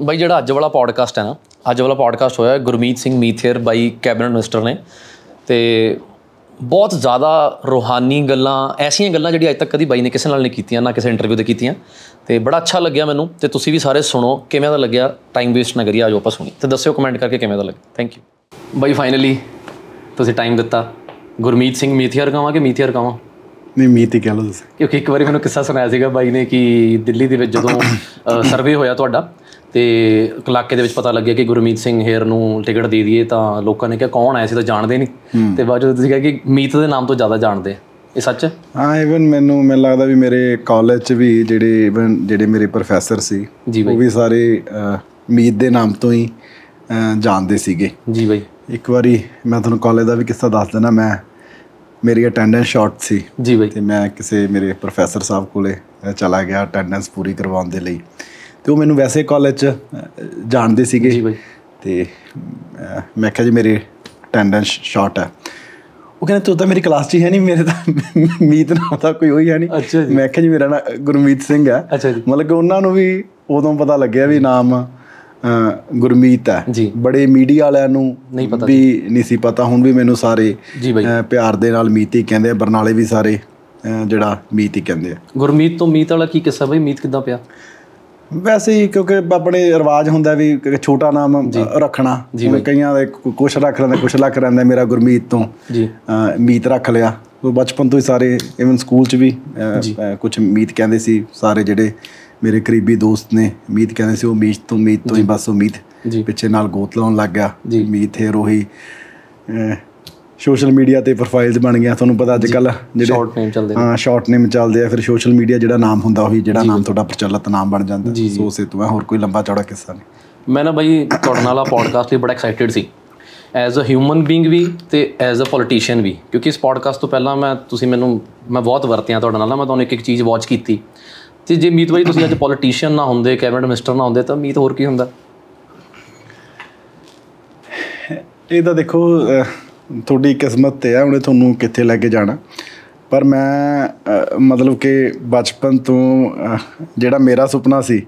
ਬਾਈ ਜਿਹੜਾ ਅੱਜ ਵਾਲਾ ਪੋਡਕਾਸਟ ਹੈ ਨਾ ਅੱਜ ਵਾਲਾ ਪੋਡਕਾਸਟ ਹੋਇਆ ਗੁਰਮੀਤ ਸਿੰਘ ਮੀਥੇਰ ਬਾਈ ਕੈਬਨਿਟ ਮਿਨਿਸਟਰ ਨੇ। ਤੇ ਬਹੁਤ ਜ਼ਿਆਦਾ ਰੂਹਾਨੀ ਗੱਲਾਂ ਐਸੀਆਂ ਗੱਲਾਂ ਜਿਹੜੀਆਂ ਅੱਜ ਤੱਕ ਕਦੀ ਬਾਈ ਨੇ ਕਿਸੇ ਨਾਲ ਨਹੀਂ ਕੀਤੀਆਂ ਨਾ ਕਿਸੇ ਇੰਟਰਵਿਊ ਤੇ ਕੀਤੀਆਂ। ਤੇ ਬੜਾ ਅੱਛਾ ਲੱਗਿਆ ਮੈਨੂੰ ਤੇ ਤੁਸੀਂ ਵੀ ਸਾਰੇ ਸੁਣੋ ਕਿਵੇਂ ਦਾ ਲੱਗਿਆ ਟਾਈਮ ਵੇਸਟ ਨਾ ਕਰੀਏ ਆਜੋ ਆਪਾਂ ਸੁਣੀ। ਤੇ ਦੱਸਿਓ ਕਮੈਂਟ ਕਰਕੇ ਕਿਵੇਂ ਦਾ ਲੱਗਿਆ। ਥੈਂਕ ਯੂ ਬਾਈ ਫਾਈਨਲੀ ਤੁਸੀਂ ਟਾਈਮ ਦਿੱਤਾ। ਗੁਰਮੀਤ ਸਿੰਘ ਮੀਥੇਰ ਕਹਾਂ ਕਿ ਮੀਥੇਰ ਕਹਾਂ ਨਹੀਂ ਮੀਤ ਹੀ ਕਹਿ ਲਓ ਤੁਸੀਂ। ਕਿਉਂਕਿ ਇੱਕ ਵਾਰੀ ਮੈਨੂੰ ਕਿੱਸਾ ਸੁਣਾਇਆ ਸੀਗਾ ਬਾਈ ਨੇ ਕਿ ਦਿੱਲੀ ਦੇ ਵਿੱਚ ਜਦੋਂ ਸਰਵੇ ਹੋਇਆ ਤੁਹਾਡਾ ਤੇ ਇਲਾਕੇ ਦੇ ਵਿੱਚ ਪਤਾ ਲੱਗਿਆ ਕਿ ਗੁਰਮੀਤ ਸਿੰਘ ਹੇਰ ਨੂੰ ਟਿਕਟ ਦੇ ਦਈਏ ਤਾਂ ਲੋਕਾਂ ਨੇ ਕਿਹਾ ਕੌਣ ਆਇਆ ਸੀ? ਤਾਂ ਜਾਣਦੇ ਨਹੀਂ। ਤੇ ਬਾਅਦ ਜਦੋਂ ਤੁਸੀਂ ਕਿਹਾ ਕਿ ਮੀਤ ਦੇ ਨਾਮ ਤੋਂ ਜ਼ਿਆਦਾ ਜਾਣਦੇ। ਇਹ ਸੱਚ? ਹੈ ਇਵਨ ਮੈਨੂੰ ਮੈਨੂੰ ਲੱਗਦਾ ਵੀ ਮੇਰੇ ਕਾਲਜ 'ਚ ਵੀ ਜਿਹੜੇ ਇਵਨ ਜਿਹੜੇ ਮੇਰੇ ਪ੍ਰੋਫੈਸਰ ਸੀ ਉਹ ਵੀ ਸਾਰੇ ਮੀਤ ਦੇ ਨਾਮ ਤੋਂ ਹੀ ਜਾਣਦੇ ਸੀਗੇ। ਜੀ ਬਾਈ। ਇੱਕ ਵਾਰੀ ਮੈਂ ਤੁਹਾਨੂੰ ਕਾਲਜ ਦਾ ਵੀ ਕਿੱਸਾ ਦੱਸ ਦਿੰਦਾ ਮੈਂ ਮੇਰੀ ਅਟੈਂਡੈਂਸ ਸ਼ਾਰਟ ਸੀ। ਜੀ ਬਾਈ। ਤੇ ਮੈਂ ਕਿਸੇ ਮੇਰੇ ਪ੍ਰੋਫੈਸਰ ਸਾਹਿਬ ਕੋਲੇ ਚਲਾ ਗਿਆ ਅਟੈਂਡੈਂਸ ਪੂਰੀ ਕਰਵਾਉਣ ਦੇ ਲਈ। ਤੇ ਉਹ ਮੈਨੂੰ ਵੈਸੇ ਕਾਲਜ 'ਚ ਜਾਣਦੇ ਸੀਗੇ। ਜੀ ਬਾਈ। ਤੇ ਮੈਂ ਕਿਹਾ ਜੀ ਮੇਰੀ ਅਟੈਂਡੈਂਸ ਸ਼ਾਰਟ ਹੈ। ਉਹ ਕਹਿੰਦੇ ਤੂੰ ਤਾਂ ਮੇਰੀ ਕਲਾਸ 'ਚ ਹੀ ਹੈ ਨਹੀਂ ਮੇਰੇ ਤਾਂ ਮੀਤ ਨਾਮ ਦਾ ਕੋਈ ਹੋਈ ਹੈ ਨਹੀਂ ਅੱਛਾ ਜੀ। ਮੈਂ ਕਿਹਾ ਜੀ ਮੇਰਾ ਨਾਮ ਗੁਰਮੀਤ ਸਿੰਘ ਹੈ। ਮਤਲਬ ਕਿ ਉਹਨਾਂ ਨੂੰ ਵੀ ਉਦੋਂ ਪਤਾ ਲੱਗਿਆ ਵੀ ਨਾਮ ਗੁਰਮੀਤ ਹੈ। ਬੜੇ ਮੀਡੀਆ ਵਾਲਿਆਂ ਨੂੰ ਨਹੀਂ ਪਤਾ ਵੀ ਨਹੀਂ ਸੀ ਪਤਾ। ਹੁਣ ਵੀ ਮੈਨੂੰ ਸਾਰੇ ਪਿਆਰ ਦੇ ਨਾਲ ਮੀਤ ਹੀ ਕਹਿੰਦੇ ਆ। ਬਰਨਾਲੇ ਵੀ ਸਾਰੇ ਜਿਹੜਾ ਮੀਤ ਹੀ ਕਹਿੰਦੇ ਆ। ਗੁਰਮੀਤ ਤੋਂ ਮੀਤ ਵਾਲਾ ਕੀ ਕਿੱਸਾ ਬਾਈ? ਮੀਤ ਕਿੱਦਾਂ ਪਿਆ? ਵੈਸੇ ਹੀ ਕਿਉਂਕਿ ਆਪਣੇ ਰਿਵਾਜ ਹੁੰਦਾ ਵੀ ਛੋਟਾ ਨਾਮ ਰੱਖਣਾ। ਕਈਆਂ ਦੇ ਕੁਛ ਰੱਖ ਲੈਂਦੇ ਕੁਛ ਲੱਖ ਰਹਿੰਦਾ ਮੇਰਾ ਗੁਰਮੀਤ ਤੋਂ ਜੀ। ਮੀਤ ਰੱਖ ਲਿਆ। ਉਹ ਬਚਪਨ ਤੋਂ ਹੀ ਸਾਰੇ ਇਵਨ ਸਕੂਲ 'ਚ ਵੀ ਕੁਝ ਮੀਤ ਕਹਿੰਦੇ ਸੀ ਸਾਰੇ ਜਿਹੜੇ ਮੇਰੇ ਕਰੀਬੀ ਦੋਸਤ ਨੇ ਮੀਤ ਕਹਿੰਦੇ ਸੀ ਉਹ ਮੀਤ ਤੋਂ ਮੀਤ ਤੋਂ ਹੀ ਬਸ ਉਹ ਮੀਤ। ਪਿੱਛੇ ਨਾਲ ਗੋਤ ਲਾਉਣ ਲੱਗ ਗਿਆ। ਮੀਤ ਹੈ ਰੋਹੀ ਸੋਸ਼ਲ ਮੀਡੀਆ ਤੇ ਪ੍ਰੋਫਾਈਲਸ ਬਣ ਗਿਆ ਤੁਹਾਨੂੰ ਪਤਾ ਅੱਜ ਕੱਲ ਜਿਹੜੇ ਸ਼ਾਰਟ ਨੇਮ ਚੱਲਦੇ ਨੇ। ਹਾਂ ਸ਼ਾਰਟ ਨੇਮ ਚੱਲਦੇ ਆ ਫਿਰ ਸੋਸ਼ਲ ਮੀਡੀਆ ਜਿਹੜਾ ਨਾਮ ਹੁੰਦਾ ਉਹੀ ਜਿਹੜਾ ਨਾਮ ਤੁਹਾਡਾ ਪ੍ਰਚਲਿਤ ਨਾਮ ਬਣ ਜਾਂਦਾ ਸੋ ਸੇ ਤੋਂ ਹੋਰ ਕੋਈ ਲੰਬਾ ਚੌੜਾ ਕਿੱਸਾ ਨਹੀਂ। ਮੈਂ ਨਾ ਬਾਈ ਤੁਹਾਡੇ ਨਾਲ ਆ ਪੋਡਕਾਸਟ ਲਈ ਬੜਾ ਐਕਸਾਈਟਿਡ ਸੀ। ਐਜ਼ ਅ ਹਿਊਮਨ ਬੀਇੰਗ ਵੀ ਤੇ ਐਜ਼ ਅ ਪੋਲੀਟੀਸ਼ੀਅਨ ਵੀ ਕਿਉਂਕਿ ਇਸ ਪੋਡਕਾਸਟ ਤੋਂ ਪਹਿਲਾਂ ਮੈਂ ਤੁਸੀਂ ਮੈਨੂੰ ਮੈਂ ਬਹੁਤ ਵਰਤਿਆ ਤੁਹਾਡੇ ਨਾਲ ਮੈਂ ਤੁਹਾਨੂੰ ਇੱਕ ਇੱਕ ਚੀਜ਼ ਵਾਚ ਕੀਤੀ। ਤੇ ਜੇ ਮੀਤ ਬਾਈ ਤੁਸੀਂ ਅੱਜ ਪੋਲੀਟੀਸ਼ੀਅਨ ਨਾ ਹੁੰਦੇ ਕੈਬਨਿਟ ਮਿਨਿਸਟਰ ਨਾ ਹੁੰਦੇ ਤਾਂ ਮੀਤ ਹੋਰ ਕੀ ਹੁੰਦਾ? ਇਹ ਤਾਂ ਦੇਖੋ ਤੁਹਾਡੀ ਕਿਸਮਤ ਤੇ ਹੈ ਉਹਨੇ ਤੁਹਾਨੂੰ ਕਿੱਥੇ ਲੈ ਕੇ ਜਾਣਾ। ਪਰ ਮੈਂ ਮਤਲਬ ਕਿ ਬਚਪਨ ਤੋਂ ਜਿਹੜਾ ਮੇਰਾ ਸੁਪਨਾ ਸੀ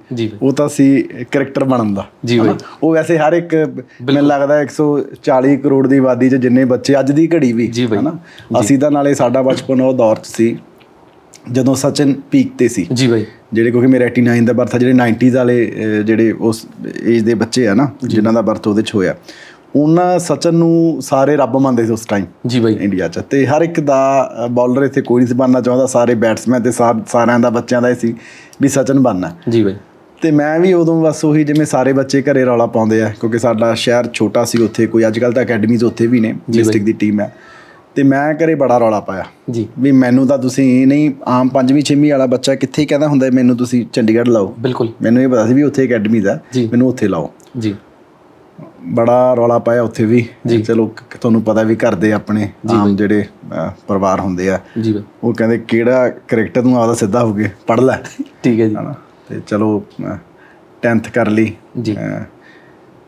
ਉਹ ਤਾਂ ਸੀ ਕਰੈਕਟਰ ਬਣਨ ਦਾ। ਜੀ ਬਾਈ? ਉਹ ਵੈਸੇ ਹਰ ਇੱਕ ਮੈਨੂੰ ਲੱਗਦਾ 140 ਕਰੋੜ ਦੀ ਆਬਾਦੀ 'ਚ ਜਿੰਨੇ ਬੱਚੇ ਅੱਜ ਦੀ ਘੜੀ ਵੀ। ਹਨਾ? ਅਸੀਂ ਤਾਂ ਨਾਲੇ ਸਾਡਾ ਬਚਪਨ ਉਹ ਦੌਰ 'ਚ ਸੀ ਜਦੋਂ ਸਚਿਨ ਪੀਕ ਤੇ ਸੀ। ਜੀ ਬਾਈ। ਜਿਹੜੇ ਕਿਉਂਕਿ ਮੇਰੇ 89 ਦਾ ਬਰਥ ਆ ਜਿਹੜੇ 90s ਵਾਲੇ ਜਿਹੜੇ ਉਸ ਏਜ ਦੇ ਬੱਚੇ ਆ ਨਾ ਜਿਨ੍ਹਾਂ ਦਾ ਬਰਥ ਉਹਦੇ 'ਚ ਹੋਇਆ। ਉਹਨਾਂ ਸਚਨ ਨੂੰ ਸਾਰੇ ਰੱਬ ਮੰਨਦੇ ਸੀ ਉਸ ਟਾਈਮ ਜੀ ਬਾਈ। ਇੰਡੀਆ 'ਚ। ਤੇ ਹਰ ਇੱਕ ਦਾ ਬੌਲਰ ਇੱਥੇ ਕੋਈ ਨਹੀਂ ਸੀ ਬਣਨਾ ਚਾਹੁੰਦਾ ਸਾਰੇ ਬੈਟਸਮੈਨ ਤੇ ਸਾਰਿਆਂ ਦਾ ਬੱਚਿਆਂ ਦਾ ਇਹ ਸੀ ਵੀ ਸਚਨ ਬਣਨਾ। ਜੀ ਬਾਈ। ਤੇ ਮੈਂ ਵੀ ਉਦੋਂ ਬਸ ਉਹੀ ਜਿਵੇਂ ਸਾਰੇ ਬੱਚੇ ਘਰੇ ਰੌਲਾ ਪਾਉਂਦੇ ਆ ਕਿਉਂਕਿ ਸਾਡਾ ਸ਼ਹਿਰ ਛੋਟਾ ਸੀ ਉੱਥੇ ਕੋਈ ਅੱਜ ਕੱਲ ਤਾਂ ਅਕੈਡਮੀਜ਼ ਉੱਥੇ ਵੀ ਨੇ ਡਿਸਟ੍ਰਿਕਟ ਦੀ ਟੀਮ ਹੈ। ਤੇ ਮੈਂ ਘਰੇ ਬੜਾ ਰੌਲਾ ਪਾਇਆ। ਜੀ। ਵੀ ਮੈਨੂੰ ਤਾਂ ਤੁਸੀਂ ਨਹੀਂ ਆਮ ਪੰਜਵੀਂ ਛੇਵੀਂ ਵਾਲਾ ਬੱਚਾ ਕਿੱਥੇ ਕਹਿੰਦਾ ਹੁੰਦਾ ਮੈਨੂੰ ਤੁਸੀਂ ਚੰਡੀਗੜ੍ਹ ਲਾਓ। ਬਿਲਕੁਲ। ਮੈਨੂੰ ਇਹ ਪਤਾ ਸੀ ਵੀ ਉੱਥੇ ਅਕੈਡਮੀਜ਼ ਆ। ਮੈਨੂੰ ਉੱਥੇ ਲਾਓ। ਜੀ। ਬੜਾ ਰੌਲਾ ਪਾਇਆ ਉੱਥੇ ਵੀ। ਚਲੋ ਤੁਹਾਨੂੰ ਪਤਾ ਵੀ ਘਰ ਦੇ ਆਪਣੇ ਆਮ ਜਿਹੜੇ ਪਰਿਵਾਰ ਹੁੰਦੇ ਆ। ਜੀ ਬਾਈ। ਉਹ ਕਹਿੰਦੇ ਕਿਹੜਾ ਕਰੈਕਟਰ ਨੂੰ ਆਦਾ ਸਿੱਧਾ ਹੋ ਕੇ ਪੜ ਲੈ? ਠੀਕ ਹੈ ਜੀ। ਤੇ ਚਲੋ 10th ਕਰ ਲਈ। ਜੀ।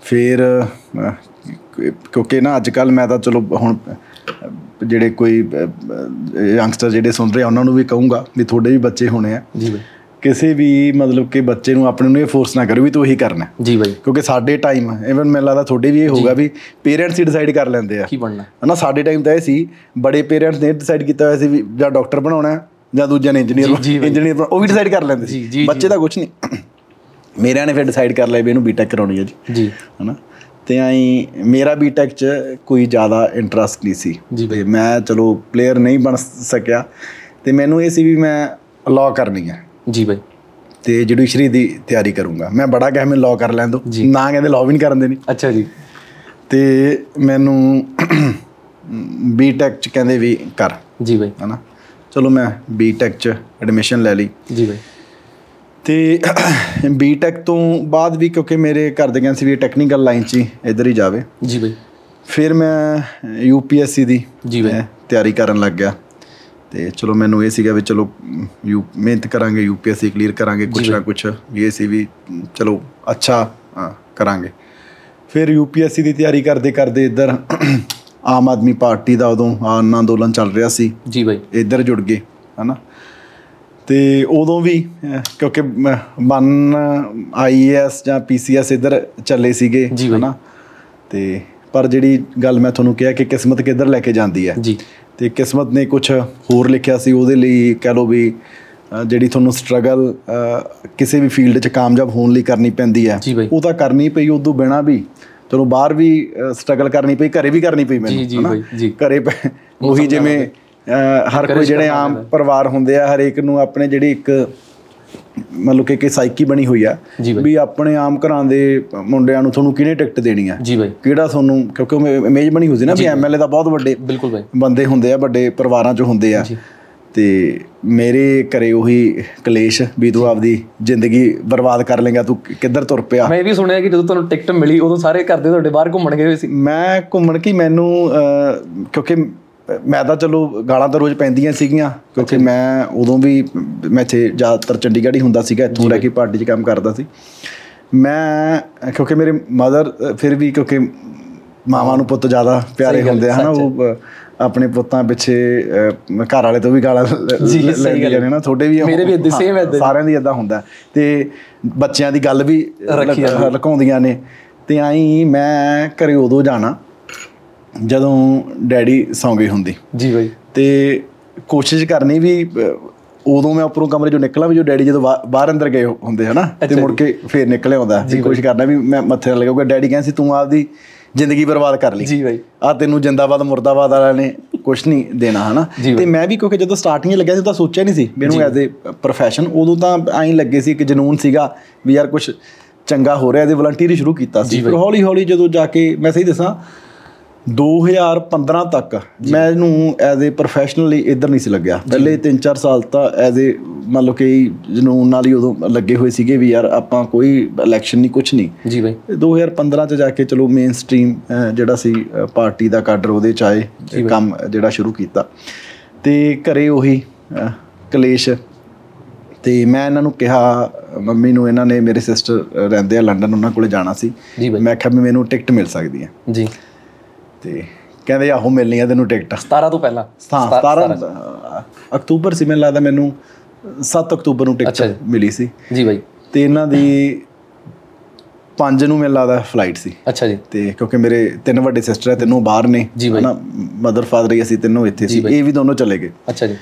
ਫਿਰ ਕਿਉਂਕਿ ਨਾ ਅੱਜ ਕੱਲ ਮੈਂ ਤਾਂ ਚਲੋ ਹੁਣ ਜਿਹੜੇ ਕੋਈ ਯੰਗਸਟਰ ਜਿਹੜੇ ਸੁਣ ਰਹੇ ਆ ਉਹਨਾਂ ਨੂੰ ਵੀ ਕਹੂੰਗਾ ਵੀ ਤੁਹਾਡੇ ਵੀ ਬੱਚੇ ਹੋਣੇ ਆ। ਜੀ ਬਾਈ। ਕਿਸੇ ਵੀ ਮਤਲਬ ਕਿ ਬੱਚੇ ਨੂੰ ਆਪਣੇ ਨੂੰ ਇਹ ਫੋਰਸ ਨਾ ਕਰੋ ਵੀ ਤੂੰ ਇਹੀ ਕਰਨਾ। ਜੀ ਬਾਈ। ਕਿਉਂਕਿ ਸਾਡੇ ਟਾਈਮ ਇਵਨ ਮੈਨੂੰ ਲੱਗਦਾ ਤੁਹਾਡੇ ਵੀ ਇਹ ਹੋਊਗਾ ਵੀ ਪੇਰੈਂਟਸ ਹੀ ਡਿਸਾਈਡ ਕਰ ਲੈਂਦੇ ਆ। ਕੀ ਬਣਨਾ? ਹਨਾ ਸਾਡੇ ਟਾਈਮ ਤਾਂ ਇਹ ਸੀ ਬੜੇ ਪੇਰੈਂਟਸ ਨੇ ਡਿਸਾਈਡ ਕੀਤਾ ਹੋਇਆ ਸੀ ਵੀ ਜਾਂ ਡਾਕਟਰ ਬਣਾਉਣਾ ਜਾਂ ਦੂਜਾ ਨੇ ਇੰਜੀਨੀਅਰ ਇੰਜੀਨੀਅਰ ਉਹ ਵੀ ਡਿਸਾਈਡ ਕਰ ਲੈਂਦੇ ਸੀ। ਬੱਚੇ ਦਾ ਕੁਝ ਨਹੀਂ। ਮੇਰਿਆਂ ਨੇ ਫਿਰ ਡਿਸਾਈਡ ਕਰ ਲਿਆ ਵੀ ਇਹਨੂੰ ਬੀਟੈਕ ਕਰਾਉਣੀ ਹੈ ਜੀ। ਜੀ। ਹਨਾ ਤੇ ਆਈ ਮੇਰਾ ਬੀਟੈਕ ਚ ਕੋਈ ਜ਼ਿਆਦਾ ਇੰਟਰਸਟ ਨਹੀਂ ਸੀ। ਜੀ ਮੈਂ ਚਲੋ ਪਲੇਅਰ ਨਹੀਂ ਬਣ ਸਕਿਆ। ਤੇ ਮੈਨੂੰ ਇਹ ਸੀ ਵੀ ਮੈਂ ਲਾਅ ਕਰਨੀ ਹੈ। ਜੀ ਬਾਈ। ਤੇ ਜੁਡੀਸ਼ਰੀ ਦੀ ਤਿਆਰੀ ਕਰੂੰਗਾ। ਮੈਂ ਬੜਾ ਕਿਹਾ ਮੈਨੂੰ ਲਾਅ ਕਰ ਲੈਣ ਦੋ ਨਾ ਕਹਿੰਦੇ ਲਾਅ ਵੀ ਨਹੀਂ ਕਰਨ ਦੇਣੀ। ਅੱਛਾ ਜੀ। ਤੇ ਮੈਨੂੰ ਬੀਟੈਕ ਚ ਕਹਿੰਦੇ ਵੀ ਕਰ। ਜੀ ਬਾਈ। ਹਨਾ? ਚਲੋ ਮੈਂ ਬੀਟੈਕ ਚ ਐਡਮਿਸ਼ਨ ਲੈ ਲਈ। ਜੀ ਬਾਈ। ਤੇ ਬੀਟੈਕ ਤੋਂ ਬਾਅਦ ਵੀ ਕਿਉਂਕਿ ਮੇਰੇ ਘਰ ਦੇ ਕਹਿੰਦੇ ਸੀ ਵੀ ਟੈਕਨੀਕਲ ਲਾਈਨ ਚ ਹੀ ਇੱਧਰ ਹੀ ਜਾਵੇ। ਜੀ ਬਾਈ। ਫਿਰ ਮੈਂ ਯੂਪੀਐਸਸੀ ਦੀ ਜੀ ਬਾਈ। ਮੈਂ ਤਿਆਰੀ ਕਰਨ ਲੱਗ ਗਿਆ। ਤੇ ਚਲੋ ਮੈਨੂੰ ਇਹ ਸੀਗਾ ਵੀ ਚਲੋ ਯੂ ਮਿਹਨਤ ਕਰਾਂਗੇ ਯੂਪੀਐਸਸੀ ਕਲੀਅਰ ਕਰਾਂਗੇ ਕੁਛ ਨਾ ਕੁਛ। ਇਹ ਸੀ ਵੀ ਚਲੋ ਅੱਛਾ ਕਰਾਂਗੇ। ਫਿਰ ਯੂਪੀਐਸਸੀ ਦੀ ਤਿਆਰੀ ਕਰਦੇ ਕਰਦੇ ਇੱਧਰ ਆਮ ਆਦਮੀ ਪਾਰਟੀ ਦਾ ਉਦੋਂ ਆਨ ਅੰਦੋਲਨ ਚੱਲ ਰਿਹਾ ਸੀ। ਜੀ ਬਾਈ। ਇੱਧਰ ਜੁੜ ਗਏ ਹਨਾ। ਤੇ ਉਦੋਂ ਵੀ ਕਿਉਂਕਿ ਮਨ ਆਈਐਸ ਜਾਂ ਪੀਸੀਐਸ ਇੱਧਰ ਚੱਲੇ ਸੀਗੇ ਬਾਈ। ਤੇ ਪਰ ਜਿਹੜੀ ਗੱਲ ਮੈਂ ਤੁਹਾਨੂੰ ਕਿਹਾ ਕਿ ਕਿਸਮਤ ਕਿੱਧਰ ਲੈ ਕੇ ਜਾਂਦੀ ਹੈ? ਜੀ। ਤੇ ਕਿਸਮਤ ਨੇ ਕੁਝ ਹੋਰ ਲਿਖਿਆ ਸੀ ਉਹਦੇ ਲਈ ਕਹਿ ਲਓ ਵੀ ਜਿਹੜੀ ਤੁਹਾਨੂੰ ਸਟਰਗਲ ਕਿਸੇ ਵੀ ਫੀਲਡ 'ਚ ਕਾਮਯਾਬ ਹੋਣ ਲਈ ਕਰਨੀ ਪੈਂਦੀ ਹੈ। ਉਹ ਤਾਂ ਕਰਨੀ ਪਈ ਉਦੋਂ ਬਿਨਾ ਵੀ। ਚਲੋ ਬਾਹਰ ਵੀ ਸਟਰਗਲ ਕਰਨੀ ਪਈ ਘਰੇ ਵੀ ਕਰਨੀ ਪਈ ਮੈਨੂੰ ਹਨਾ? ਘਰੇ ਉਹੀ ਜਿਵੇਂ ਹਰ ਕੋਈ ਜਿਹੜੇ ਆਮ ਪਰਿਵਾਰ ਹੁੰਦੇ ਆ ਹਰੇਕ ਨੂੰ ਆਪਣੇ ਜਿਹੜੀ ਇੱਕ ਮੰਨ ਲਓ ਕਿ ਕਿ ਸਾਈਕੀ ਬਣੀ ਹੋਈ ਆ। ਵੀ ਆਪਣੇ ਆਮ ਘਰਾਂ ਦੇ ਮੁੰਡਿਆਂ ਨੂੰ ਤੁਹਾਨੂੰ ਕਿਹਨੇ ਟਿਕਟ ਦੇਣੀ ਆ? ਜੀ ਬਾਈ। ਕਿਹੜਾ ਤੁਹਾਨੂੰ ਕਿਉਂਕਿ ਉਹ ਇਮੇਜ ਬਣੀ ਹੁੰਦੀ ਨਾ ਵੀ ਐਮਐਲਏ ਤਾਂ ਬਹੁਤ ਵੱਡੇ ਬਿਲਕੁਲ ਬਾਈ। ਬੰਦੇ ਹੁੰਦੇ ਆ ਵੱਡੇ ਪਰਿਵਾਰਾਂ ਚ ਹੁੰਦੇ ਆ। ਤੇ ਮੇਰੇ ਘਰੇ ਉਹੀ ਕਲੇਸ਼ ਵੀ ਤੂੰ ਆਪਦੀ ਜ਼ਿੰਦਗੀ ਬਰਬਾਦ ਕਰ ਲੇਗਾ ਤੂੰ ਕਿੱਧਰ ਤੁਰ ਪਿਆ? ਮੈਂ ਵੀ ਸੁਣਿਆ ਕਿ ਜਦੋਂ ਤੁਹਾਨੂੰ ਟਿਕਟ ਮਿਲੀ ਉਦੋਂ ਸਾਰੇ ਘਰ ਦੇ ਤੁਹਾਡੇ ਬਾਹਰ ਘੁੰਮਣ ਗਏ ਹੋਏ ਸੀ। ਮੈਂ ਘੁੰਮਣ ਕੀ ਮੈਨੂੰ ਕਿਉਂਕਿ ਮੈਂ ਤਾਂ ਚਲੋ ਗਾਲਾਂ ਤਾਂ ਰੋਜ਼ ਪੈਂਦੀਆਂ ਸੀਗੀਆਂ ਕਿਉਂਕਿ ਮੈਂ ਉਦੋਂ ਵੀ ਮੈਂ ਇੱਥੇ ਜ਼ਿਆਦਾਤਰ ਚੰਡੀਗੜ੍ਹ ਹੀ ਹੁੰਦਾ ਸੀਗਾ ਇੱਥੋਂ ਰਹਿ ਕੇ ਪਾਰਟੀ 'ਚ ਕੰਮ ਕਰਦਾ ਸੀ। ਮੈਂ ਕਿਉਂਕਿ ਮੇਰੇ ਮਦਰ ਫਿਰ ਵੀ ਕਿਉਂਕਿ ਮਾਵਾਂ ਨੂੰ ਪੁੱਤ ਜ਼ਿਆਦਾ ਪਿਆਰੇ ਹੁੰਦੇ ਹਨਾ ਉਹ ਆਪਣੇ ਪੁੱਤਾਂ ਪਿੱਛੇ ਘਰ ਵਾਲੇ ਤੋਂ ਵੀ ਗਾਲਾਂ ਲ- ਜੀ, ਲ- ਸਹੀ ਲੈਂਦੀਆਂ ਗੱਲ ਨੇ ਨਾ ਤੁਹਾਡੇ ਵੀ ਮੇਰੇ ਵੀ same ਏਦਾਂ ਹੀ। ਸਾਰਿਆਂ ਦੀ ਇਦਾਂ ਹੁੰਦਾ। ਤੇ ਬੱਚਿਆਂ ਦੀ ਗੱਲ ਵੀ ਲੁਕਾਉਂਦੀਆਂ ਨੇ। ਤੇ ਆਈ ਮੈਂ ਘਰੇ ਉਦੋਂ ਜਾਣਾ ਜਦੋਂ ਡੈਡੀ ਸੌਂ ਗਏ ਹੁੰਦੇ। ਜੀ ਬਾਈ। ਤੇ ਕੋਸ਼ਿਸ਼ ਕਰਨੀ ਵੀ ਉਦੋਂ ਮੈਂ ਉੱਪਰੋਂ ਕਮਰੇ ਚੋਂ ਨਿਕਲਾਂ ਵੀ ਜੋ ਡੈਡੀ ਜਦੋਂ ਬਾਹਰ ਅੰਦਰ ਗਏ ਹੁੰਦੇ ਹਨਾ ਤੇ ਮੁੜ ਕੇ ਫੇਰ ਨਿਕਲੇ ਆਉਂਦਾ। ਤੇ ਕੋਸ਼ਿਸ਼ ਕਰਨਾ ਵੀ ਮੈਂ ਮੱਥੇ ਨਾਲ ਲਗਾਉਂਗਾ ਡੈਡੀ ਕਹਿੰਦੇ ਸੀ ਤੂੰ ਆਪਦੀ ਜ਼ਿੰਦਗੀ ਬਰਬਾਦ ਕਰ ਲਈ। ਜੀ ਬਾਈ। ਆ ਤੈਨੂੰ ਜਿੰਦਾਬਾਦ ਮੁਰਦਾਬਾਦ ਵਾਲਿਆਂ ਨੇ ਕੁਝ ਨਹੀਂ ਦੇਣਾ ਹਨਾ। ਤੇ ਮੈਂ ਵੀ ਕਿਉਂਕਿ ਜਦੋਂ ਸਟਾਰਟਿੰਗ ਲੱਗਿਆ ਸੀ ਤਾਂ ਸੋਚਿਆ ਨਹੀਂ ਸੀ ਮੈਨੂੰ ਐਜ਼ ਅ ਪ੍ਰੋਫੈਸ਼ਨ ਉਦੋਂ ਤਾਂ ਐਂ ਲੱਗੇ ਸੀ ਕਿ ਜਨੂਨ ਸੀਗਾ ਵੀ ਯਾਰ ਕੁਝ ਚੰਗਾ ਹੋ ਰਿਹਾ ਇਹਦੇ ਵਲੰਟੀਅਰ ਸ਼ੁਰੂ ਕੀਤਾ ਸੀ। ਫਿਰ ਹੌਲੀ ਹੌਲੀ ਜਦੋਂ ਜਾ ਕੇ ਮੈਂ ਸਹੀ ਦੱਸਾਂ 2015 ਤੱਕ ਮੈਨੂੰ ਐਜ਼ ਅ ਪ੍ਰੋਫੈਸ਼ਨਲੀ ਇੱਧਰ ਨਹੀਂ ਸੀ ਲੱਗਿਆ। ਪਹਿਲੇ 3-4 ਸਾਲ ਤਾਂ ਐਜ਼ ਅ ਮੰਨ ਲਓ ਕਿ ਜਨੂਨ ਨਾਲ ਹੀ ਉਦੋਂ ਲੱਗੇ ਹੋਏ ਸੀਗੇ ਵੀ ਯਾਰ ਆਪਾਂ ਕੋਈ ਇਲੈਕਸ਼ਨ ਨਹੀਂ ਕੁਝ ਨਹੀਂ। ਜੀ ਬਾਈ। ਤੇ 2015 ਚ ਜਾ ਕੇ ਚਲੋ ਮੇਨ ਸਟ੍ਰੀਮ ਜਿਹੜਾ ਸੀ ਪਾਰਟੀ ਦਾ ਕਾਡਰ ਉਹਦੇ ਚ ਆਏ ਕੰਮ ਜਿਹੜਾ ਸ਼ੁਰੂ ਕੀਤਾ। ਤੇ ਘਰੇ ਉਹੀ ਕਲੇਸ਼। ਤੇ ਮੈਂ ਇਹਨਾਂ ਨੂੰ ਕਿਹਾ ਮੰਮੀ ਨੂੰ ਇਹਨਾਂ ਨੇ ਮੇਰੇ ਸਿਸਟਰ ਰਹਿੰਦੇ ਆ ਲੰਡਨ ਉਹਨਾਂ ਕੋਲੇ ਜਾਣਾ ਸੀ। ਮੈਂ ਕਿਹਾ ਮੈਨੂੰ ਟਿਕਟ ਮਿਲ ਸਕਦੀ ਹੈ। ਜੀ। ਤੇ ਕਹਿੰਦੇ ਆਹੋ ਮਿਲਣੀ ਆ ਤੈਨੂੰ ਟਿਕਟ। 17 ਤੋਂ ਪਹਿਲਾਂ। ਹਾਂ 17 ਅ, ਅਕਤੂਬਰ ਸੀ ਮੈਨੂੰ ਲੱਗਦਾ ਮੈਨੂੰ 7 ਅਕਤੂਬਰ ਨੂੰ ਟਿਕਟ ਮਿਲੀ ਸੀ। ਜੀ ਬਾਈ। ਤੇ ਇਹਨਾਂ ਦੀ 5 ਨੂੰ ਮੈਨੂੰ ਲੱਗਦਾ ਫਲਾਈਟ ਸੀ। ਅੱਛਾ ਜੀ। ਤੇ ਕਿਉਂਕਿ ਮੇਰੇ ਤਿੰਨ ਵੱਡੇ ਸਿਸਟਰ ਹੈ ਤਿੰਨੋਂ ਬਾਹਰ ਨੇ। ਬਾਈ। ਮਦਰ ਫਾਦਰ ਹੀ ਅਸੀਂ ਤਿੰਨੋਂ ਇੱਥੇ ਸੀ। ਇਹ ਵੀ ਦੋਨੋਂ ਚਲੇ ਗਏ। ਅੱਛਾ ਜੀ।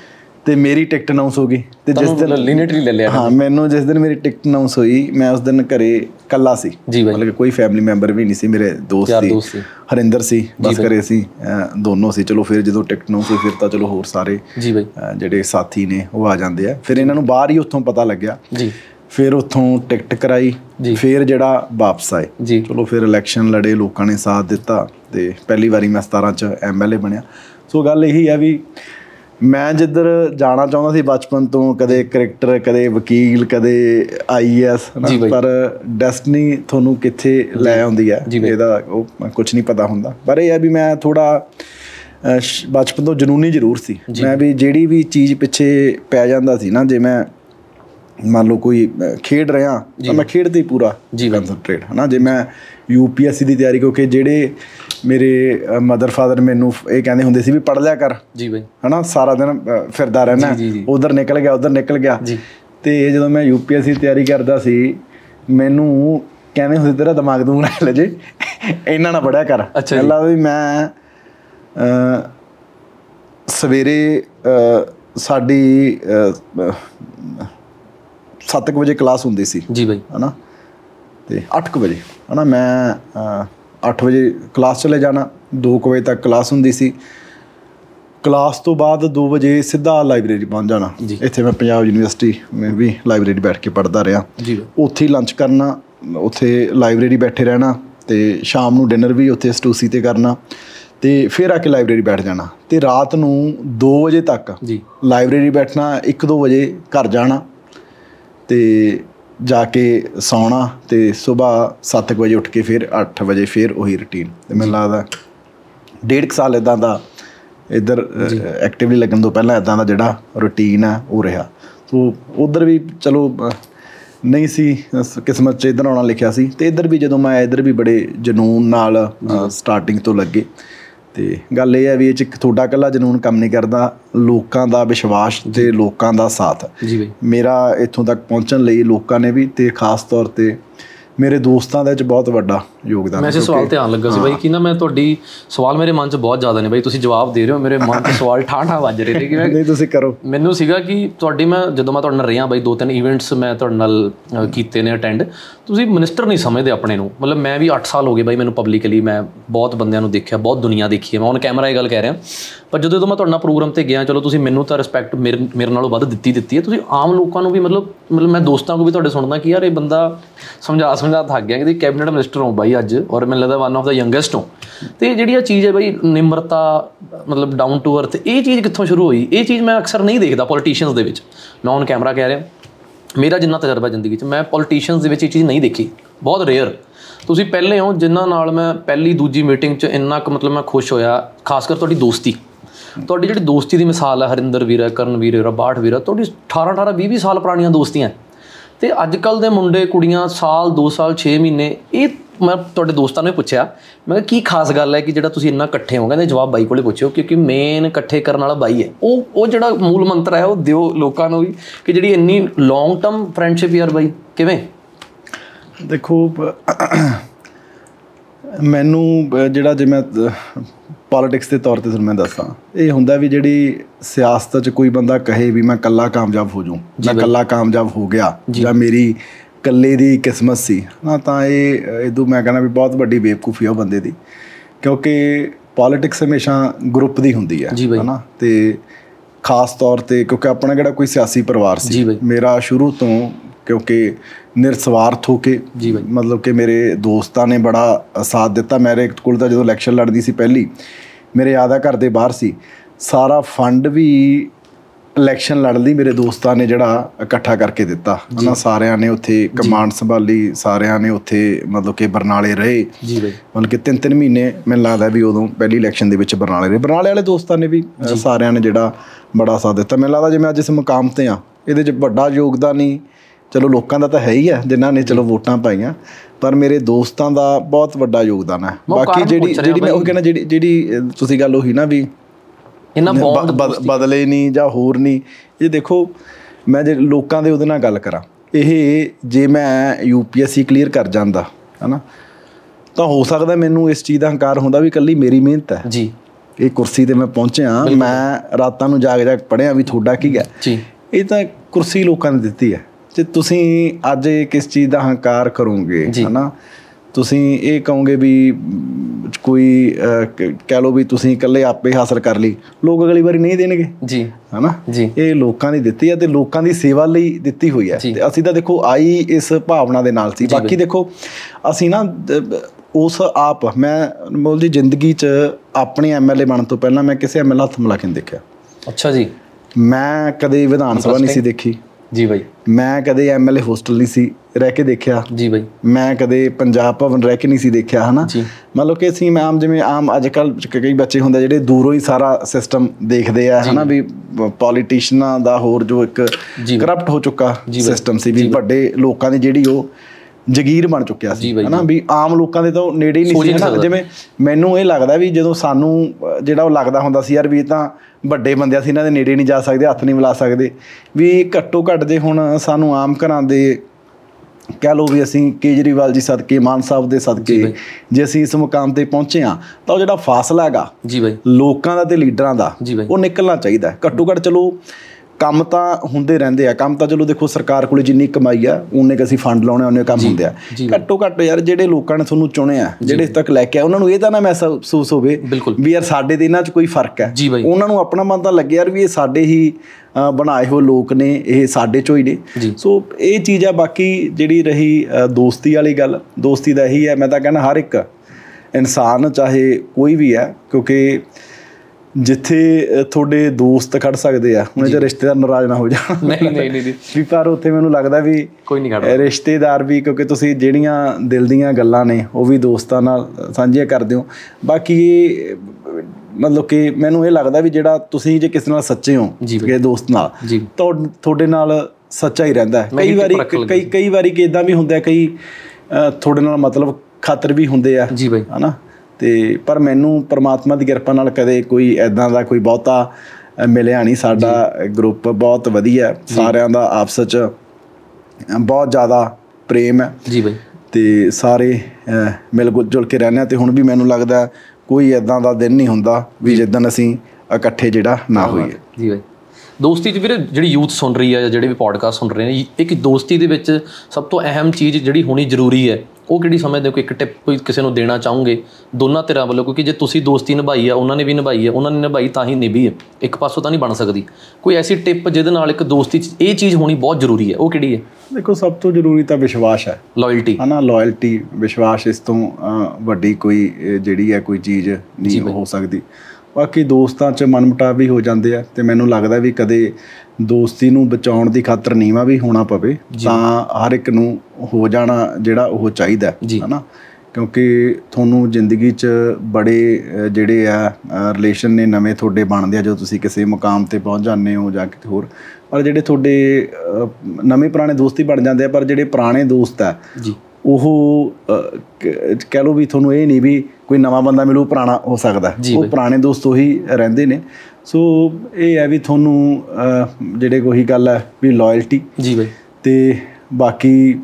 ਤੇ ਮੇਰੀ ਟਿਕਟ ਅਨਾਉਂਸ ਹੋ ਗਈ ਤੇ ਜਿਸ ਦਿਨ ਲਿਨੇਟਰੀ ਲੈ ਲਿਆ ਹਾਂ ਮੈਨੂੰ ਜਿਸ ਦਿਨ ਮੇਰੀ ਟਿਕਟ ਅਨਾਉਂਸ ਹੋਈ ਮੈਂ ਉਸ ਦਿਨ ਘਰੇ ਇਕੱਲਾ ਸੀ। ਮਤਲਬ ਕੋਈ ਫੈਮਿਲੀ ਮੈਂਬਰ ਵੀ ਨਹੀਂ ਸੀ ਮੇਰੇ ਦੋਸਤ ਸੀ ਹਰਿੰਦਰ ਸੀ ਬਸ ਘਰੇ ਸੀ ਦੋਨੋਂ ਸੀ। ਚਲੋ ਫਿਰ ਜਦੋਂ ਟਿਕਟ ਅਨਾਉਂਸ ਹੋਈ ਫਿਰ ਤਾਂ ਚਲੋ ਹੋਰ ਸਾਰੇ ਜੀ ਬਾਈ। ਅਹ ਜਿਹੜੇ ਸਾਥੀ ਨੇ ਉਹ ਆ ਜਾਂਦੇ ਆ। ਫਿਰ ਇਹਨਾਂ ਨੂੰ ਬਾਹਰ ਹੀ ਉੱਥੋਂ ਪਤਾ ਲੱਗਿਆ। ਜੀ। ਫਿਰ ਉੱਥੋਂ ਟਿਕਟ ਕਰਾਈ। ਫਿਰ ਜਿਹੜਾ ਵਾਪਸ ਆਏ। ਚਲੋ ਫਿਰ ਇਲੈਕਸ਼ਨ ਲੜੇ ਲੋਕਾਂ ਨੇ ਸਾਥ ਦਿੱਤਾ ਤੇ ਪਹਿਲੀ ਵਾਰੀ ਮੈਂ 17 ਚ ਐਮਐਲਏ ਬਣਿਆ। ਸੋ ਗੱਲ ਇਹੀ ਹੈ ਵੀ ਮੈਂ ਜਿੱਧਰ ਜਾਣਾ ਚਾਹੁੰਦਾ ਸੀ ਬਚਪਨ ਤੋਂ ਕਦੇ ਕ੍ਰਿਕਟਰ ਕਦੇ ਵਕੀਲ ਕਦੇ ਆਈਐਸ ਬਾਈ। ਪਰ ਡੈਸਟਨੀ ਤੁਹਾਨੂੰ ਕਿੱਥੇ ਲੈ ਆਉਂਦੀ ਹੈ। ਇਹਦਾ ਉਹ ਕੁਝ ਨਹੀਂ ਪਤਾ ਹੁੰਦਾ ਪਰ ਇਹ ਹੈ ਵੀ ਮੈਂ ਥੋੜਾ ਬਚਪਨ ਤੋਂ ਜਨੂਨੀ ਜ਼ਰੂਰ ਸੀ ਮੈਂ ਵੀ ਜਿਹੜੀ ਵੀ ਚੀਜ਼ ਪਿੱਛੇ ਪੈ ਜਾਂਦਾ ਸੀ ਨਾ ਜੇ ਮੈਂ ਮੰਨ ਲਓ ਕੋਈ ਖੇਡ ਰਿਹਾ ਤਾਂ ਮੈਂ ਖੇਡ ਤੇ ਹੀ ਪੂਰਾ। ਕਨਸੈਂਟਰੇਟ ਹਨਾ ਜੇ ਮੈਂ ਯੂਪੀਐਸਸੀ ਦੀ ਤਿਆਰੀ ਕਿਉਂਕਿ ਜਿਹੜੇ ਮੇਰੇ ਮਦਰ ਫਾਦਰ ਮੈਨੂੰ ਇਹ ਕਹਿੰਦੇ ਹੁੰਦੇ ਸੀ ਵੀ ਪੜ ਲਿਆ ਕਰ। ਜੀ ਬਾਈ। ਹਨਾ ਸਾਰਾ ਦਿਨ ਫਿਰਦਾ ਰਹਿਣਾ। ਉਧਰ ਨਿਕਲ ਗਿਆ ਉਧਰ ਨਿਕਲ ਗਿਆ। ਜੀ। ਤੇ ਜਦੋਂ ਮੈਂ ਯੂਪੀਐਸਸੀ ਦੀ ਤਿਆਰੀ ਕਰਦਾ ਸੀ ਮੈਨੂੰ ਕਹਿੰਦੇ ਹੁੰਦੇ ਤੇਰਾ ਦਿਮਾਗ ਦੂਰ ਨਾ ਲੈ ਜੇ ਇੰਨਾ ਨਾ ਪੜਿਆ ਕਰ। ਅੱਛਾ ਜੀ। ਅੱਲਾ ਵੀ ਮੈਂ ਸਵੇਰੇ ਸਾਡੀ 7 ਵਜੇ ਕਲਾਸ ਹੁੰਦੀ ਸੀ। ਜੀ ਬਾਈ। ਹਨਾ ਤੇ 8 ਵਜੇ। ਹਨਾ ਮੈਂ 8 ਵਜੇ ਕਲਾਸ ਚਲੇ ਜਾਣਾ 2 ਵਜੇ ਤੱਕ ਕਲਾਸ ਹੁੰਦੀ ਸੀ। ਕਲਾਸ ਤੋਂ ਬਾਅਦ 2 ਵਜੇ ਸਿੱਧਾ ਲਾਇਬ੍ਰੇਰੀ ਪਹੁੰਚ ਜਾਣਾ। ਇੱਥੇ ਮੈਂ ਪੰਜਾਬ ਯੂਨੀਵਰਸਿਟੀ ਮੈਂ ਵੀ ਲਾਇਬ੍ਰੇਰੀ ਬੈਠ ਕੇ ਪੜ੍ਹਦਾ ਰਿਹਾ। ਉੱਥੇ ਹੀ ਲੰਚ ਕਰਨਾ ਉੱਥੇ ਲਾਇਬ੍ਰੇਰੀ ਬੈਠੇ ਰਹਿਣਾ ਤੇ ਸ਼ਾਮ ਨੂੰ ਡਿਨਰ ਵੀ ਉੱਥੇ ਸਟੂਸੀ ਤੇ ਕਰਨਾ ਤੇ ਫਿਰ ਆ ਕੇ ਲਾਇਬ੍ਰੇਰੀ ਬੈਠ ਜਾਣਾ ਤੇ ਰਾਤ ਨੂੰ 2 ਵਜੇ ਤੱਕ ਜੀ। ਲਾਇਬ੍ਰੇਰੀ ਬੈਠਣਾ 1-2 ਵਜੇ ਘਰ ਜਾਣਾ ਤੇ ਜਾ ਕੇ ਸੌਣਾ ਤੇ ਸਵੇਰ 7 ਵਜੇ ਉੱਠ ਕੇ ਫਿਰ 8 ਵਜੇ ਫਿਰ ਉਹੀ ਰੁਟੀਨ ਤੇ ਮੈਨੂੰ ਲੱਗਦਾ ਡੇਢ ਸਾਲ ਇਦਾਂ ਦਾ ਇੱਧਰ ਐਕਟਿਵਲੀ ਲੱਗਣ ਤੋਂ ਪਹਿਲਾਂ ਇਦਾਂ ਦਾ ਜਿਹੜਾ ਰੁਟੀਨ ਹੈ ਉਹ ਰਿਹਾ। ਸੋ ਉਧਰ ਵੀ ਚਲੋ ਨਹੀਂ ਸੀ ਕਿਸਮਤ 'ਚ ਇੱਧਰ ਆਉਣਾ ਲਿਖਿਆ ਸੀ। ਤੇ ਇੱਧਰ ਵੀ ਜਦੋਂ ਮੈਂ ਇੱਧਰ ਵੀ ਬੜੇ ਜਨੂਨ ਨਾਲ ਸਟਾਰਟਿੰਗ ਤੋਂ ਲੱਗੇ ਤੇ ਗੱਲ ਇਹ ਹੈ ਵੀ ਇਹ ਚ ਤੁਹਾਡਾ ਇਕੱਲਾ ਜਨੂਨ ਕੰਮ ਨਹੀਂ ਕਰਦਾ ਲੋਕਾਂ ਦਾ ਵਿਸ਼ਵਾਸ ਤੇ ਲੋਕਾਂ ਦਾ ਸਾਥ। ਜੀ ਬਈ। ਮੇਰਾ ਇੱਥੋਂ ਤੱਕ ਪਹੁੰਚਣ ਲਈ ਲੋਕਾਂ ਨੇ ਵੀ ਤੇ ਖਾਸ ਤੌਰ ਤੇ ਮੇਰੇ ਦੋਸਤਾਂ ਦਾ ਇਹ ਚ ਬਹੁਤ ਵੱਡਾ ਯੋਗਦਾਨ ਮੈਂ ਇਸੇ ਸਵਾਲ ਤੇ ਆਉਣ ਲੱਗਾ ਸੀ ਬਾਈ ਕਿ ਨਾ ਮੈਂ ਤੁਹਾਡੀ ਸਵਾਲ ਮੇਰੇ ਮਨ 'ਚ ਬਹੁਤ ਜ਼ਿਆਦਾ ਨੇ ਬਾਈ ਤੁਸੀਂ ਜਵਾਬ ਦੇ ਰਹੇ ਹੋ ਮੇਰੇ ਮਨ 'ਚ ਸਵਾਲ ਠਾਂ ਠਾਂ ਵੱਜ ਰਹੇ ਨੇ ਕਿ ਮੈਂ ਨਹੀਂ ਤੁਸੀਂ ਕਰੋ। ਮੈਨੂੰ ਸੀਗਾ ਕਿ ਤੁਹਾਡੀ ਮੈਂ ਜਦੋਂ ਮੈਂ ਤੁਹਾਡੇ ਨਾਲ ਰਿਹਾ ਬਾਈ ਦੋ ਤਿੰਨ ਇਵੈਂਟਸ ਮੈਂ ਤੁਹਾਡੇ ਨਾਲ ਕੀਤੇ ਨੇ ਅਟੈਂਡ ਤੁਸੀਂ ਮਿਨਿਸਟਰ ਨਹੀਂ ਸਮਝਦੇ ਆਪਣੇ ਨੂੰ ਮਤਲਬ ਮੈਂ ਵੀ 8 ਸਾਲ ਹੋ ਗਏ ਬਾਈ ਮੈਨੂੰ ਪਬਲਿਕਲੀ ਮੈਂ ਬਹੁਤ ਬੰਦਿਆਂ ਨੂੰ ਦੇਖਿਆ ਬਹੁਤ ਦੁਨੀਆ ਦੇਖੀ ਹੈ ਮੈਂ ਔਨ ਕੈਮਰਾ ਇਹ ਗੱਲ ਕਹਿ ਰਿਹਾ ਪਰ ਜਦੋਂ ਜਦੋਂ ਮੈਂ ਤੁਹਾਡੇ ਨਾਲ ਪ੍ਰੋਗਰਾਮ ਤੇ ਗਿਆ ਚਲੋ ਤੁਸੀਂ ਮੈਨੂੰ ਤਾਂ ਰਿਸਪੈਕਟ ਮੇਰੇ ਨਾਲੋਂ ਵੱਧ ਦਿੱਤੀ ਦਿੱਤੀ ਹੈ ਤੁਸੀਂ ਆਮ ਲੋਕਾਂ ਨੂੰ ਵੀ ਮਤਲਬ ਮਤਲਬ ਮੈਂ ਦੋਸਤਾਂ ਕੋਲ ਵੀ ਤੁਹਾਡੇ ਸੁਣਦਾ ਕਿ ਯਾਰ ਇਹ ਬੰਦਾ ਸਮਝਾ ਸਮਝਾ ਥੱਕ ਗਿਆ ਕਿ ਕੈਬਨਿਟ ਮਿਨਿਸਟਰ ਹੋ ਬਾਈ ਅੱਜ ਔਰ ਮੈਨੂੰ ਲੱਗਦਾ ਵਨ ਆਫ ਦਾ ਯੰਗੈਸਟ ਹੋ। ਤੇ ਜਿਹੜੀ ਆ ਚੀਜ਼ ਹੈ ਬਾਈ ਨਿਮਰਤਾ, ਮਤਲਬ ਡਾਊਨ ਟੂ ਅਰਥ ਇਹ ਚੀਜ਼ ਕਿੱਥੋਂ ਸ਼ੁਰੂ ਹੋਈ? ਇਹ ਚੀਜ਼ ਮੈਂ ਅਕਸਰ ਨਹੀਂ ਦੇਖਦਾ ਪੋਲੀਟੀਸ਼ੀਅਨਸ ਦੇ ਵਿੱਚ। ਮੈਂ ਔਨ ਕੈਮਰਾ ਕਹਿ ਰਿਹਾ। ਮੇਰਾ ਜਿੰਨਾ ਤਜਰਬਾ ਜ਼ਿੰਦਗੀ 'ਚ, ਮੈਂ ਪੋਲੀਟੀਸ਼ੀਅਨਸ ਦੇ ਵਿੱਚ ਇਹ ਚੀਜ਼ ਨਹੀਂ ਦੇਖੀ। ਬਹੁਤ ਰੇਅਰ ਤੁਸੀਂ ਪਹਿਲੇ ਹੋ, ਜਿਨ੍ਹਾਂ ਨਾਲ ਮੈਂ ਪਹਿਲੀ, ਦੂਜੀ ਮੀਟਿੰਗ 'ਚ ਇੰਨਾ ਕੁ ਮਤਲਬ ਮੈਂ ਖੁਸ਼ ਹੋਇਆ, ਖਾਸ ਕਰ ਤੁਹਾਡੀ ਦੋਸਤੀ। ਤੁਹਾਡੀ ਜਿਹੜੀ ਦੋਸਤੀ ਦੀ ਮਿਸਾਲ ਹੈ ਹਰਿੰਦਰ ਵੀਰ ਹੈ ਕਰਨ ਵੀਰ ਹੈ ਰਬਾਠ ਵੀਰ ਹੈ ਤੁਹਾਡੀ 18 18 20 20 ਸਾਲ ਪੁਰਾਣੀਆਂ ਦੋਸਤੀਆਂ। ਤੇ ਅੱਜ ਕੱਲ ਦੇ ਮੁੰਡੇ, ਕੁੜੀਆਂ ਸਾਲ 2 ਸਾਲ 6 ਮਹੀਨੇ, ਇਹ ਮੈਂ ਤੁਹਾਡੇ ਦੋਸਤਾਂ ਨੂੰ ਪੁੱਛਿਆ ਮੈਂ ਕਿਹਾ ਕੀ ਖਾਸ ਗੱਲ ਹੈ ਕਿ ਜਿਹੜਾ ਤੁਸੀਂ ਇੰਨਾ ਇਕੱਠੇ ਹੋ? ਕਹਿੰਦੇ ਜਵਾਬ ਬਾਈ ਕੋਲੇ ਪੁੱਛਿਓ ਕਿਉਂਕਿ ਮੇਨ ਇਕੱਠੇ ਕਰਨ ਵਾਲਾ ਬਾਈ ਹੈ। ਉਹ ਉਹ ਜਿਹੜਾ ਮੂਲ ਮੰਤਰ ਹੈ ਉਹ ਦਿਓ ਲੋਕਾਂ ਨੂੰ ਵੀ ਕਿ ਜਿਹੜੀ ਇੰਨੀ ਲੌਂਗ ਟਰਮ ਫਰੈਂਡਸ਼ਿਪ ਯਾਰ ਬਾਈ ਕਿਵੇਂ? ਦੇਖੋ ਮੈਨੂੰ ਜਿਹੜਾ ਜੇ ਮੈਂ ਪੋਲਿਟਿਕਸ ਦੇ ਤੌਰ ਤੇ ਤੁਹਾਨੂੰ ਮੈਂ ਦੱਸਾਂ ਇਹ ਹੁੰਦਾ ਵੀ ਜਿਹੜੀ ਸਿਆਸਤ 'ਚ ਕੋਈ ਬੰਦਾ ਕਹੇ ਵੀ ਮੈਂ ਕੱਲਾ ਕਾਮਯਾਬ ਹੋ ਜਾਊਂ ਮੈਂ ਕੱਲਾ ਕਾਮਯਾਬ ਹੋ ਗਿਆ ਜਾਂ ਮੇਰੀ ਕੱਲੇ ਦੀ ਕਿਸਮਤ ਸੀ ਨਾ ਤਾਂ ਇਹ ਇਦੋਂ ਮੈਂ ਕਹਿੰਦਾ ਵੀ ਬਹੁਤ ਵੱਡੀ ਬੇਵਕੂਫੀ ਆ ਉਹ ਬੰਦੇ ਦੀ ਕਿਉਂਕਿ ਪੋਲਿਟਿਕਸ ਹਮੇਸ਼ਾ ਗਰੁੱਪ ਦੀ ਹੁੰਦੀ ਹੈ। ਹਨਾ ਤੇ ਖਾਸ ਤੌਰ ਤੇ ਕਿਉਂਕਿ ਆਪਣਾ ਕਿਹੜਾ ਕੋਈ ਸਿਆਸੀ ਪਰਿਵਾਰ ਸੀ। ਮੇਰਾ ਸ਼ੁਰੂ ਤੋਂ ਕਿਉਂਕਿ ਨਿਰਸਵਾਰਥ ਹੋ ਕੇ ਜੀ ਬਾਈ। ਮਤਲਬ ਕਿ ਮੇਰੇ ਦੋਸਤਾਂ ਨੇ ਬੜਾ ਸਾਥ ਦਿੱਤਾ ਮੇਰੇ ਕੋਲ ਤਾਂ ਜਦੋਂ ਇਲੈਕਸ਼ਨ ਲੜਦੀ ਸੀ ਪਹਿਲੀ ਮੇਰੇ ਆਦਾ ਘਰ ਦੇ ਬਾਹਰ ਸੀ ਸਾਰਾ ਫੰਡ ਵੀ ਇਲੈਕਸ਼ਨ ਲੜਨ ਲਈ ਮੇਰੇ ਦੋਸਤਾਂ ਨੇ ਜਿਹੜਾ ਇਕੱਠਾ ਕਰਕੇ ਦਿੱਤਾ। ਉਹਨਾਂ ਸਾਰਿਆਂ ਨੇ ਉੱਥੇ ਕਮਾਂਡ ਸੰਭਾਲੀ ਸਾਰਿਆਂ ਨੇ ਉੱਥੇ ਮਤਲਬ ਕਿ ਬਰਨਾਲੇ ਰਹੇ। ਜੀ ਬਾਈ। ਮਤਲਬ ਕਿ ਤਿੰਨ ਤਿੰਨ ਮਹੀਨੇ ਮੈਨੂੰ ਲੱਗਦਾ ਵੀ ਉਦੋਂ ਪਹਿਲੀ ਇਲੈਕਸ਼ਨ ਦੇ ਵਿੱਚ ਬਰਨਾਲੇ ਰਹੇ। ਬਰਨਾਲੇ ਵਾਲੇ ਦੋਸਤਾਂ ਨੇ ਵੀ ਸਾਰਿਆਂ ਨੇ ਜਿਹੜਾ ਬੜਾ ਸਾਥ ਦਿੱਤਾ। ਮੈਨੂੰ ਲੱਗਦਾ ਜਿਵੇਂ ਅੱਜ ਇਸ ਮੁਕਾਮ ਤੇ ਆ ਇਹਦੇ 'ਚ ਵੱਡਾ ਯੋਗਦਾਨ ਨਹੀਂ ਚਲੋ ਲੋਕਾਂ ਦਾ ਤਾਂ ਹੈ ਹੀ ਆ ਜਿਨ੍ਹਾਂ ਨੇ ਚਲੋ ਵੋਟਾਂ ਪਾਈਆਂ ਪਰ ਮੇਰੇ ਦੋਸਤਾਂ ਦਾ ਬਹੁਤ ਵੱਡਾ ਯੋਗਦਾਨ ਹੈ। ਬਾਕੀ ਜਿਹੜੀ ਜਿਹੜੀ ਮੈਂ ਉਹ ਕਹਿੰਦਾ ਜਿਹੜੀ ਜਿਹੜੀ ਤੁਸੀਂ ਗੱਲ ਉਹੀ ਨਾ ਵੀ ਇਹਨਾਂ ਬੌਂਡ ਬਦਲੇ ਨਹੀਂ ਜਾਂ ਹੋਰ ਨਹੀਂ। ਇਹ ਦੇਖੋ ਮੈਂ ਜੇ ਲੋਕਾਂ ਦੇ ਉਹਦੇ ਨਾਲ ਗੱਲ ਕਰਾਂ ਇਹ ਜੇ ਮੈਂ ਯੂਪੀਐਸਸੀ ਕਲੀਅਰ ਕਰ ਜਾਂਦਾ ਹਨਾ ਤਾਂ ਹੋ ਸਕਦਾ ਮੈਨੂੰ ਇਸ ਚੀਜ਼ ਦਾ ਹੰਕਾਰ ਹੁੰਦਾ ਵੀ ਇਕੱਲੀ ਮੇਰੀ ਮਿਹਨਤ ਹੈ। ਜੀ। ਇਹ ਕੁਰਸੀ ਤੇ ਮੈਂ ਪਹੁੰਚਿਆ ਮੈਂ ਰਾਤਾਂ ਨੂੰ ਜਾਗ ਜਾਗ ਪੜਿਆ ਵੀ ਤੁਹਾਡਾ ਕੀ ਹੈ। ਜੀ। ਇਹ ਤਾਂ ਕੁਰਸੀ ਲੋਕਾਂ ਨੇ ਦਿੱਤੀ ਹੈ। ਜੇ ਤੁਸੀਂ ਅੱਜ ਕਿਸ ਚੀਜ਼ ਦਾ ਹੰਕਾਰ ਕਰੋਗੇ। ਹਨਾ ਤੁਸੀਂ ਇਹ ਕਹੋਗੇ ਵੀ ਕੋਈ ਕਹਿ ਲਓ ਵੀ ਤੁਸੀਂ ਇਕੱਲੇ ਆਪੇ ਹਾਸਲ ਕਰ ਲਈ ਲੋਕ ਅਗਲੀ ਵਾਰੀ ਨਹੀਂ ਦੇਣਗੇ। ਜੀ। ਹਨਾ? ਜੀ। ਇਹ ਲੋਕਾਂ ਦੀ ਦਿੱਤੀ ਹੈ ਤੇ ਲੋਕਾਂ ਦੀ ਸੇਵਾ ਲਈ ਦਿੱਤੀ ਹੋਈ ਹੈ। ਜੀ। ਤੇ ਅਸੀਂ ਤਾਂ ਦੇਖੋ ਆਈ ਇਸ ਭਾਵਨਾ ਦੇ ਨਾਲ ਸੀ। ਬਾਕੀ ਦੇਖੋ ਅਸੀਂ ਨਾ ਉਸ ਆਪ ਮੈਂ ਮੋਲ ਦੀ ਜ਼ਿੰਦਗੀ 'ਚ ਆਪਣੇ ਐਮਐਲਏ ਬਣਨ ਤੋਂ ਪਹਿਲਾਂ ਮੈਂ ਕਿਸੇ ਐਮਐਲਏ ਹੱਥ ਮਿਲਾ ਕੇ ਨਹੀਂ ਦੇਖਿਆ। ਅੱਛਾ ਜੀ। ਮੈਂ ਕਦੇ ਵਿਧਾਨ ਸਭਾ ਨਹੀਂ ਸੀ ਦੇਖੀ। ਜੀ ਬਾਈ। ਮੈਂ ਕਦੇ ਐਮਐਲਏ ਹੋਸਟਲ ਨਹੀਂ ਸੀ। ਰਹਿ ਕੇ ਦੇਖਿਆ। ਜੀ ਬਾਈ। ਮੈਂ ਕਦੇ ਪੰਜਾਬ ਭਵਨ ਰਹਿ ਕੇ ਨਹੀਂ ਸੀ ਦੇਖਿਆ ਹਨਾ? ਜੀ। ਮਤਲਬ ਕਿ ਅਸੀਂ ਮੈਂ ਆਮ ਜਿਵੇਂ ਆਮ ਅੱਜ ਕੱਲ ਕਈ ਬੱਚੇ ਹੁੰਦੇ ਜਿਹੜੇ ਦੂਰੋਂ ਹੀ ਸਾਰਾ ਸਿਸਟਮ ਦੇਖਦੇ ਆ ਹਨਾ ਵੀ ਪੋਲੀਟੀਸ਼ੀਅਨਾਂ ਦਾ ਹੋਰ ਜੋ ਇੱਕ। ਕਰਪਟ ਹੋ ਚੁੱਕਾ ਸਿਸਟਮ ਸੀ ਵੀ ਵੱਡੇ ਲੋਕਾਂ ਦੀ ਜਿਹੜੀ ਉਹ ਜਗੀਰ ਬਣ ਚੁੱਕਿਆ ਸੀ ਹਨਾ? ਵੀ ਆਮ ਲੋਕਾਂ ਦੇ ਤਾਂ ਨੇੜੇ ਹੀ ਨਹੀਂ ਸੀ। ਜਿਵੇਂ ਮੈਨੂੰ ਇਹ ਲੱਗਦਾ ਵੀ ਜਦੋਂ ਸਾਨੂੰ ਜਿਹੜਾ ਉਹ ਲੱਗਦਾ ਹੁੰਦਾ ਸੀ ਯਾਰ ਵੀ ਇਹ ਤਾਂ ਵੱਡੇ ਬੰਦੇ ਸੀ ਇਹਨਾਂ ਦੇ ਨੇੜੇ ਨਹੀਂ ਜਾ ਸਕਦੇ ਹੱਥ ਨਹੀਂ ਮਿਲਾ ਸਕਦੇ ਵੀ ਘੱਟੋ ਘੱਟ ਜੇ ਹੁਣ ਸਾਨੂੰ ਆਮ ਘਰਾਂ ਦੇ ਕਹਿ ਲਓ ਵੀ ਅਸੀਂ ਕੇਜਰੀਵਾਲ ਜੀ ਸਦਕੇ ਮਾਨ ਸਾਹਿਬ ਦੇ ਸਦਕੇ ਜੇ ਅਸੀਂ ਇਸ ਮੁਕਾਮ ਤੇ ਪਹੁੰਚੇ ਆ ਤਾਂ ਉਹ ਜਿਹੜਾ ਫਾਸਲਾ ਹੈਗਾ ਜੀ ਬਾਈ ਲੋਕਾਂ ਦਾ ਤੇ ਲੀਡਰਾਂ ਦਾ। ਉਹ ਨਿਕਲਣਾ ਚਾਹੀਦਾ। ਘੱਟੋ ਘੱਟ ਚਲੋ ਕੰਮ ਤਾਂ ਹੁੰਦੇ ਰਹਿੰਦੇ ਆ ਕੰਮ ਤਾਂ ਚਲੋ ਦੇਖੋ ਸਰਕਾਰ ਕੋਲੇ ਜਿੰਨੀ ਕਮਾਈ ਆ ਉਹਨੇ ਕਿ ਅਸੀਂ ਫੰਡ ਲਾਉਣੇ ਉਹਨੇ ਕੰਮ ਹੁੰਦੇ ਆ। ਘੱਟੋ ਘੱਟ ਯਾਰ ਜਿਹੜੇ ਲੋਕਾਂ ਨੇ ਤੁਹਾਨੂੰ ਚੁਣਿਆ ਜਿਹੜੇ ਤੱਕ ਲੈ ਕੇ ਆ ਉਹਨਾਂ ਨੂੰ ਇਹ ਤਾਂ ਨਾ ਮਹਿਸੂਸ ਹੋਵੇ। ਵੀ ਯਾਰ ਸਾਡੇ ਤੇ ਇਹਨਾਂ 'ਚ ਕੋਈ ਫ਼ਰਕ ਹੈ। ਉਹਨਾਂ ਨੂੰ ਆਪਣਾ ਮਨ ਤਾਂ ਲੱਗੇ ਯਾਰ ਵੀ ਇਹ ਸਾਡੇ ਹੀ ਬਣਾਏ ਹੋਏ ਲੋਕ ਨੇ ਇਹ ਸਾਡੇ ਚੋਂ ਹੀ ਨੇ। ਸੋ ਇਹ ਚੀਜ਼ ਆ ਬਾਕੀ ਜਿਹੜੀ ਰਹੀ ਦੋਸਤੀ ਵਾਲੀ ਗੱਲ ਦੋਸਤੀ ਦਾ ਇਹੀ ਹੈ ਮੈਂ ਤਾਂ ਕਹਿੰਦਾ ਹਰ ਇੱਕ ਇਨਸਾਨ ਚਾਹੇ ਕੋਈ ਵੀ ਹੈ ਕਿਉਂਕਿ ਜਿੱਥੇ ਤੁਹਾਡੇ ਦੋਸਤ ਖੜ ਸਕਦੇ ਆ ਉਹਨਾਂ ਦੇ ਰਿਸ਼ਤੇਦਾਰ ਨਾਰਾਜ਼ ਨਾ ਹੋ ਜਾਣ। ਨਹੀਂ ਨਹੀਂ ਨਹੀਂ। ਵੀ ਪਰ ਉੱਥੇ ਮੈਨੂੰ ਲੱਗਦਾ ਵੀ ਕੋਈ ਨਹੀਂ ਖੜਦਾ। ਰਿਸ਼ਤੇਦਾਰ ਵੀ ਕਿਉਂਕਿ ਤੁਸੀਂ ਜਿਹੜੀਆਂ ਦਿਲ ਦੀਆਂ ਗੱਲਾਂ ਨੇ ਉਹ ਵੀ ਦੋਸਤਾਂ ਨਾਲ ਸਾਂਝੀਆਂ ਕਰਦੇ ਹੋ। ਬਾਕੀ ਇਹ ਮਤਲਬ ਕਿ ਮੈਨੂੰ ਇਹ ਲੱਗਦਾ ਵੀ ਜਿਹੜਾ ਤੁਸੀਂ ਜੇ ਕਿਸੇ ਨਾਲ ਸੱਚੇ ਹੋ। ਕਿਸੇ ਦੋਸਤ ਨਾਲ ਤੁਹਾਡੇ ਨਾਲ ਸੱਚਾ ਹੀ ਰਹਿੰਦਾ ਹੈ। ਕਈ ਵਾਰੀ। ਕਈ ਕਈ ਵਾਰੀ ਕਿ ਇਦਾਂ ਵੀ ਹੁੰਦਾ ਕਈ ਤੁਹਾਡੇ ਨਾਲ ਮਤਲਬ ਖਾਤਰ ਵੀ ਹੁੰਦੇ ਆ। ਜੀ ਬਾਈ। ਹਨਾ? ਤੇ ਪਰ ਮੈਨੂੰ ਪ੍ਰਮਾਤਮਾ ਦੀ ਕਿਰਪਾ ਨਾਲ ਕਦੇ ਕੋਈ ਐਦਾਂ ਦਾ ਕੋਈ ਬਹੁਤਾ ਮਿਲਿਆ ਨਹੀਂ ਸਾਡਾ ਗਰੁੱਪ। ਬਹੁਤ ਵਧੀਆ। ਸਾਰਿਆਂ ਦਾ ਆਪਸ ਚ ਅ, ਬਹੁਤ ਜ਼ਿਆਦਾ ਪ੍ਰੇਮ ਹੈ। ਜੀ ਬਾਈ। ਤੇ ਸਾਰੇ ਮਿਲ ਜੁਲ ਕੇ ਰਹਿੰਦੇ ਆ ਤੇ ਹੁਣ ਵੀ ਮੈਨੂੰ ਲੱਗਦਾ ਕੋਈ ਐਦਾਂ ਦਾ ਦਿਨ ਨਹੀਂ ਹੁੰਦਾ ਵੀ ਜਿੱਦਣ ਅਸੀਂ ਇਕੱਠੇ ਜਿਹੜਾ ਨਾ ਹੋਈਏ। ਜੀ ਬਾਈ। ਦੋਸਤੀ 'ਚ ਵੀਰੇ ਜਿਹੜੀ ਯੂਥ ਸੁਣ ਰਹੀ ਹੈ ਜਾਂ ਜਿਹੜੇ ਵੀ ਪੋਡਕਾਸਟ ਸੁਣ ਰਹੇ ਨੇ ਇੱਕ ਦੋਸਤੀ ਦੇ ਵਿੱਚ ਸਭ ਤੋਂ ਅਹਿਮ ਚੀਜ਼ ਜਿਹੜੀ ਹੋਣੀ ਜ਼ਰੂਰੀ ਹੈ ਉਹ ਕਿਹੜੀ ਸਮਝਦੇ ਹੋ ਕਿ ਇੱਕ ਟਿਪ ਕੋਈ ਕਿਸੇ ਨੂੰ ਦੇਣਾ ਚਾਹੋਗੇ? ਦੋਨਾਂ ਧਿਰਾਂ ਵੱਲੋਂ ਕਿਉਂਕਿ ਜੇ ਤੁਸੀਂ ਦੋਸਤੀ ਨਿਭਾਈ ਹੈ ਉਹਨਾਂ ਨੇ ਵੀ ਨਿਭਾਈ ਹੈ ਉਹਨਾਂ ਨੇ ਨਿਭਾਈ ਤਾਂ ਹੀ ਨਿਭੀ ਹੈ ਇੱਕ ਪਾਸੋਂ ਤਾਂ ਨਹੀਂ ਬਣ ਸਕਦੀ। ਕੋਈ ਐਸੀ ਟਿਪ ਜਿਹਦੇ ਨਾਲ ਇੱਕ ਦੋਸਤੀ 'ਚ ਇਹ ਚੀਜ਼ ਹੋਣੀ ਬਹੁਤ ਜ਼ਰੂਰੀ ਹੈ ਉਹ ਕਿਹੜੀ ਹੈ? ਦੇਖੋ ਸਭ ਤੋਂ ਜ਼ਰੂਰੀ ਤਾਂ ਵਿਸ਼ਵਾਸ ਹੈ। ਲਾਇਲਟੀ ਹਨਾ ਲਾਇਲਟੀ ਵਿਸ਼ਵਾਸ ਇਸ ਤੋਂ ਵੱਡੀ ਕੋਈ ਜਿਹੜੀ ਹੈ ਕੋਈ ਚੀਜ਼ ਨਹੀਂ ਹੋ ਸਕਦੀ। ਬਾਕੀ ਦੋਸਤਾਂ 'ਚ ਮਨਮੁਟਾਵ ਵੀ ਹੋ ਜਾਂਦੇ ਆ ਤੇ ਮੈਨੂੰ ਲੱਗਦਾ ਵੀ ਕਦੇ ਦੋਸਤੀ ਨੂੰ ਬਚਾਉਣ ਦੀ ਖਾਤਰ ਨੀਵਾ ਵੀ ਹੋਣਾ ਪਵੇ ਤਾਂ ਹਰ ਇੱਕ ਨੂੰ ਹੋ ਜਾਣਾ ਜਿਹੜਾ ਉਹ ਚਾਹੀਦਾ। ਹਨਾ? ਕਿਉਂਕਿ ਤੁਹਾਨੂੰ ਜ਼ਿੰਦਗੀ 'ਚ ਬੜੇ ਜਿਹੜੇ ਆ ਰਿਲੇਸ਼ਨ ਨੇ ਨਵੇਂ ਤੁਹਾਡੇ ਬਣਦੇ ਆ ਜਦੋਂ ਤੁਸੀਂ ਕਿਸੇ ਮੁਕਾਮ ਤੇ ਪਹੁੰਚ ਜਾਂਦੇ ਹੋ ਜਾਂ ਕਿਤੇ ਹੋਰ। ਪਰ ਜਿਹੜੇ ਤੁਹਾਡੇ ਨਵੇਂ ਪੁਰਾਣੇ ਦੋਸਤ ਬਣ ਜਾਂਦੇ ਆ ਪਰ ਜਿਹੜੇ ਪੁਰਾਣੇ ਦੋਸਤ ਆ ਜੀ। ਉਹ ਕਹਿ ਲਓ ਵੀ ਤੁਹਾਨੂੰ ਇਹ ਨਹੀਂ ਵੀ ਕੋਈ ਨਵਾਂ ਬੰਦਾ ਮਿਲੂ ਪੁਰਾਣਾ ਹੋ ਸਕਦਾ। ਉਹ ਪੁਰਾਣੇ ਦੋਸਤ ਉਹੀ ਰਹਿੰਦੇ ਨੇ। ਸੋ ਇਹ ਹੈ ਵੀ ਤੁਹਾਨੂੰ ਜਿਹੜੇ ਕੋਈ ਗੱਲ ਹੈ ਵੀ ਲਾਇਲਟੀ ਜੀ ਬਾਈ। ਤੇ ਬਾਕੀ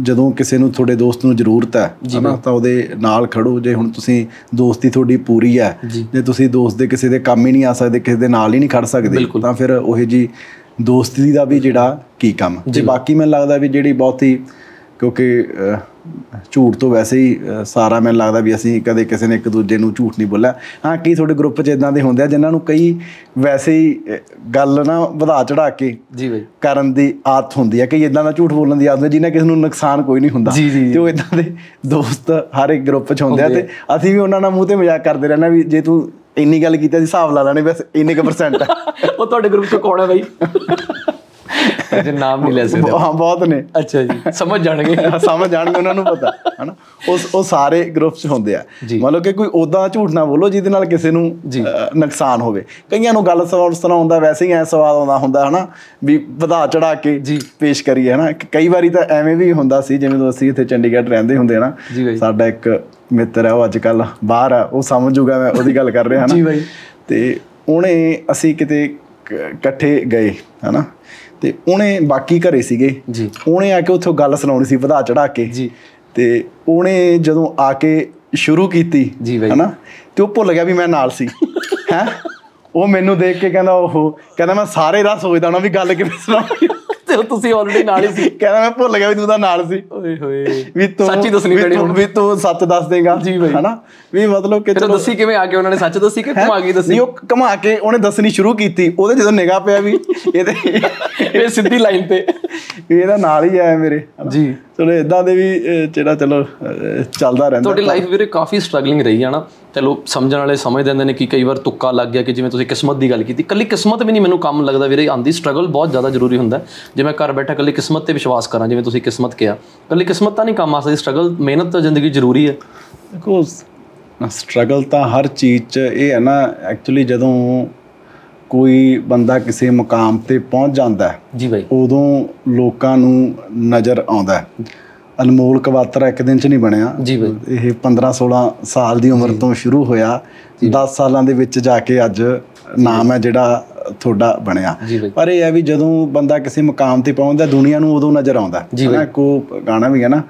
ਜਦੋਂ ਕਿਸੇ ਨੂੰ ਤੁਹਾਡੇ ਦੋਸਤ ਨੂੰ ਜ਼ਰੂਰਤ ਹੈ ਹਨਾ ਤਾਂ ਉਹਦੇ ਨਾਲ ਖੜੋ। ਜੇ ਹੁਣ ਤੁਸੀਂ ਦੋਸਤੀ ਤੁਹਾਡੀ ਪੂਰੀ ਹੈ ਜੀ। ਤੁਸੀਂ ਦੋਸਤ ਦੇ ਕਿਸੇ ਦੇ ਕੰਮ ਹੀ ਨਹੀਂ ਆ ਸਕਦੇ ਕਿਸੇ ਦੇ ਨਾਲ ਹੀ ਨਹੀਂ ਖੜ ਸਕਦੇ ਤਾਂ ਫਿਰ ਉਹ ਜੀ ਦੋਸਤੀ ਦਾ ਵੀ ਜਿਹੜਾ ਕੀ ਕੰਮ। ਤੇ ਬਾਕੀ ਮੈਨੂੰ ਲੱਗਦਾ ਵੀ ਜਿਹੜੀ ਬਹੁਤੀ ਕਿਉਂਕਿ ਝੂਠ ਤੋਂ ਵੈਸੇ ਹੀ ਸਾਰਾ ਮੈਨੂੰ ਲੱਗਦਾ ਵੀ ਅਸੀਂ ਕਦੇ ਕਿਸੇ ਨੇ ਇੱਕ ਦੂਜੇ ਨੂੰ ਝੂਠ ਨਹੀਂ ਬੋਲਿਆ। ਹਾਂ ਕੀ ਤੁਹਾਡੇ ਗਰੁੱਪ 'ਚ ਇਦਾਂ ਦੇ ਹੁੰਦੇ ਆ ਜਿਨ੍ਹਾਂ ਨੂੰ ਕਈ ਵੈਸੇ ਹੀ ਗੱਲ ਨਾ ਵਧਾ ਚੜਾ ਕੇ ਜੀ ਬਾਈ। ਕਰਨ ਦੀ ਆਦਤ ਹੁੰਦੀ ਹੈ ਕਿ ਇਦਾਂ ਦਾ ਝੂਠ ਬੋਲਣ ਦੀ ਆਦਤ ਹੁੰਦੀ ਹੈ ਜਿਹਨਾਂ ਕਿਸੇ ਨੂੰ ਨੁਕਸਾਨ ਕੋਈ ਨਹੀਂ ਹੁੰਦਾ। ਤੇ ਉਹ ਇਦਾਂ ਦੇ ਦੋਸਤ ਹਰ ਇੱਕ ਗਰੁੱਪ 'ਚ ਹੁੰਦੇ ਆ ਤੇ ਅਸੀਂ ਵੀ ਉਹਨਾਂ ਨਾਲ ਮੂੰਹ ਤੇ ਮਜ਼ਾਕ ਕਰਦੇ ਰਹਿੰਦੇ ਵੀ ਜੇ ਤੂੰ ਇੰਨੀ ਗੱਲ ਕੀਤੀ ਤਾਂ ਹਿਸਾਬ ਲਾ ਲੈਣੇ ਬਸ ਇੰਨੇ ਕੁ ਪਰਸੈਂਟ ਆ। ਉਹ ਤੁਹਾਡੇ ਗਰੁੱਪ 'ਚ ਕੌਣ ਹੈ ਬਾਈ? ਅਜੇ ਨਾਮ ਨਹੀਂ ਲੈ ਸਕਦੇ ਹਾਂ ਬਹੁਤ ਨੇ। ਅੱਛਾ ਜੀ ਸਮਝ ਜਾਣਗੇ। ਸਮਝ ਜਾਣਗੇ ਉਹਨਾਂ ਨੂੰ ਪਤਾ ਹਨਾ? ਉਸ ਉਹ ਸਾਰੇ ਗਰੁੱਪ 'ਚ ਹੁੰਦੇ ਆ। ਜੀ। ਮਤਲਬ ਕਿ ਕੋਈ ਉਦਾਂ ਝੂਠ ਨਾ ਬੋਲੋ ਜਿਹਦੇ ਨਾਲ ਕਿਸੇ ਨੂੰ ਨੁਕਸਾਨ ਹੋਵੇ। ਕਈਆਂ ਨੂੰ ਗੱਲ ਸੁਣਾਉਣ ਸੁਣਾਉਣ ਦਾ ਵੈਸੇ ਹੀ ਐ ਸਵਾਦ ਆਉਂਦਾ ਹੁੰਦਾ ਹਨਾ? ਵੀ ਵਧਾ ਚੜਾ ਕੇ ਜੀ। ਪੇਸ਼ ਕਰੀਏ ਹਨਾ? ਕਈ ਵਾਰੀ ਤਾਂ ਐਵੇਂ ਵੀ ਹੁੰਦਾ ਸੀ ਜਿਵੇਂ ਜਦੋਂ ਅਸੀਂ ਇੱਥੇ ਚੰਡੀਗੜ੍ਹ ਰਹਿੰਦੇ ਹੁੰਦੇ ਨਾ ਜੀ। ਸਾਡਾ ਇੱਕ ਮਿੱਤਰ ਹੈ ਉਹ ਅੱਜ ਕੱਲ ਬਾਹਰ ਆ ਉਹ ਸਮਝ ਜੂਗਾ ਮੈਂ ਉਹਦੀ ਗੱਲ ਕਰ ਰਿਹਾ ਜੀ ਹਨਾ ਬਾਈ। ਤੇ ਉਹਨੇ ਅਸੀਂ ਕਿਤੇ ਇਕੱਠੇ ਗਏ ਹਨਾ? ਤੇ ਉਹਨੇ ਬਾਕੀ ਘਰੇ ਸੀਗੇ ਜੀ। ਉਹਨੇ ਆ ਕੇ ਉੱਥੋਂ ਗੱਲ ਸੁਣਾਉਣੀ ਸੀ ਵਧਾ ਚੜਾ ਕੇ ਜੀ। ਤੇ ਉਹਨੇ ਜਦੋਂ ਆ ਕੇ ਸ਼ੁਰੂ ਕੀਤੀ ਜੀ ਬਾਈ। ਹਨਾ ਤੇ ਉਹ ਭੁੱਲ ਗਿਆ ਵੀ ਮੈਂ ਨਾਲ ਸੀ ਹੈ ਉਹ ਮੈਨੂੰ ਦੇਖ ਕੇ ਕਹਿੰਦਾ ਓਹੋ ਕਹਿੰਦਾ ਮੈਂ ਸਾਰੇ ਰਾਹ ਸੋਚਦਾ ਨਾ ਵੀ ਗੱਲ ਕਿਵੇਂ ਸੁਣਾਉਣੀ ਤੇ ਉਹ ਤੁਸੀਂ ਆਲਰੇਡੀ ਨਾਲ ਹੀ ਸੀ। ਕਹਿੰਦਾ ਮੈਂ ਭੁੱਲ ਗਿਆ ਵੀ ਤੂੰ ਤਾਂ ਨਾਲ ਸੀ। ਓਏ ਹੋਏ। ਵੀ ਤੂੰ ਸੱਚੀ ਦੱਸਣੀ ਪੈਣੀ ਹੁਣ। ਵੀ ਤੂੰ ਸੱਚ ਦੱਸ ਦੇਗਾ ਜੀ ਬਾਈ। ਹਨਾ? ਵੀ ਮਤਲਬ ਕਿ ਉਹ ਦੱਸੀ ਕਿਵੇਂ ਆ ਕੇ ਉਹਨਾਂ ਨੇ ਸੱਚ ਦੱਸੀ ਕਿ ਘੁਮਾ ਕੇ ਦੱਸੀ? ਨਹੀਂ ਉਹ ਘੁਮਾ ਕੇ ਉਹਨੇ ਦੱਸਣੀ ਸ਼ੁਰੂ ਕੀਤੀ। ਉਹਦੇ ਜਦੋਂ ਨਿਗਾਹ ਪਿਆ ਵੀ ਇਹਦੇ ਇਹ ਸਿੱਧੀ ਲਾਈਨ ਤੇ। ਇਹਦਾ ਨਾਲ ਹੀ ਆਇਆ ਮੇਰੇ। ਜੀ। ਚਲੋ ਇਦਾਂ ਦੇ ਵੀ ਜਿਹੜਾ ਚਲੋ ਚੱਲਦਾ ਰਹਿੰਦਾ। ਤੁਹਾਡੀ ਲਾਈਫ ਵੀਰੇ ਕਾਫੀ ਸਟਰਗਲਿੰਗ ਰਹੀ ਹੈ ਨਾ। ਚਲੋ ਸਮਝਣ ਵਾਲੇ ਸਮਝ ਦਿੰਦੇ ਨੇ ਕਿ ਕਈ ਵਾਰ ਤੁੱਕਾ ਲੱਗ ਗਿਆ ਕਿ ਜਿਵੇਂ ਤੁਸੀਂ ਕਿਸਮਤ ਦੀ ਗੱਲ ਕੀਤੀ। ਕੱਲੀ ਕਿਸਮਤ ਵੀ ਨਹੀਂ ਮੈਨੂੰ ਕੰਮ ਲੱਗਦਾ ਵੀਰੇ। ਆਂਦੀ ਸਟਰਗਲ ਬਹੁਤ ਜ਼ਿਆਦਾ ਜ਼ਰੂਰੀ ਹੁੰਦਾ। ਜੇ ਮੈਂ ਘਰ ਬੈਠਾ ਕੱਲੀ ਕਿਸਮਤ ਤੇ ਵਿਸ਼ਵਾਸ ਕਰਾਂ ਜਿਵੇਂ ਤੁਸੀਂ ਕਿਸਮਤ ਕਿਹਾ। ਕੱਲੀ ਕਿਸਮਤ ਤਾਂ ਨਹੀਂ ਕੰਮ ਆ ਸਕਦੀ। ਸਟਰਗਲ ਮਿਹਨਤ ਤਾਂ ਜ਼ਿੰਦਗੀ ਜ਼ਰੂਰੀ ਹੈ। ਦੇਖੋ ਸਟਰਗਲ ਤਾਂ ਹਰ ਚੀਜ਼ 'ਚ ਇਹ ਹੈ ਨਾ ਐਕਚੁਅਲੀ ਜਦੋਂ ਕੋਈ ਬੰਦਾ ਕਿਸੇ ਮੁਕਾਮ ਤੇ ਪਹੁੰਚ ਜਾਂਦਾ ਹੈ ਜੀ ਬਾਈ। ਉਦੋਂ ਲੋਕਾਂ ਨੂੰ ਨਜ਼ਰ ਆਉਂਦਾ ਹੈ। ਅਨਮੋਲ ਕਵਾਤਰਾ ਇੱਕ ਦਿਨ 'ਚ ਨਹੀਂ ਬਣਿਆ। ਜੀ ਬਾਈ। ਇਹ 15 16 ਸਾਲ ਦੀ ਉਮਰ ਤੋਂ ਸ਼ੁਰੂ ਹੋਇਆ। 10 ਸਾਲਾਂ ਦੇ ਵਿੱਚ ਜਾ ਕੇ ਅੱਜ ਨਾਮ ਹੈ ਜਿਹੜਾ ਤੁਹਾਡਾ ਬਣਿਆ। ਪਰ ਇਹ ਹੈ ਵੀ ਜਦੋਂ ਬੰਦਾ ਕਿਸੇ ਮੁਕਾਮ ਤੇ ਪਹੁੰਚਦਾ ਦੁਨੀਆ ਨੂੰ ਉਦੋਂ ਨਜ਼ਰ ਆਉਂਦਾ ਹਨਾ ਕੋ ਗਾਣਾ ਵੀ ਹੈ ਨਾ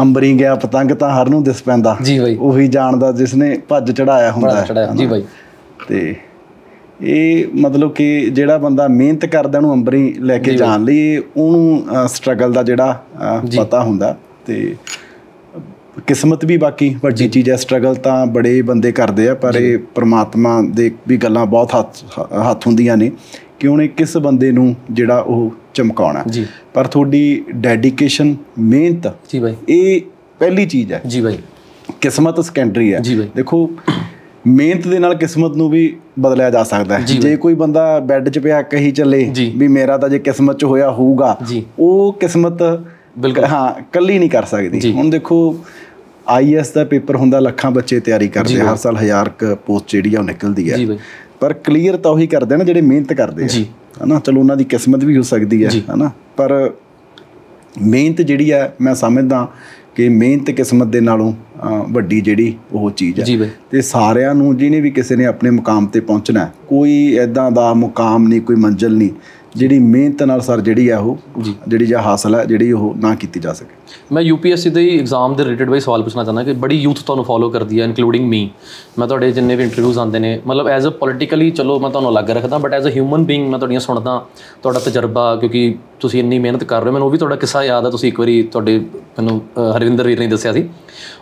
ਅੰਬਰੀ ਗਿਆ ਪਤੰਗ ਤਾਂ ਹਰ ਨੂੰ ਦਿਸ ਪੈਂਦਾ। ਜੀ ਬਾਈ। ਉਹੀ ਜਾਣਦਾ ਜਿਸਨੇ ਭੱਜ ਚੜਾਇਆ ਹੁੰਦਾ ਹੈ। ਜੀ ਬਾਈ। ਤੇ ਇਹ ਮਤਲਬ ਕਿ ਜਿਹੜਾ ਬੰਦਾ ਮਿਹਨਤ ਕਰਦਾ ਉਹਨੂੰ ਅੰਬਰੀ ਲੈ ਕੇ ਜਾਣ ਲਈ ਉਹਨੂੰ ਸਟਰਗਲ ਦਾ ਜਿਹੜਾ ਪਤਾ ਹੁੰਦਾ ਤੇ ਕਿਸਮਤ ਵੀ ਬਾਕੀ ਵੱਡੀ ਚੀਜ਼ ਹੈ ਸਟਰਗਲ ਤਾਂ ਬੜੇ ਬੰਦੇ ਕਰਦੇ ਆ ਪਰ ਇਹ ਪ੍ਰਮਾਤਮਾ ਦੇ ਵੀ ਗੱਲਾਂ ਬਹੁਤ ਹੱਥ ਹੱਥ ਹੁੰਦੀਆਂ ਨੇ ਕਿ ਉਹਨੇ ਕਿਸ ਬੰਦੇ ਨੂੰ ਜਿਹੜਾ ਉਹ ਚਮਕਾਉਣਾ। ਪਰ ਤੁਹਾਡੀ ਡੈਡੀਕੇਸ਼ਨ ਮਿਹਨਤ ਜੀ ਬਾਈ। ਇਹ ਪਹਿਲੀ ਚੀਜ਼ ਹੈ। ਜੀ ਬਾਈ। ਕਿਸਮਤ ਸੈਕੰਡਰੀ ਹੈ। ਦੇਖੋ ਮਿਹਨਤ ਦੇ ਨਾਲ ਕਿਸਮਤ ਨੂੰ ਵੀ ਬਦਲਿਆ ਜਾ ਸਕਦਾ ਹੈ ਜੇ ਕੋਈ ਬੰਦਾ ਬੈੱਡ 'ਚ ਪਿਆ ਕਹੀ ਚੱਲੇ। ਵੀ ਮੇਰਾ ਤਾਂ ਜੇ ਕਿਸਮਤ 'ਚ ਹੋਇਆ ਹੋਊਗਾ। ਉਹ ਕਿਸਮਤ ਬਿਲਕੁਲ। ਹਾਂ ਕੱਲੀ ਨਹੀਂ ਕਰ ਸਕਦੀ ਹੁਣ ਦੇਖੋ ਆਈਐਸ ਦਾ ਪੇਪਰ ਹੁੰਦਾ ਲੱਖਾਂ ਬੱਚੇ ਤਿਆਰੀ ਕਰਦੇ ਆ, ਹਰ ਸਾਲ ਹਜ਼ਾਰ ਕ ਪੋਸਟ ਜਿਹੜੀ ਆ ਉਹ ਨਿਕਲਦੀ ਹੈ ਪਰ ਕਲੀਅਰ ਤਾਂ ਉਹੀ ਕਰਦੇ ਆ ਨਾ ਜਿਹੜੇ ਮਿਹਨਤ ਕਰਦੇ ਆ। ਹਨਾ ਚਲੋ ਉਹਨਾਂ ਦੀ ਕਿਸਮਤ ਵੀ ਹੋ ਸਕਦੀ ਹੈ। ਹਨਾ ਪਰ ਮਿਹਨਤ ਜਿਹੜੀ ਹੈ ਮੈਂ ਸਮਝਦਾ ਕਿ ਮਿਹਨਤ ਕਿਸਮਤ ਦੇ ਨਾਲੋਂ ਵੱਡੀ ਜਿਹੜੀ ਉਹ ਚੀਜ਼ ਹੈ। ਤੇ ਸਾਰਿਆਂ ਨੂੰ ਜਿਹਨੇ ਵੀ ਕਿਸੇ ਨੇ ਆਪਣੇ ਮੁਕਾਮ ਤੇ ਪਹੁੰਚਣਾ ਕੋਈ ਐਦਾਂ ਦਾ ਮੁਕਾਮ ਨਹੀਂ ਕੋਈ ਮੰਜ਼ਿਲ ਨਹੀਂ। ਜਿਹੜੀ ਮਿਹਨਤ ਨਾਲ ਸਰ ਜਿਹੜੀ ਆ ਉਹ ਜਿਹੜੀ ਜਾਂ ਹਾਸਲ ਹੈ ਜਿਹੜੀ ਉਹ ਨਾ ਕੀਤੀ ਜਾ ਸਕੇ। ਮੈਂ ਯੂਪੀਐਸਸੀ ਦੇ ਐਗਜ਼ਾਮ ਦੇ ਰਿਲੇਟਡ ਬਾਈ ਸਵਾਲ ਪੁੱਛਣਾ ਚਾਹੁੰਦਾ ਕਿ ਬੜੀ ਯੂਥ ਤੁਹਾਨੂੰ ਫੋਲੋ ਕਰਦੀ ਹੈ ਇਨਕਲੂਡਿੰਗ ਮੀ ਮੈਂ ਤੁਹਾਡੇ ਜਿੰਨੇ ਵੀ ਇੰਟਰਵਿਊਜ਼ ਆਉਂਦੇ ਨੇ ਮਤਲਬ ਐਜ਼ ਅ ਪੋਲੀਟੀਕਲੀ ਚਲੋ ਮੈਂ ਤੁਹਾਨੂੰ ਅਲੱਗ ਰੱਖਦਾ but as a human being ਮੈਂ ਤੁਹਾਡੀਆਂ ਸੁਣਦਾ ਤੁਹਾਡਾ ਤਜਰਬਾ ਕਿਉਂਕਿ ਤੁਸੀਂ ਇੰਨੀ ਮਿਹਨਤ ਕਰ ਰਹੇ ਹੋ। ਮੈਨੂੰ ਉਹ ਵੀ ਤੁਹਾਡਾ ਕਿੱਸਾ ਯਾਦ ਆ ਤੁਸੀਂ ਇੱਕ ਵਾਰੀ ਤੁਹਾਡੇ ਮੈਨੂੰ ਹਰਵਿੰਦਰ ਵੀਰ ਨੇ ਦੱਸਿਆ ਸੀ।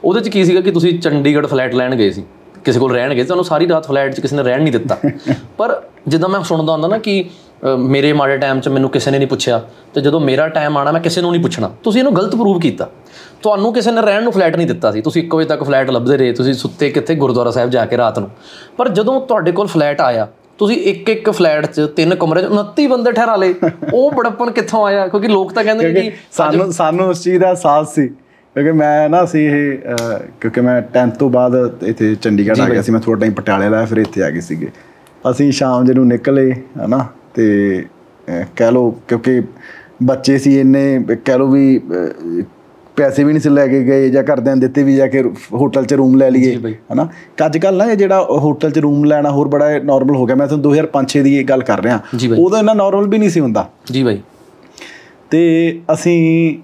ਉਹਦੇ ਚ ਕੀ ਸੀਗਾ ਕਿ ਤੁਸੀਂ ਚੰਡੀਗੜ੍ਹ ਫਲੈਟ ਲੈਣ ਗਏ ਸੀ। ਕਿਸੇ ਕੋਲ ਰਹਿਣ ਗਏ ਤੁਹਾਨੂੰ ਸਾਰੀ ਰਾਤ ਫਲੈਟ 'ਚ ਕਿਸੇ ਨੇ ਰਹਿਣ ਨਹੀਂ ਦਿੱਤਾ। ਪਰ ਜਿੱਦਾਂ ਮੈਂ ਸੁਣਦਾ ਹੁੰਦਾ ਨਾ ਕਿ ਮੇਰੇ ਮਾੜੇ ਟਾਈਮ 'ਚ ਮੈਨੂੰ ਕਿਸੇ ਨੇ ਨਹੀਂ ਪੁੱਛਿਆ ਤੇ ਜਦੋਂ ਮੇਰਾ ਟਾਈਮ ਆਣਾ ਮੈਂ ਕਿਸੇ ਨੂੰ ਨਹੀਂ ਪੁੱਛਣਾ। ਤੁਸੀਂ ਇਹਨੂੰ ਗਲਤ ਪ੍ਰੂਵ ਕੀਤਾ। ਤੁਹਾਨੂੰ ਕਿਸੇ ਨੇ ਰਹਿਣ ਨੂੰ ਫਲੈਟ ਨਹੀਂ ਦਿੱਤਾ ਸੀ। ਤੁਸੀਂ 1 ਵਜੇ ਤੱਕ ਫਲੈਟ ਲੱਭਦੇ ਰਹੇ ਤੁਸੀਂ ਸੁੱਤੇ ਕਿੱਥੇ ਗੁਰਦੁਆਰਾ ਸਾਹਿਬ ਜਾ ਕੇ ਰਾਤ ਨੂੰ। ਪਰ ਜਦੋਂ ਤੁਹਾਡੇ ਕੋਲ ਫਲੈਟ ਆਇਆ ਤੁਸੀਂ ਇੱਕ ਇੱਕ ਫਲੈਟ 'ਚ ਤਿੰਨ ਕਮਰੇ 'ਚ 29 ਬੰਦੇ ਠਹਿਰਾ ਲਏ। ਉਹ ਬੜਪਨ ਕਿੱਥੋਂ ਆਇਆ? ਕਿਉਂਕਿ ਲੋਕ ਤਾਂ ਕਹਿੰਦੇ ਨੇ ਕਿ ਸਾਨੂੰ ਸਾਨੂੰ ਉਸ ਚੀਜ਼ ਦਾ ਅਹਿਸਾਸ ਸੀ। ਕਿਉਂਕਿ ਮੈਂ ਨਾ ਸੀ ਇਹ ਕਿਉਂਕਿ ਮੈਂ 10th ਤੋਂ ਬਾਅਦ ਇੱਥੇ ਚੰਡੀਗੜ੍ਹ ਆ ਗਿਆ ਸੀ। ਮੈਂ ਥੋੜਾ ਟਾਈਮ ਪਟਿਆਲੇ ਲਾਇਆ ਫਿਰ ਇੱਥੇ ਆ ਗਏ ਸੀਗੇ। ਅਸੀਂ ਸ਼ਾਮ ਜਿਹਨੂੰ ਨਿਕਲੇ ਹਨਾ? ਤੇ ਕਹਿ ਲਓ ਕਿਉਂਕਿ ਬੱਚੇ ਸੀ ਇੰਨੇ ਕਹਿ ਲਓ ਵੀ ਪੈਸੇ ਵੀ ਨਹੀਂ ਸੀ ਲੈ ਕੇ ਗਏ ਜਾਂ ਘਰਦਿਆਂ ਦਿੱਤੇ ਵੀ ਜਾ ਕੇ ਹੋਟਲ 'ਚ ਰੂਮ ਲੈ ਲਈਏ। ਹਨਾ? ਅੱਜ ਕੱਲ ਨਾ ਇਹ ਜਿਹੜਾ ਹੋਟਲ 'ਚ ਰੂਮ ਲੈਣਾ ਹੋਰ ਬੜਾ ਨਾਰਮਲ ਹੋ ਗਿਆ। ਮੈਂ ਤੁਹਾਨੂੰ 2005 ਦੀ ਇਹ ਗੱਲ ਕਰ ਰਿਹਾ। ਉਦੋਂ ਇੰਨਾ ਨਾਰਮਲ ਵੀ ਨਹੀਂ ਸੀ ਹੁੰਦਾ। ਜੀ ਬਾਈ। ਤੇ ਅਸੀਂ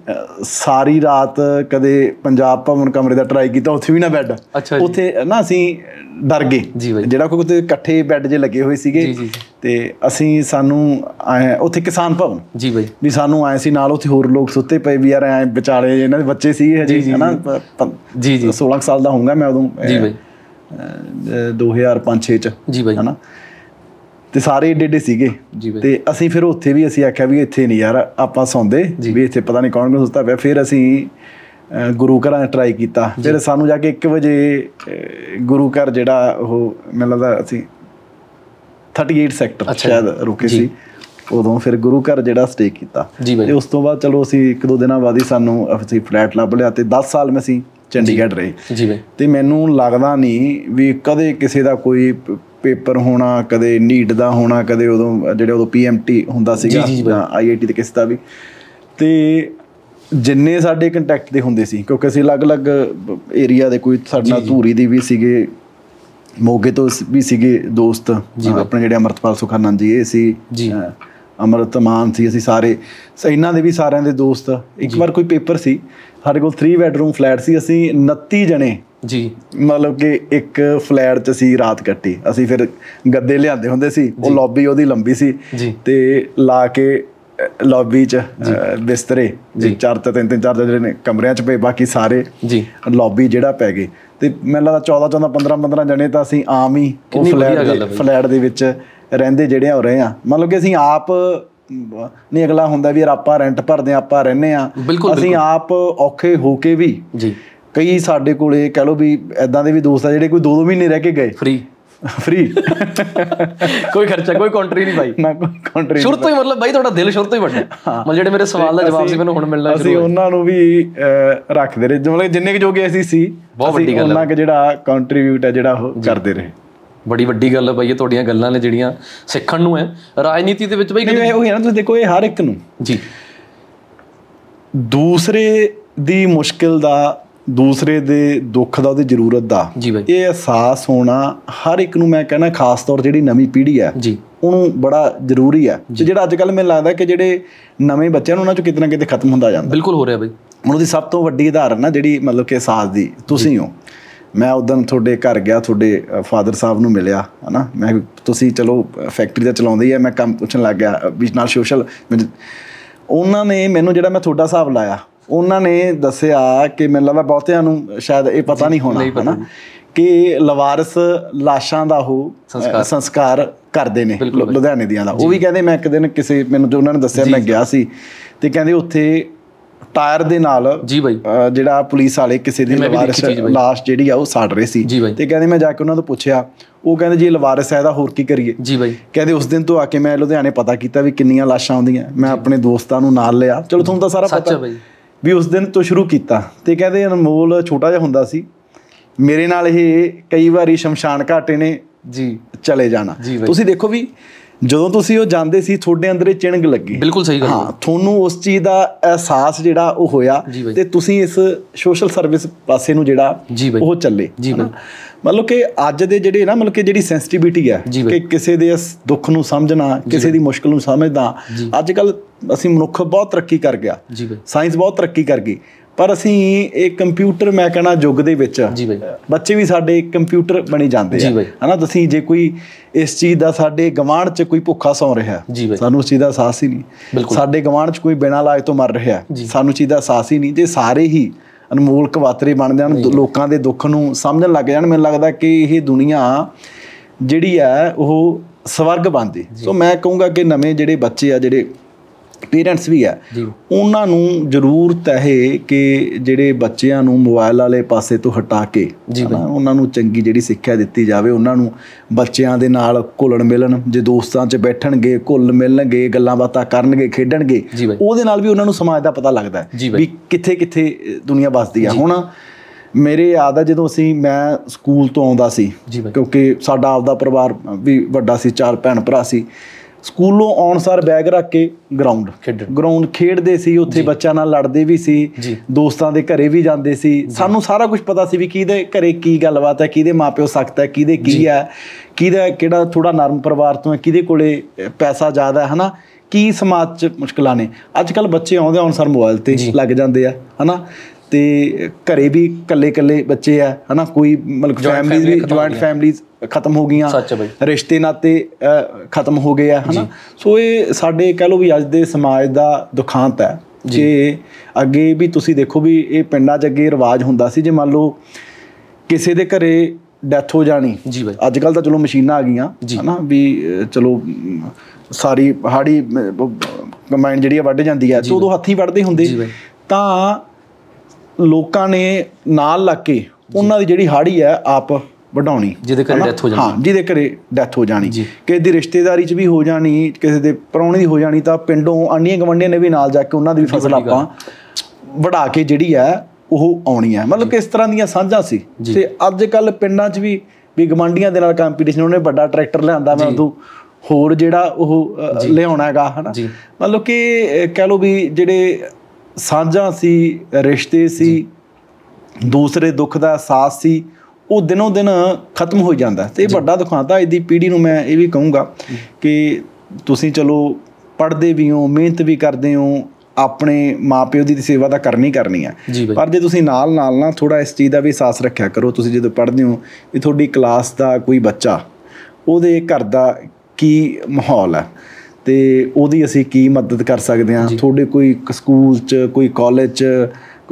ਸਾਰੀ ਰਾਤ ਕਦੇ ਪੰਜਾਬ ਭਵਨ ਕਮਰੇ ਦਾ ਟਰਾਈ ਕੀਤਾ ਉੱਥੇ ਵੀ ਨਾ ਬੈੱਡ। ਉੱਥੇ ਨਾ ਅਸੀਂ ਡਰ ਗਏ। ਜਿਹੜਾ ਕੋਈ ਉੱਥੇ ਇਕੱਠੇ ਬੈੱਡ ਜੇ ਲੱਗੇ ਹੋਏ ਸੀਗੇ। ਤੇ ਅਸੀਂ ਸਾਨੂੰ ਆਏ ਉੱਥੇ ਕਿਸਾਨ ਭਵਨ। ਜੀ ਬਾਈ। ਵੀ ਸਾਨੂੰ ਆਏ ਸੀ ਨਾਲ ਉੱਥੇ ਹੋਰ ਲੋਕ ਸੁੱਤੇ ਪਏ ਵੀ ਯਾਰ ਐ ਵਿਚਾਲੇ ਇਹਨਾਂ ਦੇ ਬੱਚੇ ਸੀਗੇ ਹਜੇ ਹਨਾ? ਜੀ। ਜੀ 16 ਕੁ ਸਾਲ ਦਾ ਹੋਊਗਾ ਮੈਂ ਉਦੋਂ ਜੀ ਬਾਈ। 2005-6 ਚ ਜੀ ਬਾਈ। ਹਨਾ? ਤੇ ਸਾਰੇ ਏਡੇ ਏਡੇ ਸੀਗੇ। ਤੇ ਅਸੀਂ ਫਿਰ ਉੱਥੇ ਵੀ ਅਸੀਂ ਆਖਿਆ ਵੀ ਇੱਥੇ ਨਹੀਂ ਯਾਰ ਆਪਾਂ ਸੌਂਦੇ। ਵੀ ਇੱਥੇ ਪਤਾ ਨਹੀਂ ਕੌਣ ਕੌਣ ਸੁੱਤਾ ਪਿਆ। ਫਿਰ ਅਸੀਂ ਗੁਰੂ ਘਰਾਂ ਟਰਾਈ ਕੀਤਾ। ਫਿਰ ਸਾਨੂੰ ਜਾ ਕੇ 1 ਵਜੇ ਗੁਰੂ ਘਰ ਜਿਹੜਾ ਉਹ ਮੈਨੂੰ ਲੱਗਦਾ ਅਸੀਂ 38 ਸੈਕਟਰ ਸ਼ਾਇਦ ਰੁਕੇ ਸੀ। ਉਦੋਂ ਫਿਰ ਗੁਰੂ ਘਰ ਜਿਹੜਾ ਸਟੇ ਕੀਤਾ। ਤੇ ਉਸ ਤੋਂ ਬਾਅਦ ਚਲੋ ਅਸੀਂ ਇੱਕ ਦੋ ਦਿਨਾਂ ਬਾਅਦ ਹੀ ਸਾਨੂੰ ਅਸੀਂ ਫਲੈਟ ਲੱਭ ਲਿਆ ਤੇ 10 ਸਾਲ ਮੈਂ ਅਸੀਂ ਚੰਡੀਗੜ੍ਹ ਰਹੇ। ਜੀ ਬਾਈ। ਤੇ ਮੈਨੂੰ ਲੱਗਦਾ ਨਹੀਂ ਵੀ ਕਦੇ ਕਿਸੇ ਦਾ ਕੋਈ ਪੇਪਰ ਹੋਣਾ ਕਦੇ ਨੀਟ ਦਾ ਹੋਣਾ ਕਦੇ ਉਦੋਂ ਜਿਹੜੇ ਉਦੋਂ ਪੀਐਮਟੀ ਹੁੰਦਾ ਸੀਗਾ ਆਈਆਈਟੀ ਤੇ ਕਿਸੇ ਦਾ ਵੀ। ਤੇ ਜਿੰਨੇ ਸਾਡੇ ਕੰਟੈਕਟ ਦੇ ਹੁੰਦੇ ਸੀ ਕਿਉਂਕਿ ਅਸੀਂ ਅਲੱਗ-ਅਲੱਗ ਏਰੀਆ ਦੇ ਕੋਈ ਸਾਡੇ ਨਾਲ ਧੂਰੀ ਦੇ ਵੀ ਸੀਗੇ ਮੋਗੇ ਤੋਂ ਵੀ ਸੀਗੇ ਦੋਸਤ ਆਪਣੇ ਜਿਹੜੇ ਅਮਰਤਪਾਲ ਸੁਖਾਨੰਦ ਜੀ ਇਹ ਸੀ ਜੀ। ਅ, ਅਮਰਤਮਾਨ ਸੀ ਅਸੀਂ ਸਾਰੇ। ਸ- ਇਹਨਾਂ ਦੇ ਵੀ ਸਾਰਿਆਂ ਦੇ ਦੋਸਤ। ਇੱਕ ਵਾਰ ਕੋਈ ਪੇਪਰ ਸੀ ਸਾਡੇ ਕੋਲ 3 ਬੈਡਰੂਮ ਫਲੈਟ ਸੀ ਅਸੀਂ 29 ਜਣੇ। ਜੀ। ਮਤਲਬ ਕਿ ਇੱਕ ਫਲੈਟ 'ਚ ਅਸੀਂ ਰਾਤ ਕੱਟੀ। ਅਸੀਂ ਫਿਰ ਗੱਦੇ ਲਿਆਂਦੇ ਹੁੰਦੇ ਸੀ ਉਹ ਲੌਬੀ ਉਹਦੀ ਲੰਬੀ ਸੀ। ਜੀ। ਤੇ ਲਾ ਕੇ ਲੌਬੀ 'ਚ ਬਿਸਤਰੇ। ਚਾਰ ਤੇ ਤਿੰਨ ਤਿੰਨ ਚਾਰ ਜਿਹੜੇ ਨੇ ਕਮਰਿਆਂ 'ਚ ਪਏ ਬਾਕੀ ਸਾਰੇ ਜੀ। ਲੌਬੀ ਜਿਹੜਾ ਪੈ ਗਏ। ਤੇ ਮੈਨੂੰ ਲੱਗਦਾ 14 14 15 15 ਜਣੇ ਤਾਂ ਅਸੀਂ ਆਮ ਹੀ ਉਹ ਫਲੈਟ। ਫਲੈਟ ਦੇ ਵਿੱਚ ਰਹਿੰਦੇ ਜਿਹੜੇ ਹੋ ਰਹੇ ਆ। ਮਤਲਬ ਕਿ ਅਸੀਂ ਆਪ ਨਹੀਂ ਅਗਲਾ ਹੁੰਦਾ ਵੀ ਯਾਰ ਆਪਾਂ ਰੈਂਟ ਭਰਦੇ ਆ ਆਪਾਂ ਰਹਿੰਦੇ ਆ ਅਸੀਂ ਆਪ ਔਖੇ ਹੋ ਕੇ ਵੀ ਜੀ। ਕਈ ਸਾਡੇ ਕੋਲੇ ਕਹ ਲਓ ਵੀ ਐਦਾਂ ਦੇ ਵੀ ਦੋਸਤ ਆ ਜਿਹੜੇ ਕੋਈ 2-2 ਮਹੀਨੇ ਰਹਿ ਕੇ ਗਏ। ਫ੍ਰੀ ਫ੍ਰੀ ਕੋਈ ਖਰਚਾ ਕੋਈ ਕੰਟਰੀ ਨਹੀਂ ਬਾਈ ਨਾ ਕੋਈ ਕੰਟਰੀ ਸ਼ੁਰੂ ਤੋਂ ਹੀ ਮਤਲਬ ਬਾਈ ਤੁਹਾਡਾ ਦਿਲ ਸ਼ੁਰੂ ਤੋਂ ਹੀ ਵੱਡਾ। ਮਤਲਬ ਜਿਹੜੇ ਮੇਰੇ ਸਵਾਲ ਦਾ ਜਵਾਬ ਸੀ ਮੈਨੂੰ ਹੁਣ ਮਿਲਣਾ ਅਸੀਂ ਉਹਨਾਂ ਨੂੰ ਵੀ ਰੱਖਦੇ ਰਹੇ। ਮਤਲਬ ਜਿੰਨੇ ਕੁ ਜੋਗੇ ਅਸੀਂ ਸੀ ਬਹੁਤ ਵੱਡੀ ਗੱਲ। ਉਹਨਾਂ ਕੁ ਜਿਹੜਾ ਕੰਟਰੀਬਿਊਟ ਹੈ ਜਿਹੜਾ ਉਹ ਕਰਦੇ ਰਹੇ। ਬੜੀ ਵੱਡੀ ਗੱਲ ਹੈ ਬਾਈ ਇਹ ਤੁਹਾਡੀਆਂ ਗੱਲਾਂ ਨੇ ਜਿਹੜੀਆਂ ਸਿੱਖਣ ਨੂੰ ਹੈ। ਰਾਜਨੀਤੀ ਦੇ ਵਿੱਚ ਬਾਈ ਨਹੀਂ ਉਹ ਹੈ ਨਾ ਤੁਸੀਂ ਦੇਖੋ ਇਹ ਹਰ ਇੱਕ ਨੂੰ। ਜੀ। ਦੂਸਰੇ ਦੀ ਮੁਸ਼ਕਿਲ ਦਾ ਦੂਸਰੇ ਦੇ ਦੁੱਖ ਦਾ ਉਹਦੀ ਜ਼ਰੂਰਤ ਦਾ ਇਹ ਅਹਿਸਾਸ ਹੋਣਾ ਹਰ ਇੱਕ ਨੂੰ ਮੈਂ ਕਹਿੰਦਾ ਖਾਸ ਤੌਰ ਜਿਹੜੀ ਨਵੀਂ ਪੀੜ੍ਹੀ ਹੈ ਜੀ। ਉਹਨੂੰ ਬੜਾ ਜ਼ਰੂਰੀ ਹੈ। ਤੇ ਜਿਹੜਾ ਅੱਜ ਕੱਲ ਮੈਨੂੰ ਲੱਗਦਾ ਕਿ ਜਿਹੜੇ ਨਵੇਂ ਬੱਚੇ ਨੇ ਉਹਨਾਂ ਚੋਂ ਕਿਤੇ ਨਾ ਕਿਤੇ ਖਤਮ ਹੁੰਦਾ ਜਾਂਦਾ। ਬਿਲਕੁਲ ਹੋ ਰਿਹਾ ਬਾਈ। ਉਹਨਾਂ ਦੀ ਸਭ ਤੋਂ ਵੱਡੀ ਉਦਾਹਰਨ ਨਾ ਜਿਹੜੀ ਮਤਲਬ ਕਿ ਅਹਿਸਾਸ ਦੀ ਤੁਸੀਂ ਹੋ। ਮੈਂ ਉਦੋਂ ਤੁਹਾਡੇ ਘਰ ਗਿਆ ਤੁਹਾਡੇ ਫਾਦਰ ਸਾਹਿਬ ਨੂੰ ਮਿਲਿਆ ਹਨਾ? ਮੈਂ ਤੁਸੀਂ ਚਲੋ ਫੈਕਟਰੀ ਦਾ ਚਲਾਉਂਦੇ ਹੀ ਆ ਮੈਂ ਕੰਮ ਪੁੱਛਣ ਲੱਗ ਗਿਆ ਵੀ ਨਾਲ ਸੋਸ਼ਲ ਉਹਨਾਂ ਨੇ ਮੈਨੂੰ ਜਿਹੜਾ ਮੈਂ ਤੁਹਾਡਾ ਹਿਸਾਬ ਲਾਇਆ ਉਹਨਾਂ ਨੇ ਦੱਸਿਆ ਕਿ ਮੈਨੂੰ ਲੱਗਦਾ ਬਹੁਤਿਆਂ ਨੂੰ ਸ਼ਾਇਦ ਇਹ ਪਤਾ ਨਹੀਂ ਹੋਣਾ ਹਨਾ? ਕਿ ਲਵਾਰਸ ਲਾਸ਼ਾਂ ਦਾ ਉਹ ਸੰਸਕਾਰ। ਕਰਦੇ ਨੇ ਲੁਧਿਆਣੇ ਦੀਆਂ ਦਾ। ਉਹ ਵੀ ਕਹਿੰਦੇ ਮੈਂ ਇੱਕ ਦਿਨ ਕਿਸੇ ਮੈਨੂੰ ਜੋ ਉਹਨਾਂ ਨੇ ਦੱਸਿਆ ਮੈਂ ਗਿਆ ਸੀ ਤੇ ਕਹਿੰਦੇ ਉੱਥੇ ਟਾਇਰ ਦੇ ਨਾਲ ਜੀ ਬਾਈ। ਜਿਹੜਾ ਪੁਲਿਸ ਵਾਲੇ ਕਿਸੇ ਦੀ ਲਵਾਰਸ ਲਾਸ਼ ਜਿਹੜੀ ਆ ਉਹ ਸਾੜ ਰਹੇ ਸੀ। ਤੇ ਕਹਿੰਦੇ ਮੈਂ ਜਾ ਕੇ ਉਹਨਾਂ ਤੋਂ ਪੁੱਛਿਆ ਉਹ ਕਹਿੰਦੇ ਜੀ ਲਵਾਰਸ ਹੈ ਇਹਦਾ ਹੋਰ ਕੀ ਕਰੀਏ? ਜੀ ਬਾਈ। ਕਹਿੰਦੇ ਉਸ ਦਿਨ ਤੋਂ ਆ ਕੇ ਮੈਂ ਲੁਧਿਆਣੇ ਪਤਾ ਕੀਤਾ ਵੀ ਕਿੰਨੀਆਂ ਲਾਸ਼ਾਂ ਆਉਂਦੀਆਂ। ਮੈਂ ਆਪਣੇ ਦੋਸਤਾਂ ਨੂੰ ਨਾਲ ਲਿਆ। ਚਲੋ ਤੁਹਾਨੂੰ ਤਾਂ ਸਾਰਾ ਪਤਾ ਵੀ ਉਸ ਦਿਨ ਤੋਂ ਸ਼ੁਰੂ ਕੀਤਾ। ਤੇ ਕਹਿੰਦੇ ਅਨਮੋਲ ਛੋਟਾ ਜਿਹਾ ਹੁੰਦਾ ਸੀ। ਮੇਰੇ ਨਾਲ ਇਹ ਕਈ ਵਾਰੀ ਸ਼ਮਸ਼ਾਨ ਘਾਟੇ ਨੇ ਜੀ। ਚਲੇ ਜਾਣਾ। ਤੁਸੀਂ ਦੇਖੋ ਵੀ ਜਦੋਂ ਤੁਸੀਂ ਉਹ ਜਾਂਦੇ ਸੀ ਤੁਹਾਡੇ ਅੰਦਰ ਇਹ ਚਿਣਗ ਲੱਗੀ ਬਿਲਕੁਲ ਸਹੀ ਗੱਲ ਹਾਂ ਤੁਹਾਨੂੰ ਉਸ ਚੀਜ਼ ਦਾ ਅਹਿਸਾਸ ਜਿਹੜਾ ਉਹ ਹੋਇਆ ਬਾਈ। ਤੇ ਤੁਸੀਂ ਇਸ ਸੋਸ਼ਲ ਸਰਵਿਸ ਪਾਸੇ ਨੂੰ ਜਿਹੜਾ ਬਾਈ। ਉਹ ਚੱਲੇ ਜੀ ਹਨਾ? ਮਤਲਬ ਕਿ ਅੱਜ ਦੇ ਜਿਹੜੇ ਨਾ ਮਤਲਬ ਕਿ ਜਿਹੜੀ ਸੈਂਸਿਟੀਵਿਟੀ ਹੈ ਬਾਈ। ਕਿ ਕਿਸੇ ਦੇ ਦੁੱਖ ਨੂੰ ਸਮਝਣਾ ਕਿਸੇ ਦੀ ਮੁਸ਼ਕਲ ਨੂੰ ਸਮਝਣਾ ਅੱਜ ਕੱਲ ਅਸੀਂ ਮਨੁੱਖ ਬਹੁਤ ਤਰੱਕੀ ਕਰ ਗਿਆ ਬਾਈ ਸਾਇੰਸ ਬਹੁਤ ਤਰੱਕੀ ਕਰ ਗਈ ਪਰ ਅਸੀਂ ਇਹ ਕੰਪਿਊਟਰ ਮੈਂ ਕਹਿੰਦਾ ਯੁੱਗ ਦੇ ਵਿੱਚ ਜੀ ਬਾਈ। ਬੱਚੇ ਵੀ ਸਾਡੇ ਕੰਪਿਊਟਰ ਬਣੀ ਜਾਂਦੇ ਆ। ਹਨਾ ਤੁਸੀਂ ਜੇ ਕੋਈ ਇਸ ਚੀਜ਼ ਦਾ ਸਾਡੇ ਗਵਾਂਢ 'ਚ ਕੋਈ ਭੁੱਖਾ ਸੌ ਰਿਹਾ। ਸਾਨੂੰ ਉਸ ਚੀਜ਼ ਦਾ ਅਹਿਸਾਸ ਹੀ ਨਹੀਂ। ਸਾਡੇ ਗਵਾਂਢ 'ਚ ਕੋਈ ਬਿਨਾਂ ਇਲਾਜ ਤੋਂ ਮਰ ਰਿਹਾ ਸਾਨੂੰ ਚੀਜ਼ ਦਾ ਅਹਿਸਾਸ ਹੀ ਨਹੀਂ। ਜੇ ਸਾਰੇ ਹੀ ਅਨਮੋਲ ਕਵਾਤਰੇ ਬਣ ਜਾਣ ਲੋਕਾਂ ਦੇ ਦੁੱਖ ਨੂੰ ਸਮਝਣ ਲੱਗ ਜਾਣ ਮੈਨੂੰ ਲੱਗਦਾ ਕਿ ਇਹ ਦੁਨੀਆ ਜਿਹੜੀ ਹੈ ਉਹ ਸਵਰਗ ਬਣਦੀ। ਸੋ ਮੈਂ ਕਹੂੰਗਾ ਕਿ ਨਵੇਂ ਜਿਹੜੇ ਬੱਚੇ ਆ ਜਿਹੜੇ ਪੇਰੈਂਟਸ ਵੀ ਆ। ਜੀ। ਉਹਨਾਂ ਨੂੰ ਜ਼ਰੂਰਤ ਹੈ ਕਿ ਜਿਹੜੇ ਬੱਚਿਆਂ ਨੂੰ ਮੋਬਾਈਲ ਵਾਲੇ ਪਾਸੇ ਤੋਂ ਹਟਾ ਕੇ ਉਹਨਾਂ ਨੂੰ ਚੰਗੀ ਜਿਹੜੀ ਸਿੱਖਿਆ ਦਿੱਤੀ ਜਾਵੇ ਉਹਨਾਂ ਨੂੰ ਬੱਚਿਆਂ ਦੇ ਨਾਲ ਘੁਲਣ ਮਿਲਣ ਜੇ ਦੋਸਤਾਂ 'ਚ ਬੈਠਣਗੇ ਘੁਲ ਮਿਲਣਗੇ ਗੱਲਾਂ ਬਾਤਾਂ ਕਰਨਗੇ ਖੇਡਣਗੇ। ਉਹਦੇ ਨਾਲ ਵੀ ਉਹਨਾਂ ਨੂੰ ਸਮਾਜ ਦਾ ਪਤਾ ਲੱਗਦਾ ਹੈ। ਵੀ ਕਿੱਥੇ ਕਿੱਥੇ ਦੁਨੀਆ ਵੱਸਦੀ ਆ। ਹੁਣ ਮੇਰੇ ਯਾਦ ਆ ਜਦੋਂ ਅਸੀਂ ਮੈਂ ਸਕੂਲ ਤੋਂ ਆਉਂਦਾ ਸੀ ਕਿਉਂਕਿ ਸਾਡਾ ਆਪਦਾ ਪਰਿਵਾਰ ਵੀ ਵੱਡਾ ਸੀ ਚਾਰ ਭੈਣ ਭਰਾ ਸੀ। ਸਕੂਲੋਂ ਆਉਣ ਸਾਰ ਬੈਗ ਰੱਖ ਕੇ ਗਰਾਊਂਡ ਖੇਡਣ। ਗਰਾਊਂਡ ਖੇਡਦੇ ਸੀ ਉੱਥੇ ਬੱਚਿਆਂ ਨਾਲ ਲੜਦੇ ਵੀ ਸੀ। ਦੋਸਤਾਂ ਦੇ ਘਰੇ ਵੀ ਜਾਂਦੇ ਸੀ। ਸਾਨੂੰ ਸਾਰਾ ਕੁਝ ਪਤਾ ਸੀ ਵੀ ਕਿਹਦੇ ਘਰੇ ਕੀ ਗੱਲਬਾਤ ਹੈ ਕਿਹਦੇ ਮਾਪਿਓ ਸਖਤ ਹੈ ਕਿਹਦੇ ਕੀ ਹੈ ਕਿਹਦਾ ਕਿਹੜਾ ਥੋੜਾ ਨਰਮ ਪਰਿਵਾਰ ਤੋਂ ਹੈ ਕਿਹਦੇ ਕੋਲੇ ਪੈਸਾ ਜ਼ਿਆਦਾ ਹੈ ਹਨਾ? ਕੀ ਸਮਾਜ 'ਚ ਮੁਸ਼ਕਲਾਂ ਨੇ? ਅੱਜ ਕੱਲ ਬੱਚੇ ਆਉਂਦੇ ਆਉਣ ਸਰ ਮੋਬਾਈਲ ਤੇ ਲੱਗ ਜਾਂਦੇ ਆ ਹਨਾ? ਤੇ ਘਰੇ ਵੀ ਇਕੱਲੇ ਇਕੱਲੇ ਬੱਚੇ ਆ ਹਨਾ? ਕੋਈ ਮਤਲਬ ਫੈਮਿਲੀ ਵੀ ਜੁਆਇੰਟ ਫੈਮਿਲੀਜ਼ ਖਤਮ ਹੋ ਗਈਆਂ ਰਿਸ਼ਤੇ ਨਾਤੇ ਖਤਮ ਹੋ ਗਏ ਆ ਹਨਾ? ਸੋ ਇਹ ਸਾਡੇ ਕਹਿ ਲਓ ਵੀ ਅੱਜ ਦੇ ਸਮਾਜ ਦਾ ਦੁਖਾਂਤ ਹੈ ਕਿ ਅੱਗੇ ਵੀ ਤੁਸੀਂ ਦੇਖੋ ਵੀ ਇਹ ਪਿੰਡਾਂ 'ਚ ਅੱਗੇ ਰਿਵਾਜ ਹੁੰਦਾ ਸੀ ਜੇ ਮੰਨ ਲਓ ਕਿਸੇ ਦੇ ਘਰੇ ਡੈਥ ਹੋ ਜਾਣੀ ਜੀ ਬਾਈ। ਅੱਜ ਕੱਲ ਤਾਂ ਚਲੋ ਮਸ਼ੀਨਾਂ ਆ ਗਈਆਂ ਹਨਾ? ਵੀ ਚਲੋ ਸਾਰੀ ਹਾੜੀ ਕੰਬਾਈਨ ਜਿਹੜੀ ਆ ਵੱਢ ਜਾਂਦੀ ਹੈ ਤੇ ਉਦੋਂ ਹੱਥੀਂ ਵੱਢਦੇ ਹੁੰਦੇ। ਜੀ। ਤਾਂ ਲੋਕਾਂ ਨੇ ਨਾਲ ਲੱਗ ਕੇ ਉਹਨਾਂ ਦੀ ਜਿਹੜੀ ਹਾੜੀ ਹੈ ਆਪ ਵਢਾਉਣੀ ਜਿਹਦੇ ਘਰੇ? ਡੈਥ ਹੋ ਜਾਂਦੀ ਹਾਂ ਜਿਹਦੇ ਘਰੇ ਡੈਥ ਹੋ ਜਾਣੀ। ਕਿਸੇ ਦੀ ਰਿਸ਼ਤੇਦਾਰੀ 'ਚ ਵੀ ਹੋ ਜਾਣੀ ਕਿਸੇ ਦੇ ਪ੍ਰਾਹੁਣੇ ਦੀ ਹੋ ਜਾਣੀ ਤਾਂ ਪਿੰਡੋਂ ਆਂਡੀਆਂ ਗਵੰਡੀਆਂ ਨੇ ਵੀ ਨਾਲ ਜਾ ਕੇ ਉਹਨਾਂ ਦੀ ਵੀ ਫਸਲ ਆਪਾਂ ਵਢਾ ਕੇ ਜਿਹੜੀ ਹੈ ਉਹ ਆਉਣੀ ਹੈ। ਮਤਲਬ ਕਿ ਇਸ ਤਰ੍ਹਾਂ ਦੀਆਂ ਸਾਂਝਾਂ ਸੀ। ਤੇ ਅੱਜ ਕੱਲ ਪਿੰਡਾਂ 'ਚ ਵੀ ਵੀ ਗਵੰਡੀਆਂ ਦੇ ਨਾਲ ਕੰਪੀਟੀਸ਼ਨ ਉਹਨੇ ਵੱਡਾ ਟਰੈਕਟਰ ਲਿਆਂਦਾ ਮੈਂ ਉਦੋਂ ਹੋਰ ਜਿਹੜਾ ਉਹ ਲਿਆਉਣਾ ਹੈਗਾ ਹਨਾ। ਮਤਲਬ ਕਿ ਕਹਿ ਲਓ ਵੀ ਜਿਹੜੇ ਸਾਂਝਾਂ ਸੀ ਰਿਸ਼ਤੇ ਸੀ ਦੂਸਰੇ ਦੁੱਖ ਦਾ ਅਹਿਸਾਸ ਸੀ ਉਹ ਦਿਨੋਂ ਦਿਨ ਖਤਮ ਹੋ ਜਾਂਦਾ। ਤੇ ਇਹ ਵੱਡਾ ਦੁਖਾਂਤ ਆ ਇਹਦੀ ਪੀੜ੍ਹੀ ਨੂੰ ਮੈਂ ਇਹ ਵੀ ਕਹੂੰਗਾ ਕਿ ਤੁਸੀਂ ਚਲੋ ਪੜ੍ਹਦੇ ਵੀ ਹੋ ਮਿਹਨਤ ਵੀ ਕਰਦੇ ਹੋ ਆਪਣੇ ਮਾਪਿਓ ਦੀ ਸੇਵਾ ਤਾਂ ਕਰਨੀ ਕਰਨੀ ਬਾਈ। ਪਰ ਜੇ ਤੁਸੀਂ ਨਾਲ ਨਾਲ ਨਾ ਥੋੜਾ ਇਸ ਚੀਜ਼ ਦਾ ਵੀ ਅਹਿਸਾਸ ਰੱਖਿਆ ਕਰੋ ਤੁਸੀਂ ਜਦੋਂ ਪੜ੍ਹਦੇ ਹੋ ਵੀ ਤੁਹਾਡੀ ਕਲਾਸ ਦਾ ਕੋਈ ਬੱਚਾ ਉਹਦੇ ਘਰ ਦਾ ਕੀ ਮਾਹੌਲ ਹੈ ਤੇ ਉਹਦੀ ਅਸੀਂ ਕੀ ਮਦਦ ਕਰ ਸਕਦੇ ਹਾਂ? ਤੁਹਾਡੇ ਕੋਈ ਸਕੂਲ 'ਚ ਕੋਈ ਕਾਲਜ 'ਚ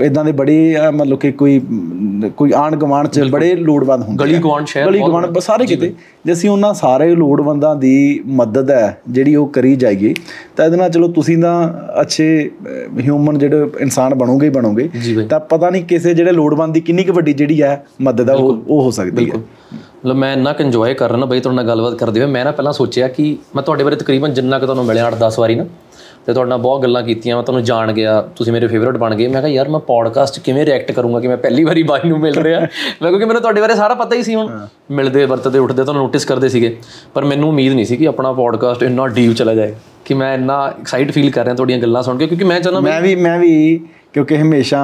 ਇਦਾਂ ਦੇ ਬੜੇ ਮਤਲਬ ਕਿ ਕੋਈ ਕੋਈ ਆਣ ਗਵਾਂਢ 'ਚ ਬੜੇ ਲੋੜਵੰਦ ਹੁੰਦੇ ਗਲੀ ਆ। ਗੁਆਂਢ ਸ਼ਹਿਰ ਗਲੀ ਗਵਾਂਢ ਸਾਰੇ ਕਿਤੇ। ਜੇ ਅਸੀਂ ਉਹਨਾਂ ਸਾਰੇ ਲੋੜਵੰਦਾਂ ਦੀ ਮਦਦ ਹੈ ਜਿਹੜੀ ਉਹ ਕਰੀ ਜਾਈਏ ਤਾਂ ਇਹਦੇ ਨਾਲ ਚਲੋ ਤੁਸੀਂ ਤਾਂ ਅੱਛੇ ਹਿਊਮਨ ਜਿਹੜੇ ਇਨਸਾਨ ਬਣੋਗੇ ਹੀ ਬਣੋਗੇ। ਤਾਂ ਪਤਾ ਨਹੀਂ ਕਿਸੇ ਜਿਹੜੇ ਲੋੜਵੰਦ ਦੀ ਕਿੰਨੀ ਕੁ ਵੱਡੀ ਜਿਹੜੀ ਹੈ ਮਦਦ ਉਹ ਉਹ ਹੋ ਸਕਦੀ ਹੈ। ਮਤਲਬ ਮੈਂ ਇੰਨਾ ਕੁ ਇੰਜੋਏ ਕਰ ਰਿਹਾ ਨਾ ਬਈ ਤੁਹਾਡੇ ਨਾਲ ਗੱਲਬਾਤ ਕਰਦੇ ਹੋਏ ਮੈਂ ਨਾ ਪਹਿਲਾਂ ਸੋਚਿਆ ਕਿ ਮੈਂ ਤੁਹਾਡੇ ਬਾਰੇ ਤਕਰੀਬਨ ਜਿੰਨਾ ਕੁ ਤੁਹਾਨੂੰ ਮਿਲਿਆ 8-10 ਵਾਰੀ ਨਾ ਤੇ ਤੁਹਾਡੇ ਨਾਲ ਬਹੁਤ ਗੱਲਾਂ ਕੀਤੀਆਂ ਮੈਂ ਤੁਹਾਨੂੰ ਜਾਣ ਗਿਆ ਤੁਸੀਂ ਮੇਰੇ ਫੇਵਰਿਟ ਬਣ ਗਏ। ਮੈਂ ਕਿਹਾ ਯਾਰ ਮੈਂ ਪੋਡਕਾਸਟ ਕਿਵੇਂ ਰਿਐਕਟ ਕਰੂੰਗਾ ਕਿ ਮੈਂ ਪਹਿਲੀ ਵਾਰੀ ਬਾਈ ਨੂੰ ਮਿਲ ਰਿਹਾ? ਮੈਂ ਕਿਉਂਕਿ ਮੈਨੂੰ ਤੁਹਾਡੇ ਬਾਰੇ ਸਾਰਾ ਪਤਾ ਹੀ ਸੀ ਹੁਣ। ਮਿਲਦੇ ਵਰਤਦੇ ਉੱਠਦੇ ਤੁਹਾਨੂੰ ਨੋਟਿਸ ਕਰਦੇ ਸੀਗੇ। ਪਰ ਮੈਨੂੰ ਉਮੀਦ ਨਹੀਂ ਸੀ ਕਿ ਆਪਣਾ ਪੋਡਕਾਸਟ ਇੰਨਾ ਡੀਪ ਚਲਾ ਜਾਏ ਕਿ ਮੈਂ ਇੰਨਾ ਐਕਸਾਈਟ ਫੀਲ ਕਰ ਰਿਹਾ ਤੁਹਾਡੀਆਂ ਗੱਲਾਂ ਸੁਣ ਕੇ ਕਿਉਂਕਿ ਮੈਂ ਚਾਹੁੰਦਾ ਮੈਂ ਵੀ ਮੈਂ ਵੀ ਕਿਉਂਕਿ ਹਮੇਸ਼ਾ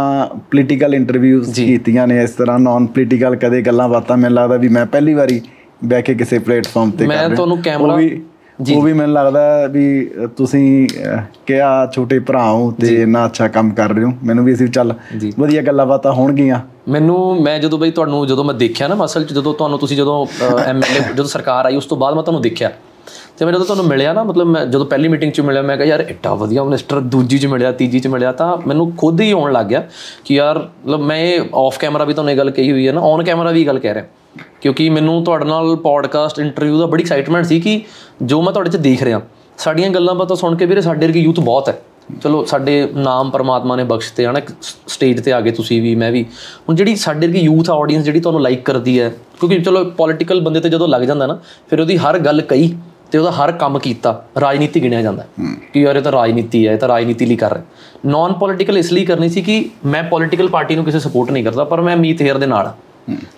ਪੋਲੀਟੀਕਲ ਇੰਟਰਵਿਊਜ਼ ਕੀਤੀਆਂ ਨੇ ਇਸ ਤਰ੍ਹਾਂ ਨਾਨ ਪੋਲੀਟੀਕਲ ਕਦੇ ਗੱਲਾਂ ਬਾਤਾਂ ਮੈਨੂੰ ਲੱਗਦਾ ਵੀ ਮੈਂ ਪਹਿਲੀ ਵਾਰੀ ਬਹਿ ਕੇ ਕਿਸੇ ਪਲੇਟਫਾਰਮ ਤੇ ਮੈਂ ਕਰ ਰਿਹਾ। ਤੁਹਾਨੂੰ ਕੈਮਰਾ ਉਹ ਵੀ ਉਹ ਵੀ ਮੈਨੂੰ ਲੱਗਦਾ ਵੀ ਤੁਸੀਂ ਕਿਹਾ ਛੋਟੇ ਭਰਾ ਹੋ ਤੇ ਇੰਨਾ ਅੱਛਾ ਕੰਮ ਕਰ ਰਹੇ ਹੋ। ਮੈਨੂੰ ਵੀ ਅਸੀਂ ਚੱਲ ਵਧੀਆ ਗੱਲਾਂ ਬਾਤਾਂ ਹੋਣਗੀਆਂ। ਮੈਨੂੰ ਮੈਂ ਜਦੋਂ ਬਈ ਤੁਹਾਨੂੰ ਜਦੋਂ ਮੈਂ ਦੇਖਿਆ ਨਾ ਅਸਲ ਚ ਜਦੋਂ ਤੁਹਾਨੂੰ ਤੁਸੀਂ ਜਦੋਂ ਐਮਐਲਏ ਜਦੋਂ ਸਰਕਾਰ ਆਈ ਉਸ ਤੋਂ ਬਾਅਦ ਮੈਂ ਤੁਹਾਨੂੰ ਦੇਖਿਆ। ਤੇ ਮੈਂ ਜਦੋਂ ਤੁਹਾਨੂੰ ਮਿਲਿਆ ਨਾ, ਮਤਲਬ ਮੈਂ ਜਦੋਂ ਪਹਿਲੀ ਮੀਟਿੰਗ 'ਚ ਮਿਲਿਆ, ਮੈਂ ਕਿਹਾ, ਯਾਰ ਇੱਡਾ ਵਧੀਆ ਮਿਨਿਸਟਰ ਦੂਜੀ 'ਚ ਮਿਲਿਆ, ਤੀਜੀ 'ਚ ਮਿਲਿਆ, ਤਾਂ ਮੈਨੂੰ ਖੁਦ ਹੀ ਆਉਣ ਲੱਗ ਗਿਆ ਕਿ ਯਾਰ, ਮਤਲਬ ਮੈਂ ਆਫ ਕੈਮਰਾ ਵੀ ਤੁਹਾਨੂੰ ਇਹ ਗੱਲ ਕਹੀ ਹੋਈ ਹੈ ਨਾ ਔਨ ਕੈਮਰਾ ਵੀ ਗੱਲ ਕਹਿ ਰਿਹਾ। ਕਿਉਂਕਿ ਮੈਨੂੰ ਤੁਹਾਡੇ ਨਾਲ ਪੋਡਕਾਸਟ ਇੰਟਰਵਿਊ ਦਾ ਬੜੀ ਐਕਸਾਈਟਮੈਂਟ ਸੀ ਕਿ ਜੋ ਮੈਂ ਤੁਹਾਡੇ 'ਚ ਦੇਖ ਰਿਹਾ, ਸਾਡੀਆਂ ਗੱਲਾਂ ਬਾਤਾਂ ਸੁਣ ਕੇ ਵੀਰੇ ਸਾਡੇ ਵਰਗੀ ਯੂਥ ਬਹੁਤ ਹੈ। ਚਲੋ, ਸਾਡੇ ਨਾਮ ਪਰਮਾਤਮਾ ਨੇ ਬਖਸ਼ਤੇ, ਹਨ ਸਟੇਜ ਤੇ ਆ ਗਏ ਤੁਸੀਂ ਵੀ, ਮੈਂ ਵੀ। ਹੁਣ ਜਿਹੜੀ ਸਾਡੇ ਵਰਗੀ ਯੂਥ ਆਡੀਅנס ਜਿਹੜੀ ਤੁਹਾਨੂੰ ਲਾਈਕ ਕਰਦੀ ਹੈ, ਕਿਉਂਕਿ ਚਲੋ ਪੋਲੀਟੀਕਲ ਬੰਦੇ ਤੇ ਜਦੋਂ ਲੱਗ ਜਾਂਦਾ ਨਾ, ਫਿਰ ਉਹਦੀ ਹਰ ਗੱਲ ਕਹੀ। ਤੇ ਉਹਦਾ ਹਰ ਕੰਮ ਕੀਤਾ ਰਾਜਨੀਤੀ ਗਿਣਿਆ ਜਾਂਦਾ। ਕਿ ਯਾਰ ਇਹ ਤਾਂ ਰਾਜਨੀਤੀ ਹੈ ਇਹ ਤਾਂ ਰਾਜਨੀਤੀ ਲਈ ਕਰ ਰਿਹਾ ਨਾਨ ਪੋਲੀਟੀਕਲ ਇਸ ਲਈ ਕਰਨੀ ਸੀ ਕਿ ਮੈਂ ਪੋਲੀਟੀਕਲ ਪਾਰਟੀ ਨੂੰ ਕਿਸੇ ਸਪੋਰਟ ਨਹੀਂ ਕਰਦਾ ਪਰ ਮੈਂ ਮੀਤ ਹੇਅਰ ਦੇ ਨਾਲ।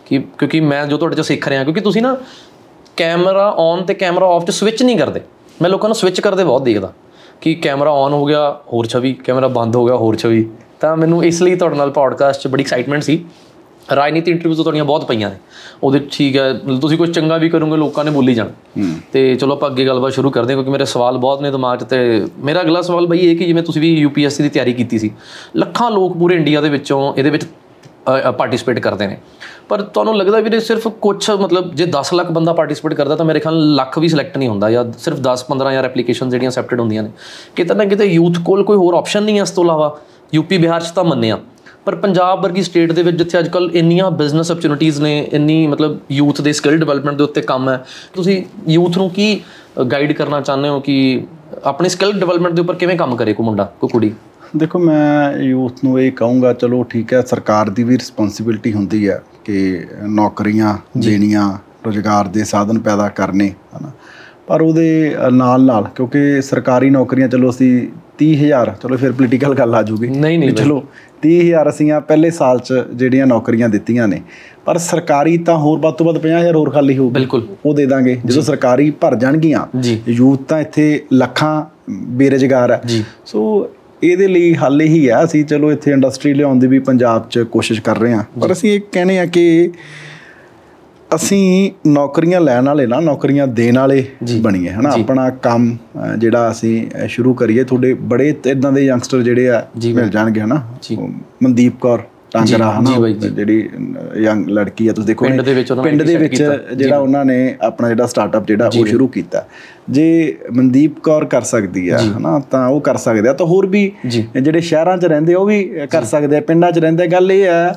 ਕਿ ਕਿਉਂਕਿ ਮੈਂ ਜੋ ਤੁਹਾਡੇ ਤੋਂ ਸਿੱਖ ਰਿਹਾ ਕਿਉਂਕਿ ਤੁਸੀਂ ਨਾ ਕੈਮਰਾ ਔਨ ਤੇ ਕੈਮਰਾ ਆਫ ਚ ਸਵਿਚ ਨਹੀਂ ਕਰਦੇ। ਮੈਂ ਲੋਕਾਂ ਨੂੰ ਸਵਿਚ ਕਰਦੇ ਬਹੁਤ ਦੇਖਦਾ ਕਿ ਕੈਮਰਾ ਔਨ ਹੋ ਗਿਆ ਹੋਰ ਛਵੀ ਕੈਮਰਾ ਬੰਦ ਹੋ ਗਿਆ ਹੋਰ ਛਵੀ। ਤਾਂ ਮੈਨੂੰ ਇਸ ਲਈ ਤੁਹਾਡੇ ਨਾਲ ਪੋਡਕਾਸਟ 'ਚ ਬੜੀ ਐਕਸਾਈਟਮੈਂਟ ਸੀ। ਰਾਜਨੀਤੀ ਇੰਟਰਵਿਊ ਤੋਂ ਤੁਹਾਡੀਆਂ ਬਹੁਤ ਪਈਆਂ ਨੇ। ਉਹਦੇ ਠੀਕ ਹੈ ਤੁਸੀਂ ਕੁਝ ਚੰਗਾ ਵੀ ਕਰੋਗੇ ਲੋਕਾਂ ਨੇ ਬੋਲੀ ਜਾਣਾ। ਤੇ ਚਲੋ ਆਪਾਂ ਅੱਗੇ ਗੱਲਬਾਤ ਸ਼ੁਰੂ ਕਰਦੇ ਹਾਂ ਕਿਉਂਕਿ ਮੇਰੇ ਸਵਾਲ ਬਹੁਤ ਨੇ ਦਿਮਾਗ 'ਚ ਤੇ ਮੇਰਾ ਅਗਲਾ ਸਵਾਲ ਬਈ ਇਹ ਕਿ ਜਿਵੇਂ ਤੁਸੀਂ ਵੀ ਯੂਪੀਐਸਸੀ ਦੀ ਤਿਆਰੀ ਕੀਤੀ ਸੀ ਲੱਖਾਂ ਲੋਕ ਪੂਰੇ ਇੰਡੀਆ ਦੇ ਵਿੱਚੋਂ ਇਹਦੇ ਵਿੱਚ ਪਾਰਟਿਸਿਪੇਟ ਕਰਦੇ ਨੇ। ਪਰ ਤੁਹਾਨੂੰ ਲੱਗਦਾ ਵੀ ਇਹ ਸਿਰਫ ਕੁਝ ਮਤਲਬ ਜੇ 10 ਲੱਖ ਬੰਦਾ ਪਾਰਟਿਸਿਪੇਟ ਕਰਦਾ ਤਾਂ ਮੇਰੇ ਖਿਆਲ ਲੱਖ ਵੀ ਸਿਲੈਕਟ ਨਹੀਂ ਹੁੰਦਾ ਜਾਂ ਸਿਰਫ 10 15000 ਐਪਲੀਕੇਸ਼ਨ ਜਿਹੜੀਆਂ ਅਸੈਪਟਡ ਹੁੰਦੀਆਂ ਨੇ। ਕਿਤੇ ਨਾ ਕਿਤੇ ਯੂਥ ਕੋਲ ਕੋਈ ਹੋਰ ਆਪਸ਼ਨ ਨਹੀਂ ਹੈ ਇਸ ਤੋਂ ਇਲਾਵਾ। ਯੂਪੀ ਬਿਹਾਰ 'ਚ ਤਾਂ ਮੰਨਿਆ। ਪਰ ਪੰਜਾਬ ਵਰਗੀ ਸਟੇਟ ਦੇ ਵਿੱਚ ਜਿੱਥੇ ਅੱਜਕੱਲ ਇੰਨੀਆਂ ਬਿਜ਼ਨਸ ਓਪਰਚ्युनिटीज ਨੇ ਇੰਨੀ ਮਤਲਬ ਯੂਥ ਦੇ ਸਕਿੱਲ ਡਿਵੈਲਪਮੈਂਟ ਦੇ ਉੱਤੇ ਕੰਮ ਹੈ ਤੁਸੀਂ ਯੂਥ ਨੂੰ ਕੀ ਗਾਈਡ ਕਰਨਾ ਚਾਹੁੰਦੇ ਹੋ ਕਿ ਆਪਣੀ ਸਕਿੱਲ ਡਿਵੈਲਪਮੈਂਟ ਦੇ ਉੱਪਰ ਕਿਵੇਂ ਕੰਮ ਕਰੇ ਕੋ ਮੁੰਡਾ ਕੋ ਕੁੜੀ? ਦੇਖੋ ਮੈਂ ਯੂਥ ਨੂੰ ਇਹ ਕਹੂੰਗਾ ਚਲੋ ਠੀਕ ਹੈ ਸਰਕਾਰ ਦੀ ਵੀ ਰਿਸਪੌਂਸਿਬਿਲਟੀ ਹੁੰਦੀ ਹੈ ਕਿ ਨੌਕਰੀਆਂ ਦੇਣੀਆਂ ਰੋਜ਼ਗਾਰ ਦੇ ਸਾਧਨ ਪੈਦਾ ਕਰਨੇ ਹਨਾ। ਪਰ ਉਹਦੇ ਨਾਲ ਨਾਲ ਕਿਉਂਕਿ ਸਰਕਾਰੀ ਨੌਕਰੀਆਂ ਚਲੋ ਅਸੀਂ 30000 ਚਲੋ ਫਿਰ ਪੋਲੀਟੀਕਲ ਗੱਲ ਆ ਜੂਗੀ ਨਹੀਂ ਨਹੀਂ ਚਲੋ 30000 ਅਸੀਂ ਆ ਪਹਿਲੇ ਸਾਲ 'ਚ ਜਿਹੜੀਆਂ ਨੌਕਰੀਆਂ ਦਿੱਤੀਆਂ ਨੇ। ਪਰ ਸਰਕਾਰੀ ਤਾਂ ਹੋਰ ਵੱਧ ਤੋਂ ਵੱਧ 50000 ਹੋਰ ਖਾਲੀ ਹੋਊਗੀ। ਬਿਲਕੁਲ। ਉਹ ਦੇ ਦਾਂਗੇ। ਜਦੋਂ ਸਰਕਾਰੀ ਭਰ ਜਾਣਗੀਆਂ ਯੂਥ ਤਾਂ ਇੱਥੇ ਲੱਖਾਂ ਬੇਰੁਜ਼ਗਾਰ ਹੈ। ਸੋ ਇਹਦੇ ਲਈ ਹੱਲ ਇਹੀ ਆ ਅਸੀਂ ਚਲੋ ਇੱਥੇ ਇੰਡਸਟਰੀ ਲਿਆਉਣ ਦੀ ਵੀ ਪੰਜਾਬ 'ਚ ਕੋਸ਼ਿਸ਼ ਕਰ ਰਹੇ ਹਾਂ। ਪਰ ਅਸੀਂ ਇਹ ਕਹਿੰਦੇ ਆ ਕਿ ਅਸੀਂ ਨੌਕਰੀਆਂ ਲੈਣ ਵਾਲੇ ਨਾ ਨੌਕਰੀਆਂ ਦੇਣ ਵਾਲੇ ਬਣੀਏ ਹਨਾ? ਆਪਣਾ ਕੰਮ ਜਿਹੜਾ ਅਸੀਂ ਸ਼ੁਰੂ ਕਰੀਏ ਤੁਹਾਡੇ ਬੜੇ ਇਦਾਂ ਦੇ ਯੰਗਸਟਰ ਜਿਹੜੇ ਆ ਮਿਲ ਜਾਣਗੇ ਹਨਾ? ਮਨਦੀਪ ਕੌਰ ਟਾਂਗਰਾ ਹਨਾ? ਜਿਹੜੀ ਯੰਗ ਲੜਕੀ ਆ ਤੁਸੀਂ ਦੇਖੋ ਪਿੰਡ ਦੇ ਵਿੱਚ ਉਹਨਾਂ ਨੇ ਪਿੰਡ ਦੇ ਵਿੱਚ ਜਿਹੜਾ ਉਹਨਾਂ ਨੇ ਆਪਣਾ ਜਿਹੜਾ ਸਟਾਰਟਅਪ ਜਿਹੜਾ ਉਹ ਸ਼ੁਰੂ ਕੀਤਾ। ਜੇ ਮਨਦੀਪ ਕੌਰ ਕਰ ਸਕਦੀ ਆ ਹਨਾ? ਤਾਂ ਉਹ ਕਰ ਸਕਦੇ ਆ। ਤਾਂ ਹੋਰ ਵੀ ਜਿਹੜੇ ਸ਼ਹਿਰਾਂ 'ਚ ਰਹਿੰਦੇ ਉਹ ਵੀ ਕਰ ਸਕਦੇ ਆ ਪਿੰਡਾਂ 'ਚ ਰਹਿੰਦੇ। ਗੱਲ ਇਹ ਆ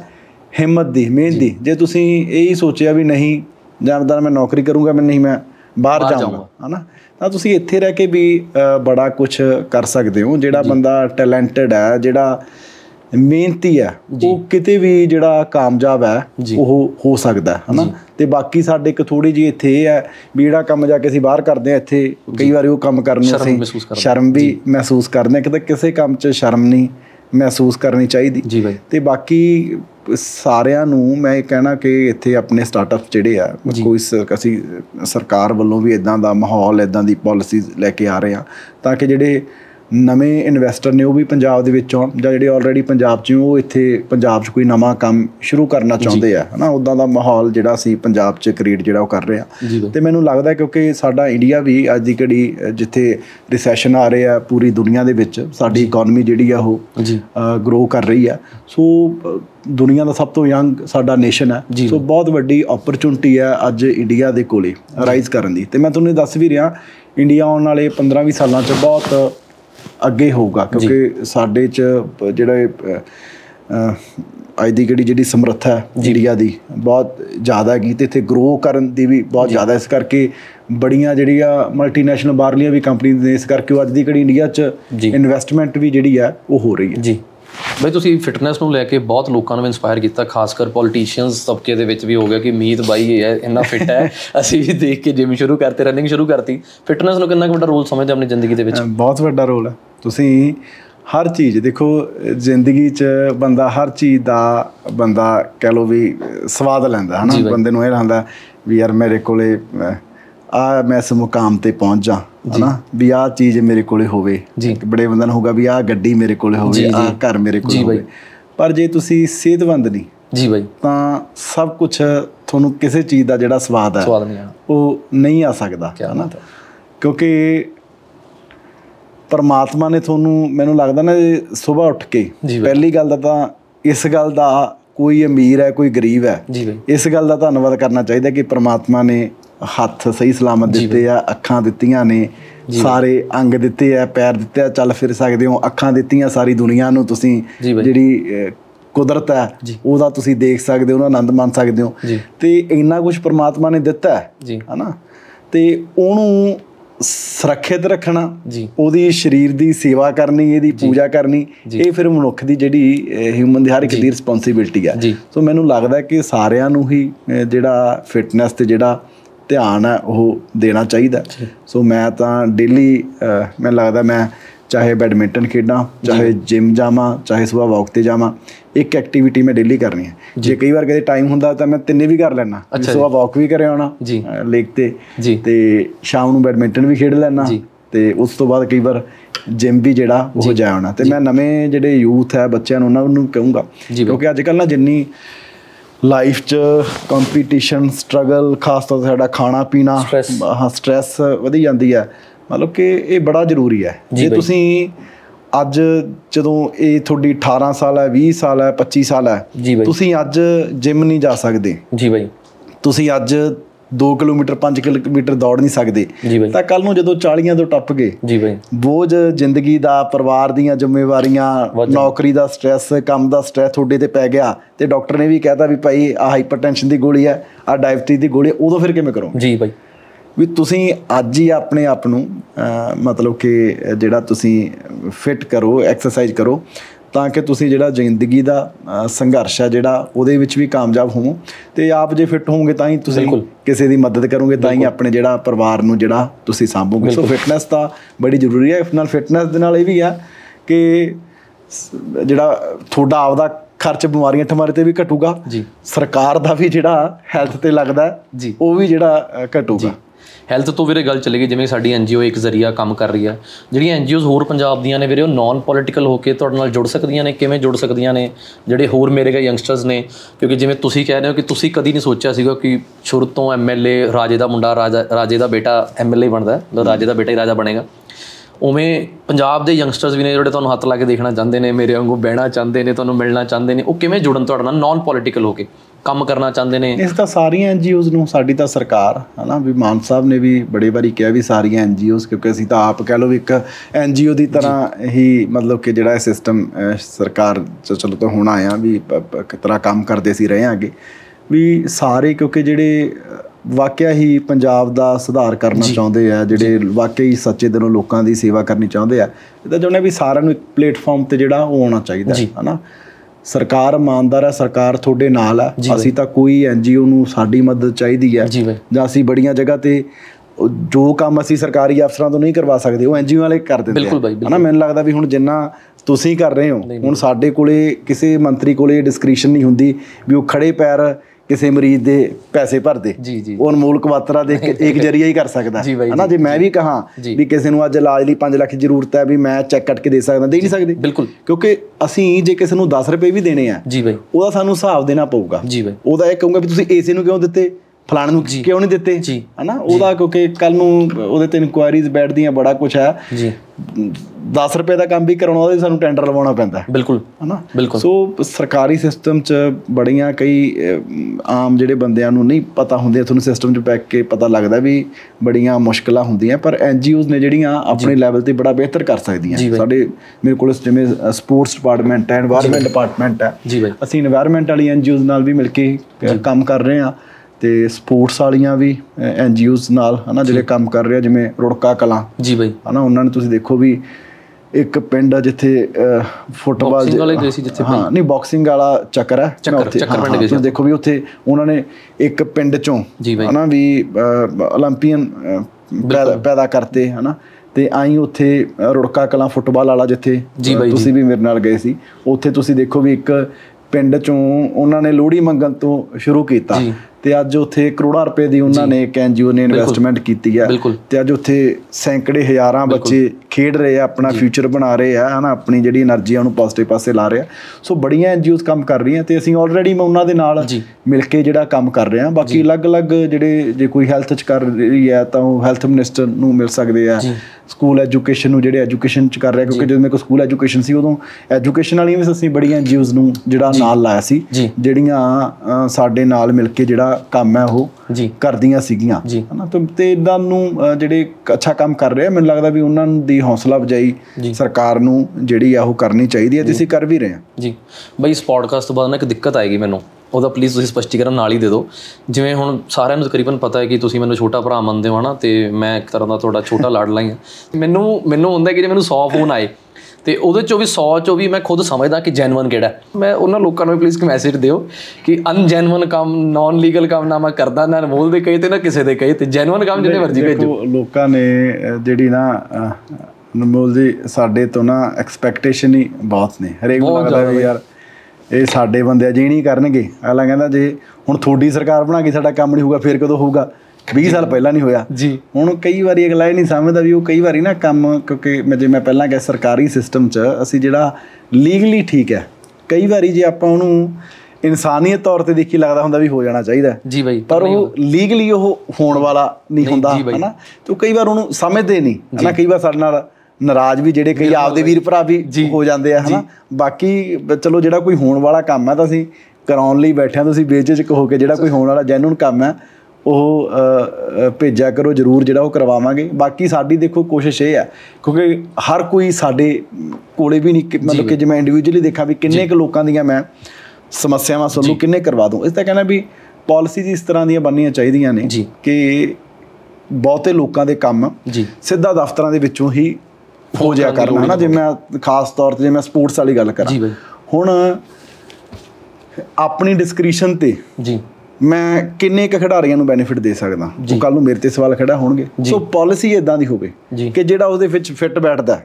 ਹਿੰਮਤ ਦੀ ਮਿਹਨਤ ਦੀ। ਜੇ ਤੁਸੀਂ ਇਹ ਹੀ ਸੋਚਿਆ ਵੀ ਨਹੀਂ ਜਾਂ ਮੈਂ ਨੌਕਰੀ ਕਰੂੰਗਾ ਮੈਂ ਨਹੀਂ ਮੈਂ ਬਾਹਰ ਜਾਊਂਗਾ ਹਨਾ? ਤਾਂ ਤੁਸੀਂ ਇੱਥੇ ਰਹਿ ਕੇ ਵੀ ਬੜਾ ਕੁਝ ਕਰ ਸਕਦੇ ਹੋ। ਜਿਹੜਾ ਬੰਦਾ ਟੈਲੈਂਟਡ ਹੈ ਜਿਹੜਾ ਮਿਹਨਤੀ ਹੈ ਉਹ ਕਿਤੇ ਵੀ ਜਿਹੜਾ ਕਾਮਯਾਬ ਹੈ ਉਹ ਹੋ ਸਕਦਾ ਹੈ ਹਨਾ? ਤੇ ਬਾਕੀ ਸਾਡੇ ਇੱਕ ਥੋੜੀ ਜੀ ਇੱਥੇ ਇਹ ਹੈ ਵੀ ਜਿਹੜਾ ਕੰਮ ਜਾ ਕੇ ਅਸੀਂ ਬਾਹਰ ਕਰਦੇ ਆ ਇੱਥੇ ਕਈ ਵਾਰੀ ਉਹ ਕੰਮ ਕਰਨ ਨੂੰ ਅਸੀਂ ਸ਼ਰਮ ਵੀ ਮਹਿਸੂਸ ਕਰਦੇ ਆ ਕਿਤੇ ਕਿਸੇ ਕੰਮ 'ਚ ਸ਼ਰਮ ਨਹੀਂ ਮਹਿਸੂਸ ਕਰਨੀ ਚਾਹੀਦੀ। ਜੀ ਬਾਈ। ਤੇ ਬਾਕੀ ਸਾਰਿਆਂ ਨੂੰ ਮੈਂ ਇਹ ਕਹਿਣਾ ਕਿ ਇੱਥੇ ਆਪਣੇ ਸਟਾਰਟਅਪ ਜਿਹੜੇ ਆ ਕੋਈ ਅਸੀਂ ਸਰਕਾਰ ਵੱਲੋਂ ਵੀ ਇਦਾਂ ਦਾ ਮਾਹੌਲ ਇਦਾਂ ਦੀ ਪਾਲਿਸੀਜ਼ ਲੈ ਕੇ ਆ ਰਹੇ ਆ ਤਾਂ ਕਿ ਜਿਹੜੇ ਨਵੇਂ ਇਨਵੈਸਟਰ ਨੇ ਉਹ ਵੀ ਪੰਜਾਬ ਦੇ ਵਿੱਚ ਆਉਣ ਜਾਂ ਜਿਹੜੇ ਆਲਰੇਡੀ ਪੰਜਾਬ 'ਚ ਉਹ ਇੱਥੇ ਪੰਜਾਬ 'ਚ ਕੋਈ ਨਵਾਂ ਕੰਮ ਸ਼ੁਰੂ ਕਰਨਾ ਚਾਹੁੰਦੇ ਆ ਹਨਾ? ਉਦਾਂ ਦਾ ਮਾਹੌਲ ਜਿਹੜਾ ਸੀ ਪੰਜਾਬ 'ਚ ਕ੍ਰੀਏਟ ਜਿਹੜਾ ਉਹ ਕਰ ਰਹੇ। ਆ ਤੇ ਮੈਨੂੰ ਲੱਗਦਾ ਕਿਉਂਕਿ ਸਾਡਾ ਇੰਡੀਆ ਵੀ ਅੱਜ ਦੀ ਘੜੀ ਜਿੱਥੇ ਰਿਸੈਸ਼ਨ ਆ ਰਿਹਾ ਪੂਰੀ ਦੁਨੀਆ ਦੇ ਵਿੱਚ ਸਾਡੀ ਇਕਨੋਮੀ ਜਿਹੜੀ ਆ ਉਹ ਗਰੋ ਕਰ ਰਹੀ ਹੈ ਸੋ ਦੁਨੀਆ ਦਾ ਸਭ ਤੋਂ ਯੰਗ ਸਾਡਾ ਨੇਸ਼ਨ ਹੈ ਸੋ ਬਹੁਤ ਵੱਡੀ ਓਪਰਚੁਨਿਟੀ ਹੈ ਅੱਜ ਇੰਡੀਆ ਦੇ ਕੋਲੇ ਰਾਈਜ਼ ਕਰਨ ਦੀ। ਤੇ ਮੈਂ ਤੁਹਾਨੂੰ ਇਹ ਦੱਸ ਵੀ ਰਿਹਾ ਇੰਡੀਆ ਆਉਣ ਵਾਲੇ 15-20 ਸਾਲਾਂ 'ਚ ਬਹੁਤ ਅੱਗੇ ਹੋਊਗਾ ਕਿਉਂਕਿ ਸਾਡੇ 'ਚ ਜਿਹੜਾ ਅੱਜ ਦੀ ਜਿਹੜੀ ਜਿਹੜੀ ਸਮਰੱਥਾ ਹੈ ਇੰਡੀਆ ਦੀ ਬਹੁਤ ਜ਼ਿਆਦਾ ਹੈਗੀ ਤੇ ਇੱਥੇ ਗਰੋ ਕਰਨ ਦੀ ਵੀ ਬਹੁਤ ਜ਼ਿਆਦਾ ਇਸ ਕਰਕੇ ਬੜੀਆਂ ਜਿਹੜੀਆਂ ਮਲਟੀਨੈਸ਼ਨਲ ਬਾਹਰਲੀਆਂ ਵੀ ਕੰਪਨੀ ਨੇ ਇਸ ਕਰਕੇ ਅੱਜ ਦੀ ਘੜੀ ਇੰਡੀਆ 'ਚ ਇਨਵੈਸਟਮੈਂਟ ਵੀ ਜਿਹੜੀ ਹੈ ਉਹ ਹੋ ਰਹੀ ਹੈ। ਜੀ। ਬਈ ਤੁਸੀਂ ਫਿਟਨੈਸ ਨੂੰ ਲੈ ਕੇ ਬਹੁਤ ਲੋਕਾਂ ਨੂੰ ਇਨਸਪਾਇਰ ਕੀਤਾ ਖਾਸ ਕਰ ਪੋਲੀਟੀਸ਼ੀਅਨਸ ਤਬਕੇ ਦੇ ਵਿੱਚ ਵੀ ਹੋ ਗਿਆ ਕਿ ਮੀਤ ਬਾਈ ਇਹ ਹੈ ਇੰਨਾ ਫਿਟ ਹੈ। ਅਸੀਂ ਵੀ ਦੇਖ ਕੇ ਜਿਮ ਸ਼ੁਰੂ ਕਰਤੇ ਰਨਿੰਗ ਸ਼ੁਰੂ ਕਰਤੀ। ਫਿਟਨੈਸ ਨੂੰ ਕਿੰਨਾ ਵੱਡਾ ਰੋਲ ਸਮਝਦੇ ਆਪਣੀ ਜ਼ਿੰਦਗੀ ਦੇ ਵਿੱਚ? ਬਹੁਤ ਵੱਡਾ ਰੋਲ ਹੈ। ਤੁਸੀਂ ਹਰ ਚੀਜ਼ ਦੇਖੋ ਜ਼ਿੰਦਗੀ 'ਚ ਬੰਦਾ ਹਰ ਚੀਜ਼ ਦਾ ਬੰਦਾ ਕਹਿ ਲੋ ਵੀ ਸਵਾਦ ਲੈਂਦਾ ਹਨਾ? ਬੰਦੇ ਨੂੰ ਇਹ ਹੁੰਦਾ ਵੀ ਯਾਰ ਮੇਰੇ ਕੋਲੇ ਆ ਮੈਂ ਇਸ ਮੁਕਾਮ ਤੇ ਪਹੁੰਚ ਜਾ। ਹਨਾ? ਵੀ ਆ ਚੀਜ਼ ਮੇਰੇ ਕੋਲੇ ਹੋਵੇ। ਬੜੇ ਬੰਦੇ ਨੂੰ ਹੋਗਾ ਵੀ ਆ ਗੱਡੀ ਮੇਰੇ ਕੋਲੇ ਹੋਵੇ ਆ ਘਰ ਮੇਰੇ ਕੋਲੇ ਹੋਵੇ। ਪਰ ਜੇ ਤੁਸੀਂ ਸਿਹਤਮੰਦ ਨਹੀਂ ਜੀ ਬਾਈ। ਤਾਂ ਸਭ ਕੁਝ ਤੁਹਾਨੂੰ ਕਿਸੇ ਚੀਜ਼ ਦਾ ਜਿਹੜਾ ਸਵਾਦ ਹੈ ਉਹ ਨਹੀਂ ਆ ਸਕਦਾ ਹਨਾ? ਕਿਉਂਕਿ ਪਰਮਾਤਮਾ ਨੇ ਤੁਹਾਨੂੰ ਮੈਨੂੰ ਲੱਗਦਾ ਨਾ ਸਵੇਰ ਉੱਠ ਕੇ ਪਹਿਲੀ ਗੱਲ ਦਾ ਤਾਂ ਇਸ ਗੱਲ ਦਾ ਕੋਈ ਅਮੀਰ ਹੈ ਕੋਈ ਗਰੀਬ ਹੈ ਇਸ ਗੱਲ ਦਾ ਧੰਨਵਾਦ ਕਰਨਾ ਚਾਹੀਦਾ ਕਿ ਪ੍ਰਮਾਤਮਾ ਨੇ ਹੱਥ ਸਹੀ ਸਲਾਮਤ ਦਿੱਤੇ ਆ ਅੱਖਾਂ ਦਿੱਤੀਆਂ ਨੇ ਸਾਰੇ ਅੰਗ ਦਿੱਤੇ ਆ ਪੈਰ ਦਿੱਤੇ ਆ ਚੱਲ ਫਿਰ ਸਕਦੇ ਹੋ ਅੱਖਾਂ ਦਿੱਤੀਆਂ ਸਾਰੀ ਦੁਨੀਆ ਨੂੰ ਤੁਸੀਂ ਜਿਹੜੀ ਕੁਦਰਤ ਹੈ ਉਹਦਾ ਤੁਸੀਂ ਦੇਖ ਸਕਦੇ ਹੋ ਉਹਦਾ ਆਨੰਦ ਮਾਣ ਸਕਦੇ ਹੋ। ਤੇ ਇੰਨਾ ਕੁਝ ਪ੍ਰਮਾਤਮਾ ਨੇ ਦਿੱਤਾ ਹੈ ਹਨਾ? ਤੇ ਉਹਨੂੰ ਸੁਰੱਖਿਅਤ ਰੱਖਣਾ ਉਹਦੀ ਸਰੀਰ ਦੀ ਸੇਵਾ ਕਰਨੀ ਇਹਦੀ ਪੂਜਾ ਕਰਨੀ ਇਹ ਫਿਰ ਮਨੁੱਖ ਦੀ ਜਿਹੜੀ ਹਿਊਮਨ ਦੀ ਹਰ ਇੱਕ ਦੀ ਰਿਸਪੌਂਸਿਬਿਲਟੀ ਹੈ। ਸੋ ਮੈਨੂੰ ਲੱਗਦਾ ਕਿ ਸਾਰਿਆਂ ਨੂੰ ਹੀ ਜਿਹੜਾ ਫਿਟਨੈਸ ਤੇ ਜਿਹੜਾ ਧਿਆਨ ਹੈ ਉਹ ਦੇਣਾ ਚਾਹੀਦਾ ਸੋ ਮੈਂ ਤਾਂ ਡੇਲੀ ਮੈਨੂੰ ਲੱਗਦਾ ਮੈਂ ਚਾਹੇ ਬੈਡਮਿੰਟਨ ਖੇਡਾਂ ਚਾਹੇ ਜਿਮ ਜਾਵਾਂ ਚਾਹੇ ਸਵੇਰ ਵਾਕ ਤੇ ਜਾਵਾਂ ਇੱਕ ਐਕਟੀਵਿਟੀ ਮੈਂ ਡੇਲੀ ਕਰਨੀ ਹੈ। ਜੇ। ਕਈ ਵਾਰ ਕਦੇ ਟਾਈਮ ਹੁੰਦਾ ਤਾਂ ਮੈਂ ਤਿੰਨੇ ਵੀ ਕਰ ਲੈਣਾ ਸਵੇਰ ਵਾਕ ਵੀ ਕਰਿਆ ਆਉਣਾ। ਲੇਕ ਤੇ। ਤੇ ਸ਼ਾਮ ਨੂੰ ਬੈਡਮਿੰਟਨ ਵੀ ਖੇਡ ਲੈਣਾ। ਤੇ ਉਸ ਤੋਂ ਬਾਅਦ ਕਈ ਵਾਰ ਜਿਮ ਵੀ ਜਿਹੜਾ ਉਹ ਜਾ। ਆਉਣਾ। ਤੇ ਮੈਂ ਨਵੇਂ ਜਿਹੜੇ ਯੂਥ ਹੈ ਬੱਚਿਆਂ ਨੂੰ ਉਹਨਾਂ ਨੂੰ ਕਹੂੰਗਾ। ਕਿਉਂਕਿ ਅੱਜ ਕੱਲ ਨਾ ਜਿੰਨੀ ਲਾਈਫ 'ਚ ਕੰਪੀਟੀਸ਼ਨ ਸਟਰਗਲ ਖਾਸ ਤੌਰ ਤੇ ਸਾਡਾ ਖਾਣਾ ਪੀਣਾ। ਹਾਂ ਸਟ੍ਰੈਸ ਵਧੀ ਜਾਂਦੀ ਹੈ। ਮਤਲਬ ਕਿ ਇਹ ਬੜਾ ਜ਼ਰੂਰੀ ਹੈ। ਜੀ। ਤੁਸੀਂ ਅੱਜ ਜਦੋਂ ਇਹ ਤੁਹਾਡੀ 18 ਸਾਲ ਹੈ 20 ਸਾਲ ਹੈ 25 ਸਾਲ ਹੈ ਤੁਸੀਂ ਅੱਜ ਜਿਮ ਨਹੀਂ ਜਾ ਸਕਦੇ। ਜੀ ਬਾਈ। ਤੁਸੀਂ ਅੱਜ 2 ਕਿਲੋਮੀਟਰ 5 ਕਿਲੋਮੀਟਰ ਦੌੜ ਨਹੀਂ ਸਕਦੇ। ਤਾਂ ਕੱਲ ਨੂੰ ਜਦੋਂ 40ਾਂ ਤੋਂ ਟੱਪ ਗਏ ਜੀ ਬਾਈ। ਬੋਝ ਜ਼ਿੰਦਗੀ ਦਾ ਪਰਿਵਾਰ ਦੀਆਂ ਜ਼ਿੰਮੇਵਾਰੀਆਂ ਨੌਕਰੀ ਦਾ ਸਟ੍ਰੈਸ ਕੰਮ ਦਾ ਸਟ੍ਰੈਸ ਤੁਹਾਡੇ ਤੇ ਪੈ ਗਿਆ ਤੇ ਡਾਕਟਰ ਨੇ ਵੀ ਕਹਿਤਾ ਵੀ ਭਾਈ ਆ ਹਾਈਪਰਟੈਂਸ਼ਨ ਦੀ ਗੋਲੀ ਹੈ ਆ ਡਾਇਬਟੀਜ਼ ਦੀ ਗੋਲੀ ਉਦੋਂ ਫਿਰ ਕਿਵੇਂ ਕਰੋ ਜੀ ਬਾਈ। ਵੀ ਤੁਸੀਂ ਅੱਜ ਹੀ ਆਪਣੇ ਆਪ ਨੂੰ ਮਤਲਬ ਕਿ ਜਿਹੜਾ ਤੁਸੀਂ ਫਿਟ ਕਰੋ ਐਕਸਰਸਾਈਜ਼ ਕਰੋ ਤਾਂ ਕਿ ਤੁਸੀਂ ਜਿਹੜਾ ਜ਼ਿੰਦਗੀ ਦਾ ਸੰਘਰਸ਼ ਹੈ ਜਿਹੜਾ ਉਹਦੇ ਵਿੱਚ ਵੀ ਕਾਮਯਾਬ ਹੋਵੋ। ਤੇ ਆਪ ਜੇ ਫਿਟ ਹੋਵੋਗੇ ਤਾਂ ਹੀ ਤੁਸੀਂ। ਕਿਸੇ ਦੀ ਮਦਦ ਕਰੋਗੇ ਤਾਂ ਹੀ ਆਪਣੇ ਜਿਹੜਾ ਪਰਿਵਾਰ ਨੂੰ ਜਿਹੜਾ ਤੁਸੀਂ ਸਾਂਭੋਗੇ। ਸੋ ਫਿਟਨੈਸ ਤਾਂ ਬੜੀ ਜ਼ਰੂਰੀ ਹੈ। ਇਸ ਨਾਲ ਫਿਟਨੈਸ ਦੇ ਨਾਲ ਇਹ ਵੀ ਹੈ ਕਿ ਜਿਹੜਾ ਤੁਹਾਡਾ ਆਪਦਾ ਖਰਚ ਬਿਮਾਰੀਆਂ ਠਮਾਰੇ ਤੇ ਵੀ ਘਟੂਗਾ। ਜੀ। ਸਰਕਾਰ ਦਾ ਵੀ ਜਿਹੜਾ ਹੈਲਥ ਤੇ ਲੱਗਦਾ। ਉਹ ਵੀ ਜਿਹੜਾ ਘਟੂਗਾ। ਹੈਲਥ ਤੋਂ ਵੀਰੇ ਗੱਲ ਚੱਲੇਗੀ ਜਿਵੇਂ ਸਾਡੀ ਐਨਜੀਓ ਇੱਕ ਜ਼ਰੀਆ ਕੰਮ ਕਰ ਰਹੀ ਹੈ ਜਿਹੜੀਆਂ ਐਨਜੀਓਜ਼ ਹੋਰ ਪੰਜਾਬ ਦੀਆਂ ਨੇ ਵੀਰੇ, ਉਹ ਨਾਨ ਪੋਲੀਟੀਕਲ ਹੋ ਕੇ ਤੁਹਾਡੇ ਨਾਲ ਜੁੜ ਸਕਦੀਆਂ ਨੇ। ਕਿਵੇਂ ਜੁੜ ਸਕਦੀਆਂ ਨੇ? ਜਿਹੜੇ ਹੋਰ ਮੇਰੇ ਗਏ ਯੰਗਸਟਰਸ ਨੇ, ਕਿਉਂਕਿ ਜਿਵੇਂ ਤੁਸੀਂ ਕਹਿ ਰਹੇ ਹੋ ਕਿ ਤੁਸੀਂ ਕਦੀ ਨਹੀਂ ਸੋਚਿਆ ਸੀਗਾ ਕਿ ਸ਼ੁਰੂ ਤੋਂ ਐਮਐਲਏ ਰਾਜੇ ਦਾ ਮੁੰਡਾ, ਰਾਜਾ, ਰਾਜੇ ਦਾ ਬੇਟਾ ਐਮਐਲਏ ਬਣਦਾ ਹੈ, ਮਤਲਬ ਰਾਜੇ ਦਾ ਬੇਟਾ ਹੀ ਰਾਜਾ ਬਣੇਗਾ। ਉਵੇਂ ਪੰਜਾਬ ਦੇ ਯੰਗਸਟਰਸ ਵੀ ਨੇ ਜਿਹੜੇ ਤੁਹਾਨੂੰ ਹੱਥ ਲਾ ਕੇ ਦੇਖਣਾ ਚਾਹੁੰਦੇ ਨੇ, ਮੇਰੇ ਵਾਂਗੂ ਬਹਿਣਾ ਚਾਹੁੰਦੇ ਨੇ, ਤੁਹਾਨੂੰ ਮਿਲਣਾ ਚਾਹੁੰਦੇ ਨੇ, ਉਹ ਕਿਵੇਂ ਜੁੜਨ ਤੁਹਾਡੇ ਨਾਲ ਨਾਨ ਪੋਲੀਟੀਕਲ ਹੋ ਕੇ? ਕੰਮ ਕਰਨਾ ਚਾਹੁੰਦੇ ਨੇ? ਇਸ ਤਾਂ ਸਾਰੀਆਂ ਐਨਜੀਓਜ਼ ਨੂੰ ਸਾਡੀ ਤਾਂ ਸਰਕਾਰ ਹਨਾ ਵੀ ਮਾਨ ਸਾਹਿਬ ਨੇ ਵੀ ਬੜੇ ਵਾਰੀ ਕਿਹਾ ਵੀ ਸਾਰੀਆਂ ਐਨਜੀਓਜ਼ ਕਿਉਂਕਿ ਅਸੀਂ ਤਾਂ ਆਪ ਕਹਿ ਲਓ ਵੀ ਇੱਕ ਐਨਜੀਓ ਦੀ ਤਰ੍ਹਾਂ ਹੀ ਮਤਲਬ ਕਿ ਜਿਹੜਾ ਸਿਸਟਮ ਸਰਕਾਰ ਚ ਚਲੋ ਤਾਂ ਹੁਣ ਆਇਆ ਵੀ ਤਰ੍ਹਾਂ ਕੰਮ ਕਰਦੇ ਸੀ ਰਹੇ ਆਂਗੇ। ਵੀ ਸਾਰੇ ਕਿਉਂਕਿ ਜਿਹੜੇ ਵਾਕਿਆ ਹੀ ਪੰਜਾਬ ਦਾ ਸੁਧਾਰ ਕਰਨਾ ਚਾਹੁੰਦੇ ਆ ਜਿਹੜੇ ਵਾਕਿਆ ਹੀ ਸੱਚੇ ਦਿਲੋਂ ਲੋਕਾਂ ਦੀ ਸੇਵਾ ਕਰਨੀ ਚਾਹੁੰਦੇ ਆ ਇਹ ਤਾਂ ਚਾਹੁੰਦੇ ਵੀ ਸਾਰਿਆਂ ਨੂੰ ਇੱਕ ਪਲੇਟਫਾਰਮ ਤੇ ਜਿਹੜਾ ਉਹ ਆਉਣਾ ਚਾਹੀਦਾ ਹੈ, ਹਨਾ। ਸਰਕਾਰ ਇਮਾਨਦਾਰ ਹੈ ਸਰਕਾਰ ਤੁਹਾਡੇ ਨਾਲ ਹੈ। ਅਸੀਂ ਤਾਂ ਕੋਈ ਐਨਜੀਓ ਨੂੰ ਸਾਡੀ ਮਦਦ ਚਾਹੀਦੀ ਹੈ। ਜੀ ਅਸੀਂ ਬੜੀਆਂ ਜਗ੍ਹਾ ਤੇ ਜੋ ਕੰਮ ਅਸੀਂ ਸਰਕਾਰੀ ਅਫਸਰਾਂ ਤੋਂ ਨਹੀਂ ਕਰਵਾ ਸਕਦੇ ਉਹ ਐਨਜੀਓ ਵਾਲੇ ਕਰ ਦਿੰਦੇ ਬਾਈ, ਹਨਾ ਮੈਨੂੰ ਲੱਗਦਾ ਵੀ ਹੁਣ ਜਿੰਨਾ ਤੁਸੀਂ ਕਰ ਰਹੇ ਹੋ ਹੁਣ ਸਾਡੇ ਕੋਲੇ ਕਿਸੇ ਮੰਤਰੀ ਕੋਲੇ ਡਿਸਕ੍ਰਿਸ਼ਨ ਨਹੀਂ ਹੁੰਦੀ ਵੀ ਉਹ ਖੜੇ ਪੈਰ ਕਿਸੇ ਮਰੀਜ਼ ਦੇ ਪੈਸੇ ਭਰ ਦੇ ਜੀ ਜੀ। ਉਹ ਅਨਮੋਲ ਕਵਾਤਰਾ ਦੇ ਇੱਕ ਜਰੀਆ ਹੀ ਕਰ ਸਕਦਾ। ਬਾਈ, ਹਨਾ ਜੇ। ਮੈਂ ਵੀ ਕਹਾਂ। ਵੀ ਕਿਸੇ ਨੂੰ ਅੱਜ ਇਲਾਜ ਲਈ 5 ਲੱਖ ਜ਼ਰੂਰਤ ਹੈ ਵੀ ਮੈਂ ਚੈੱਕ ਕੱਟ ਕੇ ਦੇ ਸਕਦਾ ਦੇ ਹੀ ਨਹੀਂ ਸਕਦੇ। ਬਿਲਕੁਲ। ਕਿਉਂਕਿ ਅਸੀਂ ਜੇ ਕਿਸੇ ਨੂੰ 10 ਰੁਪਏ ਵੀ ਦੇਣੇ ਆ ਜੀ ਬਾਈ। ਉਹਦਾ ਸਾਨੂੰ ਹਿਸਾਬ ਦੇਣਾ ਪਊਗਾ। ਜੀ ਬਾਈ। ਉਹਦਾ ਇਹ ਕਹੂੰਗਾ ਵੀ ਤੁਸੀਂ ਏਸੀ ਨੂੰ ਕਿਉਂ ਦਿੱਤੇ? ਫਲਾਣ ਨੂੰ ਕਿਉਂ ਨਹੀਂ ਦਿੱਤੇ? ਹਨਾ? ਉਹਦਾ ਕਿਉਂਕਿ ਕੱਲ ਨੂੰ ਉਹਦੇ ਤੇ ਇਨਕੁਆਇਰੀਜ਼ ਬੈਠਦੀਆਂ ਬੜਾ ਕੁਝ ਹੈ। ਜੀ। 10 ਰੁਪਏ ਦਾ ਕੰਮ ਵੀ ਕਰਾਉਣਾ ਉਹਦੇ ਸਾਨੂੰ ਟੈਂਡਰ ਲਵਾਉਣਾ ਪੈਂਦਾ ਬਿਲਕੁਲ। ਹਨਾ? ਬਿਲਕੁਲ। ਸੋ ਸਰਕਾਰੀ ਸਿਸਟਮ 'ਚ ਬੜੀਆਂ ਕਈ ਆਮ ਜਿਹੜੇ ਬੰਦਿਆਂ ਨੂੰ ਨਹੀਂ ਪਤਾ ਹੁੰਦੇ ਤੁਹਾਨੂੰ ਸਿਸਟਮ 'ਚ ਬੈਠ ਕੇ ਪਤਾ ਲੱਗਦਾ ਵੀ ਬੜੀਆਂ ਮੁਸ਼ਕਲਾਂ ਹੁੰਦੀਆਂ ਪਰ ਐਨਜੀਓਜ਼ ਨੇ ਜਿਹੜੀਆਂ ਆਪਣੇ ਲੈਵਲ ਤੇ ਬੜਾ ਬਿਹਤਰ ਕਰ ਸਕਦੀਆਂ। ਸਾਡੇ ਮੇਰੇ ਕੋਲ ਜਿਵੇਂ ਸਪੋਰਟਸ ਡਿਪਾਰਟਮੈਂਟ ਹੈ এনवायरमेंट ਡਿਪਾਰਟਮੈਂਟ ਹੈ। ਅਸੀਂ এনवायरमेंट ਵਾਲੀ ਐਨਜੀਓਜ਼ ਨਾਲ ਵੀ ਮਿਲ ਕੇ ਕੰਮ ਕਰ ਰਹੇ ਹਾਂ। ਤੇ ਸਪੋਰਟਸ ਵਾਲੀਆਂ ਵੀ ਐਨ ਜੀਓਜ਼ ਨਾਲ ਹਨਾ ਜਿਹੜੇ ਕੰਮ ਕਰ ਰਿਹਾ ਜਿਵੇਂ ਰੁੜਕਾ ਕਲਾਂ। ਜੀ ਬਾਈ। ਹਨਾ ਉਹਨਾਂ ਨੇ ਤੁਸੀਂ ਦੇਖੋ ਵੀ ਇੱਕ ਪਿੰਡ ਆ ਜਿੱਥੇ ਫੁੱਟਬਾਲ ਬਾਕਸਿੰਗ ਵਾਲੇ ਗਏ ਸੀ ਜਿੱਥੇ ਹਾਂ ਨਹੀਂ ਬਾਕਸਿੰਗ ਵਾਲਾ ਚੱਕਰ ਹੈ। ਚੱਕਰ ਚੱਕਰ ਪਿੰਡ ਗਏ ਸੀ ਦੇਖੋ ਵੀ ਉੱਥੇ ਉਹਨਾਂ ਨੇ ਇੱਕ ਪਿੰਡ ਚੋਂ ਹਨਾ ਵੀ 올림ਪੀਅਨ ਪੈਦਾ ਕਰਤੇ ਹਨਾ। ਤੇ ਆਈ ਉੱਥੇ ਰੁੜਕਾ ਕਲਾਂ ਫੁੱਟਬਾਲ ਵਾਲਾ ਜਿੱਥੇ ਤੁਸੀਂ ਵੀ ਮੇਰੇ ਨਾਲ ਗਏ ਸੀ। ਉੱਥੇ ਤੁਸੀਂ ਦੇਖੋ ਵੀ ਇੱਕ ਪਿੰਡ ਚੋਂ ਉਹਨਾਂ ਨੇ ਲੋਹੜੀ ਮੰਗਣ ਤੋਂ ਸ਼ੁਰੂ ਕੀਤਾ। ਤੇ ਅੱਜ ਉੱਥੇ ਕਰੋੜਾਂ ਰੁਪਏ ਦੀ ਉਹਨਾਂ ਨੇ ਇੱਕ ਐਨਜੀਓ ਨੇ ਇਨਵੈਸਟਮੈਂਟ ਕੀਤੀ ਹੈ ਤੇ ਅੱਜ ਉੱਥੇ ਸੈਂਕੜੇ ਹਜ਼ਾਰਾਂ ਬੱਚੇ ਖੇਡ ਰਹੇ ਆ ਆਪਣਾ ਫਿਊਚਰ ਬਣਾ ਰਹੇ ਆ ਹਨਾ ਆਪਣੀ ਜਿਹੜੀ એનર્ਜੀ ਆ ਉਹਨੂੰ ਪੋਜ਼ਿਟਿਵ ਪਾਸੇ ਲਾ ਰਹੇ ਆ। ਸੋ ਬੜੀਆਂ ਐਨਜੀਓਜ਼ ਕੰਮ ਕਰ ਰਹੀਆਂ ਤੇ ਅਸੀਂ ਆਲਰੇਡੀ ਮੈਂ ਉਹਨਾਂ ਦੇ ਨਾਲ ਮਿਲ ਕੇ ਜਿਹੜਾ ਕੰਮ ਕਰ ਰਹੇ ਆ। ਬਾਕੀ ਅਲੱਗ-ਅਲੱਗ ਜਿਹੜੇ ਜੇ ਕੋਈ ਹੈਲਥ ਚ ਕਰ ਰਹੀ ਹੈ ਤਾਂ ਉਹ ਹੈਲਥ ਮਿਨਿਸਟਰ ਨੂੰ ਮਿਲ ਸਕਦੇ ਆ। ਸਕੂਲ ਐਜੂਕੇਸ਼ਨ ਨੂੰ ਜਿਹੜੇ ਐਜੂਕੇਸ਼ਨ ਚ ਕਰ ਰਿਹਾ ਕਿਉਂਕਿ ਜਦੋਂ ਮੇਰੇ ਕੋਲ ਸਕੂਲ ਐਜੂਕੇਸ਼ਨ ਸੀ ਉਦੋਂ ਐਜੂਕੇਸ਼ਨ ਵਾਲੀਆਂ ਵੀ ਅਸੀਂ ਬੜੀਆਂ ਐਨਜੀਓਜ਼ ਨੂੰ ਜਿਹੜਾ ਨਾਲ ਲਾਇਆ ਸੀ। ਜਿਹੜੀਆਂ ਸਾਡੇ ਨਾਲ ਮਿਲ ਕੇ ਜਿਹੜਾ ਕੰਮ ਹੈ ਉਹ ਕਰਦੀਆਂ ਸੀਗੀਆਂ। ਹਨਾ ਤੇ- ਤੇ ਇਦਾਂ ਨੂੰ ਜਿਹੜੇ ਅੱਛਾ ਕੰਮ ਕਰ ਰਹੇ ਮੈਨੂੰ ਲੱਗਦਾ ਵੀ ਉਹਨਾਂ ਦੀ ਹੌਸਲਾ ਜੀ। ਸਰਕਾਰ ਨੂੰ ਜਿਹੜੀ ਆ ਉਹ ਕਰਨੀ ਚਾਹੀਦੀ ਹੈ ਤੇ ਅਸੀਂ ਕਰ ਵੀ ਰਹੇ ਹਾਂ। ਜੀ। ਬਈ ਇਸ ਪੋਡਕਾਸਟ ਤੋਂ ਬਾਅਦ ਨਾ ਇੱਕ ਦਿੱਕਤ ਆਏਗੀ ਮੈਨੂੰ। ਉਹਦਾ ਪਲੀਜ਼ ਤੁਸੀਂ ਸਪਸ਼ਟੀਕਰਨ ਨਾਲ ਹੀ ਦੇ ਦਿਓ। ਜਿਵੇਂ ਹੁਣ ਸਾਰਿਆਂ ਨੂੰ ਤਕਰੀਬਨ ਪਤਾ ਹੈ ਕਿ ਤੁਸੀਂ ਮੈਨੂੰ ਛੋਟਾ ਭਰਾ ਮੰਨਦੇ ਹੋ ਹਨਾ ਤੇ ਮੈਂ ਇੱਕ ਤਰ੍ਹਾਂ ਦਾ ਤੁਹਾਡਾ ਛੋਟਾ ਲਾਡਲਾ ਹੀ ਹਾਂ। ਮੈਨੂੰ ਮੈਨੂੰ ਹੁੰਦਾ ਕਿ ਜੇ ਮੈਨੂੰ 100 ਫੋਨ ਆਏ ਤੇ ਉਹਦੇ ਚੋਂ ਵੀ 100 ਚੋਂ ਵੀ ਮੈਂ ਖੁਦ ਸਮਝਦਾ ਕਿ ਜੈਨੂਇਨ ਕਿਹੜਾ। ਮੈਂ ਉਹਨਾਂ ਲੋਕਾਂ ਨੂੰ ਪਲੀਜ਼ ਇੱਕ ਮੈਸੇਜ ਦਿਓ ਕਿ ਅਨਜੈਨੂਇਨ ਕੰਮ ਨਾਨ ਲੀਗਲ ਕੰਮ ਨਾ ਮੈਂ ਕਰਦਾ ਨਾ ਅਨਮੋਲ ਦੇ ਕਹੇ ਤੇ ਨਾ ਕਿਸੇ ਦੇ ਕਹੇ ਤੇ। ਜੈਨੂਇਨ ਕੰਮ ਜਿੰਨੇ ਮਰਜ਼ੀ ਭੇਜੋ। ਲੋਕਾਂ ਨੇ ਜਿਹੜੀ ਨਾ ਅਨਮੋਲ ਜੀ ਸਾਡੇ ਤੋਂ ਨਾ ਐਕਸਪੈਕਟੇਸ਼ਨ ਹੀ ਬਹੁਤ ਨੇ। ਹਰੇਕ ਨੂੰ ਲੱਗਦਾ ਯਾਰ ਇਹ ਸਾਡੇ ਬੰਦੇ ਜੀ ਨਹੀਂ ਕਰਨਗੇ। ਅਗਲਾ ਕਹਿੰਦਾ ਜੇ ਹੁਣ ਤੁਹਾਡੀ ਸਰਕਾਰ ਬਣਾ ਕੇ ਸਾਡਾ ਕੰਮ ਨਹੀਂ ਹੋਊਗਾ ਫਿਰ ਕਦੋਂ ਹੋਊਗਾ? 20 ਸਾਲ ਪਹਿਲਾਂ ਨਹੀਂ ਹੋਇਆ। ਜੀ। ਹੁਣ ਕਈ ਵਾਰੀ ਅਗਲਾ ਇਹ ਨਹੀਂ ਸਮਝਦਾ ਵੀ ਉਹ ਕਈ ਵਾਰੀ ਨਾ ਕੰਮ ਕਿਉਂਕਿ ਮੈਂ ਜੇ ਮੈਂ ਪਹਿਲਾਂ ਕਿਹਾ ਸਰਕਾਰੀ ਸਿਸਟਮ 'ਚ ਅਸੀਂ ਜਿਹੜਾ ਲੀਗਲੀ ਠੀਕ ਹੈ ਕਈ ਵਾਰੀ ਜੇ ਆਪਾਂ ਉਹਨੂੰ ਇਨਸਾਨੀਅਤ ਤੌਰ ਤੇ ਦੇਖੀ ਲੱਗਦਾ ਹੁੰਦਾ ਵੀ ਹੋ ਜਾਣਾ ਚਾਹੀਦਾ। ਜੀ ਬਾਈ ਪਰ ਉਹ ਲੀਗਲੀ ਉਹ ਹੋਣ ਵਾਲਾ ਨਹੀਂ ਹੁੰਦਾ। ਹਨਾ? ਤੇ ਕਈ ਵਾਰ ਉਹਨੂੰ ਸਮਝਦੇ ਨਹੀਂ ਹਨਾ? ਕਈ ਵਾਰ ਸਾਡੇ ਨਾਲ ਨਾਰਾਜ਼ ਵੀ ਜਿਹੜੇ ਕਈ ਆਪਦੇ ਵੀਰ ਭਰਾ ਵੀ ਹੋ ਜਾਂਦੇ ਆ ਹਨਾ? ਬਾਕੀ ਚਲੋ ਜਿਹੜਾ ਕੋਈ ਹੋਣ ਵਾਲਾ ਕੰਮ ਹੈ ਤਾਂ ਅਸੀਂ ਕਰਾਉਣ ਲਈ ਬੈਠੇ ਹਾਂ ਤੁਸੀਂ ਬੇਝਿਜਕ ਹੋ ਕੇ ਜਿਹੜਾ ਕੋਈ ਹੋਣ ਵਾਲਾ ਜੈਨੂਨ ਕੰਮ ਹੈ ਉਹ ਭੇਜਿਆ ਕਰੋ ਜਰੂਰ ਜਿਹੜਾ ਉਹ ਕਰਵਾਵਾਂਗੇ। ਬਾਕੀ ਸਾਡੀ ਦੇਖੋ ਕੋਸ਼ਿਸ਼ ਇਹ ਹੈ ਕਿਉਂਕਿ ਹਰ ਕੋਈ ਸਾਡੇ ਕੋਲੇ ਵੀ ਨਹੀਂ ਮਤਲਬ ਕਿ ਜੇ ਮੈਂ ਇੰਡੀਵਿਜੂਅਲੀ ਦੇਖਾਂ ਵੀ ਕਿੰਨੇ ਕੁ ਲੋਕਾਂ ਦੀਆਂ ਮੈਂ ਸਮੱਸਿਆਵਾਂ ਸੋਲੂ ਕਿੰਨੇ ਕਰਵਾ ਦੂੰ। ਇਸ ਤਾਂ ਕਹਿੰਦਾ ਵੀ ਪਾਲਿਸੀਜ਼ ਇਸ ਤਰ੍ਹਾਂ ਦੀਆਂ ਬਣਨੀਆਂ ਚਾਹੀਦੀਆਂ ਨੇ ਜੀ। ਕਿ ਬਹੁਤੇ ਲੋਕਾਂ ਦੇ ਕੰਮ ਜੀ। ਸਿੱਧਾ ਦਫ਼ਤਰਾਂ ਦੇ ਵਿੱਚੋਂ ਹੀ ਹੋ ਜਾਇਆ ਕਰਨ ਨਾ ਜੇ ਮੈਂ ਖਾਸ ਤੌਰ ਤੇ ਜੇ ਮੈਂ ਸਪੋਰਟਸ ਵਾਲੀ ਗੱਲ ਕਰਾਂ। ਜੀ ਬਾਈ। ਹੁਣ ਆਪਣੀ ਡਿਸਕ੍ਰਿਸ਼ਨ ਤੇ ਜੀ। ਮੈਂ ਕਿੰਨੇ ਕੁ ਖਿਡਾਰੀਆਂ ਨੂੰ ਬੈਨੀਫਿਟ ਦੇ ਸਕਦਾ? ਉਹ ਕੱਲ ਨੂੰ ਮੇਰੇ ਤੇ ਸਵਾਲ ਖੜਾ ਹੋਣਗੇ। ਸੋ ਪਾਲਿਸੀ ਇਦਾਂ ਦੀ ਹੋਵੇ। ਕਿ ਜਿਹੜਾ ਉਹਦੇ ਵਿੱਚ ਫਿੱਟ ਬੈਠਦਾ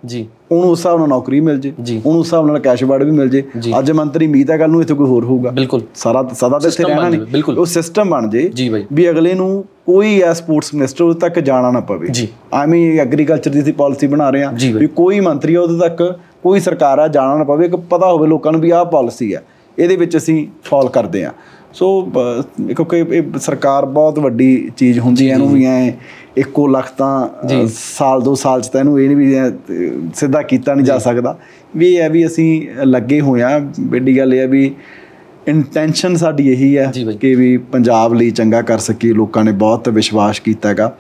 ਉਹਨੂੰ ਉਸ ਹਿਸਾਬ ਨਾਲ ਨੌਕਰੀ ਮਿਲ ਜੇ। ਉਹਨੂੰ ਉਸ ਹਿਸਾਬ ਨਾਲ ਕੈਸ਼ ਅਵਾਰਡ ਵੀ ਮਿਲ ਜੇ। ਅੱਜ ਮੰਤਰੀ ਮੀਤ ਹੈ ਕੱਲ ਨੂੰ ਇੱਥੇ ਕੋਈ ਹੋਰ ਹੋਊਗਾ। ਬਿਲਕੁਲ। ਸਾਰਾ ਸਦਾ ਤੇ ਇੱਥੇ ਰਹਿਣਾ ਨਹੀਂ। ਉਹ ਸਿਸਟਮ ਬਣ ਜੇ ਵੀ ਅਗਲੇ ਨੂੰ ਕੋਈ ਐ ਸਪੋਰਟਸ ਮਿਨਿਸਟਰ ਤੱਕ ਜਾਣਾ ਨਾ ਪਵੇ। ਜੀ। ਐਵੇਂ ਐਗਰੀਕਲਚਰ ਦੀ ਅਸੀਂ ਪਾਲਿਸੀ ਬਣਾ ਰਹੇ ਬਾਈ। ਵੀ ਕੋਈ ਮੰਤਰੀ ਆ ਉਦੋਂ ਤੱਕ ਕੋਈ ਸਰਕਾਰ ਆ ਜਾਣਾ ਨਾ ਪਵੇ। ਕਿ ਪਤਾ ਹੋਵੇ ਲੋਕਾਂ ਨੂੰ ਵੀ ਆਹ ਪਾਲਿਸੀ ਆ। ਇਹਦੇ ਵਿੱਚ ਅਸੀਂ ਫਾਲ ਕਰਦੇ ਆ ਸੋ ਕਿਉਂਕਿ ਇਹ ਸਰਕਾਰ ਬਹੁਤ ਵੱਡੀ ਚੀਜ਼ ਹੁੰਦੀ ਹੈ ਇਹਨੂੰ ਵੀ ਐ ਇੱਕੋ ਲੱਖ ਤਾਂ ਸਾਲ ਦੋ ਸਾਲ ਚ ਤਾਂ ਇਹਨੂੰ ਇਹ ਨਹੀਂ ਵੀ ਐਂ, ਸਿੱਧਾ ਕੀਤਾ ਨਹੀਂ ਜਾ ਸਕਦਾ। ਵੀ ਇਹ ਹੈ ਵੀ ਅਸੀਂ ਲੱਗੇ ਹੋਏ ਆ ਵੱਡੀ ਗੱਲ ਇਹ ਹੈ ਵੀ ਇੰਟੈਂਸ਼ਨ ਸਾਡੀ ਇਹੀ ਹੈ। ਕਿ ਵੀ ਪੰਜਾਬ ਲਈ ਚੰਗਾ ਕਰ ਸਕੀਏ। ਲੋਕਾਂ ਨੇ ਬਹੁਤ ਵਿਸ਼ਵਾਸ ਕੀਤਾ ਹੈਗਾ।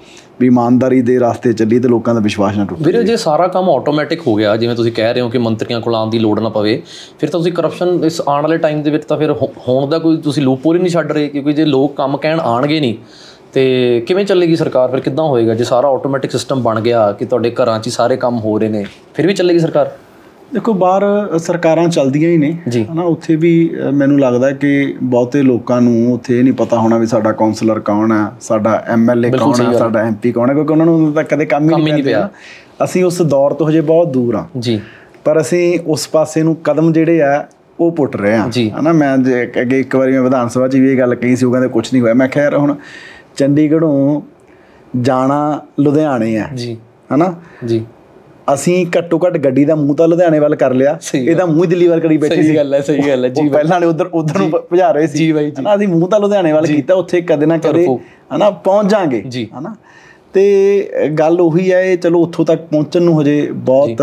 ਵੀ ਇਮਾਨਦਾਰੀ ਦੇ ਰਸਤੇ ਚੱਲੀ ਤੇ ਲੋਕਾਂ ਦਾ ਵਿਸ਼ਵਾਸ ਨਾ ਟੁੱਟੇ ਵੀਰੇ ਜੇ ਸਾਰਾ ਕੰਮ ਆਟੋਮੈਟਿਕ ਹੋ ਗਿਆ ਜਿਵੇਂ ਤੁਸੀਂ ਕਹਿ ਰਹੇ ਹੋ ਕਿ ਮੰਤਰੀਆਂ ਕੋਲ ਆਉਣ ਦੀ ਲੋੜ ਨਾ ਪਵੇ ਫਿਰ ਤਾਂ ਤੁਸੀਂ ਕਰਪਸ਼ਨ ਇਸ ਆਉਣ ਵਾਲੇ ਟਾਈਮ ਦੇ ਵਿੱਚ ਤਾਂ ਫਿਰ ਹੋਣ ਦਾ ਕੋਈ ਤੁਸੀਂ ਲੂਪੋਲ ਹੀ ਨਹੀਂ ਛੱਡ ਰਹੇ ਕਿਉਂਕਿ ਜੇ ਲੋਕ ਕੰਮ ਕਹਿਣ ਆਣਗੇ ਨਹੀਂ ਤੇ ਕਿਵੇਂ ਚੱਲੇਗੀ ਸਰਕਾਰ? ਫਿਰ ਕਿੱਦਾਂ ਹੋਏਗਾ? ਜੇ ਸਾਰਾ ਆਟੋਮੈਟਿਕ ਸਿਸਟਮ ਬਣ ਗਿਆ ਕਿ ਤੁਹਾਡੇ ਘਰਾਂ 'ਚ ਹੀ ਸਾਰੇ ਕੰਮ ਹੋ ਰਹੇ ਨੇ ਫਿਰ ਵੀ ਚੱਲੇਗੀ ਸਰਕਾਰ? ਦੇਖੋ ਬਾਹਰ ਸਰਕਾਰਾਂ ਚੱਲਦੀਆਂ ਹੀ ਨੇ। ਹਨਾ ਉੱਥੇ ਵੀ ਮੈਨੂੰ ਲੱਗਦਾ ਕਿ ਬਹੁਤੇ ਲੋਕਾਂ ਨੂੰ ਉੱਥੇ ਇਹ ਨਹੀਂ ਪਤਾ ਹੋਣਾ ਵੀ ਸਾਡਾ ਕਾਉਂਸਲਰ ਕੌਣ ਹੈ ਸਾਡਾ ਐਮਐਲਏ ਕੌਣ ਹੈ ਸਾਡਾ ਐਮਪੀ ਕੌਣ ਹੈ ਕਿਉਂਕਿ ਉਹਨਾਂ ਨੂੰ ਤਾਂ ਕਦੇ ਕੰਮ ਹੀ ਨਹੀਂ ਪਿਆ। ਅਸੀਂ ਉਸ ਦੌਰ ਤੋਂ ਹਜੇ ਬਹੁਤ ਦੂਰ ਆ। ਜੀ। ਪਰ ਅਸੀਂ ਉਸ ਪਾਸੇ ਨੂੰ ਕਦਮ ਜਿਹੜੇ ਆ ਉਹ ਪੁੱਟ ਰਹੇ ਆ। ਹਨਾ ਮੈਂ ਅੱਗੇ ਇੱਕ ਵਾਰੀ ਮੈਂ ਵਿਧਾਨ ਸਭਾ 'ਚ ਵੀ ਇਹ ਗੱਲ ਕਹੀ ਸੀ ਉਹ ਕਹਿੰਦੇ ਕੁਝ ਨਹੀਂ ਹੋਇਆ। ਮੈਂ ਖੈਰ ਹੁਣ ਚੰਡੀਗੜ੍ਹੋਂ ਜਾਣਾ ਲੁਧਿਆਣੇ ਆ। ਜੀ। ਹਨਾ? ਜੀ। ਅਸੀਂ ਘੱਟੋ ਘੱਟ ਗੱਡੀ ਦਾ ਮੂੰਹ ਤਾਂ ਲੁਧਿਆਣੇ ਵੱਲ ਕਰ ਲਿਆ ਸਹੀ ਇਹਦਾ ਮੂੰਹ ਦਿੱਲੀ ਵੱਲ ਕਰੀ ਬੈਠੀ ਸੀ। ਗੱਲ ਹੈ ਸਹੀ ਗੱਲ ਹੈ। ਉਹ ਪਹਿਲਾਂ ਨੇ ਉਧਰ ਉਧਰ ਨੂੰ ਭਜਾ ਰਹੇ ਸੀ। ਜੀ ਬਾਈ, ਜੀ। ਅਸੀਂ ਮੂੰਹ ਤਾਂ ਲੁਧਿਆਣੇ ਵੱਲ ਕੀਤਾ ਉੱਥੇ ਕਦੇ ਨਾ ਕਦੇ। ਹਨਾ ਪਹੁੰਚ ਜਾਾਂਗੇ। ਜੀ। ਹਨਾ ਤੇ ਗੱਲ ਉਹੀ ਹੈ ਇਹ ਚਲੋ ਉੱਥੋਂ ਤੱਕ ਪਹੁੰਚਣ ਨੂੰ ਹਜੇ ਬਹੁਤ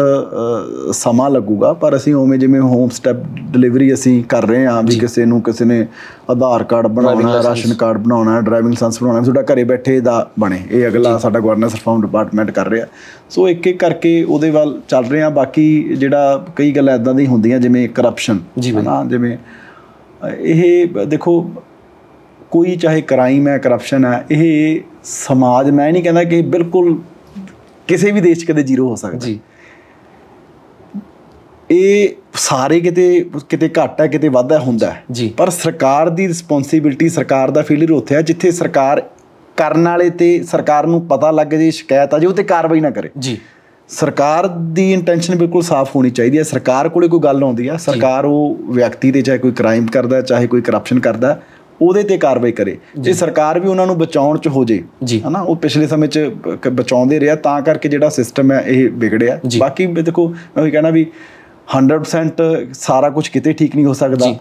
ਸਮਾਂ ਲੱਗੂਗਾ ਪਰ ਅਸੀਂ ਉਵੇਂ ਜਿਵੇਂ ਹੋਮ ਸਟੈਪ ਡਿਲੀਵਰੀ ਅਸੀਂ ਕਰ ਰਹੇ ਹਾਂ ਵੀ ਕਿਸੇ ਨੂੰ ਕਿਸੇ ਨੇ ਆਧਾਰ ਕਾਰਡ ਬਣਾਉਣਾ ਹੈ ਰਾਸ਼ਨ ਕਾਰਡ ਬਣਾਉਣਾ ਹੈ ਡਰਾਈਵਿੰਗ ਲਾਇਸੈਂਸ ਬਣਾਉਣਾ ਹੈ, ਤੁਹਾਡਾ ਘਰੇ ਬੈਠੇ ਦਾ ਬਣੇ। ਇਹ ਅਗਲਾ ਸਾਡਾ ਗਵਰਨੈਂਸ ਰਿਫਾਰਮ ਡਿਪਾਰਟਮੈਂਟ ਕਰ ਰਿਹਾ। ਸੋ ਇੱਕ ਇੱਕ ਕਰਕੇ ਉਹਦੇ ਵੱਲ ਚੱਲ ਰਹੇ ਹਾਂ। ਬਾਕੀ ਜਿਹੜਾ ਕਈ ਗੱਲਾਂ ਇਦਾਂ ਦੀ ਹੁੰਦੀਆਂ ਜਿਵੇਂ ਕਰਪਸ਼ਨ। ਹਨਾ ਜਿਵੇਂ ਇਹ ਦੇਖੋ ਕੋਈ ਚਾਹੇ ਕ੍ਰਾਈਮ ਹੈ ਕਰਪਸ਼ਨ ਹੈ ਇਹ ਸਮਾਜ ਮੈਂ ਨਹੀਂ ਕਹਿੰਦਾ ਕਿ ਬਿਲਕੁਲ ਕਿਸੇ ਵੀ ਦੇਸ਼ 'ਚ ਕਦੇ ਜ਼ੀਰੋ ਹੋ ਸਕਦਾ। ਜੀ। ਇਹ ਸਾਰੇ ਕਿਤੇ ਕਿਤੇ ਘੱਟ ਹੈ ਕਿਤੇ ਵਾਧਾ ਹੁੰਦਾ ਪਰ ਸਰਕਾਰ ਦੀ ਰਿਸਪੌਂਸਿਬਿਲਟੀ ਸਰਕਾਰ ਦਾ ਫੇਲਿਅਰ ਉੱਥੇ ਹੈ ਜਿੱਥੇ ਸਰਕਾਰ ਕਰਨ ਵਾਲੇ ਤੇ ਸਰਕਾਰ ਨੂੰ ਪਤਾ ਲੱਗ ਜੇ ਸ਼ਿਕਾਇਤ ਆ ਜੇ ਉਹ ਤੇ ਕਾਰਵਾਈ ਨਾ ਕਰੇ। ਜੀ। ਸਰਕਾਰ ਦੀ ਇੰਟੈਂਸ਼ਨ ਬਿਲਕੁਲ ਸਾਫ਼ ਹੋਣੀ ਚਾਹੀਦੀ ਹੈ। ਸਰਕਾਰ ਕੋਲੇ ਕੋਈ ਗੱਲ ਆਉਂਦੀ ਹੈ ਸਰਕਾਰ ਉਹ ਵਿਅਕਤੀ ਤੇ ਚਾਹੇ ਕੋਈ ਕ੍ਰਾਈਮ ਕਰਦਾ ਚਾਹੇ ਕੋਈ ਕਰਪਸ਼ਨ ਕਰਦਾ ਉਹਦੇ ਤੇ ਕਾਰਵਾਈ ਕਰੇ। ਜੇ। ਸਰਕਾਰ ਵੀ ਉਹਨਾਂ ਨੂੰ ਬਚਾਉਣ ਚ ਹੋ ਜੇ ਹਨਾ ਉਹ ਪਿਛਲੇ ਸਮੇਂ ਚ ਬਚਾਉਂਦੇ ਰਿਹਾ ਤਾਂ ਕਰਕੇ ਜਿਹੜਾ ਸਿਸਟਮ ਹੈ ਇਹ ਵਿਗੜਿਆ। ਬਾਕੀ ਦੇਖੋ ਮੈਂ ਵੀ ਕਹਿਣਾ ਵੀ 100% ਸਾਰਾ ਕੁਝ ਕਿਤੇ ਠੀਕ ਨਹੀਂ ਹੋ ਸਕਦਾ।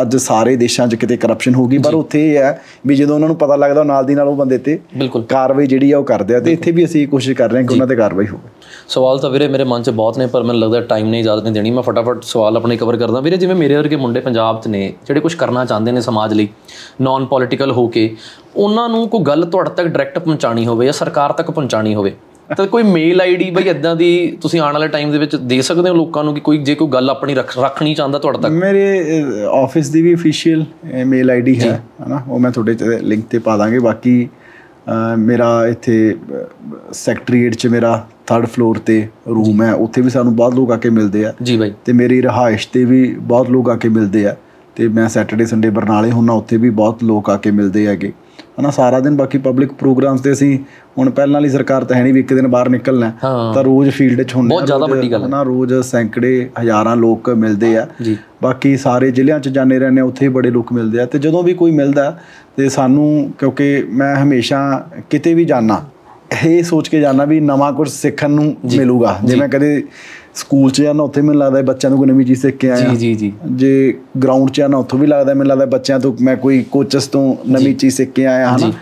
ਅੱਜ ਸਾਰੇ ਦੇਸ਼ਾਂ 'ਚ ਕਿਤੇ ਕਰਪਸ਼ਨ ਹੋਗੀ ਪਰ ਉੱਥੇ ਇਹ ਹੈ ਵੀ ਜਦੋਂ ਉਹਨਾਂ ਨੂੰ ਪਤਾ ਲੱਗਦਾ ਨਾਲ ਦੀ ਨਾਲ ਉਹ ਬੰਦੇ ਤੇ ਕਾਰਵਾਈ ਜਿਹੜੀ ਆ ਉਹ ਕਰਦੇ ਆ ਤੇ ਇੱਥੇ ਵੀ ਅਸੀਂ ਕੋਸ਼ਿਸ਼ ਕਰ ਰਹੇ ਹਾਂ ਕਿ ਉਹਨਾਂ ਤੇ ਕਾਰਵਾਈ ਹੋਵੇ। ਸਵਾਲ ਤਾਂ ਵੀਰੇ ਮੇਰੇ ਮਨ 'ਚ ਬਹੁਤ ਨੇ ਪਰ ਮੈਨੂੰ ਲੱਗਦਾ ਟਾਈਮ ਨਹੀਂ ਇਜਾਜ਼ਤ ਨਹੀਂ ਦੇਣੀ। ਮੈਂ ਫਟਾਫਟ ਸਵਾਲ ਆਪਣੇ ਕਵਰ ਕਰਦਾ। ਵੀਰੇ ਜਿਵੇਂ ਮੇਰੇ ਵਰਗੇ ਮੁੰਡੇ ਪੰਜਾਬ 'ਚ ਨੇ ਜਿਹੜੇ ਕੁਝ ਕਰਨਾ ਚਾਹੁੰਦੇ ਨੇ ਸਮਾਜ ਲਈ ਨਾਨ ਪੋਲੀਟੀਕਲ ਹੋ ਕੇ ਉਹਨਾਂ ਨੂੰ ਕੋਈ ਗੱਲ ਤੁਹਾਡੇ ਤੱਕ ਡਾਇਰੈਕਟ ਪਹੁੰਚਾਣੀ ਹੋਵੇ ਜਾਂ ਸਰਕਾਰ ਤੱਕ ਪਹੁੰਚਾਣੀ ਹੋਵੇ ਤਾਂ ਕੋਈ ਮੇਲ ਆਈਡੀ ਬਈ ਇਦਾਂ ਦੀ ਤੁਸੀਂ ਆਉਣ ਵਾਲੇ ਟਾਈਮ ਦੇ ਵਿੱਚ ਦੇ ਸਕਦੇ ਹੋ ਲੋਕਾਂ ਨੂੰ ਕਿ ਕੋਈ ਜੇ ਕੋਈ ਗੱਲ ਆਪਣੀ ਰੱਖ- ਰੱਖਣੀ ਚਾਹੁੰਦਾ ਤੁਹਾਡੇ ਤੱਕ? ਮੇਰੇ ਆਫਿਸ ਦੀ ਵੀ ਅਫੀਸ਼ੀਅਲ ਮੇਲ ਆਈਡੀ ਹੈ ਹਨਾ? ਉਹ ਮੈਂ ਤੁਹਾਡੇ ਲਿੰਕ ਤੇ ਪਾ ਦਾਂਗੇ। ਬਾਕੀ ਮੇਰਾ ਇੱਥੇ ਸੈਕਟਰੀਏਟ ਚ ਮੇਰਾ ਥਰਡ ਫਲੋਰ ਤੇ ਰੂਮ ਹੈ। ਉੱਥੇ ਵੀ ਸਾਨੂੰ ਬਹੁਤ ਲੋਕ ਆ ਕੇ ਮਿਲਦੇ ਆ। ਜੀ ਬਾਈ। ਤੇ ਮੇਰੀ ਰਹਾਇਸ਼ ਤੇ ਵੀ ਬਹੁਤ ਲੋਕ ਆ ਕੇ ਮਿਲਦੇ ਆ। ਤੇ ਮੈਂ ਸੈਟਰਡੇ ਸੰਡੇ ਬਰਨਾਲੇ ਹੁੰਨਾ ਉੱਥੇ ਵੀ ਬਹੁਤ ਲੋਕ ਆ ਕੇ ਮਿਲਦੇ ਹੈਗੇ। ਹਨਾ ਸਾਰਾ ਦਿਨ ਬਾਕੀ ਪਬਲਿਕ ਪ੍ਰੋਗਰਾਮਸ ਤੇ ਅਸੀਂ ਹੁਣ ਪਹਿਲਾਂ ਵਾਲੀ ਸਰਕਾਰ ਤਾਂ ਹੈ ਨਹੀਂ ਵੀ ਇੱਕ ਦਿਨ ਬਾਹਰ ਨਿਕਲਣਾ। ਤਾਂ ਰੋਜ਼ ਫੀਲਡ 'ਚ ਹੁੰਦੇ ਬਹੁਤ ਜ਼ਿਆਦਾ ਵੱਡੀ ਗੱਲ ਹੈ। ਹਨਾ ਰੋਜ਼ ਸੈਂਕੜੇ ਹਜ਼ਾਰਾਂ ਲੋਕ ਮਿਲਦੇ ਆ। ਬਾਕੀ ਸਾਰੇ ਜ਼ਿਲ੍ਹਿਆਂ 'ਚ ਜਾਂਦੇ ਰਹਿੰਦੇ ਉੱਥੇ ਹੀ ਬੜੇ ਲੋਕ ਮਿਲਦੇ ਆ। ਤੇ ਜਦੋਂ ਵੀ ਕੋਈ ਮਿਲਦਾ ਤੇ ਸਾਨੂੰ ਕਿਉਂਕਿ ਮੈਂ ਹਮੇਸ਼ਾ ਕਿਤੇ ਵੀ ਜਾਣਾ ਇਹ ਸੋਚ ਕੇ ਜਾਣਾ ਵੀ ਨਵਾਂ ਕੁਝ ਸਿੱਖਣ ਨੂੰ ਮਿਲੂਗਾ। ਜੇ। ਮੈਂ ਕਦੇ ਸਕੂਲ 'ਚ ਜਾਣਾ ਉੱਥੇ ਮੈਨੂੰ ਲੱਗਦਾ ਬੱਚਿਆਂ ਨੂੰ ਕੋਈ ਨਵੀਂ ਚੀਜ਼ ਸਿੱਖ ਕੇ ਆਇਆ। ਜੀ ਜੀ। ਜੀ ਜੇ ਗਰਾਊਂਡ 'ਚ ਜਾਣਾ ਉੱਥੋਂ ਵੀ ਲੱਗਦਾ ਮੈਨੂੰ ਲੱਗਦਾ ਬੱਚਿਆਂ ਤੋਂ ਮੈਂ ਕੋਈ ਕੋਚਸ ਤੋਂ ਨਵੀਂ ਚੀਜ਼ ਸਿੱਖ ਕੇ ਆਇਆ ਹਨਾ?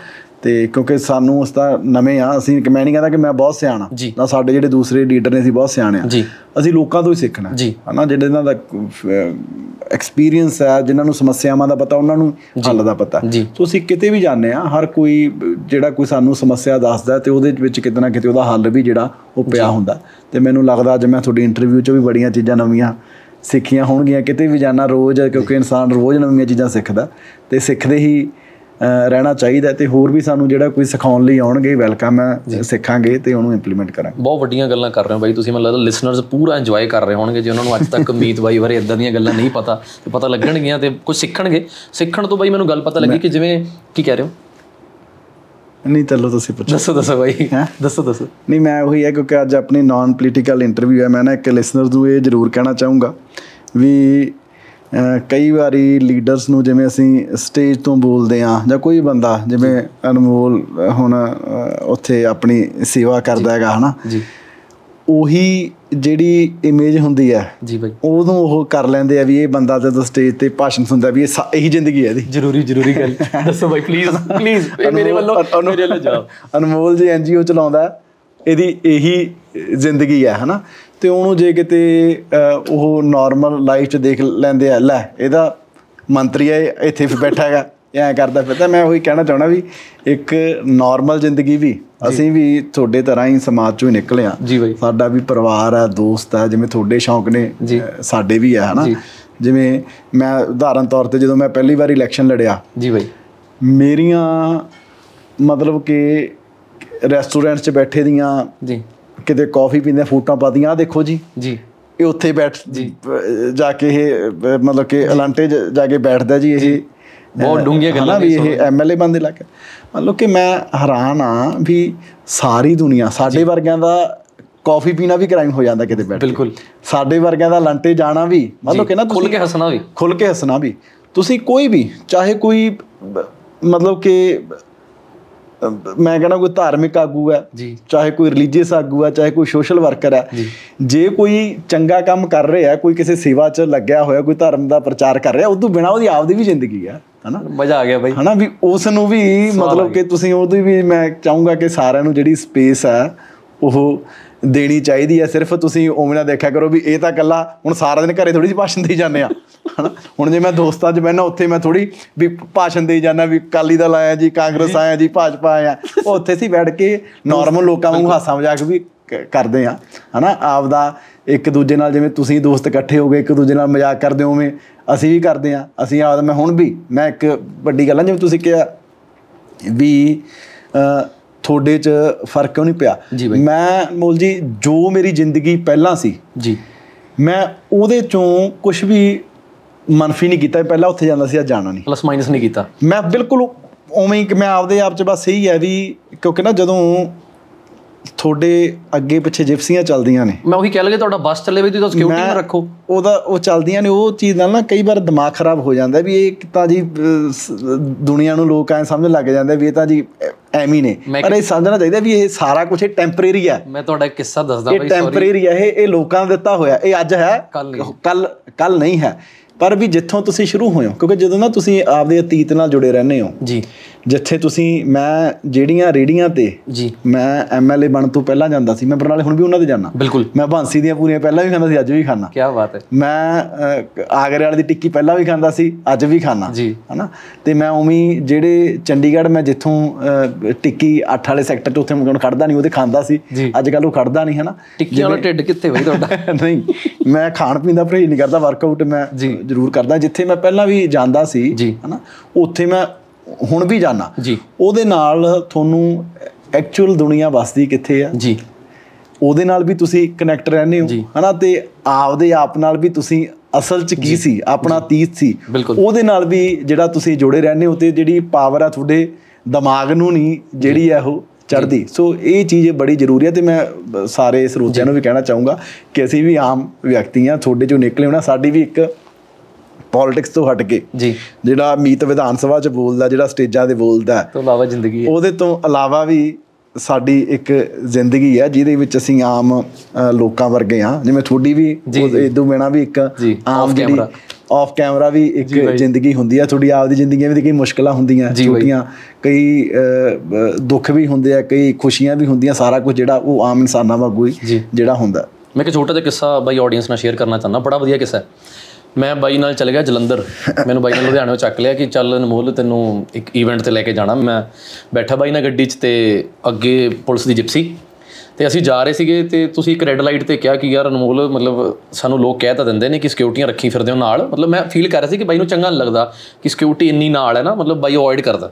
ਤੇ ਕਿਉਂਕਿ ਸਾਨੂੰ ਉਸ ਦਾ ਨਵੇਂ ਆ ਅਸੀਂ ਮੈਂ ਨਹੀਂ ਕਹਿੰਦਾ ਕਿ ਮੈਂ ਬਹੁਤ ਸਿਆਣਾ। ਨਾ ਸਾਡੇ ਜਿਹੜੇ ਦੂਸਰੇ ਲੀਡਰ ਨੇ ਅਸੀਂ ਬਹੁਤ ਸਿਆਣੇ ਆ। ਅਸੀਂ ਲੋਕਾਂ ਤੋਂ ਹੀ ਸਿੱਖਣਾ। ਹਨਾ ਜਿਹੜੇ ਇਹਨਾਂ ਦਾ ਐਕਸਪੀਰੀਅੰਸ ਹੈ ਜਿਨ੍ਹਾਂ ਨੂੰ ਸਮੱਸਿਆਵਾਂ ਦਾ ਪਤਾ ਉਹਨਾਂ ਨੂੰ ਹੱਲ ਦਾ ਪਤਾ। ਸੋ ਅਸੀਂ ਕਿਤੇ ਵੀ ਜਾਂਦੇ ਆ ਹਰ ਕੋਈ ਜਿਹੜਾ ਕੋਈ ਸਾਨੂੰ ਸਮੱਸਿਆ ਦੱਸਦਾ ਤੇ ਉਹਦੇ ਵਿੱਚ ਕਿਤੇ ਨਾ ਕਿਤੇ ਉਹਦਾ ਹੱਲ ਵੀ ਜਿਹੜਾ ਉਹ ਪਿਆ ਹੁੰਦਾ। ਤੇ ਮੈਨੂੰ ਲੱਗਦਾ ਅੱਜ ਮੈਂ ਤੁਹਾਡੀ ਇੰਟਰਵਿਊ 'ਚ ਵੀ ਬੜੀਆਂ ਚੀਜ਼ਾਂ ਨਵੀਆਂ ਸਿੱਖੀਆਂ ਹੋਣਗੀਆਂ। ਕਿਤੇ ਵੀ ਜਾਣਾ ਰੋਜ਼ ਕਿਉਂਕਿ ਇਨਸਾਨ ਰੋਜ਼ ਨਵੀਆਂ ਚੀਜ਼ਾਂ ਸਿੱਖਦਾ। ਤੇ ਸਿੱਖਦੇ ਹੀ ਰਹਿਣਾ ਚਾਹੀਦਾ ਤੇ ਹੋਰ ਵੀ ਸਾਨੂੰ ਜਿਹੜਾ ਕੋਈ ਸਿਖਾਉਣ ਲਈ ਆਉਣਗੇ ਵੈਲਕਮ ਹੈ ਸਿੱਖਾਂਗੇ ਤੇ ਉਹਨੂੰ ਇੰਪਲੀਮੈਂਟ ਕਰਾਂਗੇ। ਬਹੁਤ ਵੱਡੀਆਂ ਗੱਲਾਂ ਕਰ ਰਹੇ ਹੋ ਬਾਈ ਤੁਸੀਂ ਮੈਨੂੰ ਲੱਗਦਾ ਲਿਸਨਰਸ ਪੂਰਾ ਇੰਜੋਏ ਕਰ ਰਹੇ ਹੋਣਗੇ ਜੇ ਉਹਨਾਂ ਨੂੰ ਅੱਜ ਤੱਕ ਮੀਤ ਬਾਈ ਬਾਰੇ ਇਦਾਂ ਦੀਆਂ ਗੱਲਾਂ ਨਹੀਂ ਪਤਾ ਤੇ ਪਤਾ ਲੱਗਣਗੀਆਂ ਤੇ ਕੁਝ ਸਿੱਖਣਗੇ। ਸਿੱਖਣ ਤੋਂ ਬਾਈ ਮੈਨੂੰ ਗੱਲ ਪਤਾ ਲੱਗੀ ਕਿ ਜਿਵੇਂ ਕੀ ਕਹਿ ਰਹੇ ਹੋ? ਨਹੀਂ ਚੱਲੋ ਤੁਸੀਂ ਪੁੱਛੋ ਦੱਸੋ ਦੱਸੋ ਬਾਈ। ਦੱਸੋ ਦੱਸੋ। ਨਹੀਂ ਮੈਂ ਉਹੀ ਹੈ ਕਿਉਂਕਿ ਅੱਜ ਆਪਣੀ ਨਾਨ ਪੋਲੀਟੀਕਲ ਇੰਟਰਵਿਊ ਹੈ ਮੈਂ ਨਾ ਇੱਕ ਲਿਸਨਰ ਨੂੰ ਇਹ ਜ਼ਰੂਰ ਕਹਿਣਾ ਚਾਹੂੰਗਾ ਵੀ ਕਈ ਵਾਰੀ ਲੀਡਰਸ ਨੂੰ ਜਿਵੇਂ ਅਸੀਂ ਸਟੇਜ ਤੋਂ ਬੋਲਦੇ ਆ ਜਾਂ ਕੋਈ ਬੰਦਾ ਜਿਵੇਂ ਅਨਮੋਲ ਹੁਣ ਉੱਥੇ ਆਪਣੀ ਸੇਵਾ ਕਰਦਾ ਹੈਗਾ ਹਨਾ? ਜੀ। ਉਹੀ ਜਿਹੜੀ ਇਮੇਜ ਹੁੰਦੀ ਹੈ ਜੀ ਬਾਈ। ਉਦੋਂ ਉਹ ਕਰ ਲੈਂਦੇ ਆ ਵੀ ਇਹ ਬੰਦਾ ਜਦੋਂ ਸਟੇਜ ਤੇ ਭਾਸ਼ਣ ਸੁਣਦਾ ਵੀ ਇਹ ਇਹੀ ਜ਼ਿੰਦਗੀ ਹੈ ਇਹਦੀ। ਜ਼ਰੂਰੀ ਜ਼ਰੂਰੀ ਗੱਲ। ਦੱਸੋ ਬਾਈ ਪਲੀਜ਼ ਪਲੀਜ਼ ਮੇਰੇ ਵੱਲੋਂ ਮੇਰੇ ਵੱਲੋਂ ਜਵਾਬ। ਅਨਮੋਲ ਜੀ ਐਨਜੀਓ ਚਲਾਉਂਦਾ ਇਹਦੀ ਇਹੀ ਜ਼ਿੰਦਗੀ ਹੈ ਹਨਾ? ਤੇ ਉਹਨੂੰ ਜੇ ਕਿਤੇ ਉਹ ਨਾਰਮਲ ਲਾਈਫ ਚ ਦੇਖ ਲੈਂਦੇ ਆ ਲੈ ਇਹਦਾ ਮੰਤਰੀ ਹੈ ਇਹ ਇੱਥੇ ਵੀ ਬੈਠਾ ਹੈਗਾ ਐਂ ਕਰਦਾ ਫਿਰਦਾ। ਮੈਂ ਉਹੀ ਕਹਿਣਾ ਚਾਹਣਾ ਵੀ ਇੱਕ ਨਾਰਮਲ ਜ਼ਿੰਦਗੀ ਵੀ ਅਸੀਂ ਵੀ ਤੁਹਾਡੇ ਤਰ੍ਹਾਂ ਹੀ ਸਮਾਜ ਚੋਂ ਹੀ ਨਿਕਲੇ ਆ। ਸਾਡਾ ਵੀ ਪਰਿਵਾਰ ਹੈ ਦੋਸਤ ਹੈ ਜਿਵੇਂ ਤੁਹਾਡੇ ਸ਼ੌਂਕ ਨੇ ਸਾਡੇ ਵੀ ਹੈ ਹਨਾ। ਜਿਵੇਂ ਮੈਂ ਉਦਾਹਰਨ ਤੌਰ ਤੇ ਜਦੋਂ ਮੈਂ ਪਹਿਲੀ ਵਾਰ ਇਲੈਕਸ਼ਨ ਲੜਿਆ ਜੀ ਬਾਈ। ਮੇਰੀਆਂ ਮਤਲਬ ਕਿ ਰੈਸਟੋਰੈਂਟ 'ਚ ਬੈਠੇ ਦੀਆਂ ਜੀ। ਕਿਤੇ ਕਾਫੀ ਪੀਂਦੇ ਫੋਟੋਆਂ ਪਾਦੀਆਂ ਆ ਦੇਖੋ ਜੀ। ਜੀ। ਇਹ ਉੱਥੇ ਬੈਠ ਜਾ। ਕੇ ਇਹ ਮਤਲਬ ਕਿ ਅਲਾਂਟੇ ਜਾ ਕੇ ਬੈਠਦਾ ਜੀ ਇਹ। ਬਹੁਤ ਡੂੰਘੀਆਂ ਗੱਲਾਂ ਵੀ ਇਹ ਐਮਐਲਏ ਬੰਦੇ ਲੱਗ ਮਤਲਬ ਕਿ ਮੈਂ ਹੈਰਾਨ ਆ ਵੀ ਸਾਰੀ ਦੁਨੀਆ ਸਾਡੇ ਵਰਗਿਆਂ ਦਾ ਕਾਫੀ ਪੀਣਾ ਵੀ ਕ੍ਰਾਈਮ ਹੋ ਜਾਂਦਾ ਕਿਤੇ ਬੈਠ। ਬਿਲਕੁਲ। ਸਾਡੇ ਵਰਗਿਆਂ ਦਾ ਲੰਟੇ ਜਾਣਾ ਵੀ ਮਤਲਬ ਕਿ ਨਾ ਖੁੱਲ ਕੇ ਹੱਸਣਾ ਵੀ। ਖੁੱਲ ਕੇ ਹੱਸਣਾ ਵੀ। ਤੁਸੀਂ ਕੋਈ ਵੀ ਚਾਹੇ ਕੋਈ ਮਤਲਬ ਕਿ ਮੈਂ ਕਹਿੰਦਾ ਕੋਈ ਧਾਰਮਿਕ ਆਗੂ ਹੈ ਚਾਹੇ ਕੋਈ ਰਿਲੀਜੀਅਸ ਆਗੂ ਹੈ ਚਾਹੇ ਕੋਈ ਸੋਸ਼ਲ ਵਰਕਰ ਹੈ ਜੀ। ਕੋਈ ਚੰਗਾ ਕੰਮ ਕਰ ਰਿਹਾ ਕੋਈ ਕਿਸੇ ਸੇਵਾ 'ਚ ਲੱਗਿਆ ਹੋਇਆ ਕੋਈ ਧਰਮ ਦਾ ਪ੍ਰਚਾਰ ਕਰ ਰਿਹਾ ਉਦੋਂ ਬਿਨਾ ਉਹਦੀ ਆਪਦੀ ਵੀ ਜ਼ਿੰਦਗੀ ਹੈ ਹਨਾ? ਮਜ਼ਾ ਆ ਗਿਆ ਬਾਈ। ਹਨਾ ਵੀ ਉਸ ਨੂੰ ਵੀ ਮਤਲਬ ਕਿ ਤੁਸੀਂ ਉਹਦੀ ਵੀ ਮੈਂ ਚਾਹੂੰਗਾ ਕਿ ਸਾਰਿਆਂ ਨੂੰ ਜਿਹੜੀ ਸਪੇਸ ਹੈ ਉਹ ਦੇਣੀ ਚਾਹੀਦੀ ਹੈ ਸਿਰਫ ਤੁਸੀਂ ਉਵੇਂ ਨਾ ਦੇਖਿਆ ਕਰੋ ਵੀ ਇਹ ਤਾਂ ਇਕੱਲਾ ਹੁਣ ਸਾਰਾ ਦਿਨ ਘਰੇ ਥੋੜੀ ਜਿਹੀ ਭਾਸ਼ਣ ਦੇਈ ਜਾਂਦੇ ਆ ਹਨਾ? ਹੁਣ ਜੇ ਮੈਂ ਦੋਸਤਾਂ 'ਚ ਬਹਿਣਾ ਉੱਥੇ ਮੈਂ ਥੋੜੀ ਵੀ ਭਾਸ਼ਣ ਦੇਈ ਜਾਂਦਾ ਵੀ ਅਕਾਲੀ ਦਲ ਆਇਆ ਜੀ ਕਾਂਗਰਸ ਆਇਆ ਜੀ ਭਾਜਪਾ ਆਇਆ। ਉਹ ਉੱਥੇ ਸੀ ਬੈਠ ਕੇ ਨਾਰਮਲ ਲੋਕਾਂ ਵਾਂਗੂ ਹਾਸਾ ਮਜ਼ਾਕ ਵੀ ਕ- ਕਰਦੇ ਆ ਹਨਾ? ਆਪਦਾ ਇੱਕ ਦੂਜੇ ਨਾਲ ਜਿਵੇਂ ਤੁਸੀਂ ਦੋਸਤ ਇਕੱਠੇ ਹੋ ਗਏ ਇੱਕ ਦੂਜੇ ਨਾਲ ਮਜ਼ਾਕ ਕਰਦੇ ਹੋ ਉਵੇਂ ਅਸੀਂ ਵੀ ਕਰਦੇ ਆ। ਅਸੀਂ ਆਪਦਾ ਮੈਂ ਹੁਣ ਵੀ ਮੈਂ ਇੱਕ ਵੱਡੀ ਗੱਲ ਆ ਜਿਵੇਂ ਤੁਸੀਂ ਕਿਹਾ ਵੀ ਅ, ਤੁਹਾਡੇ 'ਚ ਫ਼ਰਕ ਕਿਉਂ ਨਹੀਂ ਪਿਆ। ਮੈਂ ਮੋਲ ਜੀ ਜੋ ਮੇਰੀ ਜ਼ਿੰਦਗੀ ਪਹਿਲਾਂ ਸੀ ਜੀ। ਮੈਂ ਉਹਦੇ ਚੋਂ ਕੁਝ ਵੀ ਮਨਫੀ ਨਹੀਂ ਕੀਤਾ ਪਹਿਲਾਂ ਉੱਥੇ ਜਾਂਦਾ ਸੀ ਅੱਜ ਜਾਣਾ ਨਹੀਂ। ਪਲੱਸ ਮਾਈਨਸ ਨਹੀਂ ਕੀਤਾ। ਮੈਂ ਬਿਲਕੁਲ ਉਵੇਂ ਹੀ ਕਿ ਮੈਂ ਆਪਦੇ ਆਪ 'ਚ ਬਸ ਸਹੀ ਹੈ ਵੀ ਕਿਉਂਕਿ ਨਾ ਜਦੋਂ ਤੁਹਾਡੇ ਅੱਗੇ ਪਿੱਛੇ ਜਿਪਸੀਆਂ ਚੱਲਦੀਆਂ ਨੇ। ਮੈਂ ਉਹੀ ਕਹਿ ਲਗੇ ਤੁਹਾਡਾ ਬੱਸ ਚੱਲੇ ਵੀ ਤੁਸੀਂ ਸਿਕਿਉਰਿਟੀ ਨਾਲ ਰੱਖੋ। ਉਹਦਾ ਉਹ ਚੱਲਦੀਆਂ ਨੇ ਉਹ ਚੀਜ਼ ਨਾਲ ਨਾ ਕਈ ਵਾਰ ਦਿਮਾਗ ਖਰਾਬ ਹੋ ਜਾਂਦਾ ਵੀ ਇਹ ਤਾਂ ਜੀ ਦੁਨੀਆ ਨੂੰ ਲੋਕ ਐ ਸਮਝਣ ਲੱਗ ਜਾਂਦੇ ਵੀ ਇਹ ਤਾਂ ਜੀ ਐਵੇਂ ਨੇ। ਪਰ ਇਹ ਸਮਝਣਾ ਚਾਹੀਦਾ ਵੀ ਇਹ ਸਾਰਾ ਕੁਝ ਇਹ ਟੈਂਪਰੇਰੀ ਹੈ ਮੈਂ ਤੁਹਾਡਾ ਇੱਕ ਕਿੱਸਾ ਦੱਸਦਾ ਇਹ ਬਾਈ ਸੌਰੀ ਟੈਂਪਰੇਰੀ ਹੈ ਇਹ ਇਹ ਲੋਕਾਂ ਨੇ ਦਿੱਤਾ ਹੋਇਆ। ਇਹ ਅੱਜ ਹੈ। ਕੱਲ ਕੱਲ ਨਹੀਂ ਹੈ। ਪਰ ਵੀ ਜਿੱਥੋਂ ਤੁਸੀਂ ਸ਼ੁਰੂ ਹੋਏ ਹੋ ਕਿਉਂਕਿ ਜਦੋਂ ਨਾ ਤੁਸੀਂ ਆਪਦੇ ਅਤੀਤ ਨਾਲ ਜੁੜੇ ਰਹਿੰਦੇ ਹੋ ਜੀ। ਜਿੱਥੇ ਤੁਸੀਂ ਮੈਂ ਜਿਹੜੀਆਂ ਰੇੜੀਆਂ ਤੇ ਜੀ। ਮੈਂ ਐਮਐਲਏ ਬਣ ਤੋਂ ਪਹਿਲਾਂ ਜਾਂਦਾ ਸੀ ਮੈਂ ਬਰਨਾਲੇ ਹੁਣ ਵੀ ਉਹਨਾਂ ਤੇ ਜਾਣਾ ਬਿਲਕੁਲ। ਮੈਂ ਬਾਂਸੀ ਦੀਆਂ ਪੂਰੀਆਂ ਪਹਿਲਾਂ ਵੀ ਖਾਂਦਾ ਸੀ ਅੱਜ ਵੀ ਖਾਣਾ ਕੀ ਬਾਤ ਹੈ। ਮੈਂ ਆਗਰੇ ਵਾਲੀ ਦੀ ਟਿੱਕੀ ਪਹਿਲਾਂ ਵੀ ਖਾਂਦਾ ਸੀ ਅੱਜ ਵੀ ਖਾਣਾ ਜੀ। ਹਨਾ? ਤੇ ਮੈਂ ਉਵੇਂ ਜਿਹੜੇ ਚੰਡੀਗੜ੍ਹ ਮੈਂ ਜਿੱਥੋਂ ਟਿੱਕੀ 8 ਵਾਲੇ ਸੈਕਟਰ 'ਚ ਉੱਥੇ ਮੈਂ ਖੜਦਾ ਨਹੀਂ ਉਹਦੇ ਖਾਂਦਾ ਸੀ। ਅੱਜ ਕੱਲ ਉਹ ਖੜਦਾ ਨਹੀਂ ਹਨਾ? ਟਿੱਕੀਆਂ ਵਾਲਾ ਢਿੱਡ ਕਿੱਥੇ ਬਈ ਤੁਹਾਡਾ? ਨਹੀਂ ਮੈਂ ਖਾਣ ਪੀਣ ਦਾ ਪਰਹੇਜ਼ ਨਹੀਂ ਕਰਦਾ ਵਰਕਆਊਟ ਮੈਂ। ਜ਼ਰੂਰ ਕਰਦਾ। ਜਿੱਥੇ ਮੈਂ ਪਹਿਲਾਂ ਵੀ ਜਾਂਦਾ ਸੀ। ਹਨਾ? ਉੱਥੇ ਮੈਂ ਹੁਣ ਵੀ ਜਾਣਾ ਜੀ। ਉਹਦੇ ਨਾਲ ਤੁਹਾਨੂੰ ਐਕਚੁਅਲ ਦੁਨੀਆ ਵਸਦੀ ਕਿੱਥੇ ਆ? ਜੀ। ਉਹਦੇ ਨਾਲ ਵੀ ਤੁਸੀਂ ਕਨੈਕਟ ਰਹਿੰਦੇ ਹੋ। ਹਨਾ ਤੇ ਆਪਦੇ ਆਪ ਨਾਲ ਵੀ ਤੁਸੀਂ ਅਸਲ ਚ ਕੀ ਸੀ? ਆਪਣਾ ਅਤੀਤ ਸੀ। ਉਹਦੇ ਨਾਲ ਵੀ ਜਿਹੜਾ ਤੁਸੀਂ ਜੁੜੇ ਰਹਿੰਦੇ ਹੋ ਤੇ ਜਿਹੜੀ ਪਾਵਰ ਆ ਤੁਹਾਡੇ ਦਿਮਾਗ ਨੂੰ ਨਹੀਂ ਜਿਹੜੀ ਹੈ ਉਹ ਚੜਦੀ ਸੋ ਇਹ ਚੀਜ਼ ਬੜੀ ਜ਼ਰੂਰੀ ਹੈ ਤੇ ਮੈਂ ਸਾਰੇ ਸਰੋਤਿਆਂ ਨੂੰ ਵੀ ਕਹਿਣਾ ਚਾਹੂੰਗਾ ਕਿ ਅਸੀਂ ਵੀ ਆਮ ਵਿਅਕਤੀ ਹਾਂ ਤੁਹਾਡੇ ਚੋਂ ਨਿਕਲੇ ਹੋਣਾ ਸਾਡੀ ਵੀ ਇੱਕ ਪੋਲਿਟਿਕਸ ਤੋਂ ਹਟ ਕੇ ਜੀ। ਜਿਹੜਾ ਮੀਤ ਵਿਧਾਨ ਸਭਾ 'ਚ ਬੋਲਦਾ ਜਿਹੜਾ ਸਟੇਜਾਂ ਤੇ ਬੋਲਦਾ ਤੋਂ ਇਲਾਵਾ ਜ਼ਿੰਦਗੀ ਹੈ। ਉਹਦੇ ਤੋਂ ਇਲਾਵਾ ਵੀ ਸਾਡੀ ਇੱਕ ਜ਼ਿੰਦਗੀ ਹੈ ਜਿਹਦੇ ਵਿੱਚ ਅਸੀਂ ਆਮ ਲੋਕਾਂ ਵਰਗੇ ਹਾਂ। ਜਿਵੇਂ ਤੁਹਾਡੀ ਵੀ ਇਦੋਂ ਬਿਨਾ ਵੀ ਇੱਕ ਆਮ ਜਿਹੜੀ। ਆਫ ਕੈਮਰਾ ਵੀ ਇੱਕ ਜ਼ਿੰਦਗੀ ਹੁੰਦੀ ਹੈ। ਤੁਹਾਡੀ ਆਪਦੀ ਜ਼ਿੰਦਗੀ ਵਿੱਚ ਕਈ ਮੁਸ਼ਕਲਾਂ ਹੁੰਦੀਆਂ। ਛੋਟੀਆਂ ਕਈ ਦੁੱਖ ਵੀ ਹੁੰਦੇ ਆ ਕਈ ਖੁਸ਼ੀਆਂ ਵੀ ਹੁੰਦੀਆਂ ਸਾਰਾ ਕੁਝ ਜਿਹੜਾ ਉਹ ਆਮ ਇਨਸਾਨਾਂ ਵਾਂਗੂ ਹੀ। ਜਿਹੜਾ ਹੁੰਦਾ। ਮੈਂ ਇੱਕ ਛੋਟਾ ਜਿਹਾ ਕਿੱਸਾ ਬਾਈ ਆਡੀਅנס ਨਾਲ ਸ਼ੇਅਰ ਕਰਨਾ ਚਾਹੁੰਦਾ। ਬੜਾ ਵਧੀਆ ਕਿੱਸਾ ਹੈ। ਮੈਂ ਬਾਈ ਨਾਲ ਚਲੇ ਗਿਆ ਜਲੰਧਰ। ਮੈਨੂੰ ਬਾਈ ਨੇ ਲੁਧਿਆਣੇੋਂ ਚੱਕ ਲਿਆ ਕਿ ਚੱਲ ਅਨਮੋਲ, ਤੈਨੂੰ ਇੱਕ ਇਵੈਂਟ ਤੇ ਲੈ ਕੇ ਜਾਣਾ। ਮੈਂ ਬੈਠਾ ਬਾਈ ਨਾਲ ਗੱਡੀ 'ਚ ਤੇ ਅੱਗੇ ਪੁਲਿਸ ਦੀ ਜਿਪਸੀ ਤੇ ਅਸੀਂ ਜਾ ਰਹੇ ਸੀਗੇ ਤੇ ਤੁਸੀਂ ਇੱਕ ਰੈੱਡ ਲਾਈਟ ਤੇ ਕਿਹਾ ਕਿ ਯਾਰ ਅਨਮੋਲ, ਮਤਲਬ ਸਾਨੂੰ ਲੋਕ ਕਹਿ ਤਾਂ ਦਿੰਦੇ ਨੇ ਕਿ ਸਿਕਿਉਰਟੀਆਂ ਰੱਖੀ ਫਿਰਦੇ ਹੋ ਨਾਲ। ਮਤਲਬ ਮੈਂ ਫੀਲ ਕਰ ਰਿਹਾ ਸੀ ਕਿ ਬਾਈ ਨੂੰ ਚੰਗਾ ਨਹੀਂ ਲੱਗਦਾ ਕਿ ਸਿਕਿਉਰਿਟੀ ਇੰਨੀ ਨਾਲ ਹੈ ਨਾ, ਮਤਲਬ ਬਾਈ ਅਵੋਇਡ ਕਰਦਾ।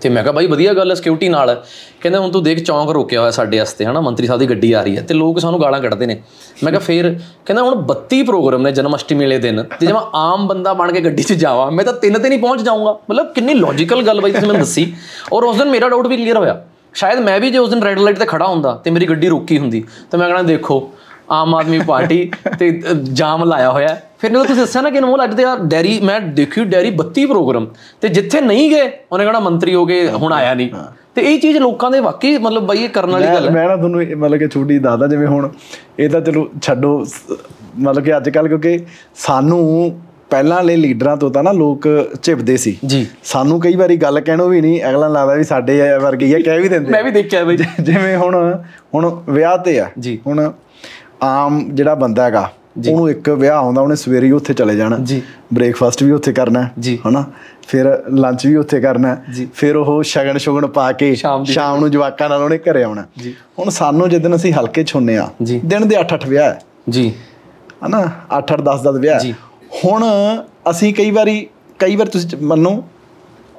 ਤੇ ਮੈਂ ਕਿਹਾ, ਬਾਈ, ਵਧੀਆ ਗੱਲ ਹੈ ਸਿਕਿਉਰਿਟੀ ਨਾਲ ਹੈ। ਕਹਿੰਦਾ, ਹੁਣ ਤੂੰ ਦੇਖ, ਚੌਂਕ ਰੋਕਿਆ ਹੋਇਆ ਸਾਡੇ ਵਾਸਤੇ, ਹਨਾ? ਮੰਤਰੀ ਸਾਹਿਬ ਦੀ ਗੱਡੀ ਆ ਰਹੀ ਹੈ ਤੇ ਲੋਕ ਸਾਨੂੰ ਗਾਲਾਂ ਕੱਢਦੇ ਨੇ। ਮੈਂ ਕਿਹਾ, ਫੇਰ? ਕਹਿੰਦਾ, ਹੁਣ 32 ਪ੍ਰੋਗਰਾਮ ਨੇ ਜਨਮ ਅਸ਼ਟਮੀ ਵਾਲੇ ਦਿਨ ਤੇ ਜੇ ਮੈਂ ਆਮ ਬੰਦਾ ਬਣ ਕੇ ਗੱਡੀ 'ਚ ਜਾਵਾਂ, ਮੈਂ ਤਾਂ ਤਿੰਨ ਤੇ ਨਹੀਂ ਪਹੁੰਚ ਜਾਊਂਗਾ। ਮਤਲਬ ਕਿੰਨੀ ਲੌਜੀਕਲ ਗੱਲ ਬਾਈ, ਤੁਸੀਂ ਮੈਨੂੰ ਦੱਸੀ। ਔਰ ਉਸ ਦਿਨ ਮੇਰਾ ਡਾਊਟ ਵੀ ਕਲੀਅਰ ਹੋਇਆ। ਸ਼ਾਇਦ ਮੈਂ ਵੀ ਜੇ ਉਸ ਦਿਨ ਰੈੱਡ ਲਾਈਟ ਤੇ ਖੜਾ ਹੁੰਦਾ ਤੇ ਮੇਰੀ ਗੱਡੀ ਰੁਕੀ ਹੁੰਦੀ, ਤੇ ਮੈਂ ਕਹਣਾ ਦੇਖੋ ਆਮ ਆਦਮੀ ਪਾਰਟੀ ਤੇ ਜਾਮ ਲਾਇਆ ਹੋਇਆ। ਫਿਰ ਜਦੋਂ ਤੁਸੀਂ ਦੱਸਿਆ ਨਾ ਕਿ ਅਨਮੋਲ ਅੱਜ ਦੇ ਡੈਰੀ ਮੈਂ ਦੇਖੀ ਡੈਰੀ 32 ਪ੍ਰੋਗਰਾਮ। ਤੇ ਜਿੱਥੇ ਨਹੀਂ ਗਏ ਉਹਨੇ ਕਹਣਾ ਮੰਤਰੀ ਹੋ ਗਏ ਹੁਣ ਆਇਆ ਨਹੀਂ। ਤੇ ਇਹ ਚੀਜ਼ ਲੋਕਾਂ ਦੇ ਵਾਕਈ ਮਤਲਬ ਬਾਈ ਇਹ ਕਰਨ ਵਾਲੀ ਗੱਲ ਹੈ। ਮੈਂ ਨਾ ਤੁਹਾਨੂੰ ਮਤਲਬ ਕਿ ਛੋਟੀ ਦੱਸਦਾ ਜਿਵੇਂ ਹੁਣ ਇਹ ਤਾਂ ਚਲੋ ਛੱਡੋ ਮਤਲਬ ਕਿ ਅੱਜ ਕੱਲ ਕਿਉਂਕਿ ਸਾਨੂੰ ਪਹਿਲਾਂ ਵਾਲੇ ਲੀਡਰਾਂ ਤੋਂ ਤਾਂ ਨਾ ਲੋਕ ਝਿਪਦੇ ਸੀ। ਜੀ। ਸਾਨੂੰ ਕਈ ਵਾਰੀ ਗੱਲ ਕਹਿਣੋਂ ਵੀ ਨਹੀਂ ਅਗਲਾ ਲੱਗਦਾ ਵੀ ਸਾਡੇ ਵਰਗੇ ਹੀ ਆ ਕਹਿ ਵੀ ਦਿੰਦੇ ਮੈਂ ਵੀ ਦੇਖਿਆ ਬਾਈ। ਜਿਵੇਂ ਹੁਣ ਹੁਣ ਵਿਆਹ ਤੇ ਆ। ਜੀ। ਹੁਣ ਆਮ ਜਿਹੜਾ ਬੰਦਾ ਹੈਗਾ ਉਹਨੂੰ ਇੱਕ ਵਿਆਹ ਆਉਂਦਾ ਉਹਨੇ ਸਵੇਰੇ ਹੀ ਉੱਥੇ ਚਲੇ ਜਾਣਾ। ਜੀ। ਬ੍ਰੇਕਫਾਸਟ ਵੀ ਉੱਥੇ ਕਰਨਾ ਹੈ। ਹਨਾ? ਫਿਰ ਲੰਚ ਵੀ ਉੱਥੇ ਕਰਨਾ ਹੈ, ਫਿਰ ਉਹ ਸ਼ਗਨ ਸ਼ੁਗਨ ਪਾ ਕੇ ਸ਼ਾਮ ਨੂੰ ਜਵਾਕਾਂ ਨਾਲ ਉਹਨੇ ਘਰੇ ਆਉਣਾ। ਹੁਣ ਸਾਨੂੰ ਜਿੱਦਨ ਅਸੀਂ ਹਲਕੇ ਹੁੰਨੇ ਆ। ਦਿਨ ਦੇ 8-8 ਵਿਆਹ ਹੈ। ਜੀ। ਹਨਾ? 8-8 10-10 ਵਿਆਹ। ਹੁਣ ਅਸੀਂ ਕਈ ਵਾਰੀ ਕਈ ਵਾਰ ਤੁਸੀਂ ਮੰਨੋ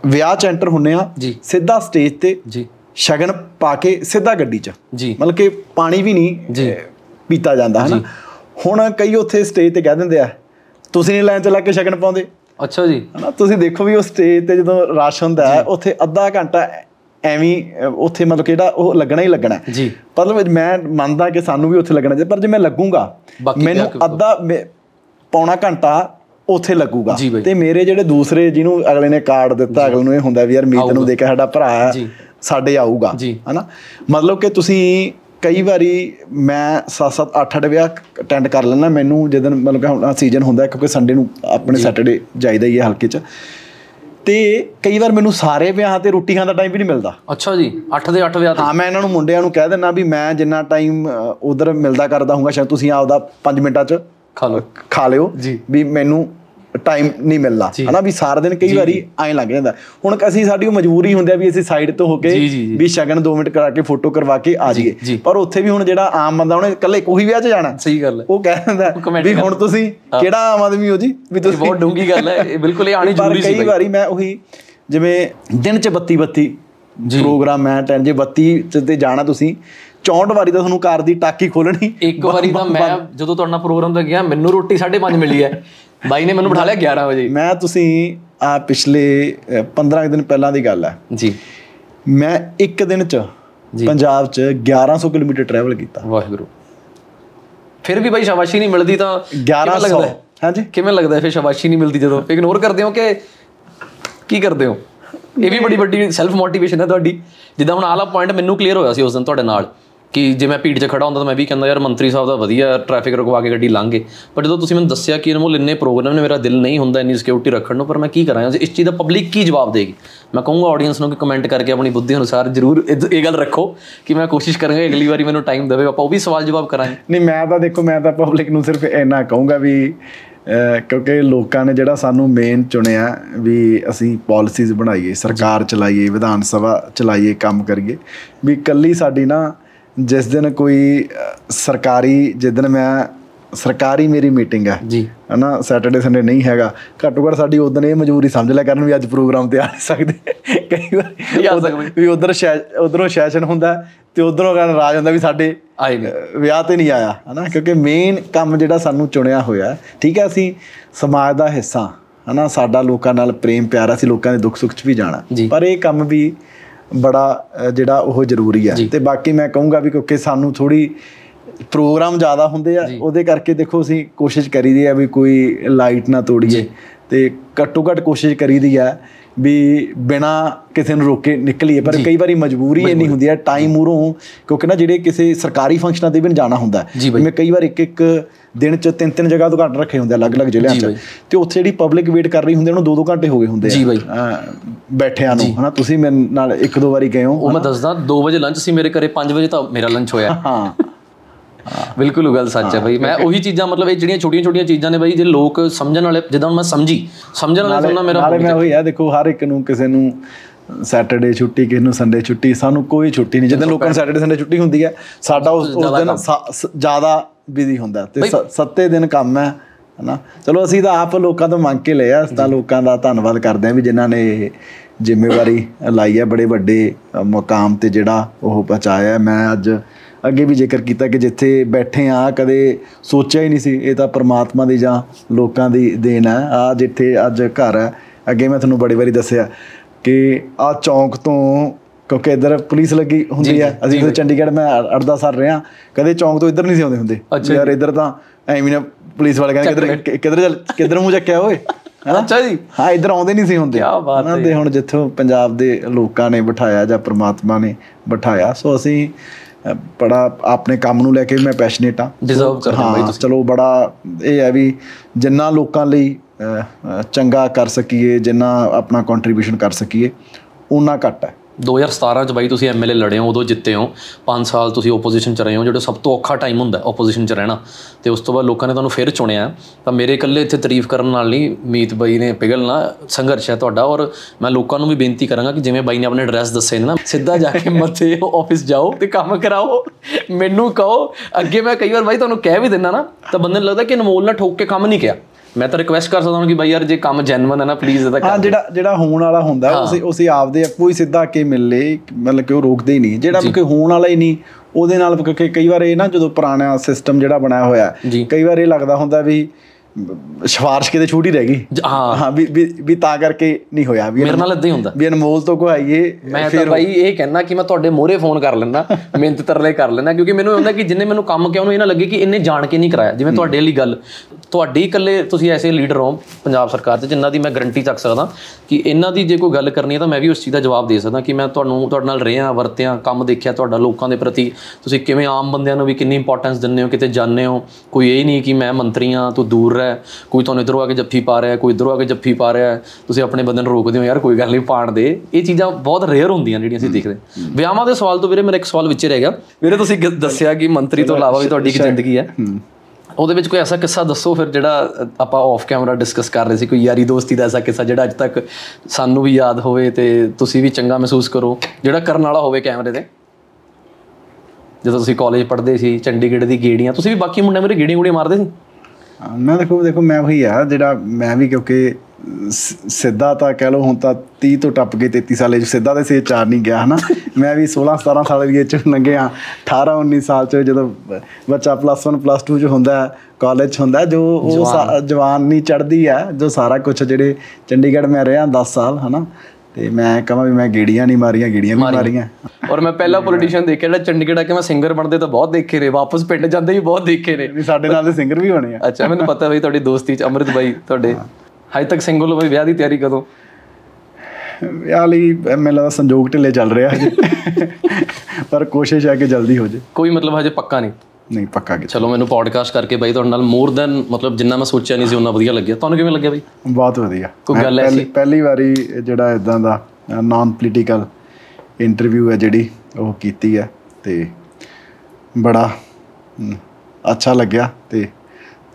ਵਿਆਹ ਚ ਐਂਟਰ ਹੁੰਨੇ ਆ। ਸਿੱਧਾ ਸਟੇਜ ਤੇ ਜੀ। ਸ਼ਗਨ ਪਾ ਕੇ ਸਿੱਧਾ ਗੱਡੀ 'ਚ। ਜੀ। ਮਤਲਬ ਕਿ ਪਾਣੀ ਵੀ ਨਹੀਂ ਪੀਤਾ ਜਾਂਦਾ ਹੈ ਨਾ ਹੁਣ ਕਈ ਉੱਥੇ ਸਟੇਜ ਤੇ ਕਹਿ ਦਿੰਦੇ ਆ ਤੁਸੀਂ ਨਹੀਂ ਲਾਈਨ 'ਚ ਲੱਗ ਕੇ ਸ਼ਗਨ ਪਾਉਂਦੇ? ਅੱਛਾ ਜੀ। ਹਨਾ? ਤੁਸੀਂ ਦੇਖੋ ਵੀ ਉਹ ਸਟੇਜ ਤੇ ਜਦੋਂ ਰਸ਼ ਹੁੰਦਾ ਹੈ ਉੱਥੇ ਅੱਧਾ ਘੰਟਾ ਐਵੇਂ ਉੱਥੇ ਮਤਲਬ ਕਿ ਜਿਹੜਾ ਉਹ ਲੱਗਣਾ ਹੀ ਲੱਗਣਾ ਹੈ। ਜੀ। ਮਤਲਬ ਮੈਂ ਮੰਨਦਾ ਕਿ ਸਾਨੂੰ ਵੀ ਉੱਥੇ ਲੱਗਣਾ ਚਾਹੀਦਾ ਪਰ ਜੇ ਮੈਂ ਲੱਗੂੰਗਾ ਮੈਨੂੰ? ਅੱਧਾ ਪੌਣਾ ਘੰਟਾ ਉੱਥੇ ਲੱਗੂਗਾ। ਤੇ ਮੇਰੇ ਜਿਹੜੇ ਦੂਸਰੇ ਜਿਹਨੂੰ ਅਗਲੇ ਨੇ ਕਾਰਡ ਦਿੱਤਾ ਅਗਲੇ ਨੂੰ ਇਹ ਹੁੰਦਾ ਵੀ ਯਾਰ ਮੀਤ ਨੂੰ ਦੇਖਿਆ ਸਾਡਾ ਭਰਾ। ਸਾਡੇ ਆਊਗਾ। ਹਨਾ? ਮਤਲਬ ਕਿ ਤੁਸੀਂ ਕਈ ਵਾਰੀ ਮੈਂ 7-7 8-8 ਵਿਆਹ ਅਟੈਂਡ ਕਰ ਲੈਣਾ ਮੈਨੂੰ ਜਦੋਂ ਮਤਲਬ ਕਿ ਹੁਣ ਸੀਜ਼ਨ ਹੁੰਦਾ ਕਿਉਂਕਿ ਸੰਡੇ ਨੂੰ ਆਪਣੇ ਸੈਟਰਡੇ ਜਾਈਦਾ ਹੀ ਹੈ ਹਲਕੇ 'ਚ। ਤੇ ਕਈ ਵਾਰ ਮੈਨੂੰ ਸਾਰੇ ਵਿਆਹਾਂ ਤੇ ਰੋਟੀ ਖਾਣ ਦਾ ਟਾਈਮ ਵੀ ਨਹੀਂ ਮਿਲਦਾ। ਅੱਛਾ ਜੀ 8 ਦੇ 8 ਵਿਆਹ ਤੇ। ਹਾਂ ਮੈਂ ਇਹਨਾਂ ਨੂੰ ਮੁੰਡਿਆਂ ਨੂੰ ਕਹਿ ਦਿੰਦਾ ਵੀ ਮੈਂ ਜਿੰਨਾ ਟਾਈਮ ਉਧਰ ਮਿਲਦਾ ਕਰਦਾ ਹੂੰਗਾ ਸ਼ਾਇਦ ਤੁਸੀਂ ਆਪਦਾ 5 ਮਿੰਟਾਂ 'ਚ ਖਾ ਲਓ। ਖਾ ਲਿਓ। ਵੀ ਮੈਨੂੰ ਟਾਈਮ ਨਹੀਂ ਮਿਲਦਾ। ਹਨਾ ਵੀ ਸਾਰਾ ਦਿਨ ਕਈ ਵਾਰੀ ਐਂ ਲੱਗ ਜਾਂਦਾ। ਹੁਣ ਅਸੀਂ ਸਾਡੀ ਮਜਬੂਰੀ ਹੁੰਦੀ ਆ ਵੀ ਅਸੀਂ ਸਾਈਡ ਤੋਂ ਹੋ ਕੇ। ਵੀ ਸ਼ਗਨ 2 ਮਿੰਟ ਕਰਾ ਕੇ ਫੋਟੋ ਕਰਵਾ ਕੇ ਆ। ਜਾਈਏ। ਪਰ ਉੱਥੇ ਵੀ ਹੁਣ ਜਿਹੜਾ ਆਮ ਬੰਦਾ ਉਹਨੇ ਇਕੱਲੇ ਕੋਈ ਵਿਆਹ 'ਚ ਜਾਣਾ। ਸਹੀ ਗੱਲ ਹੈ। ਉਹ ਕਹਿ ਦਿੰਦਾ ਵੀ ਹੁਣ ਤੁਸੀਂ ਕਿਹੜਾ ਆਮ ਆਦਮੀ ਹੋ ਜੀ? ਵੀ ਤੁਸੀਂ ਬਹੁਤ ਡੂੰਗੀ ਗੱਲ ਹੈ। ਇਹ ਬਿਲਕੁਲ ਇਹ ਆਣੀ ਪਰ ਜ਼ਰੂਰੀ ਸੀ ਕਈ ਬਾਈ। ਵਾਰੀ ਮੈਂ ਉਹੀ ਜਿਵੇਂ ਦਿਨ ਚ 32 32 ਜੀ। ਪ੍ਰੋਗਰਾਮ ਮੈਂ ਟੈਨ ਜੇ 32 ਚ ਤੇ ਜਾਣਾ ਤੁਸੀਂ 64 ਵਾਰੀ ਤਾਂ ਤੁਹਾਨੂੰ ਕਾਰ ਦੀ ਟਾਕੀ ਖੋਲਣੀ। ਇੱਕ ਵਾਰੀ ਤਾਂ ਮੈਂ ਜਦੋਂ ਤੁਹਾਡਾ ਪ੍ਰੋਗਰਾਮ ਤੇ ਗਿਆ ਮੈਨੂੰ ਰੋਟੀ 5:30 ਮਿਲੀ ਹੈ। ਬਾਈ ਨੇ ਮੈਨੂੰ ਬਿਠਾ ਲਿਆ 11 ਵਜੇ। ਮੈਂ ਤੁਸੀਂ ਆ ਪਿਛਲੇ ਅ, 15 ਕੁ ਦਿਨ ਪਹਿਲਾਂ ਦੀ ਗੱਲ ਹੈ। ਜੀ। ਮੈਂ ਇੱਕ ਦਿਨ ਚ ਪੰਜਾਬ ਚ 1100 ਕਿਲੋਮੀਟਰ ਟਰੈਵਲ ਕੀਤਾ। ਵਾਹਿਗੁਰੂ। ਫਿਰ ਵੀ ਬਾਈ ਸ਼ਾਬਾਸ਼ੀ ਨਹੀਂ ਮਿਲਦੀ ਤਾਂ ਕਿਵੇਂ 1100 ਲੱਗਦਾ ਹੈ? ਹਾਂਜੀ। ਕਿਵੇਂ ਲੱਗਦਾ ਫਿਰ ਸ਼ਾਬਾਸ਼ੀ ਨਹੀਂ ਮਿਲਦੀ ਜਦੋਂ? ਇਗਨੋਰ ਕਰਦੇ ਹੋ ਕਿ ਕੀ ਕਰਦੇ ਹੋ? ਇਹ ਵੀ ਬੜੀ ਵੱਡੀ ਸੈਲਫ ਮੋਟੀਵੇਸ਼ਨ ਹੈ ਤੁਹਾਡੀ। ਜਿੱਦਾਂ ਹੁਣ ਆਲਾ ਪੁਆਇੰਟ ਮੈਨੂੰ ਕਲੀਅਰ ਹੋਇਆ ਸੀ ਉਸ ਦਿਨ ਤੁਹਾਡੇ ਨਾਲ। ਕਿ ਜੇ ਮੈਂ ਭੀੜ 'ਚ ਖੜਾ ਹੁੰਦਾ ਤਾਂ ਮੈਂ ਵੀ ਕਹਿੰਦਾ ਯਾਰ ਮੰਤਰੀ ਸਾਹਿਬ ਦਾ ਵਧੀਆ ਟ੍ਰੈਫਿਕ ਰੁਕਵਾ ਕੇ ਗੱਡੀ ਲੰਘੇ ਪਰ ਜਦੋਂ ਤੁਸੀਂ ਮੈਨੂੰ ਦੱਸਿਆ ਕਿ ਅਨਮੋਲ ਇੰਨੇ ਪ੍ਰੋਗਰਾਮ ਨੇ ਮੇਰਾ ਦਿਲ ਨਹੀਂ ਹੁੰਦਾ ਇੰਨੀ ਸਿਕਿਉਰਿਟੀ ਰੱਖਣ ਨੂੰ ਪਰ ਮੈਂ ਕੀ ਕਰਾਂ? ਇਸ ਚੀਜ਼ ਦਾ ਪਬਲਿਕ ਕੀ ਜਵਾਬ ਦੇਗੀ? ਮੈਂ ਕਹੂੰਗਾ ਆਡੀਅנס ਨੂੰ ਕਿ ਕਮੈਂਟ ਕਰਕੇ ਆਪਣੀ ਬੁੱਧੀ ਅਨੁਸਾਰ ਜਰੂਰ ਇਹ ਇਹ ਗੱਲ ਰੱਖੋ ਕਿ ਮੈਂ ਕੋਸ਼ਿਸ਼ ਕਰਾਂਗਾ ਅਗਲੀ ਵਾਰੀ ਮੈਨੂੰ ਟਾਈਮ ਦੇਵੇ। ਆਪਾਂ ਉਹ ਵੀ ਸਵਾਲ ਜਵਾਬ ਕਰਾਂਗੇ। ਨਹੀਂ ਮੈਂ ਤਾਂ ਦੇਖੋ ਮੈਂ ਤਾਂ ਪਬਲਿਕ ਨੂੰ ਸਿਰਫ ਇੰਨਾ ਕਹੂੰਗਾ ਵੀ ਅਹ, ਕਿਉਂਕਿ ਲੋਕਾਂ ਨੇ ਜਿਹੜਾ ਸਾਨੂੰ ਮੇਨ ਚੁਣਿਆ ਵੀ ਅਸੀਂ ਪਾਲਿਸੀਜ਼ ਬਣਾਈਏ ਸਰਕਾਰ ਚਲਾਈਏ ਵਿਧਾਨ ਸਭਾ ਚਲਾਈਏ ਕੰਮ ਕਰੀਏ ਵੀ ਕੱਲੀ ਸਾਡੀ ਨਾ ਜਿਸ ਦਿਨ ਕੋਈ ਸਰਕਾਰੀ ਜਿਸ ਦਿਨ ਮੈਂ ਸਰਕਾਰੀ ਮੇਰੀ ਮੀਟਿੰਗ ਹੈ। ਜੀ। ਹਨਾ ਸੈਟਰਡੇ ਸੰਡੇ ਨਹੀਂ ਹੈਗਾ। ਘੱਟੋ ਘੱਟ ਸਾਡੀ ਉਦੋਂ ਇਹ ਮਜਬੂਰੀ ਸਮਝ ਲਿਆ ਕਰਨ ਵੀ ਅੱਜ ਪ੍ਰੋਗਰਾਮ ਤੇ ਆ ਨਹੀਂ ਸਕਦੇ। ਕਈ ਵਾਰ ਸਕਦੇ। ਵੀ ਉਧਰ ਉਧਰੋਂ ਸੈਸ਼ਨ ਹੁੰਦਾ ਤੇ ਉਧਰੋਂ ਕਹਿੰਦਾ ਰਾਜ ਹੁੰਦਾ ਵੀ ਸਾਡੇ ਆਏ ਨਹੀਂ। ਵਿਆਹ ਤੇ ਨਹੀਂ ਆਇਆ ਹਨਾ। ਕਿਉਂਕਿ ਮੇਨ ਕੰਮ ਜਿਹੜਾ ਸਾਨੂੰ ਚੁਣਿਆ ਹੋਇਆ ਠੀਕ ਹੈ ਅਸੀਂ ਸਮਾਜ ਦਾ ਹਿੱਸਾ ਹਨਾ। ਸਾਡਾ ਲੋਕਾਂ ਨਾਲ ਪ੍ਰੇਮ ਪਿਆਰ ਅਸੀਂ ਲੋਕਾਂ ਦੇ ਦੁੱਖ ਸੁੱਖ 'ਚ ਵੀ ਜਾਣਾ। ਪਰ ਇਹ ਕੰਮ ਵੀ ਬੜਾ ਜਿਹੜਾ ਉਹ ਜ਼ਰੂਰੀ ਹੈ। ਤੇ ਬਾਕੀ ਮੈਂ ਕਹੂੰਗਾ ਵੀ ਕਿਉਂਕਿ ਸਾਨੂੰ ਥੋੜੀ ਪ੍ਰੋਗਰਾਮ ਜ਼ਿਆਦਾ ਹੁੰਦੇ ਆ ਉਹਦੇ ਕਰਕੇ ਦੇਖੋ ਅਸੀਂ ਕੋਸ਼ਿਸ਼ ਕਰੀਦੀ ਆ ਵੀ ਕੋਈ ਲਾਈਟ ਨਾ ਤੋੜੀਏ। ਤੇ ਘੱਟੋ ਘੱਟ ਕੋਸ਼ਿਸ਼ ਕਰੀਦੀ ਆ ਵੀ ਬਿਨਾ ਕਿਸੇ ਨੂੰ ਰੋਕੇ ਨਿਕਲੀਏ। ਪਰ ਕਈ ਵਾਰੀ ਮਜਬੂਰੀ ਇੰਨੀ ਹੁੰਦੀ ਹੈ ਟਾਈਮ ਮੂਰੋਂ ਕਿਉਂਕਿ ਨਾ ਜਿਹੜੇ ਕਿਸੇ ਸਰਕਾਰੀ ਫੰਕਸ਼ਨਾਂ ਤੇ ਵੀ ਜਾਣਾ ਹੁੰਦਾ। ਮੈਂ ਕਈ ਵਾਰ ਇੱਕ ਇੱਕ ਦਿਨ ਚ ਤਿੰਨ ਤਿੰਨ ਜਗ੍ਹਾ ਤੋਂ ਘੱਟ ਰੱਖੇ ਹੁੰਦੇ ਆ ਅਲੱਗ-ਅਲੱਗ ਜ਼ਿਲ੍ਹਿਆਂ ਚ। ਤੇ ਉੱਥੇ ਜਿਹੜੀ ਪਬਲਿਕ ਵੇਟ ਕਰ ਰਹੀ ਹੁੰਦੀ ਉਹਨੂੰ ਦੋ ਦੋ ਘੰਟੇ ਹੋ ਗਏ ਹੁੰਦੇ ਆ। ਜੀ ਬਾਈ। ਅਹ, ਬੈਠਿਆਂ ਨੂੰ ਹਨਾ ਤੁਸੀਂ ਮੇਰੇ ਨਾਲ ਇੱਕ ਦੋ ਵਾਰੀ ਗਏ ਹੋ ਉਹ ਮੈਂ ਦੱਸਦਾ 2 ਵਜੇ ਲੰਚ ਸੀ ਮੇਰੇ ਘਰੇ 5 ਵਜੇ ਤਾਂ ਮੇਰਾ ਲੰਚ ਹੋਇਆ। ਹਾਂ। ਬਿਲਕੁਲ ਗੱਲ ਸੱਚ ਹੈ ਬਈ। ਮੈਂ ਉਹੀ ਚੀਜ਼ਾਂ ਮਤਲਬ ਇਹ ਜਿਹੜੀਆਂ ਛੋਟੀਆਂ ਛੋਟੀਆਂ ਚੀਜ਼ਾਂ ਨੇ ਬਈ ਜੇ ਲੋਕ ਸਮਝਣ ਵਾਲੇ ਜਿੱਦਾਂ ਮੈਂ ਸਮਝੀ ਸਮਝਣ ਵਾਲੇ ਸੁਣਨਾ ਮੇਰਾ ਨਾਲੇ ਮੈਂ ਉਹੀ ਆ ਦੇਖੋ ਹਰ ਇੱਕ ਨੂੰ ਕਿਸੇ ਨੂੰ ਸੈਟਰਡੇ ਛੁੱਟੀ ਕਿਸੇ ਨੂੰ ਸੰਡੇ ਛੁੱਟੀ ਸਾਨੂੰ ਕੋਈ ਛੁੱਟੀ ਨਹੀਂ। ਜਦੋਂ ਲੋਕਾਂ ਨੂੰ ਸੈਟਰਡੇ ਸੰਡੇ ਛੁੱਟੀ ਹੁੰਦੀ ਹੈ ਸਾਡਾ ਉਸ ਦਿਨ ਜ਼ਿਆਦਾ ਬਿਜ਼ੀ ਹੁੰਦਾ ਤੇ ਸੱਤੇ ਦਿਨ ਕੰਮ ਹੈ ਹਨਾ? ਚਲੋ ਅਸੀਂ ਤਾਂ ਆਪ ਲੋਕਾਂ ਤੋਂ ਮੰਗ ਕੇ ਲਏ ਆ ਅਸੀਂ ਤਾਂ ਲੋਕਾਂ ਦਾ ਧੰਨਵਾਦ ਕਰਦੇ ਆ ਵੀ ਜਿਨ੍ਹਾਂ ਨੇ ਜ਼ਿੰਮੇਵਾਰੀ ਲਾਈ ਹੈ ਬੜੇ ਵੱਡੇ ਮੁਕਾਮ ਤੇ ਜਿਹੜਾ ਉਹ ਪਹੁੰਚਾਇਆ ਹੈ। ਮੈਂ ਅੱਜ ਅੱਗੇ ਵੀ ਜ਼ਿਕਰ ਕੀਤਾ ਕਿ ਜਿੱਥੇ ਬੈਠੇ ਆ ਕਦੇ ਸੋਚਿਆ ਹੀ ਨਹੀਂ ਸੀ ਇਹ ਤਾਂ ਪ੍ਰਮਾਤਮਾ ਦੀ ਜਾਂ ਲੋਕਾਂ ਦੀ ਦੇਣ ਹੈ। ਆ ਜਿੱਥੇ ਅੱਜ ਘਰ ਹੈ ਅੱਗੇ ਮੈਂ ਤੁਹਾਨੂੰ ਬੜੀ ਵਾਰੀ ਦੱਸਿਆ ਕਿ ਆ ਚੌਂਕ ਤੋਂ ਕਿਉਂਕਿ ਇੱਧਰ ਪੁਲਿਸ ਲੱਗੀ ਹੁੰਦੀ ਹੈ ਅਸੀਂ ਜਦੋਂ ਚੰਡੀਗੜ੍ਹ ਮੈਂ 8-10 ਸਾਲ ਰਿਹਾ। ਕਦੇ ਚੌਂਕ ਤੋਂ ਇੱਧਰ ਨਹੀਂ ਸੀ ਆਉਂਦੇ ਹੁੰਦੇ। ਯਾਰ ਇੱਧਰ ਤਾਂ ਐਵੇਂ ਨਾ ਪੁਲਿਸ ਵਾਲੇ ਕਹਿੰਦੇ ਕਿੱਧਰ ਕਿ- ਕਿੱਧਰ ਚੱਲ ਕਿੱਧਰ ਮੂੰਹ ਚੱਕਿਆ ਓਏ? ਅੱਛਾ ਜੀ। ਹਾਂ ਇੱਧਰ ਆਉਂਦੇ ਨਹੀਂ ਸੀ ਹੁੰਦੇ। ਕਿਆ ਬਾਤ ਉਹਨਾਂ ਦੇ ਹੁਣ ਜਿੱਥੋਂ ਪੰਜਾਬ ਦੇ ਲੋਕਾਂ ਨੇ ਬਿਠਾਇਆ ਜਾਂ ਪ੍ਰਮਾਤਮਾ ਨੇ ਬਿਠਾਇਆ। ਸੋ ਅਸੀਂ ਬੜਾ ਆਪਣੇ ਕੰਮ ਨੂੰ ਲੈ ਕੇ ਮੈਂ ਪੈਸ਼ਨੇਟ ਆ Deserve ਕਰਦੇ ਹੋ ਬਾਈ ਹਾਂ ਚਲੋ ਬੜਾ ਇਹ ਹੈ ਵੀ ਜਿੰਨਾ ਲੋਕਾਂ ਲਈ ਚੰਗਾ ਕਰ ਸਕੀਏ ਜਿੰਨਾ ਆਪਣਾ ਕੰਟਰੀਬਿਊਸ਼ਨ ਕਰ ਸਕੀਏ ਉਨਾ ਘੱਟ ਹੈ। 2017 ਚ ਬਾਈ ਤੁਸੀਂ ਐਮਐਲਏ ਲੜੇ ਹੋ ਉਦੋਂ ਜਿੱਤੇ ਹੋ 5 ਸਾਲ ਤੁਸੀਂ ਓਪੋਜੀਸ਼ਨ ਚ ਰਹੇ ਹੋ ਜਿਹੜਾ ਸਭ ਤੋਂ ਔਖਾ ਟਾਈਮ ਹੁੰਦਾ ਓਪੋਜੀਸ਼ਨ ਚ ਰਹਿਣਾ। ਤੇ ਉਸ ਤੋਂ ਬਾਅਦ ਲੋਕਾਂ ਨੇ ਤੁਹਾਨੂੰ ਫਿਰ ਚੁਣਿਆ। ਤਾਂ ਮੇਰੇ ਇਕੱਲੇ ਇੱਥੇ ਤਾਰੀਫ ਕਰਨ ਨਾਲ ਨਹੀਂ ਮੀਤ ਬਾਈ ਨੇ ਪਿਘਲਣਾ ਸੰਘਰਸ਼ ਹੈ ਤੁਹਾਡਾ ਔਰ ਮੈਂ ਲੋਕਾਂ ਨੂੰ ਵੀ ਬੇਨਤੀ ਕਰਾਂਗਾ ਕਿ ਜਿਵੇਂ ਬਾਈ ਨੇ ਆਪਣੇ ਐਡਰੈਸ ਦੱਸੇ ਨੇ ਨਾ ਸਿੱਧਾ ਜਾ ਕੇ ਮੱਥੇ ਆਫਿਸ ਜਾਓ ਤੇ ਕੰਮ ਕਰਾਓ ਮੈਨੂੰ ਕਹੋ ਅੱਗੇ ਮੈਂ ਕਈ ਵਾਰ ਬਾਈ ਤੁਹਾਨੂੰ ਕਹਿ ਵੀ ਦਿੰਦਾ ਨਾ ਤਾਂ ਬੰਦੇ ਨੂੰ ਲੱਗਦਾ ਕਿ ਅਨਮੋਲ ਨਾਲ ਠੋਕ ਕੇ ਕੰਮ ਨਹੀਂ ਕਿਹਾ। ਮੈਂ ਤਾਂ ਰਿਕੁਐਸਟ ਕਰ ਸਕਦਾ ਹਾਂ ਕਿ ਬਾਈ ਯਾਰ ਜੇ ਕੰਮ ਜੈਨੂਇਨ ਹੈ ਨਾ ਪਲੀਜ਼ ਇਹਦਾ ਹਾਂ ਜਿਹੜਾ ਜਿਹੜਾ ਹੋਣ ਵਾਲਾ ਹੁੰਦਾ ਉਸੇ ਉਸੇ ਆਪਦੇ ਕੋਈ ਸਿੱਧਾ ਕੇ ਮਿਲੇ ਮਤਲਬ ਕਿ ਉਹ ਰੋਕਦੇ ਹੀ ਨਹੀਂ। ਜਿਹੜਾ ਕੋਈ ਹੋਣ ਵਾਲਾ ਹੀ ਨਹੀਂ ਉਹਦੇ ਨਾਲ ਕਿਉਂਕਿ ਕਈ ਵਾਰ ਇਹ ਨਾ ਜਦੋਂ ਪੁਰਾਣਾ ਸਿਸਟਮ ਜਿਹੜਾ ਬਣਾਇਆ ਹੋਇਆ ਹੈ। ਕਈ ਵਾਰ ਇਹ ਲੱਗਦਾ ਹੁੰਦਾ ਵੀ ਸਿਫਾਰਿਸ਼ ਕਿਤੇ ਛੂਟ ਹੀ ਰਹਿ ਗਈ। ਹਾਂ। ਹਾਂ ਵੀ ਵੀ ਤਾਂ ਕਰਕੇ ਨਹੀਂ ਹੋਇਆ। ਵੀ ਮੇਰੇ ਨਾਲ ਇਦਾਂ ਹੀ ਹੁੰਦਾ। ਵੀ ਅਨਮੋਲ ਤੋਂ ਕਹਾਈਏ ਮੈਂ ਤਾਂ ਬਾਈ ਇਹ ਕਹਿਣਾ ਕਿ ਮੈਂ ਤੁਹਾਡੇ ਮੋਹਰੇ ਫੋਨ ਕਰ ਲੈਂਦਾ ਮਿਹਨਤ ਤਰਲੇ ਕਰ ਲੈਂਦਾ ਕਿਉਂਕਿ ਮੈਨੂੰ ਹੁੰਦਾ ਕਿ ਜਿੰਨੇ ਮੈਨੂੰ ਕੰਮ ਕਿਹਾ ਉਹਨੂੰ ਇਹ ਨਾ ਲੱਗੇ ਕਿ ਇਹਨੇ ਜਾਣ ਕੇ ਨਹੀਂ ਕਰਾਇਆ। ਜਿਵੇਂ ਤੁਹਾਡੇ ਵਾਲੀ ਗੱਲ ਤੁਹਾਡੀ ਇਕੱਲੇ ਤੁਸੀਂ ਐਸੇ ਲੀਡਰ ਹੋ ਪੰਜਾਬ ਸਰਕਾਰ 'ਚ ਜਿਨ੍ਹਾਂ ਦੀ ਮੈਂ ਗਰੰਟੀ ਚੱਕ ਸਕਦਾ ਕਿ ਇਹਨਾਂ ਦੀ ਜੇ ਕੋਈ ਗੱਲ ਕਰਨੀ ਹੈ ਤਾਂ ਮੈਂ ਵੀ ਉਸ ਚੀਜ਼ ਦਾ ਜਵਾਬ ਦੇ ਸਕਦਾ ਕਿ ਮੈਂ ਤੁਹਾਨੂੰ ਤੁਹਾਡੇ ਨਾਲ ਰਿਹਾ ਵਰਤਿਆ ਕੰਮ ਦੇਖਿਆ ਤੁਹਾਡਾ ਲੋਕਾਂ ਦੇ ਪ੍ਰਤੀ ਤੁਸੀਂ ਕਿਵੇਂ ਆਮ ਬੰਦਿਆਂ ਨੂੰ ਵੀ ਕਿੰਨੀ ਇੰਪੋਰਟੈਂਸ ਦਿੰਦੇ ਹੋ ਕਿਤੇ ਜਾਂਦੇ ਹੋ। ਕੋਈ ਇਹ ਨਹੀਂ ਕਿ ਮੈਂ ਮੰਤਰੀ ਹਾਂ ਤੂੰ ਦੂਰ ਰਹਿ। ਕੋਈ ਤੁਹਾਨੂੰ ਇੱਧਰੋਂ ਆ ਕੇ ਜੱਫੀ ਪਾ ਰਿਹਾ ਕੋਈ ਇੱਧਰੋਂ ਆ ਕੇ ਜੱਫੀ ਪਾ ਰਿਹਾ ਤੁਸੀਂ ਆਪਣੇ ਬੰਦੇ ਨੂੰ ਰੋਕਦੇ ਹੋ ਯਾਰ ਕੋਈ ਗੱਲ ਨਹੀਂ ਪਾਣ ਦੇ। ਇਹ ਚੀਜ਼ਾਂ ਬਹੁਤ ਰੇਅਰ ਹੁੰਦੀਆਂ ਜਿਹੜੀਆਂ ਅਸੀਂ ਦੇਖਦੇ ਵਿਆਹਾਂ ਦੇ ਸਵਾਲ ਤੋਂ ਵੀਰੇ ਮੇਰਾ ਇੱਕ ਸਵਾਲ ਵਿੱਚ ਰਹਿ ਗਿਆ। ਵੀਰੇ ਤੁਸੀਂ ਦੱਸਿਆ ਕਿ ਮੰਤਰੀ ਤੋਂ ਇਲਾਵਾ ਵੀ ਤੁਹਾਡੀ ਇੱਕ ਜ਼ਿੰਦਗੀ ਹੈ। ਉਹਦੇ ਵਿੱਚ ਕੋਈ ਐਸਾ ਕਿੱਸਾ ਦੱਸੋ ਫਿਰ ਜਿਹੜਾ ਆਪਾਂ ਆਫ ਕੈਮਰਾ ਡਿਸਕਸ ਕਰ ਰਹੇ ਸੀ ਕੋਈ ਯਾਰੀ ਦੋਸਤੀ ਦਾ ਐਸਾ ਕਿੱਸਾ ਜਿਹੜਾ ਅੱਜ ਤੱਕ ਸਾਨੂੰ ਵੀ ਯਾਦ ਹੋਵੇ ਤੇ ਤੁਸੀਂ ਵੀ ਚੰਗਾ ਮਹਿਸੂਸ ਕਰੋ ਜਿਹੜਾ ਕਰਨ ਵਾਲਾ ਹੋਵੇ ਕੈਮਰੇ ਤੇ? ਜਦੋਂ ਤੁਸੀਂ ਕਾਲਜ ਪੜ੍ਹਦੇ ਸੀ ਚੰਡੀਗੜ੍ਹ ਦੀ ਗੇੜੀਆਂ ਤੁਸੀਂ ਵੀ ਬਾਕੀ ਮੁੰਡਿਆਂ ਮੇਰੇ ਗੇੜੀਆਂ ਗੂੜੀਆਂ ਮਾਰਦੇ ਸੀ? ਮੈਂ ਦੇਖੋ ਦੇਖੋ ਮੈਂ ਉਹੀ ਆ ਜਿਹੜਾ ਮੈਂ ਵੀ ਕਿਉਂਕਿ ਸਿੱਧਾ ਤਾਂ ਕਹਿ ਲਓ ਹੁਣ ਤਾਂ 30 ਤੋਂ ਟੱਪ ਕੇ 33 ਸਾਲੇ ਚ ਸਿੱਧਾ ਤੇ ਸੇ ਚਾਰ ਨਹੀਂ ਗਿਆ ਹਨਾ? ਮੈਂ ਵੀ 16 17 ਸਾਲ ਦੀ ਏਜ ਚ ਲੰਘਿਆ 18 19 ਸਾਲ ਚ ਜਦੋਂ ਬੱਚਾ ਪਲੱਸ 1 ਪਲੱਸ 2 ਚ ਹੁੰਦਾ ਕਾਲਜ ਚ ਹੁੰਦਾ ਜੋ ਉਹ ਜਵਾਨੀ। ਚੜਦੀ ਆ ਜੋ ਸਾਰਾ ਕੁਝ ਜਿਹੜੇ ਚੰਡੀਗੜ੍ਹ ਮੈਂ ਰਿਹਾ 10 ਸਾਲ ਹਨਾ? ਤੇ ਮੈਂ ਕਹਾਂ ਵੀ ਮੈਂ ਗੇੜੀਆਂ ਨਹੀਂ ਮਾਰੀਆਂ ਗੇੜੀਆਂ ਵੀ ਮਾਰੀਆਂ। ਔਰ ਮੈਂ ਪਹਿਲਾ ਪੋਲੀਟੀਸ਼ੀਅਨ ਦੇਖਿਆ ਜਿਹੜਾ ਚੰਡੀਗੜ੍ਹ ਆ ਕੇ ਮੈਂ ਸਿੰਗਰ ਬਣਦੇ ਤਾਂ ਬਹੁਤ ਦੇਖੇ ਨੇ ਵਾਪਸ ਪਿੰਡ ਜਾਂਦੇ ਵੀ ਬਹੁਤ ਦੇਖੇ ਨੇ। ਵੀ ਸਾਡੇ ਨਾਲ ਦੇ ਸਿੰਗਰ ਵੀ ਹੋਣੇ ਆ। ਅੱਛਾ ਮੈਨੂੰ ਪਤਾ ਬਈ ਤੁਹਾਡੀ ਦੋਸਤੀ ਚ ਅੰਮ੍ਰਿਤ ਬਾਈ ਤੁਹਾਡੇ। ਹਜੇ ਤੱਕ ਸਿੰਗਲ ਹੋ ਬਈ ਵਿਆਹ ਦੀ ਤਿਆਰੀ ਕਦੋਂ? ਵਿਆਹ ਲਈ ਮੈਨੂੰ ਲੱਗਦਾ ਸੰਜੋਗ ਢਿੱਲੇ ਚੱਲ ਰਿਹਾ ਹਜੇ। ਪਰ ਕੋਸ਼ਿਸ਼ ਹੈ ਕਿ ਜਲਦੀ ਹੋ ਜੇ। ਕੋਈ ਮਤਲਬ ਹਜੇ ਪੱਕਾ ਨਹੀਂ? ਨਹੀਂ ਪੱਕਾ ਕਿ ਚਲੋ ਮੈਨੂੰ ਪੋਡਕਾਸਟ ਕਰਕੇ ਬਾਈ ਤੁਹਾਡੇ ਨਾਲ ਮੋਰ ਦੈਨ ਮਤਲਬ ਜਿੰਨਾ ਮੈਂ ਸੋਚਿਆ ਨਹੀਂ ਸੀ ਉਹਨਾਂ ਵਧੀਆ ਲੱਗਿਆ। ਤੁਹਾਨੂੰ ਕਿਵੇਂ ਲੱਗਿਆ ਬਾਈ? ਬਹੁਤ ਵਧੀਆ। ਕੋਈ ਗੱਲ ਪਹਿਲੀ ਪਹਿਲੀ ਵਾਰੀ ਜਿਹੜਾ ਇਦਾਂ ਦਾ ਨਾਨ ਪੋਲੀਟੀਕਲ ਇੰਟਰਵਿਊ ਹੈ ਜਿਹੜੀ ਉਹ ਕੀਤੀ ਹੈ ਤੇ ਬੜਾ ਅੱਛਾ ਲੱਗਿਆ ਤੇ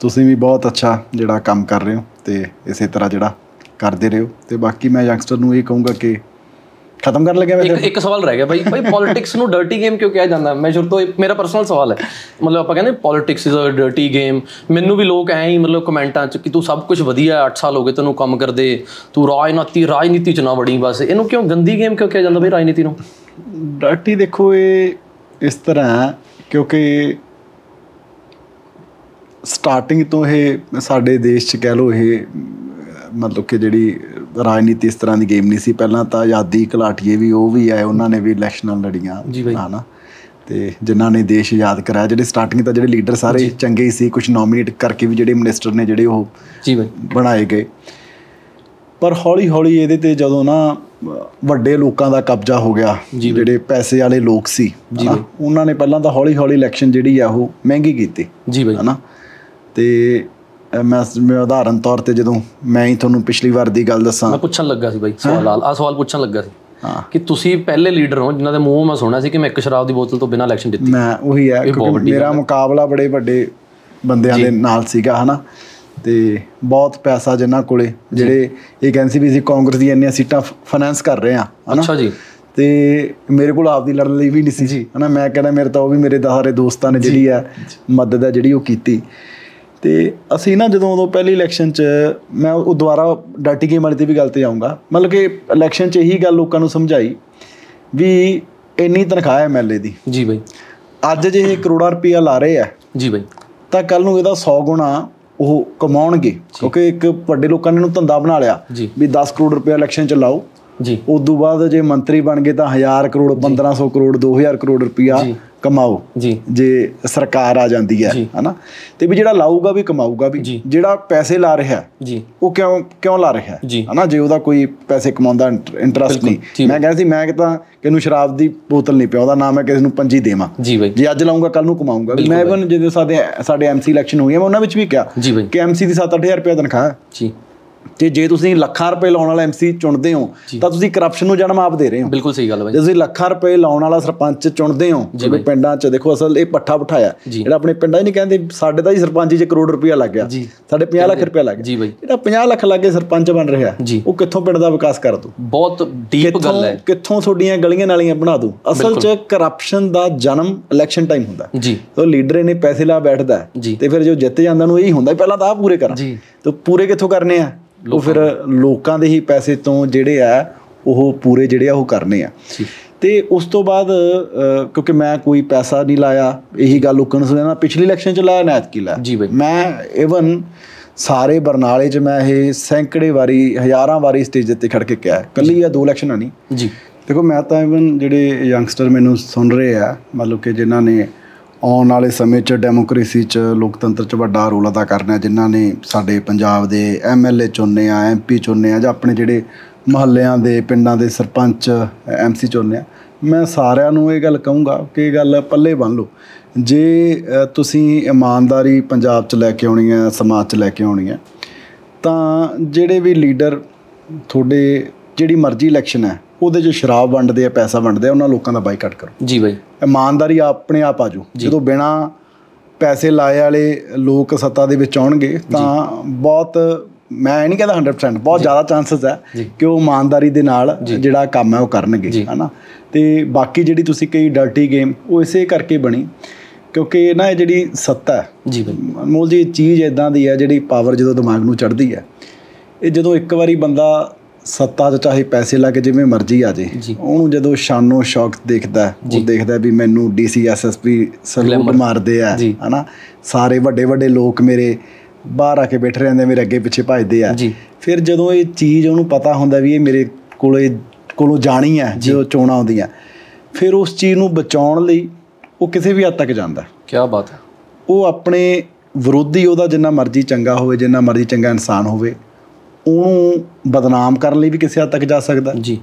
ਤੁਸੀਂ ਵੀ ਬਹੁਤ ਅੱਛਾ ਜਿਹੜਾ ਕੰਮ ਕਰ ਰਹੇ ਹੋ ਤੇ ਇਸੇ ਤਰ੍ਹਾਂ ਜਿਹੜਾ ਕਰਦੇ ਰਹੋ ਤੇ ਬਾਕੀ ਮੈਂ ਯੰਗਸਟਰ ਨੂੰ ਇਹ ਕਹੂੰਗਾ ਕਿ ਖਤਮ ਕਰਨ ਲੱਗਿਆ ਵੈਸੇ? ਇੱਕ ਇੱਕ ਸਵਾਲ ਰਹਿ ਗਿਆ ਬਾਈ। ਬਾਈ ਪੋਲਿਟਿਕਸ ਨੂੰ ਡਰਟੀ ਗੇਮ ਕਿਉਂ ਕਿਹਾ ਜਾਂਦਾ? ਮੈਂ ਸ਼ੁਰੂ ਤੋਂ ਮੇਰਾ ਪਰਸਨਲ ਸਵਾਲ ਹੈ। ਮਤਲਬ ਆਪਾਂ ਕਹਿੰਦੇ politics is a dirty game ਮੈਨੂੰ ਵੀ ਲੋਕ ਐਂ ਹੀ ਮਤਲਬ ਕਮੈਂਟਾਂ 'ਚ ਕਿ ਤੂੰ ਸਭ ਕੁਝ ਵਧੀਆ 8 ਸਾਲ ਹੋ ਗਏ ਤੈਨੂੰ ਕੰਮ ਕਰਦੇ। ਤੂੰ ਰਾਜਨੀਤੀ ਰਾਜਨੀਤੀ 'ਚ ਨਾ ਵੜੀ ਬਸ। ਇਹਨੂੰ ਕਿਉਂ ਗੰਦੀ ਗੇਮ ਕਿਉਂ ਕਿਹਾ ਜਾਂਦਾ ਬਈ ਰਾਜਨੀਤੀ ਨੂੰ? ਡਰਟੀ ਦੇਖੋ ਇਹ ਇਸ ਤਰ੍ਹਾਂ ਕਿਉਂਕਿ ਸਟਾਰਟਿੰਗ ਤੋਂ ਇਹ ਸਾਡੇ ਦੇਸ਼ 'ਚ ਕਹਿ ਲਓ ਇਹ ਮਤਲਬ ਕਿ ਜਿਹੜੀ ਰਾਜਨੀਤੀ ਇਸ ਤਰ੍ਹਾਂ ਦੀ ਗੇਮ ਨਹੀਂ ਸੀ। ਪਹਿਲਾਂ ਤਾਂ ਆਜ਼ਾਦੀ ਘਲਾਟੀਏ ਵੀ ਉਹ ਵੀ ਆਏ ਉਹਨਾਂ ਨੇ ਵੀ ਇਲੈਕਸ਼ਨਾਂ ਲੜੀਆਂ। ਹਨਾ। ਤੇ ਜਿਨ੍ਹਾਂ ਨੇ ਦੇਸ਼ ਆਜ਼ਾਦ ਕਰਾਇਆ ਜਿਹੜੇ ਸਟਾਰਟਿੰਗ ਤਾਂ ਜਿਹੜੇ ਲੀਡਰ ਸਾਰੇ ਚੰਗੇ ਹੀ ਸੀ ਕੁਝ ਨੋਮੀਨੇਟ ਕਰਕੇ ਵੀ ਜਿਹੜੇ ਮਿਨਿਸਟਰ ਨੇ ਜਿਹੜੇ ਉਹ ਜੀ ਬਾਈ। ਬਣਾਏ ਗਏ। ਪਰ ਹੌਲੀ ਹੌਲੀ ਇਹਦੇ ਤੇ ਜਦੋਂ ਨਾ ਵੱਡੇ ਲੋਕਾਂ ਦਾ ਕਬਜ਼ਾ ਹੋ ਗਿਆ ਜਿਹੜੇ ਪੈਸੇ ਵਾਲੇ ਲੋਕ ਸੀ ਹਨਾ, ਉਹਨਾਂ ਨੇ ਪਹਿਲਾਂ ਤਾਂ ਹੌਲੀ ਹੌਲੀ ਇਲੈਕਸ਼ਨ ਜਿਹੜੀ ਆ ਉਹ ਮਹਿੰਗੀ ਕੀਤੀ ਜੀ ਬਾਈ। ਹਨਾ। ਤੇ ਉਦਾਹਰਨ ਤੌਰ ਤੇ ਜਦੋਂ ਮੈਂ ਹੀ ਤੁਹਾਨੂੰ ਪਿਛਲੀ ਵਾਰ ਦੀ ਗੱਲ ਦੱਸਾਂ। ਮੈਂ ਪੁੱਛਣ ਲੱਗਾ ਸੀ ਬਾਈ ਸਵਾਲ ਆ ਸਵਾਲ ਪੁੱਛਣ ਲੱਗਾ ਸੀ। ਕਿ ਤੁਸੀਂ ਪਹਿਲੇ ਲੀਡਰ ਹੋ ਜਿਨ੍ਹਾਂ ਦੇ ਮੂੰਹੋਂ ਮੈਂ ਸੁਣਿਆ ਸੀ ਕਿ ਮੈਂ ਇੱਕ ਸ਼ਰਾਬ ਦੀ ਬੋਤਲ ਤੋਂ ਬਿਨਾਂ ਇਲੈਕਸ਼ਨ ਜਿੱਤੀ। ਮੈਂ ਉਹੀ ਹੈ ਕਿਉਂਕਿ ਮੇਰਾ ਮੁਕਾਬਲਾ ਬੜੇ ਵੱਡੇ ਬੰਦਿਆਂ ਦੇ ਨਾਲ ਸੀਗਾ ਹਨਾ? ਤੇ ਬਹੁਤ ਪੈਸਾ ਜਿਨ੍ਹਾਂ ਕੋਲੇ ਜਿਹੜੇ ਇਹ ਕਹਿੰਦੇ ਸੀ ਵੀ ਅਸੀਂ ਕਾਂਗਰਸ ਦੀਆਂ ਇੰਨੀਆਂ ਸੀਟਾਂ ਫਾਈਨਾਂਸ ਕਰ ਰਹੇ ਆ ਹਨਾ? ਅੱਛਾ ਜੀ। ਤੇ ਮੇਰੇ ਕੋਲ ਆਪਦੀ ਲੜਨ ਲਈ ਵੀ ਨਹੀਂ ਸੀ ਹਨਾ? ਮੈਂ ਕਹਿੰਦਾ ਮੇਰੇ ਤਾਂ ਉਹ ਵੀ ਮੇਰੇ ਸਾਰੇ ਦੋਸਤਾਂ ਨੇ ਜਿਹੜੀ ਆ ਮਦਦ ਹੈ ਜਿਹੜੀ ਉਹ ਕੀਤੀ। ਤੇ ਅਸੀਂ ਨਾ ਜਦੋਂ ਉਦੋਂ ਪਹਿਲੀ ਇਲੈਕਸ਼ਨ 'ਚ ਮੈਂ ਉਹ ਦੁਬਾਰਾ ਡਾਟੀ ਗੇਮ ਵਾਲੀ ਤੇ ਵੀ ਗੱਲ ਤੇ ਆਉਂਗਾ ਮਤਲਬ ਕਿ ਇਲੈਕਸ਼ਨ 'ਚ ਇਹੀ ਗੱਲ ਲੋਕਾਂ ਨੂੰ ਸਮਝਾਈ ਵੀ ਇੰਨੀ ਤਨਖਾਹ ਹੈ ਐਮਐਲਏ ਦੀ। ਜੀ ਬਾਈ। ਅੱਜ ਜੇ ਇਹ ਕਰੋੜਾਂ ਰੁਪਈਆ ਲਾ ਰਹੇ ਆ ਜੀ ਬਾਈ। ਤਾਂ ਕੱਲ ਨੂੰ ਇਹਦਾ 100 ਗੁਣਾ ਉਹ ਕਮਾਉਣਗੇ। ਕਿਉਂਕਿ ਇੱਕ ਵੱਡੇ ਲੋਕਾਂ ਨੇ ਇਹਨੂੰ ਧੰਦਾ ਬਣਾ ਲਿਆ ਵੀ 10 ਕਰੋੜ ਰੁਪਇਆ ਇਲੈਕਸ਼ਨ ਚ ਲਾਓ। ਜੀ। ਉਦੋਂ ਬਾਅਦ ਜੇ ਮੰਤਰੀ ਬਣ ਗਏ ਤਾਂ 1000 ਕਰੋੜ 1500 ਕਰੋੜ 2000 ਕਰੋੜ ਰੁਪਇਆ ਕਮਾਓ। ਜੀ। ਜੇ ਸਰਕਾਰ ਆ ਜਾਂਦੀ ਹੈ। ਹਨਾ? ਤੇ ਵੀ ਜਿਹੜਾ ਲਾਊਗਾ ਵੀ ਕਮਾਊਗਾ ਵੀ। ਜਿਹੜਾ ਪੈਸੇ ਲਾ ਰਿਹਾ ਜੀ। ਉਹ ਕਿਉਂ ਕਿਉਂ ਲਾ ਰਿਹਾ। ਹਨਾ? ਜੇ ਉਹਦਾ ਕੋਈ ਪੈਸੇ ਕਮਾਉਂਦਾ ਇੰਟਰਸਟ ਨਹੀਂ। ਮੈਂ ਕਹਿੰਦਾ ਸੀ ਮੈਂ ਕਿਤਾ ਕਿਨੂੰ ਸ਼ਰਾਬ ਦੀ ਬੋਤਲ ਨਹੀਂ ਪਿਆਉਂਦਾ ਨਾ ਮੈਂ ਕਿਸੇ ਨੂੰ ਪੰਜੀ ਦੇਵਾਂ। ਜੀ ਅੱਜ ਲਾਉਂਗਾ ਕੱਲ ਨੂੰ ਕਮਾਉਂਗਾ ਮੈਂ even ਜਦੋਂ ਸਾਡੇ ਸਾਡੇ ਐਮਸੀ ਇਲੈਕਸ਼ਨ ਹੋਈ ਹੈ ਮੈਂ ਉਹਨਾਂ ਵਿੱਚ ਵੀ ਕਿਹਾ ਕਿ ਐਮਸੀ ਦੀ 7-8000 ਰੁਪਏ ਤਨਖਾਹ ਜੀ। ਤੇ ਜੇ ਤੁਸੀਂ ਲੱਖਾਂ ਰੁਪਏ ਲਾਉਣ ਵਾਲਾ ਐਮਸੀ ਚੁਣਦੇ ਹੋ ਤਾਂ ਤੁਸੀਂ ਕਰਪਸ਼ਨ ਨੂੰ ਜਨਮ ਆਪ ਦੇ ਰਹੇ ਹੋ। ਬਿਲਕੁਲ ਸਹੀ ਗੱਲ ਹੈ ਜੇ ਤੁਸੀਂ ਲੱਖਾਂ ਰੁਪਏ ਲਾਉਣ ਵਾਲਾ ਸਰਪੰਚ ਚੁਣਦੇ ਹੋ ਜਿਵੇਂ ਪਿੰਡਾਂ 'ਚ ਦੇਖੋ ਅਸਲ ਇਹ ਪੱਠਾ ਬਿਠਾਇਆ। ਜਿਹੜਾ ਆਪਣੇ ਪਿੰਡਾਂ 'ਚ ਨਹੀਂ ਕਹਿੰਦੇ ਸਾਡੇ ਤਾਂ ਹੀ ਸਰਪੰਚ 'ਚ ਕਰੋੜ ਰੁਪਇਆ ਲੱਗ ਗਿਆ। ਸਾਡੇ 50 ਲੱਖ ਰੁਪਇਆ ਲੱਗ ਗਿਆ। ਜਿਹੜਾ 50 ਲੱਖ ਲੱਗੇ ਸਰਪੰਚ ਬਣ ਰਿਹਾ। ਉਹ ਕਿੱਥੋਂ ਪਿੰਡ ਦਾ ਵਿਕਾਸ ਕਰ ਦੂ ਬਹੁਤ ਡੀਪ ਗੱਲ ਹੈ। ਕਿੱਥੋਂ ਤੁਹਾਡੀਆਂ ਗਲੀਆਂ ਨਾਲੀਆਂ ਬਣਾ ਦੂ ਅਸਲ 'ਚ ਕਰਪਸ਼ਨ ਦਾ ਜਨਮ ਇਲੈਕਸ਼ਨ ਟਾਈਮ ਹੁੰਦਾ। ਜੀ। ਉਹ ਲੀਡਰ ਇਹਨੇ ਪੈਸੇ ਲਾ ਬੈਠਦਾ। ਤੇ ਫਿਰ ਜੋ ਜਿੱਤ ਜਾਂਦਾ ਨੂੰ ਇਹੀ ਹੁੰਦਾ ਪਹਿਲਾਂ ਤਾਂ ਆ ਪੂਰੇ ਕਰਾਂ। ਤੇ ਪੂਰੇ ਕਿੱਥੋਂ ਕਰਨੇ ਆ? ਉਹ ਫਿਰ ਲੋਕਾਂ ਦੇ ਹੀ ਪੈਸੇ ਤੋਂ ਜਿਹੜੇ ਆ ਉਹ ਪੂਰੇ ਜਿਹੜੇ ਆ ਉਹ ਕਰਨੇ ਆ। ਤੇ ਉਸ ਤੋਂ ਬਾਅਦ ਕਿਉਂਕਿ ਮੈਂ ਕੋਈ ਪੈਸਾ ਨਹੀਂ ਲਾਇਆ ਇਹੀ ਗੱਲ ਲੋਕਾਂ ਨੂੰ ਸੁਣਿਆ ਪਿਛਲੀ ਇਲੈਕਸ਼ਨ ਚ ਲਾਇਆ ਨਾ ਐਤਕੀ ਲਾਇਆ। ਜੀ ਬਾਈ। ਮੈਂ ਇਵਨ ਸਾਰੇ ਬਰਨਾਲੇ ਚ ਮੈਂ ਇਹ ਸੈਂਕੜੇ ਵਾਰੀ ਹਜ਼ਾਰਾਂ ਵਾਰੀ ਸਟੇਜ ਤੇ ਖੜ ਕੇ ਕਿਹਾ। ਕੱਲੀ ਆ ਦੋ ਇਲੈਕਸ਼ਨਾਂ ਨਹੀਂ। ਜੀ। ਦੇਖੋ ਮੈਂ ਤਾਂ ਇਵਨ ਜਿਹੜੇ ਯੰਗਸਟਰ ਮੈਨੂੰ ਸੁਣ ਰਹੇ ਆ ਮਤਲਬ ਕਿ ਜਿਨ੍ਹਾਂ ਨੇ ਆਉਣ ਵਾਲੇ ਸਮੇਂ 'ਚ ਡੈਮੋਕ੍ਰੇਸੀ 'ਚ ਲੋਕਤੰਤਰ 'ਚ ਵੱਡਾ ਰੋਲ ਅਦਾ ਕਰਨਾ ਹੈ ਜਿਨ੍ਹਾਂ ਨੇ ਸਾਡੇ ਪੰਜਾਬ ਦੇ ਐਮਐਲਏ ਚੁਣਨੇ ਆ ਐਮਪੀ ਚੁਣਨੇ ਆ ਜਾਂ ਆਪਣੇ ਜਿਹੜੇ ਮਹੱਲਿਆਂ ਦੇ ਪਿੰਡਾਂ ਦੇ ਸਰਪੰਚ ਐਮਸੀ ਚੁਣਨੇ ਆ। ਮੈਂ ਸਾਰਿਆਂ ਨੂੰ ਇਹ ਗੱਲ ਕਹੂੰਗਾ ਕਿ ਇਹ ਗੱਲ ਪੱਲੇ ਬੰਨ ਲਓ। ਜੇ ਅ, ਤੁਸੀਂ ਇਮਾਨਦਾਰੀ ਪੰਜਾਬ 'ਚ ਲੈ ਕੇ ਆਉਣੀ ਹੈ ਸਮਾਜ 'ਚ ਲੈ ਕੇ ਆਉਣੀ ਹੈ ਤਾਂ ਜਿਹੜੇ ਵੀ ਲੀਡਰ ਤੁਹਾਡੇ ਜਿਹੜੀ ਮਰਜ਼ੀ ਇਲੈਕਸ਼ਨ ਹੈ ਉਹਦੇ 'ਚ ਸ਼ਰਾਬ ਵੰਡਦੇ ਆ ਪੈਸਾ ਵੰਡਦੇ ਆ ਉਹਨਾਂ ਲੋਕਾਂ ਦਾ ਬਾਈਕਾਟ ਕਰੋ। ਜੀ ਬਾਈ। ਇਮਾਨਦਾਰੀ ਆਪਣੇ ਆਪ ਆਜੋ ਜਦੋਂ ਬਿਨਾ ਪੈਸੇ ਲਾਏ ਵਾਲੇ ਲੋਕ ਸੱਤਾ ਦੇ ਵਿੱਚ ਆਉਣਗੇ ਤਾਂ ਬਹੁਤ ਮੈਂ ਨਹੀਂ ਕਹਿੰਦਾ 100% ਬਹੁਤ ਜ਼ਿਆਦਾ ਚਾਂਸਸ ਹੈ ਕਿ ਉਹ ਇਮਾਨਦਾਰੀ ਦੇ ਨਾਲ ਜਿਹੜਾ ਕੰਮ ਹੈ ਉਹ ਕਰਨਗੇ ਹਨਾ? ਤੇ ਬਾਕੀ ਜਿਹੜੀ ਤੁਸੀਂ ਕਹੀ ਡਰਟੀ ਗੇਮ ਉਹ ਇਸੇ ਕਰਕੇ ਬਣੀ ਕਿਉਂਕਿ ਨਾ ਇਹ ਜਿਹੜੀ ਸੱਤਾ ਹੈ ਜੀ ਬਾਈ। ਅਨਮੋਲ ਜੀ ਚੀਜ਼ ਇਦਾਂ ਦੀ ਹੈ ਜਿਹੜੀ ਪਾਵਰ ਜਦੋਂ ਦਿਮਾਗ ਨੂੰ ਚੜ੍ਹਦੀ ਹੈ ਇਹ ਜਦੋਂ ਇੱਕ ਵਾਰੀ ਬੰਦਾ ਸੱਤਾ 'ਚ ਚਾਹੇ ਪੈਸੇ ਲਾ ਕੇ ਜਿਵੇਂ ਮਰਜ਼ੀ ਆ ਜੇ। ਉਹਨੂੰ ਜਦੋਂ ਸ਼ਾਨੋ ਸ਼ੌਕ ਦੇਖਦਾ ਉਹ ਦੇਖਦਾ ਵੀ ਮੈਨੂੰ ਡੀਸੀ ਐਸਐਸਪੀ ਸਲੂਟ ਮਾਰਦੇ ਆ। ਹਨਾ ਸਾਰੇ ਵੱਡੇ ਵੱਡੇ ਲੋਕ ਮੇਰੇ ਬਾਹਰ ਆ ਕੇ ਬੈਠੇ ਰਹਿੰਦੇ ਮੇਰੇ ਅੱਗੇ ਪਿੱਛੇ ਭੱਜਦੇ ਆ। ਫਿਰ ਜਦੋਂ ਇਹ ਚੀਜ਼ ਉਹਨੂੰ ਪਤਾ ਹੁੰਦਾ ਵੀ ਇਹ ਮੇਰੇ ਕੋਲੇ ਕੋਲੋਂ ਜਾਣੀ ਹੈ ਜੋ ਚੋਣਾਂ ਆਉਂਦੀਆਂ ਫਿਰ ਉਸ ਚੀਜ਼ ਨੂੰ ਬਚਾਉਣ ਲਈ ਉਹ ਕਿਸੇ ਵੀ ਹੱਦ ਤੱਕ ਜਾਂਦਾ। ਕੀ ਬਾਤ ਹੈ ਉਹ ਆਪਣੇ ਵਿਰੋਧੀ ਉਹਦਾ ਜਿੰਨਾ ਮਰਜ਼ੀ ਚੰਗਾ ਹੋਵੇ ਜਿੰਨਾ ਮਰਜ਼ੀ ਚੰਗਾ ਇਨਸਾਨ ਹੋਵੇ ਉਹਨੂੰ ਬਦਨਾਮ ਕਰਨ ਲਈ ਵੀ ਕਿਸੇ ਹੱਦ ਤੱਕ ਜਾ ਸਕਦਾ ਜੀ।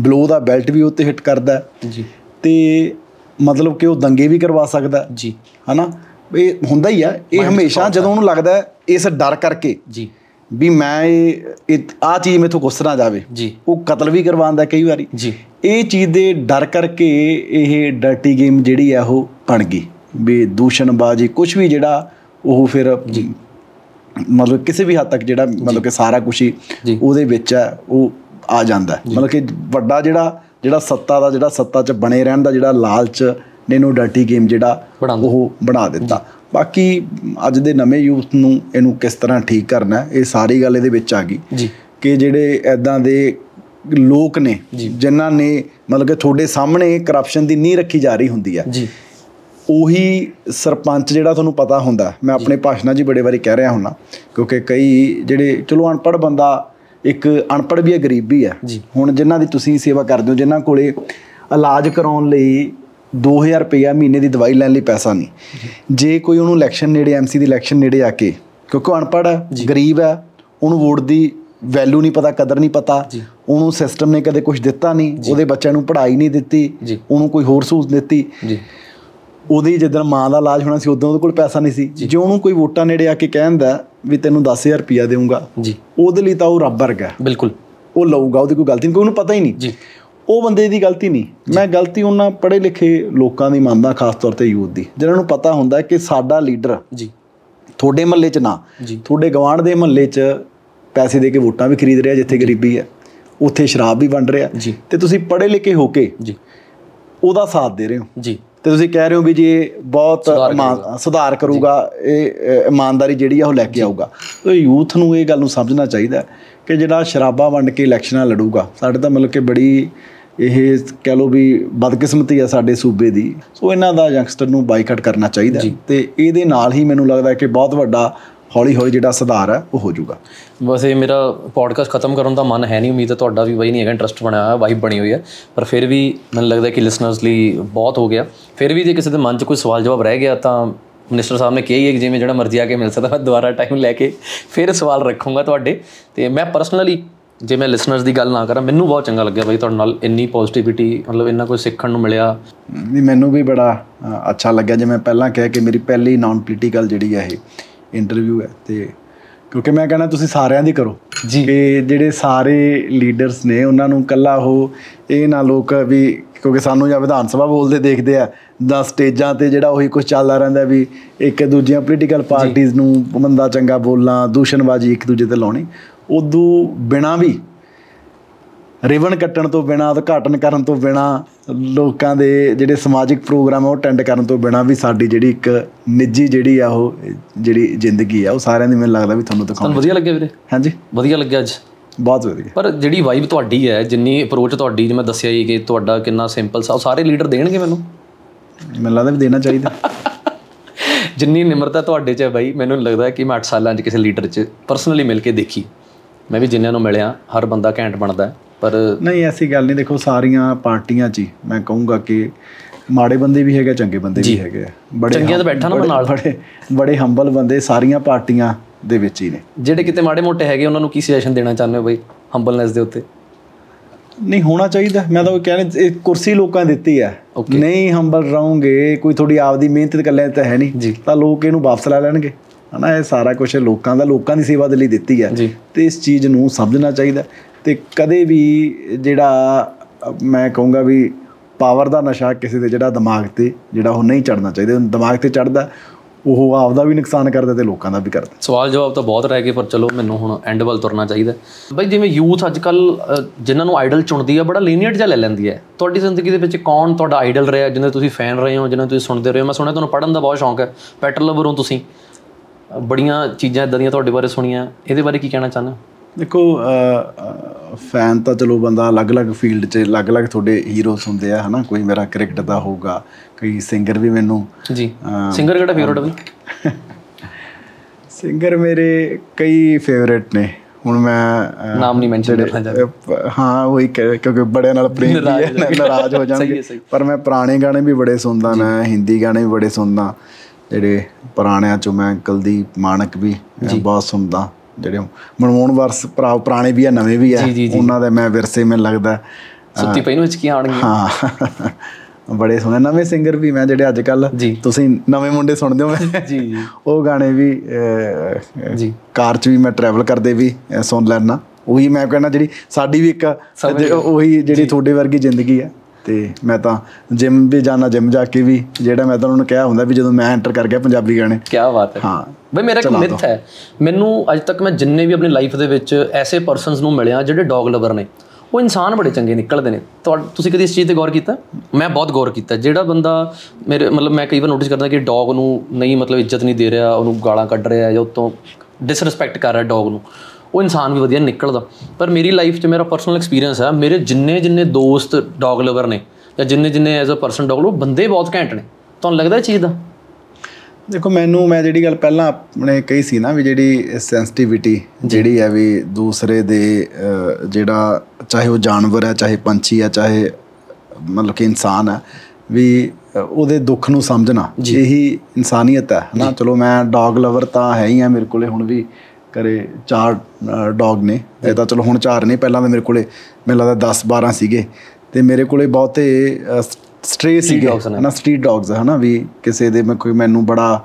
ਬਲੋ ਦਾ ਬੈਲਟ ਵੀ ਉੱਤੇ ਹਿੱਟ ਕਰਦਾ ਜੀ। ਤੇ ਮਤਲਬ ਕਿ ਉਹ ਦੰਗੇ ਵੀ ਕਰਵਾ ਸਕਦਾ ਜੀ। ਹਨਾ? ਇਹ ਹੁੰਦਾ ਹੀ ਆ। ਇਹ ਹਮੇਸ਼ਾ ਜਦੋਂ ਉਹਨੂੰ ਲੱਗਦਾ ਇਸ ਡਰ ਕਰਕੇ ਜੀ। ਵੀ ਮੈਂ ਇਹ ਆ ਚੀਜ਼ ਮੇਥੋਂ ਗੁੱਸ ਨਾ ਜਾਵੇ। ਜੀ। ਉਹ ਕਤਲ ਵੀ ਕਰਵਾਉਂਦਾ ਕਈ ਵਾਰੀ। ਜੀ। ਇਹ ਚੀਜ਼ ਦੇ ਡਰ ਕਰਕੇ ਇਹ ਡਰਟੀ ਗੇਮ ਜਿਹੜੀ ਆ ਉਹ ਬਣ ਗਈ। ਵੀ ਦੂਸ਼ਣਬਾਜ਼ੀ ਕੁਝ ਵੀ ਜਿਹੜਾ ਉਹ ਫਿਰ ਮਤਲਬ ਕਿਸੇ ਵੀ ਹੱਦ ਤੱਕ ਜਿਹੜਾ ਮਤਲਬ ਕਿ ਸਾਰਾ ਕੁਝ ਹੀ। ਉਹਦੇ ਵਿੱਚ ਹੈ ਉਹ ਆ ਜਾਂਦਾ। ਮਤਲਬ ਕਿ ਵੱਡਾ ਜਿਹੜਾ ਜਿਹੜਾ ਸੱਤਾ ਦਾ ਜਿਹੜਾ ਸੱਤਾ 'ਚ ਬਣੇ ਰਹਿਣ ਦਾ ਜਿਹੜਾ ਲਾਲਚ ਨੇ ਇਹਨੂੰ ਡਰਟੀ ਗੇਮ ਜਿਹੜਾ। ਉਹ ਬਣਾ ਦਿੱਤਾ। ਬਾਕੀ ਅੱਜ ਦੇ ਨਵੇਂ ਯੂਥ ਨੂੰ ਇਹਨੂੰ ਕਿਸ ਤਰ੍ਹਾਂ ਠੀਕ ਕਰਨਾ ਇਹ ਸਾਰੀ ਗੱਲ ਇਹਦੇ ਵਿੱਚ ਆ ਗਈ। ਕਿ ਜਿਹੜੇ ਐਦਾਂ ਦੇ ਲੋਕ ਨੇ ਜਿਨ੍ਹਾਂ ਨੇ ਮਤਲਬ ਕਿ ਤੁਹਾਡੇ ਸਾਹਮਣੇ ਕਰਪਸ਼ਨ ਦੀ ਨੀਂਹ ਰੱਖੀ ਜਾ ਰਹੀ ਹੁੰਦੀ ਹੈ ਜੀ। ਉਹੀ ਸਰਪੰਚ ਜਿਹੜਾ ਤੁਹਾਨੂੰ ਪਤਾ ਹੁੰਦਾ ਮੈਂ ਆਪਣੇ ਭਾਸ਼ਣਾਂ 'ਚ ਬੜੇ ਵਾਰੀ ਕਹਿ ਰਿਹਾ ਹੁੰਨਾ ਕਿਉਂਕਿ ਕਈ ਜਿਹੜੇ ਚਲੋ ਅਨਪੜ੍ਹ ਬੰਦਾ ਇੱਕ ਅਨਪੜ੍ਹ ਵੀ ਹੈ ਗਰੀਬ ਵੀ ਹੈ। ਹੁਣ ਜਿਨ੍ਹਾਂ ਦੀ ਤੁਸੀਂ ਸੇਵਾ ਕਰਦੇ ਹੋ ਜਿਨ੍ਹਾਂ ਕੋਲੇ ਇਲਾਜ ਕਰਾਉਣ ਲਈ 2000 ਰੁਪਇਆ ਮਹੀਨੇ ਦੀ ਦਵਾਈ ਲੈਣ ਲਈ ਪੈਸਾ ਨਹੀਂ। ਜੇ। ਕੋਈ ਉਹਨੂੰ ਇਲੈਕਸ਼ਨ ਨੇੜੇ ਐਮਸੀ ਦੀ ਇਲੈਕਸ਼ਨ ਨੇੜੇ ਆ ਕੇ ਕਿਉਂਕਿ ਉਹ ਅਨਪੜ੍ਹ ਹੈ ਗਰੀਬ ਹੈ ਉਹਨੂੰ ਵੋਟ ਦੀ ਵੈਲਿਊ ਨਹੀਂ ਪਤਾ ਕਦਰ ਨਹੀਂ ਪਤਾ। ਉਹਨੂੰ ਸਿਸਟਮ ਨੇ ਕਦੇ ਕੁਝ ਦਿੱਤਾ ਨਹੀਂ ਉਹਦੇ ਬੱਚਿਆਂ ਨੂੰ ਪੜ੍ਹਾਈ ਨਹੀਂ ਦਿੱਤੀ। ਉਹਨੂੰ ਕੋਈ ਹੋਰ ਸਹੂਲਤ ਦਿੱਤੀ। ਉਹਦੀ ਜਦੋਂ ਮਾਂ ਦਾ ਇਲਾਜ ਹੋਣਾ ਸੀ ਉਦੋਂ ਉਹਦੇ ਕੋਲ ਪੈਸਾ ਨਹੀਂ ਸੀ। ਜੇ। ਉਹਨੂੰ ਕੋਈ ਵੋਟਾਂ ਨੇੜੇ ਆ ਕੇ ਕਹਿੰਦਾ ਵੀ ਤੈਨੂੰ 10000 ਰੁਪਇਆ ਦੇਵਾਂਗਾ ਜੀ। ਉਹਦੇ ਲਈ ਤਾਂ ਉਹ ਰੱਬ ਵਰਗਾ। ਬਿਲਕੁਲ। ਉਹ ਲਊਗਾ ਉਹਦੀ ਕੋਈ ਗਲਤੀ ਨਹੀਂ ਕੋਈ ਉਹਨੂੰ ਪਤਾ ਹੀ ਨਹੀਂ। ਜੀ। ਉਹ ਬੰਦੇ ਦੀ ਗਲਤੀ ਨਹੀਂ। ਮੈਂ ਗਲਤੀ ਉਹਨਾਂ ਪੜ੍ਹੇ ਲਿਖੇ ਲੋਕਾਂ ਦੀ ਮੰਨਦਾ ਖਾਸ ਤੌਰ ਤੇ ਯੂਥ ਦੀ ਜਿਨ੍ਹਾਂ ਨੂੰ ਪਤਾ ਹੁੰਦਾ ਕਿ ਸਾਡਾ ਲੀਡਰ ਜੀ। ਤੁਹਾਡੇ ਮਹੱਲੇ 'ਚ ਨਾ ਤੁਹਾਡੇ ਗਵਾਂਢ ਦੇ ਮਹੱਲੇ 'ਚ ਪੈਸੇ ਦੇ ਕੇ ਵੋਟਾਂ ਵੀ ਖਰੀਦ ਰਿਹਾ ਜਿੱਥੇ ਗਰੀਬੀ ਹੈ। ਉੱਥੇ ਸ਼ਰਾਬ ਵੀ ਵੰਡ ਰਿਹਾ। ਤੇ ਤੁਸੀਂ ਪੜ੍ਹੇ ਲਿਖੇ ਹੋ ਕੇ ਜੀ। ਉਹਦਾ ਸਾਥ ਦੇ ਰਹੇ ਹੋ। ਜੀ। ਤੇ ਤੁਸੀਂ ਕਹਿ ਰਹੇ ਹੋ ਵੀ ਜੀ ਇਹ ਬਹੁਤ ਸੁਧਾਰ ਕਰੂਗਾ। ਇਹ ਇਮਾਨਦਾਰੀ ਜਿਹੜੀ ਆ ਉਹ ਲੈ ਕੇ ਆਊਗਾ। ਤੇ ਯੂਥ ਨੂੰ ਇਹ ਗੱਲ ਨੂੰ ਸਮਝਣਾ ਚਾਹੀਦਾ ਕਿ ਜਿਹੜਾ ਸ਼ਰਾਬਾਂ ਵੰਡ ਕੇ ਇਲੈਕਸ਼ਨਾਂ ਲੜੂਗਾ ਸਾਡੇ ਤਾਂ ਮਤਲਬ ਕਿ ਬੜੀ ਇਹ ਕਹਿ ਲਓ ਵੀ ਬਦਕਿਸਮਤੀ ਆ ਸਾਡੇ ਸੂਬੇ ਦੀ। ਸੋ ਇਹਨਾਂ ਦਾ ਯੰਗਸਟਰ ਨੂੰ ਬਾਈਕਾਟ ਕਰਨਾ ਚਾਹੀਦਾ ਤੇ ਇਹਦੇ ਨਾਲ ਹੀ ਮੈਨੂੰ ਲੱਗਦਾ ਕਿ ਬਹੁਤ ਵੱਡਾ ਹੌਲੀ ਹੌਲੀ ਜਿਹੜਾ ਸੁਧਾਰ ਹੈ ਉਹ ਹੋ ਜਾਊਗਾ। ਬਸ ਇਹ ਮੇਰਾ ਪੋਡਕਾਸਟ ਖਤਮ ਕਰਨ ਦਾ ਮਨ ਹੈ ਨਹੀਂ ਉਮੀਦ ਹੈ ਤੁਹਾਡਾ ਵੀ ਬਾਈ ਨਹੀਂ ਹੈਗਾ ਇੰਟਰਸਟ ਬਣਿਆ ਹੋਇਆ ਵਾਈਬ ਬਣੀ ਹੋਈ ਹੈ। ਪਰ ਫਿਰ ਵੀ ਮੈਨੂੰ ਲੱਗਦਾ ਕਿ ਲਿਸਨਰਸ ਲਈ ਬਹੁਤ ਹੋ ਗਿਆ। ਫਿਰ ਵੀ ਜੇ ਕਿਸੇ ਦੇ ਮਨ 'ਚ ਕੋਈ ਸਵਾਲ ਜਵਾਬ ਰਹਿ ਗਿਆ ਤਾਂ ਮਿਨਿਸਟਰ ਸਾਹਿਬ ਨੇ ਕਿਹਾ ਹੀ ਹੈ ਕਿ ਜਿਵੇਂ ਜਿਹੜਾ ਮਰਜ਼ੀ ਆ ਕੇ ਮਿਲ ਸਕਦਾ ਮੈਂ ਦੁਬਾਰਾ ਟਾਈਮ ਲੈ ਕੇ ਫਿਰ ਸਵਾਲ ਰੱਖੂੰਗਾ ਤੁਹਾਡੇ। ਤੇ ਮੈਂ ਪਰਸਨਲੀ ਜੇ ਮੈਂ ਲਿਸਨਰਸ ਦੀ ਗੱਲ ਨਾ ਕਰਾਂ ਮੈਨੂੰ ਬਹੁਤ ਚੰਗਾ ਲੱਗਿਆ ਬਾਈ ਤੁਹਾਡੇ ਨਾਲ ਇੰਨੀ ਪੋਜ਼ਿਟਿਵਿਟੀ ਮਤਲਬ ਇੰਨਾ ਕੁਝ ਸਿੱਖਣ ਨੂੰ ਮਿਲਿਆ। ਵੀ ਮੈਨੂੰ ਵੀ ਬੜਾ ਅੱਛਾ ਲੱਗਿਆ। ਜਿਵੇਂ ਪਹਿਲਾਂ ਕਿਹਾ ਕਿ ਮੇਰੀ ਪਹਿਲੀ ਨਾਨ ਪੋਲੀਟੀਕਲ ਜਿਹੜੀ ਹੈ ਇਹ ਇੰਟਰਵਿਊ ਹੈ ਤੇ ਕਿਉਂਕਿ ਮੈਂ ਕਹਿੰਦਾ ਤੁਸੀਂ ਸਾਰਿਆਂ ਦੀ ਕਰੋ ਜੀ। ਕਿ ਜਿਹੜੇ ਸਾਰੇ ਲੀਡਰਸ ਨੇ ਉਹਨਾਂ ਨੂੰ ਕੱਲਾ ਉਹ ਇਹ ਨਾ ਲੋਕ ਵੀ ਕਿਉਂਕਿ ਸਾਨੂੰ ਜਾਂ ਵਿਧਾਨ ਸਭਾ ਬੋਲਦੇ ਦੇਖਦੇ ਆ ਜਾਂ ਸਟੇਜਾਂ ਤੇ ਜਿਹੜਾ ਉਹੀ ਕੁਝ ਚੱਲਦਾ ਰਹਿੰਦਾ ਵੀ ਇੱਕ ਦੂਜੀਆਂ ਪੋਲੀਟੀਕਲ ਪਾਰਟੀਆਂ ਨੂੰ ਮੰਦਾ ਚੰਗਾ ਬੋਲਣਾ ਦੂਸ਼ਣਬਾਜ਼ੀ ਇੱਕ ਦੂਜੇ ਤੇ ਲਾਉਣੀ ਉਦੋਂ ਬਿਨਾ ਵੀ ਰਿਬਨ ਕੱਟਣ ਤੋਂ ਬਿਨਾ ਉਦਘਾਟਨ ਕਰਨ ਤੋਂ ਬਿਨਾ ਲੋਕਾਂ ਦੇ ਜਿਹੜੇ ਸਮਾਜਿਕ ਪ੍ਰੋਗਰਾਮ ਆ ਉਹ ਅਟੈਂਡ ਕਰਨ ਤੋਂ ਬਿਨਾ ਵੀ ਸਾਡੀ ਜਿਹੜੀ ਇੱਕ ਨਿੱਜੀ ਜਿਹੜੀ ਆ ਉਹ ਜਿਹੜੀ ਜ਼ਿੰਦਗੀ ਆ ਉਹ ਸਾਰਿਆਂ ਦੀ ਮੈਨੂੰ ਲੱਗਦਾ ਵੀ ਤੁਹਾਨੂੰ ਤੁਹਾਨੂੰ ਦਿਖਾਉਣੀ ਵਧੀਆ ਲੱਗਿਆ ਵੀਰੇ? ਹਾਂਜੀ। ਵਧੀਆ ਲੱਗਿਆ ਅੱਜ? ਬਹੁਤ ਵਧੀਆ। ਪਰ ਜਿਹੜੀ ਵਾਈਬ ਤੁਹਾਡੀ ਹੈ ਜਿੰਨੀ ਅਪਰੋਚ ਤੁਹਾਡੀ ਜਿਵੇਂ ਦੱਸਿਆ ਹੀ ਕਿ ਤੁਹਾਡਾ ਕਿੰਨਾ ਸਿੰਪਲ ਸਾ ਸਾਰੇ ਲੀਡਰ ਦੇਣਗੇ ਮੈਨੂੰ? ਮੈਨੂੰ ਲੱਗਦਾ ਵੀ ਦੇਣਾ ਚਾਹੀਦਾ। ਜਿੰਨੀ ਨਿਮਰਤਾ ਤੁਹਾਡੇ 'ਚ ਹੈ ਬਾਈ ਮੈਨੂੰ ਲੱਗਦਾ ਕਿ ਮੈਂ 8 ਸਾਲਾਂ 'ਚ ਕਿਸੇ ਲੀਡਰ 'ਚ ਪਰਸਨਲੀ ਮਿਲ ਕੇ ਦੇਖੀ। ਮੈਂ ਵੀ ਜਿੰਨਿਆਂ ਨੂੰ ਮਿਲਿਆ ਹਰ ਬੰਦਾ ਘੈਂਟ ਬਣਦਾ ਹੈ, ਪਰ ਨਹੀਂ ਐਸੀ ਗੱਲ ਨਹੀਂ ਦੇਖੋ ਸਾਰੀਆਂ ਪਾਰਟੀਆਂ 'ਚ ਮੈਂ ਕਹੂੰਗਾ ਕਿ ਮਾੜੇ ਬੰਦੇ ਵੀ ਹੈਗੇ ਚੰਗੇ ਬੰਦੇ ਵੀ ਹੈਗੇ ਆ। ਬੜੇ ਚੰਗਿਆਂ ਤੇ ਬੈਠਾ ਨਾ ਨਾਲ। ਬੜੇ ਬੜੇ ਹੰਬਲ ਬੰਦੇ ਸਾਰੀਆਂ ਪਾਰਟੀਆਂ ਦੇ ਵਿੱਚ ਹੀ ਨੇ। ਜਿਹੜੇ ਕਿਤੇ ਮਾੜੇ ਮੋਟੇ ਹੈਗੇ ਉਹਨਾਂ ਨੂੰ ਕੀ ਸੁਜੈਸ਼ਨ ਦੇਣਾ ਚਾਹੁੰਦੇ ਹੋ ਬਾਈ ਹੰਬਲਨੈਸ ਦੇ ਉੱਤੇ? ਨਹੀਂ ਹੋਣਾ ਚਾਹੀਦਾ। ਮੈਂ ਤਾਂ ਕਹਿੰਦਾ ਇਹ ਕੁਰਸੀ ਲੋਕਾਂ ਨੇ ਦਿੱਤੀ ਹੈ। ਨਹੀਂ ਹੰਬਲ ਰਹੋਗੇ ਕੋਈ ਤੁਹਾਡੀ ਆਪਦੀ ਮਿਹਨਤ ਕੱਲੇ ਤਾਂ ਹੈ। ਨਹੀਂ। ਤਾਂ ਲੋਕ ਇਹਨੂੰ ਵਾਪਸ ਲੈ ਲੈਣਗੇ। ਹਨਾ ਇਹ ਸਾਰਾ ਕੁਝ ਲੋਕਾਂ ਦਾ ਲੋਕਾਂ ਦੀ ਸੇਵਾ ਦੇ ਲਈ ਦਿੱਤੀ ਹੈ। ਤੇ ਇਸ ਚੀਜ਼ ਨੂੰ ਸਮਝਣਾ ਚਾਹੀਦਾ ਤੇ ਕਦੇ ਵੀ ਜਿਹੜਾ ਮੈਂ ਕਹੂੰਗਾ ਵੀ ਪਾਵਰ ਦਾ ਨਸ਼ਾ ਕਿਸੇ ਦੇ ਜਿਹੜਾ ਦਿਮਾਗ ਤੇ ਜਿਹੜਾ ਉਹ ਨਹੀਂ ਚੜਨਾ ਚਾਹੀਦਾ ਦਿਮਾਗ ਤੇ ਚੜਦਾ ਉਹ ਆਪਦਾ ਵੀ ਨੁਕਸਾਨ ਕਰਦਾ ਤੇ ਲੋਕਾਂ ਦਾ ਵੀ ਕਰਦਾ। ਸਵਾਲ ਜਵਾਬ ਤਾਂ ਬਹੁਤ ਰਹਿ ਗਏ ਪਰ ਚਲੋ ਮੈਨੂੰ ਹੁਣ ਐਂਡ ਵੱਲ ਤੁਰਨਾ ਚਾਹੀਦਾ ਬਾਈ ਜਿਵੇਂ ਯੂਥ ਅੱਜ ਕੱਲ ਜਿਨ੍ਹਾਂ ਨੂੰ ਆਈਡਲ ਚੁਣਦੀ ਆ ਬੜਾ ਲੀਨੀਅਰ ਜਿਹਾ ਲੈ ਲੈਂਦੀ ਹੈ। ਤੁਹਾਡੀ ਜ਼ਿੰਦਗੀ ਦੇ ਵਿੱਚ ਕੌਣ ਤੁਹਾਡਾ ਆਈਡਲ ਰਿਹਾ ਜਿਹਨਾਂ ਤੁਸੀਂ ਫੈਨ ਰਹੇ ਹੋ ਜਿਹਨਾਂ ਤੁਸੀਂ ਸੁਣਦੇ ਰਹੇ ਹੋ? ਮੈਂ ਸੁਣਿਆ ਤੁਹਾਨੂੰ ਪੜ੍ਹਨ ਦਾ ਬਹੁਤ ਸ਼ੌਂਕ ਹੈ ਪੈਟਰ ਲਵਰ ਹੋ ਤੁਸੀਂ। ਬੜੀਆਂ ਚੀਜ਼ਾਂ ਇਦਾਂ ਦੀਆਂ ਤੁਹਾਡੇ ਬਾਰੇ ਸੁਣੀਆਂ। ਇਹਦੇ ਬਾਰੇ ਕੀ ਕਹਿਣਾ ਚਾਹੁੰਦੇ ਹੋ? ਦੇਖੋ ਫੈਨ ਤਾਂ ਚਲੋ ਬੰਦਾ ਅਲੱਗ-ਅਲੱਗ ਫੀਲਡ 'ਚ ਅਲੱਗ-ਅਲੱਗ ਤੁਹਾਡੇ ਹੀਰੋਸ ਹੁੰਦੇ ਆ ਹਨਾ? ਕੋਈ ਮੇਰਾ ਕ੍ਰਿਕਟ ਦਾ ਹੋਊਗਾ ਕੋਈ ਸਿੰਗਰ ਵੀ ਮੈਨੂੰ ਜੀ। ਸਿੰਗਰ ਕਿਹੜਾ ਫੇਵਰਟ ਹੈ ਸਿੰਗਰ ਮੇਰੇ ਕਈ ਫੇਵਰੇਟ ਨੇ। ਹੁਣ ਮੈਂ ਨਾਮ ਨਹੀਂ ਮੈਂਸ਼ਨ ਕਰਨਾ ਚਾਹੁੰਦਾ। ਹਾਂ ਉਹੀ ਕਿ- ਕਿਉਂਕਿ ਬੜਿਆਂ ਨਾਲ ਪ੍ਰੇਮ ਵੀ ਹੈ ਨਾਰਾਜ਼ ਹੋ ਹੋ ਹੈ, ਜਾਣਗੇ। ਪਰ ਮੈਂ ਪੁਰਾਣੇ ਗਾਣੇ ਵੀ ਬੜੇ ਸੁਣਦਾ ਮੈਂ ਹਿੰਦੀ ਗਾਣੇ ਵੀ ਬੜੇ ਸੁਣਦਾ। ਜਿਹੜੇ ਪੁਰਾਣਿਆਂ ਚੋਂ ਮੈਂ ਕੁਲਦੀਪ ਮਾਨਕ ਵੀ ਬਹੁਤ ਸੁਣਦਾ ਜਿਹੜੇ ਮਨਮੋਹਨ ਵਰਸ ਭਰਾ ਪੁਰਾਣੇ ਵੀ ਆ ਨਵੇਂ ਵੀ ਆ। ਉਹਨਾਂ ਦੇ ਮੈਂ ਵਿਰਸੇ ਮੈਨੂੰ ਲੱਗਦਾ ਸੁੱਤੀ ਪਈ ਨੂੰ ਵਿੱਚ ਕੀ ਆਣਗੀਆਂ ਹਾਂ। ਬੜੇ ਸੁਣੇ ਨਵੇਂ ਸਿੰਗਰ ਵੀ ਮੈਂ ਜਿਹੜੇ ਅੱਜ ਕੱਲ। ਤੁਸੀਂ ਨਵੇਂ ਮੁੰਡੇ ਸੁਣਦੇ ਹੋ। ਮੈਂ ਜੀ ਜੀ। ਉਹ ਗਾਣੇ ਵੀ ਜੀ। ਕਾਰ 'ਚ ਵੀ ਮੈਂ ਟਰੈਵਲ ਕਰਦੇ ਵੀ ਸੁਣ ਲੈਣਾ ਉਹੀ ਮੈਂ ਕਹਿੰਦਾ ਜਿਹੜੀ ਸਾਡੀ ਵੀ ਇੱਕ ਉਹੀ ਜਿਹੜੀ ਤੁਹਾਡੇ ਵਰਗੀ ਜ਼ਿੰਦਗੀ ਹੈ ਤੇ ਮੈਂ ਤਾਂ ਜਿਮ ਵੀ ਜਾਣਾ ਜਿਮ ਜਾ ਕੇ ਵੀ ਜਿਹੜਾ ਮੈਂ ਤਾਂ ਉਹਨਾਂ ਨੂੰ ਕਿਹਾ ਹੁੰਦਾ ਵੀ ਜਦੋਂ ਮੈਂ ਐਂਟਰ ਕਰ ਗਿਆ ਪੰਜਾਬੀ ਗਾਣੇ। ਕੀ ਬਾਤ ਹੈ। ਹਾਂ ਬਈ ਮੇਰਾ ਇੱਕ ਮਿਥ ਹੈ ਮੈਨੂੰ ਅੱਜ ਤੱਕ ਮੈਂ ਜਿੰਨੇ ਵੀ ਆਪਣੀ ਲਾਈਫ ਦੇ ਵਿੱਚ ਐਸੇ ਪਰਸਨਸ ਨੂੰ ਮਿਲਿਆ ਜਿਹੜੇ ਡੌਗ ਲਵਰ ਨੇ ਉਹ ਇਨਸਾਨ ਬੜੇ ਚੰਗੇ ਨਿਕਲਦੇ ਨੇ। ਤੁਸੀਂ ਕਦੀ ਇਸ ਚੀਜ਼ ਤੇ ਗੌਰ ਕੀਤਾ? ਮੈਂ ਬਹੁਤ ਗੌਰ ਕੀਤਾ। ਜਿਹੜਾ ਬੰਦਾ ਮੇਰੇ ਮਤਲਬ ਮੈਂ ਕਈ ਵਾਰ ਨੋਟਿਸ ਕਰਦਾ ਕਿ ਡੌਗ ਨੂੰ ਨਹੀਂ ਮਤਲਬ ਇੱਜ਼ਤ ਨਹੀਂ ਦੇ ਰਿਹਾ ਉਹਨੂੰ ਗਾਲਾਂ ਕੱਢ ਰਿਹਾ ਜਾਂ ਉਤੋਂ ਡਿਸਰਿਸਪੈਕਟ ਕਰ ਰਿਹਾ ਡੌਗ ਨੂੰ। ਉਹ ਇਨਸਾਨ ਵੀ ਵਧੀਆ ਨਿਕਲਦਾ। ਪਰ ਮੇਰੀ ਲਾਈਫ 'ਚ ਮੇਰਾ ਪਰਸਨਲ ਐਕਸਪੀਰੀਅੰਸ ਹੈ ਮੇਰੇ ਜਿੰਨੇ ਜਿੰਨੇ ਦੋਸਤ ਡੌਗ ਲਵਰ ਨੇ ਜਾਂ ਜਿੰਨੇ ਜਿੰਨੇ ਐਜ਼ ਅ ਪਰਸਨ ਡੌਗ ਉਹ ਬੰਦੇ ਬਹੁਤ ਘੈਂਟ ਨੇ। ਤੁਹਾਨੂੰ ਲੱਗਦਾ ਇਹ ਚੀਜ਼ ਦਾ? ਦੇਖੋ ਮੈਨੂੰ ਮੈਂ ਜਿਹੜੀ ਗੱਲ ਪਹਿਲਾਂ ਆਪਣੇ ਕਹੀ ਸੀ ਨਾ ਵੀ ਜਿਹੜੀ ਸੈਂਸਿਟੀਵਿਟੀ ਜਿਹੜੀ ਹੈ ਵੀ ਦੂਸਰੇ ਦੇ ਜਿਹੜਾ ਚਾਹੇ ਉਹ ਜਾਨਵਰ ਹੈ ਚਾਹੇ ਪੰਛੀ ਹੈ ਚਾਹੇ ਮਤਲਬ ਕਿ ਇਨਸਾਨ ਹੈ ਵੀ ਉਹਦੇ ਦੁੱਖ ਨੂੰ ਸਮਝਣਾ ਇਹੀ ਇਨਸਾਨੀਅਤ ਹੈ। ਨਾ ਚਲੋ ਮੈਂ ਡੌਗ ਲਵਰ ਤਾਂ ਹੈ ਹੀ ਆ ਮੇਰੇ ਕੋਲੇ ਹੁਣ ਵੀ ਕਰੇ ਚਾਰ ਡੌਗ ਨੇ ਇਹ ਤਾਂ ਚਲੋ ਹੁਣ ਚਾਰ ਨੇ ਪਹਿਲਾਂ ਤਾਂ ਮੇਰੇ ਕੋਲੇ ਮੈਨੂੰ ਲੱਗਦਾ 10 12 ਸੀਗੇ ਤੇ ਮੇਰੇ ਕੋਲੇ ਬਹੁਤੇ ਸਟ੍ਰੇ ਸੀਗੇ। ਹਨਾ ਸਟਰੀਟ ਡੌਗਸ ਹਨਾ ਵੀ ਕਿਸੇ ਦੇ ਮੈਂ ਕੋਈ ਮੈਨੂੰ ਬੜਾ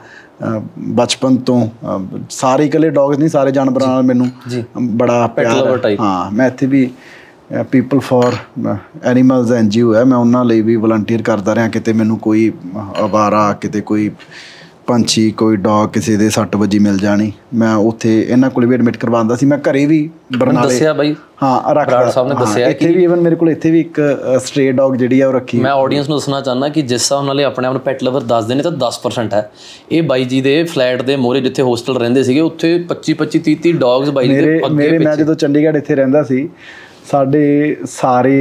ਬਚਪਨ ਤੋਂ ਸਾਰੇ ਇਕੱਲੇ ਡੌਗਸ ਨਹੀਂ ਸਾਰੇ ਜਾਨਵਰਾਂ ਨਾਲ ਮੈਨੂੰ। ਬੜਾ ਪਿਆਰ ਹੈ। ਮੈਂ ਇੱਥੇ ਵੀ ਪੀਪਲ ਫॉर ਐਨੀਮਲਸ ਐਨਜੀਓ ਹੈ ਮੈਂ ਉਹਨਾਂ ਲਈ ਵੀ ਵਲੰਟੀਅਰ ਕਰਦਾ ਰਿਹਾ ਕਿਤੇ ਮੈਨੂੰ ਕੋਈ ਅਵਾਰਾ ਕਿਤੇ ਕੋਈ ਪੰਛੀ ਕੋਈ ਡੌਗ ਕਿਸੇ ਦੇ ਸੱਟ ਵੱਜੀ ਮਿਲ ਜਾਣੀ। ਮੈਂ ਉੱਥੇ ਇਹਨਾਂ ਕੋਲ ਵੀ ਐਡਮਿਟ ਕਰਵਾਉਂਦਾ ਸੀ। ਮੈਂ ਘਰੇ ਵੀ ਬਰਨਾਲੇ ਦੱਸਿਆ ਬਾਈ। ਹਾਂ ਰੱਖਦਾ। ਸਾਹਿਬ ਨੇ ਦੱਸਿਆ ਇੱਥੇ ਵੀ ਇਵਨ ਮੇਰੇ ਕੋਲ ਇੱਥੇ ਵੀ ਇੱਕ ਸਟ੍ਰੇ ਡੌਗ ਜਿਹੜੀ ਆ ਉਹ ਰੱਖੀ ਮੈਂ ਆਡੀਅנס ਨੂੰ ਦੱਸਣਾ ਚਾਹੁੰਦਾ ਕਿ ਜਿਸ ਹਿਸਾਬ ਨਾਲ ਇਹ ਆਪਣੇ ਆਪ ਨੂੰ ਪੈਟ ਲਵਰ ਦੱਸਦੇ ਨੇ ਤਾਂ 10% ਹੈ। ਇਹ ਬਾਈ ਜੀ ਦੇ ਫਲੈਟ ਦੇ ਮੋਰੇ ਜਿੱਥੇ ਹੋਸਟਲ ਰਹਿੰਦੇ ਸੀਗੇ ਉੱਥੇ 25 25 30 30 ਡੌਗਸ ਬਾਈ ਜੀ ਦੇ ਅੱਗੇ ਮੇਰੇ ਮੈਂ ਜਦੋਂ ਚੰਡੀਗੜ੍ਹ ਇੱਥੇ ਰਹਿੰਦਾ ਸੀ ਸਾਡੇ ਸਾਰੇ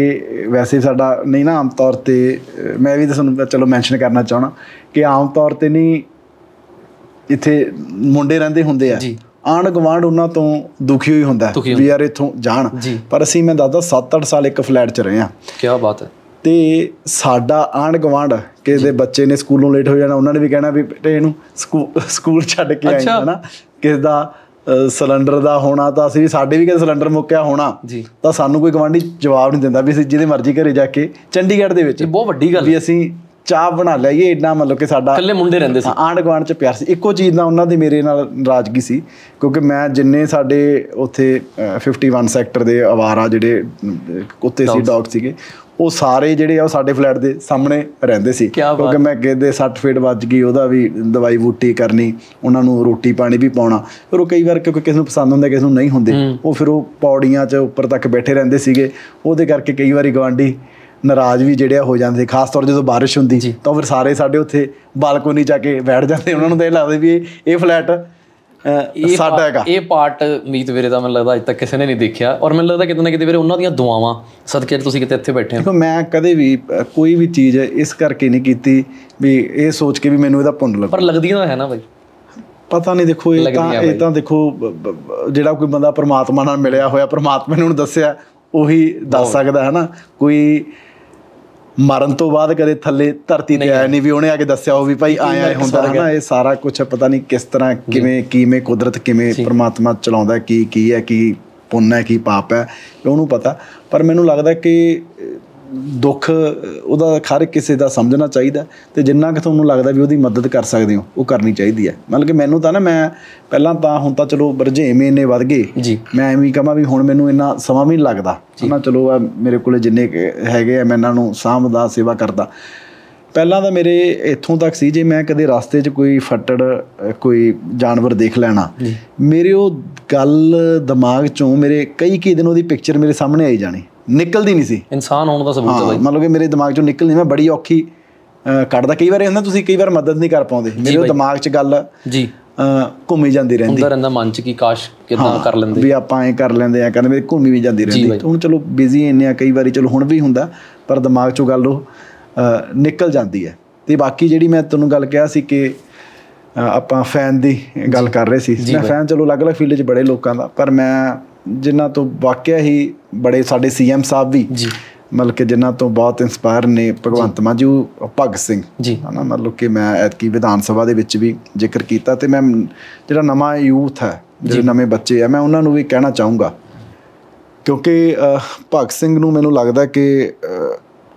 ਵੈਸੇ ਸਾਡਾ ਨਹੀਂ ਨਾ ਆਮ ਤੌਰ ਤੇ ਮੈਂ ਵੀ ਤੁਹਾਨੂੰ ਚਲੋ ਮੈਂਸ਼ਨ ਕਰਨਾ ਚਾਹਣਾ ਕਿ ਆਮ ਤੌਰ ਤੇ ਨਹੀਂ ਇੱਥੇ ਮੁੰਡੇ ਰਹਿੰਦੇ ਹੁੰਦੇ ਆ। ਜੀ। ਆਂਢ ਗਵਾਂਢ ਉਹਨਾਂ ਤੋਂ ਦੁਖੀ ਹੋਈ ਹੁੰਦਾ ਵੀ ਯਾਰ ਇੱਥੋਂ ਜਾਣ। ਪਰ ਅਸੀਂ ਮੈਂ ਦੱਸਦਾ 7-8 ਸਾਲ ਇੱਕ ਫਲੈਟ 'ਚ ਰਹੇ ਆ ਕੀ ਬਾਤ ਹੈ। ਤੇ ਸਾਡਾ ਆਂਢ ਗਵਾਂਢ ਕਿਸੇ ਦੇ ਬੱਚੇ ਨੇ ਸਕੂਲੋਂ ਲੇਟ ਹੋ ਜਾਣਾ ਉਹਨਾਂ ਨੇ ਵੀ ਕਹਿਣਾ ਵੀ ਬੇਟੇ ਇਹਨੂੰ ਸਕੂ- ਸਕੂਲ ਛੱਡ ਕੇ ਆਏ। ਹਨਾ ਕਿਸੇ ਦਾ ਸਿਲੰਡਰ ਦਾ ਹੋਣਾ ਤਾਂ ਅਸੀਂ ਸਾਡੇ ਵੀ ਕਿਸੇ ਸਿਲੰਡਰ ਮੁੱਕਿਆ ਹੋਣਾ ਤਾਂ ਸਾਨੂੰ ਕੋਈ ਗਵਾਂਢੀ ਜਵਾਬ ਨਹੀਂ ਦਿੰਦਾ ਵੀ ਅਸੀਂ ਜਿਹਦੇ ਮਰਜ਼ੀ ਘਰੇ ਜਾ ਕੇ ਚੰਡੀਗੜ੍ਹ ਦੇ ਵਿੱਚ ਇਹ ਬਹੁਤ ਵੱਡੀ ਗੱਲ ਵੀ ਅਸੀਂ ਚਾਹ ਬਣਾ ਲਈਏ ਇੰਨਾ ਮਤਲਬ ਕਿ ਸਾਡਾ ਇਕੱਲੇ ਮੁੰਡੇ ਰਹਿੰਦੇ ਸੀ। ਆਂਢ ਗੁਆਂਢ ਚ ਪਿਆਰ ਸੀ। ਇੱਕੋ ਚੀਜ਼ ਨਾਲ ਉਹਨਾਂ ਦੀ ਮੇਰੇ ਨਾਲ ਨਾਰਾਜ਼ਗੀ ਸੀ ਕਿਉਂਕਿ ਮੈਂ ਜਿੰਨੇ ਸਾਡੇ ਉੱਥੇ ਅਹ, 51 ਸੈਕਟਰ ਦੇ ਆਵਾਰਾ ਜਿਹੜੇ ਕੁੱਤੇ ਸੀ ਡੌਗ ਸੀਗੇ ਉਹ ਸਾਰੇ ਜਿਹੜੇ ਆ ਉਹ ਸਾਡੇ ਫਲੈਟ ਦੇ ਸਾਹਮਣੇ ਰਹਿੰਦੇ ਸੀ। ਕਿਉਂਕਿ ਮੈਂ ਕਿਸੇ ਦੇ 60 ਫੀਟ ਵੱਜ ਗਈ ਉਹਦਾ ਵੀ ਦਵਾਈ ਬੂਟੀ ਕਰਨੀ ਉਹਨਾਂ ਨੂੰ ਰੋਟੀ ਪਾਣੀ ਵੀ ਪਾਉਣਾ। ਫਿਰ ਉਹ ਕਈ ਵਾਰ ਕਿਉਂਕਿ ਕਿਸੇ ਨੂੰ ਪਸੰਦ ਹੁੰਦਾ ਕਿਸੇ ਨੂੰ ਨਹੀਂ ਹੁੰਦੇ ਉਹ ਫਿਰ ਉਹ ਪੌੜੀਆਂ 'ਚ ਉੱਪਰ ਤੱਕ ਬੈਠੇ ਰਹਿੰਦੇ ਸੀਗੇ। ਉਹਦੇ ਕਰਕੇ ਕਈ ਵਾਰੀ ਗਵਾਂਢੀ ਨਾਰਾਜ਼ ਵੀ ਜਿਹੜੇ ਹੋ ਜਾਂਦੇ ਖਾਸ ਤੌਰ ਜਦੋਂ ਬਾਰਿਸ਼ ਹੁੰਦੀ ਤਾਂ ਫਿਰ ਸਾਰੇ ਸਾਡੇ ਉੱਥੇ ਬਾਲਕੋਨੀ ਜਾ ਕੇ ਬੈਠ ਜਾਂਦੇ ਉਹਨਾਂ ਨੂੰ ਤਾਂ ਇਹ ਲੱਗਦਾ ਵੀ ਇਹ ਫਲੈਟ ਸਾਡਾ ਹੈਗਾ। ਇਹ ਪਾਰਟ ਮੀਤ ਵੀਰੇ ਦਾ ਮੈਨੂੰ ਲੱਗਦਾ ਅੱਜ ਤੱਕ ਕਿਸੇ ਨੇ ਨਹੀਂ ਦੇਖਿਆ ਔਰ ਮੈਨੂੰ ਲੱਗਦਾ ਕਿਤੇ ਨਾ ਕਿਤੇ ਵੀਰੇ ਉਹਨਾਂ ਦੀਆਂ ਦੁਆਵਾਂ ਸਦਕੇ ਤੁਸੀਂ ਕਿਤੇ ਇੱਥੇ ਬੈਠੇ ਹੋ। ਦੇਖੋ ਮੈਂ ਕਦੇ ਵੀ ਕੋਈ ਵੀ ਚੀਜ਼ ਇਸ ਕਰਕੇ ਨਹੀਂ ਕੀਤੀ ਵੀ ਇਹ ਸੋਚ ਕੇ ਵੀ ਮੈਨੂੰ ਇਹਦਾ ਪੁੰਨ ਲੱਗ। ਪਰ ਲੱਗਦੀਆਂ ਹੈ ਨਾ ਬਾਈ। ਪਤਾ ਨਹੀਂ ਦੇਖੋ ਇਹ ਤਾਂ ਇਹ ਤਾਂ ਦੇਖੋ ਜਿਹੜਾ ਕੋਈ ਬੰਦਾ ਪ੍ਰਮਾਤਮਾ ਨਾਲ ਮਿਲਿਆ ਹੋਇਆ ਪ੍ਰਮਾਤਮਾ ਨੇ ਉਹਨੂੰ ਦੱਸਿਆ ਉਹੀ ਦੱਸ ਸਕਦਾ ਹੈ ਨਾ। ਕੋਈ ਮਰਨ ਤੋਂ ਬਾਅਦ ਕਦੇ ਥੱਲੇ ਧਰਤੀ ਤੇ ਆਇਆ ਨਹੀਂ ਵੀ ਉਹਨੇ ਆ ਕੇ ਦੱਸਿਆ ਉਹ ਵੀ ਭਾਈ ਆਇਆ ਹੁੰਦਾ ਹੈ। ਨਾ ਇਹ ਸਾਰਾ ਕੁਝ ਪਤਾ ਨਹੀਂ ਕਿਸ ਤਰ੍ਹਾਂ ਕਿਵੇਂ ਕਿਵੇਂ ਕੁਦਰਤ ਕਿਵੇਂ ਪ੍ਰਮਾਤਮਾ ਚਲਾਉਂਦਾ ਹੈ, ਕੀ ਕੀ ਹੈ ਕੀ ਪੁੰਨ ਹੈ ਕੀ ਪਾਪ ਹੈ ਉਹਨੂੰ ਪਤਾ। ਪਰ ਮੈਨੂੰ ਲੱਗਦਾ ਕਿ ਦੁੱਖ ਉਹਦਾ ਹਰ ਕਿਸੇ ਦਾ ਸਮਝਣਾ ਚਾਹੀਦਾ ਤੇ ਜਿੰਨਾ ਕਿ ਤੁਹਾਨੂੰ ਲੱਗਦਾ ਵੀ ਉਹਦੀ ਮਦਦ ਕਰ ਸਕਦੇ ਹੋ ਉਹ ਕਰਨੀ ਚਾਹੀਦੀ ਹੈ। ਮਤਲਬ ਕਿ ਮੈਨੂੰ ਤਾਂ ਨਾ ਮੈਂ ਪਹਿਲਾਂ ਤਾਂ ਹੁਣ ਤਾਂ ਚਲੋ ਰੁਝੇਵੇਂ ਇੰਨੇ ਵੱਧ ਗਏ। ਮੈਂ ਐਵੇਂ ਕਹਾਂ ਵੀ ਹੁਣ ਮੈਨੂੰ ਇੰਨਾ ਸਮਾਂ ਵੀ ਨਹੀਂ ਲੱਗਦਾ। ਹਨਾ ਚਲੋ ਆ ਮੇਰੇ ਕੋਲੇ ਜਿੰਨੇ ਹੈਗੇ ਆ ਮੈਂ ਇਹਨਾਂ ਨੂੰ ਸਾਂਭਦਾ ਸੇਵਾ ਕਰਦਾ। ਪਹਿਲਾਂ ਤਾਂ ਮੇਰੇ ਇੱਥੋਂ ਤੱਕ ਸੀ ਜੇ ਮੈਂ ਕਦੇ ਰਸਤੇ 'ਚ ਕੋਈ ਫੱਟੜ ਕੋਈ ਜਾਨਵਰ ਦੇਖ ਲੈਣਾ ਮੇਰੇ ਉਹ ਗੱਲ ਦਿਮਾਗ 'ਚੋਂ ਮੇਰੇ ਕਈ ਕਈ ਦਿਨ ਉਹਦੀ ਪਿਕਚਰ ਮੇਰੇ ਸਾਹਮਣੇ ਆਈ ਜਾਣੀ। ਨਿਕਲਦੀ ਨਹੀਂ ਸੀ। ਇਨਸਾਨ ਹੋਣ ਦਾ ਸਬੂਤ ਹੈ ਬਾਈ। ਮਤਲਬ ਕਿ ਮੇਰੇ ਦਿਮਾਗ ਚੋਂ ਨਿਕਲਦੀ ਮੈਂ ਬੜੀ ਔਖੀ ਕੱਢਦਾ। ਕਈ ਵਾਰ ਇਹ ਹੁੰਦਾ ਤੁਸੀਂ ਕਈ ਵਾਰ ਮਦਦ ਨਹੀਂ ਕਰ ਪਾਉਂਦੇ। ਮੇਰੇ ਦਿਮਾਗ 'ਚ ਗੱਲ ਜੀ। ਘੁੰਮੀ ਜਾਂਦੀ ਰਹਿੰਦੀ। ਹੁੰਦਾ ਰਹਿੰਦਾ ਮਨ ਚ ਕੀ ਕਾਸ਼ ਕਿਦਾਂ ਕਰ ਲੈਂਦੇ। ਵੀ ਆਪਾਂ ਐ ਕਰ ਲੈਂਦੇ ਆ ਕਹਿੰਦੇ ਮੇਰੀ ਘੁੰਮੀ ਵੀ ਜਾਂਦੀ ਰਹਿੰਦੀ। ਹੁਣ ਚਲੋ ਬਿਜ਼ੀ ਇੰਨੇ ਆ ਕਈ ਵਾਰੀ ਚਲੋ ਹੁਣ ਵੀ ਹੁੰਦਾ ਪਰ ਦਿਮਾਗ ਚੋਂ ਗੱਲ ਉਹ ਨਿਕਲ ਜਾਂਦੀ ਹੈ। ਤੇ ਬਾਕੀ ਜਿਹੜੀ ਮੈਂ ਤੁਹਾਨੂੰ ਗੱਲ ਕਿਹਾ ਸੀ ਕਿ ਆਪਾਂ ਫੈਨ ਦੀ ਗੱਲ ਕਰ ਰਹੇ ਸੀ। ਮੈਂ ਫੈਨ ਚਲੋ ਅਲੱਗ-ਅਲੱਗ ਫੀਲਡ 'ਚ ਬੜੇ ਲੋਕਾਂ ਦਾ ਪਰ ਮੈਂ ਜਿਨ੍ਹਾਂ ਤੋਂ ਵਾਕਿਆ ਹੀ ਬੜੇ ਸਾਡੇ ਸੀਐਮ ਸਾਹਿਬ ਵੀ ਜੀ। ਮਤਲਬ ਕਿ ਜਿਨ੍ਹਾਂ ਤੋਂ ਬਹੁਤ ਇਨਸਪਾਇਰ ਨੇ ਭਗਵੰਤ ਮਾਨ ਜੀ ਭਗਤ ਸਿੰਘ। ਜੀ। ਹਨਾ ਮਤਲਬ ਕਿ ਮੈਂ ਐਤਕੀ ਵਿਧਾਨ ਸਭਾ ਦੇ ਵਿੱਚ ਵੀ ਜ਼ਿਕਰ ਕੀਤਾ ਤੇ ਮੈਂ ਜਿਹੜਾ ਨਵਾਂ ਯੂਥ ਹੈ ਜਿਹੜੇ ਨਵੇਂ ਬੱਚੇ ਆ ਮੈਂ ਉਹਨਾਂ ਨੂੰ ਵੀ ਕਹਿਣਾ ਚਾਹੂੰਗਾ। ਕਿਉਂਕਿ ਭਗਤ ਸਿੰਘ ਨੂੰ ਮੈਨੂੰ ਲੱਗਦਾ ਕਿ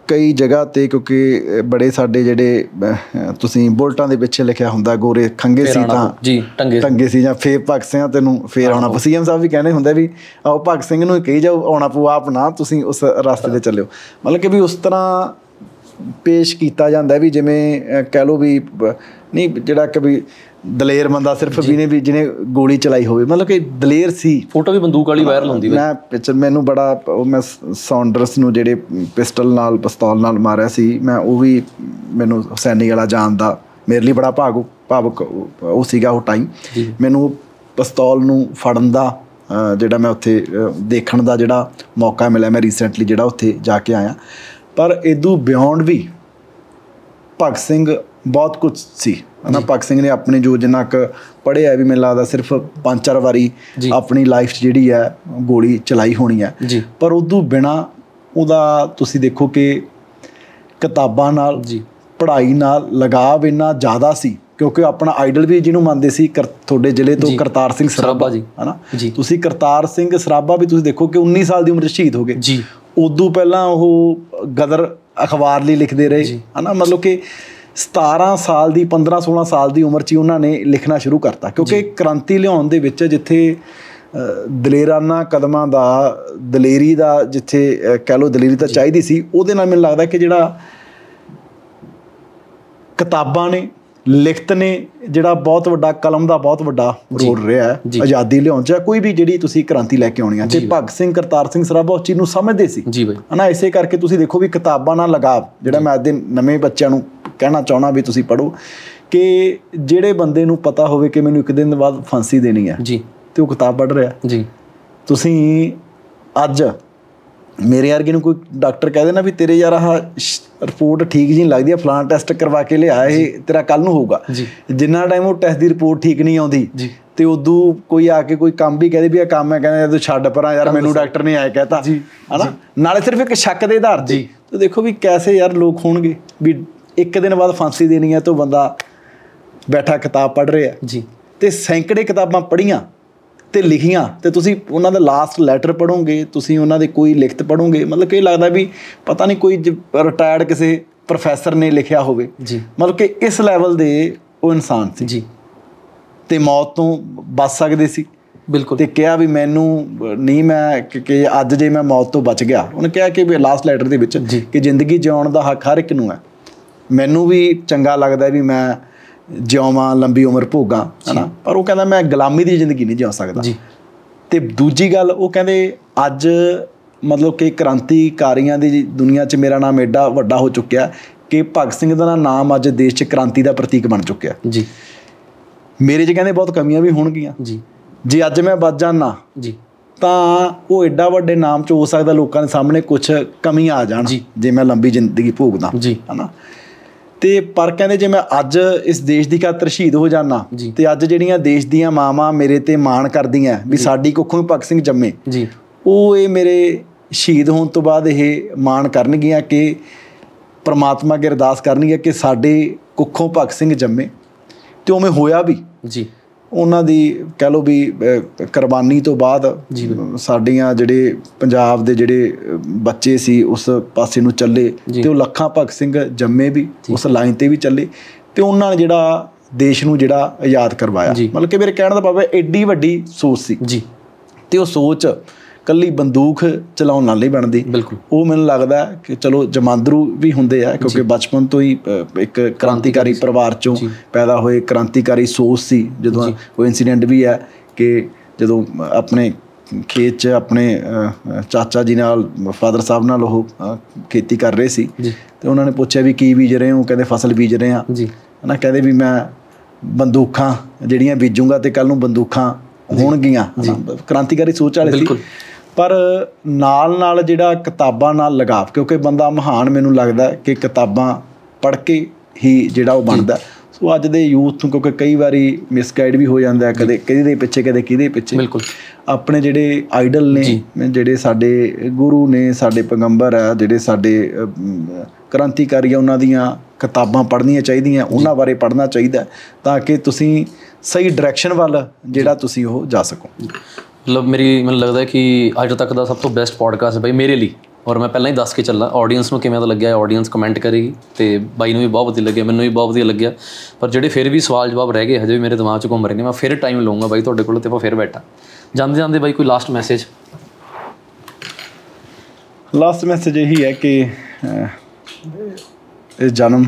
ਕਈ ਜਗ੍ਹਾ ਤੇ ਕਿਉਂਕਿ ਬੜੇ ਸਾਡੇ ਜਿਹੜੇ ਤੁਸੀਂ ਬੁਲਟਾਂ ਦੇ ਪਿੱਛੇ ਲਿਖਿਆ ਹੁੰਦਾ ਗੋਰੇ ਖੰਗੇ ਸੀ ਤਾਂ ਜੀ ਟੰਗੇ ਟੰਗੇ ਸੀ ਜਾਂ ਫੇਰ ਭਗਤ ਸਿੰਘ ਤੈਨੂੰ ਫੇਰ ਆਉਣਾ ਪਊ ਸੀਐਮ ਸਾਹਿਬ ਵੀ ਕਹਿੰਦੇ ਹੁੰਦੇ ਵੀ ਆਓ ਭਗਤ ਸਿੰਘ ਨੂੰ ਕਹੀ ਜਾਓ ਆਉਣਾ ਪਊ ਆਪ ਨਾ ਤੁਸੀਂ ਉਸ ਰਸਤੇ ਤੇ ਚੱਲਿਓ। ਮਤਲਬ ਕਿ ਵੀ ਉਸ ਤਰ੍ਹਾਂ ਪੇਸ਼ ਕੀਤਾ ਜਾਂਦਾ ਵੀ ਜਿਵੇਂ ਕਹਿ ਲਓ ਵੀ ਨਹੀਂ ਜਿਹੜਾ ਕਿ ਵੀ ਦਲੇਰ ਬੰਦਾ ਸਿਰਫ ਵੀ ਨੇ ਵੀ ਜਿਹਨੇ ਗੋਲੀ ਚਲਾਈ ਹੋਵੇ ਮਤਲਬ ਕਿ ਦਲੇਰ ਸੀ। ਫੋਟੋ ਵੀ ਬੰਦੂਕ ਵਾਲੀ ਵਾਇਰਲ ਹੁੰਦੀ ਬਾਈ। ਮੈਂ ਪਿਕਚਰ ਮੈਨੂੰ ਬੜਾ ਉਹ ਮੈਂ ਸੌਂਡਰਸ ਨੂੰ ਜਿਹੜੇ ਪਿਸਟਲ ਨਾਲ ਪਿਸਤੌਲ ਨਾਲ ਮਾਰਿਆ ਸੀ ਮੈਂ ਉਹ ਵੀ ਮੈਨੂੰ ਹੁਸੈਨੀ ਵਾਲਾ ਜਾਣ ਦਾ ਮੇਰੇ ਲਈ ਬੜਾ ਭਾਗ ਭਾਵਕ ਉਹ ਸੀਗਾ ਉਹ ਟਾਈਮ ਮੈਨੂੰ ਪਿਸਤੌਲ ਨੂੰ ਫੜਨ ਦਾ ਜਿਹੜਾ ਮੈਂ ਉੱਥੇ ਦੇਖਣ ਦਾ ਜਿਹੜਾ ਮੌਕਾ ਮਿਲਿਆ ਮੈਂ ਰੀਸੈਂਟਲੀ ਜਿਹੜਾ ਉੱਥੇ ਜਾ ਕੇ ਆਇਆ। ਪਰ ਇਦੋਂ ਬਿਯੋਂਡ ਵੀ ਭਗਤ ਸਿੰਘ ਬਹੁਤ ਕੁਝ ਸੀ ਹਨਾ ਭਗਤ ਸਿੰਘ ਨੇ ਆਪਣੀ ਜੋ ਜਿੰਨਾ ਕੁ ਪੜ੍ਹਿਆ ਵੀ ਮੈਨੂੰ ਲੱਗਦਾ ਸਿਰਫ ਪੰਜ ਚਾਰ ਵਾਰੀ। ਆਪਣੀ ਲਾਈਫ 'ਚ ਜਿਹੜੀ ਹੈ ਗੋਲੀ ਚਲਾਈ ਹੋਣੀ ਹੈ ਪਰ ਉਦੋਂ ਬਿਨਾ ਉਹਦਾ ਤੁਸੀਂ ਦੇਖੋ ਕਿ ਕਿਤਾਬਾਂ ਨਾਲ ਜੀ ਪੜ੍ਹਾਈ ਨਾਲ ਲਗਾਵ ਇੰਨਾ ਜ਼ਿਆਦਾ ਸੀ ਕਿਉਂਕਿ ਆਪਣਾ ਆਈਡਲ ਵੀ ਜਿਹਨੂੰ ਮੰਨਦੇ ਸੀ ਤੁਹਾਡੇ ਜ਼ਿਲ੍ਹੇ ਤੋਂ। ਕਰਤਾਰ ਸਿੰਘ ਸਰਾਭਾ ਜੀ। ਹਨਾ। ਤੁਸੀਂ ਕਰਤਾਰ ਸਿੰਘ ਸਰਾਭਾ ਵੀ ਤੁਸੀਂ ਦੇਖੋ ਕਿ 19 ਸਾਲ ਦੀ ਉਮਰ 'ਚ ਸ਼ਹੀਦ ਹੋ ਗਏ ਜੀ ਉਦੋਂ ਪਹਿਲਾਂ ਉਹ ਗਦਰ ਅਖਬਾਰ ਲਈ ਲਿਖਦੇ ਰਹੇ। ਹਨਾ ਮਤਲਬ ਕਿ 17 ਸਾਲ ਦੀ 15 16 ਸਾਲ ਦੀ ਉਮਰ 'ਚ ਹੀ ਉਹਨਾਂ ਨੇ ਲਿਖਣਾ ਸ਼ੁਰੂ ਕਰਤਾ। ਕਿਉਂਕਿ ਕ੍ਰਾਂਤੀ ਲਿਆਉਣ ਦੇ ਵਿੱਚ ਜਿੱਥੇ ਦਲੇਰਾਨਾ ਕਦਮਾਂ ਦਾ ਦਲੇਰੀ ਦਾ ਜਿੱਥੇ ਕਹਿ ਲਓ ਦਲੇਰੀ ਤਾਂ ਚਾਹੀਦੀ ਸੀ ਉਹਦੇ ਨਾਲ ਮੈਨੂੰ ਲੱਗਦਾ ਕਿ ਜਿਹੜਾ ਕਿਤਾਬਾਂ ਨੇ ਲਿਖਤ ਨੇ ਜਿਹੜਾ ਬਹੁਤ ਵੱਡਾ ਕਲਮ ਦਾ ਬਹੁਤ ਵੱਡਾ ਰੋਲ ਰਿਹਾ ਹੈ। ਆਜ਼ਾਦੀ ਲਿਆਉਣ 'ਚ ਕੋਈ ਵੀ ਜਿਹੜੀ ਤੁਸੀਂ ਕ੍ਰਾਂਤੀ ਲੈ ਕੇ ਆਉਣੀ ਆ ਤੇ ਜੀ। ਭਗਤ ਸਿੰਘ ਕਰਤਾਰ ਸਿੰਘ ਸਰਾਭਾ ਉਸ ਚੀਜ਼ ਨੂੰ ਸਮਝਦੇ ਸੀ। ਜੀ ਬਾਈ। ਹਨਾ ਇਸੇ ਕਰਕੇ ਤੁਸੀਂ ਦੇਖੋ ਵੀ ਕਿਤਾਬਾਂ ਨਾਲ ਲਗਾਵ ਜਿਹੜਾ ਮੈਂ ਅੱਜ ਦੇ ਨਵੇਂ ਬੱਚਿਆਂ ਨੂੰ ਕਹਿਣਾ ਚਾਹਣਾ ਵੀ ਤੁਸੀਂ ਪੜੋ ਕਿ ਜਿਹੜੇ ਬੰਦੇ ਨੂੰ ਪਤਾ ਹੋਵੇ ਕਿ ਮੈਨੂੰ ਇੱਕ ਦਿਨ ਬਾਅਦ ਫਾਂਸੀ ਦੇਣੀ ਹੈ ਜੀ। ਤੇ ਉਹ ਕਿਤਾਬ ਪੜ੍ਹ ਰਿਹਾ ਜੀ। ਤੁਸੀਂ ਅੱਜ ਮੇਰੇ ਵਰਗੇ ਨੂੰ ਕੋਈ ਡਾਕਟਰ ਕਹਿ ਦੇ ਨਾ ਵੀ ਤੇਰੇ ਯਾਰ ਆਹ ਰਿਪੋਰਟ ਠੀਕ ਜੀ ਨਹੀਂ ਲੱਗਦੀ ਆ ਫਲਾਣਾ ਟੈਸਟ ਕਰਵਾ ਕੇ ਲਿਆ ਇਹ ਤੇਰਾ ਕੱਲ ਨੂੰ ਹੋਊਗਾ। ਜਿੰਨਾ ਟਾਈਮ ਉਹ ਟੈਸਟ ਦੀ ਰਿਪੋਰਟ ਠੀਕ ਨਹੀਂ ਆਉਂਦੀ। ਤੇ ਉਦੋਂ ਕੋਈ ਆ ਕੇ ਕੋਈ ਕੰਮ ਵੀ ਕਹਦੇ ਵੀ ਆ ਕੰਮ ਹੈ ਕਹਿੰਦੇ ਤੂੰ ਛੱਡ ਪਰਾਂ ਯਾਰ ਮੈਨੂੰ ਡਾਕਟਰ ਨੇ ਆਇਆ ਕਹਿਤਾ। ਹਨਾ? ਨਾਲੇ ਸਿਰਫ ਇੱਕ ਸ਼ੱਕ ਦੇ ਆਧਾਰ ਤੇ। ਤੇ ਦੇਖੋ ਵੀ ਕੈਸੇ ਯਾਰ ਲੋਕ ਹੋਣਗੇ ਵੀ ਇੱਕ ਦਿਨ ਬਾਅਦ ਫਾਂਸੀ ਦੇਣੀ ਹੈ ਤਾਂ ਬੰਦਾ ਬੈਠਾ ਕਿਤਾਬ ਪੜ੍ਹ ਰਿਹਾ। ਜੀ। ਤੇ ਸੈਂਕੜੇ ਕਿਤਾਬਾਂ ਪੜ੍ਹੀਆਂ ਤੇ ਲਿਖੀਆਂ ਤੇ ਤੁਸੀਂ ਉਹਨਾਂ ਦਾ ਲਾਸਟ ਲੈਟਰ ਪੜੋਗੇ ਤੁਸੀਂ ਉਹਨਾਂ ਦੇ ਕੋਈ ਲਿਖਤ ਪੜੋਗੇ ਮਤਲਬ ਕਿ ਲੱਗਦਾ ਵੀ ਪਤਾ ਨਹੀਂ ਕੋਈ ਰਿਟਾਇਰਡ ਕਿਸੇ ਪ੍ਰੋਫੈਸਰ ਨੇ ਲਿਖਿਆ ਹੋਵੇ। ਜੀ। ਮਤਲਬ ਕਿ ਇਸ ਲੈਵਲ ਦੇ ਉਹ ਇਨਸਾਨ ਸੀ। ਜੀ। ਤੇ ਮੌਤ ਤੋਂ ਬਚ ਸਕਦੇ ਸੀ। ਬਿਲਕੁਲ। ਤੇ ਕਿਹਾ ਵੀ ਮੈਨੂੰ ਨਹੀਂ ਮੈਂ ਕਿ- ਅੱਜ ਜੇ ਮੈਂ ਮੌਤ ਤੋਂ ਬਚ ਗਿਆ। ਉਹਨੇ ਕਿਹਾ ਕਿ ਲਾਸਟ ਲੈਟਰ ਦੇ ਵਿੱਚ। ਕਿ ਜ਼ਿੰਦਗੀ ਜਿਉਣ ਦਾ ਹੱਕ ਹਰ ਇੱਕ ਨੂੰ ਹੈ। ਮੈਨੂੰ ਵੀ ਚੰਗਾ ਲੱਗਦਾ ਵੀ ਮੈਂ ਜਿਉਵਾਂ ਲੰਬੀ ਉਮਰ ਭੋਗਾਂ ਹਨਾ? ਪਰ ਉਹ ਕਹਿੰਦਾ ਮੈਂ ਗੁਲਾਮੀ ਦੀ ਜ਼ਿੰਦਗੀ ਨਹੀਂ ਜਿਉ ਸਕਦਾ। ਜੀ। ਤੇ ਦੂਜੀ ਗੱਲ ਉਹ ਕਹਿੰਦੇ ਅੱਜ ਮਤਲਬ ਕਿ ਕ੍ਰਾਂਤੀਕਾਰੀਆਂ ਦੀ ਦੁਨੀਆ 'ਚ ਮੇਰਾ ਨਾਮ ਐਡਾ ਵੱਡਾ ਹੋ ਚੁੱਕਿਆ ਕਿ ਭਗਤ ਸਿੰਘ ਦਾ ਨਾਮ ਅੱਜ ਦੇਸ਼ 'ਚ ਕ੍ਰਾਂਤੀ ਦਾ ਪ੍ਰਤੀਕ ਬਣ ਚੁੱਕਿਆ। ਜੀ। ਮੇਰੇ 'ਚ ਕਹਿੰਦੇ ਬਹੁਤ ਕਮੀਆਂ ਵੀ ਹੋਣਗੀਆਂ। ਜੀ। ਜੇ ਅੱਜ ਮੈਂ ਬਚ ਜਾਣਾ ਜੀ। ਤਾਂ ਉਹ ਐਡਾ ਵੱਡੇ ਨਾਮ 'ਚ ਹੋ ਸਕਦਾ ਲੋਕਾਂ ਦੇ ਸਾਹਮਣੇ ਕੁਝ ਕਮੀਆਂ ਆ ਜਾਣ ਜੀ। ਮੈਂ ਲੰਬੀ ਜ਼ਿੰਦਗੀ ਭੋਗਦਾ ਹਨਾ? ਤੇ ਪਰ ਕਹਿੰਦੇ ਜੇ ਮੈਂ ਅੱਜ ਇਸ ਦੇਸ਼ ਦੀ ਖਾਤਰ ਸ਼ਹੀਦ ਹੋ ਜਾਣਾ। ਤੇ ਅੱਜ ਜਿਹੜੀਆਂ ਦੇਸ਼ ਦੀਆਂ ਮਾਵਾਂ ਮੇਰੇ ਤੇ ਮਾਣ ਕਰਦੀਆਂ ਵੀ ਸਾਡੀ ਕੁੱਖੋਂ ਭਗਤ ਸਿੰਘ ਜੰਮੇ ਜੀ। ਉਹ ਇਹ ਮੇਰੇ ਸ਼ਹੀਦ ਹੋਣ ਤੋਂ ਬਾਅਦ ਇਹ ਮਾਣ ਕਰਨਗੀਆਂ ਕਿ ਪ੍ਰਮਾਤਮਾ ਅੱਗੇ ਅਰਦਾਸ ਕਰਨਗੀਆਂ ਕਿ ਸਾਡੇ ਕੁੱਖੋਂ ਭਗਤ ਸਿੰਘ ਜੰਮੇ ਤੇ ਉਵੇਂ ਹੋਇਆ ਵੀ। ਜੀ। ਉਹਨਾਂ ਦੀ ਕਹਿ ਲਓ ਵੀ ਕੁਰਬਾਨੀ ਤੋਂ ਬਾਅਦ ਸਾਡੀਆਂ ਜਿਹੜੇ ਪੰਜਾਬ ਦੇ ਜਿਹੜੇ ਬੱਚੇ ਸੀ ਉਸ ਪਾਸੇ ਨੂੰ ਚੱਲੇ। ਤੇ ਉਹ ਲੱਖਾਂ ਭਗਤ ਸਿੰਘ ਜੰਮੇ ਵੀ ਉਸ ਲਾਈਨ ਤੇ ਵੀ ਚੱਲੇ ਤੇ ਉਹਨਾਂ ਨੇ ਜਿਹੜਾ ਦੇਸ਼ ਨੂੰ ਜਿਹੜਾ ਆਜ਼ਾਦ ਕਰਵਾਇਆ। ਮਤਲਬ ਕਿ ਮੇਰੇ ਕਹਿਣ ਦਾ ਭਾਵ ਹੈ ਐਡੀ ਵੱਡੀ ਸੋਚ ਸੀ। ਜੀ। ਤੇ ਉਹ ਸੋਚ ਕੱਲੀ ਬੰਦੂਕ ਚਲਾਉਣ ਨਾਲ ਨਹੀਂ ਬਣਦੀ। ਉਹ ਮੈਨੂੰ ਲੱਗਦਾ ਕਿ ਚਲੋ ਜਮਾਂਦਰੂ ਵੀ ਹੁੰਦੇ ਆ ਕਿਉਂਕਿ ਬਚਪਨ ਤੋਂ ਹੀ ਇੱਕ ਕ੍ਰਾਂਤੀਕਾਰੀ ਪਰਿਵਾਰ ਚੋਂ। ਪੈਦਾ ਹੋਏ ਕ੍ਰਾਂਤੀਕਾਰੀ ਸੋਚ ਸੀ ਜਦੋਂ ਕੋਈ ਇਨਸੀਡੈਂਟ ਵੀ ਹੈ ਕਿ ਜਦੋਂ ਆਪਣੇ ਖੇਤ 'ਚ ਆਪਣੇ ਚਾਚਾ ਜੀ ਨਾਲ ਫਾਦਰ ਸਾਹਿਬ ਨਾਲ ਉਹ ਖੇਤੀ ਕਰ ਰਹੇ ਸੀ। ਤੇ ਉਹਨਾਂ ਨੇ ਪੁੱਛਿਆ ਵੀ ਕੀ ਬੀਜ ਰਹੇ ਹੋ? ਕਹਿੰਦੇ ਫਸਲ ਬੀਜ ਰਹੇ ਆ ਜੀ। ਹਨਾ ਕਹਿੰਦੇ ਵੀ ਮੈਂ ਬੰਦੂਕਾਂ ਜਿਹੜੀਆਂ ਬੀਜੂੰਗਾ ਤੇ ਕੱਲ ਨੂੰ ਬੰਦੂਕਾਂ ਹੋਣਗੀਆਂ। ਕ੍ਰਾਂਤੀਕਾਰੀ ਸੋਚ ਵਾਲੇ ਸੀ। ਪਰ ਨਾਲ ਨਾਲ ਜਿਹੜਾ ਕਿਤਾਬਾਂ ਨਾਲ ਲਗਾਵ ਕਿਉਂਕਿ ਬੰਦਾ ਮਹਾਨ ਮੈਨੂੰ ਲੱਗਦਾ ਕਿ ਕਿਤਾਬਾਂ ਪੜ੍ਹ ਕੇ ਹੀ ਜਿਹੜਾ ਉਹ ਬਣਦਾ ਸੋ ਅੱਜ ਦੇ ਯੂਥ ਨੂੰ ਕਿਉਂਕਿ ਕਈ ਵਾਰੀ ਮਿਸਗਾਈਡ ਵੀ ਹੋ ਜਾਂਦਾ ਹੈ ਕਦੇ ਕਿਹਦੇ ਦੇ ਪਿੱਛੇ ਕਦੇ ਕਿਹਦੇ ਪਿੱਛੇ। ਬਿਲਕੁਲ। ਆਪਣੇ ਜਿਹੜੇ ਆਈਡਲ ਨੇ ਜਿਹੜੇ ਸਾਡੇ ਗੁਰੂ ਨੇ ਸਾਡੇ ਪੈਗੰਬਰ ਆ ਜਿਹੜੇ ਸਾਡੇ ਕ੍ਰਾਂਤੀਕਾਰੀ ਆ ਉਹਨਾਂ ਦੀਆਂ ਕਿਤਾਬਾਂ ਪੜ੍ਹਨੀਆਂ ਚਾਹੀਦੀਆਂ ਉਹਨਾਂ ਬਾਰੇ ਪੜ੍ਹਨਾ ਚਾਹੀਦਾ ਤਾਂ ਕਿ ਤੁਸੀਂ ਸਹੀ ਡਾਇਰੈਕਸ਼ਨ ਵੱਲ ਜਿਹੜਾ ਤੁਸੀਂ ਉਹ ਜਾ ਸਕੋ। ਮਤਲਬ ਮੇਰੀ, ਮੈਨੂੰ ਲੱਗਦਾ ਕਿ ਅੱਜ ਤੱਕ ਦਾ ਸਭ ਤੋਂ ਬੈਸਟ ਪੋਡਕਾਸਟ ਹੈ ਬਾਈ ਮੇਰੇ ਲਈ। ਔਰ ਮੈਂ ਪਹਿਲਾਂ ਹੀ ਦੱਸ ਕੇ ਚੱਲਾਂ ਆਡੀਅנס ਨੂੰ ਕਿਵੇਂ ਦਾ ਲੱਗਿਆ ਆਡੀਅנס ਕਮੈਂਟ ਕਰੇਗੀ। ਤੇ ਬਾਈ ਨੂੰ ਵੀ ਬਹੁਤ ਵਧੀਆ ਲੱਗਿਆ, ਮੈਨੂੰ ਵੀ ਬਹੁਤ ਵਧੀਆ ਲੱਗਿਆ। ਪਰ ਜਿਹੜੇ ਫਿਰ ਵੀ ਸਵਾਲ ਜਵਾਬ ਰਹਿ ਗਏ, ਹਜੇ ਵੀ ਮੇਰੇ ਦਿਮਾਗ 'ਚ ਘੁੰਮ ਰਹੇ ਨੇ, ਮੈਂ ਫਿਰ ਟਾਈਮ ਲਵਾਂਗਾ ਬਾਈ ਤੁਹਾਡੇ ਕੋਲ ਤੇ ਆਪਾਂ ਫਿਰ ਬੈਠਾਂ। ਜਾਂਦੇ ਜਾਂਦੇ ਬਾਈ ਕੋਈ ਲਾਸਟ ਮੈਸੇਜ ਲਾਸਟ ਮੈਸੇਜ ਇਹੀ ਹੈ ਕਿ ਇਹ ਜਨਮ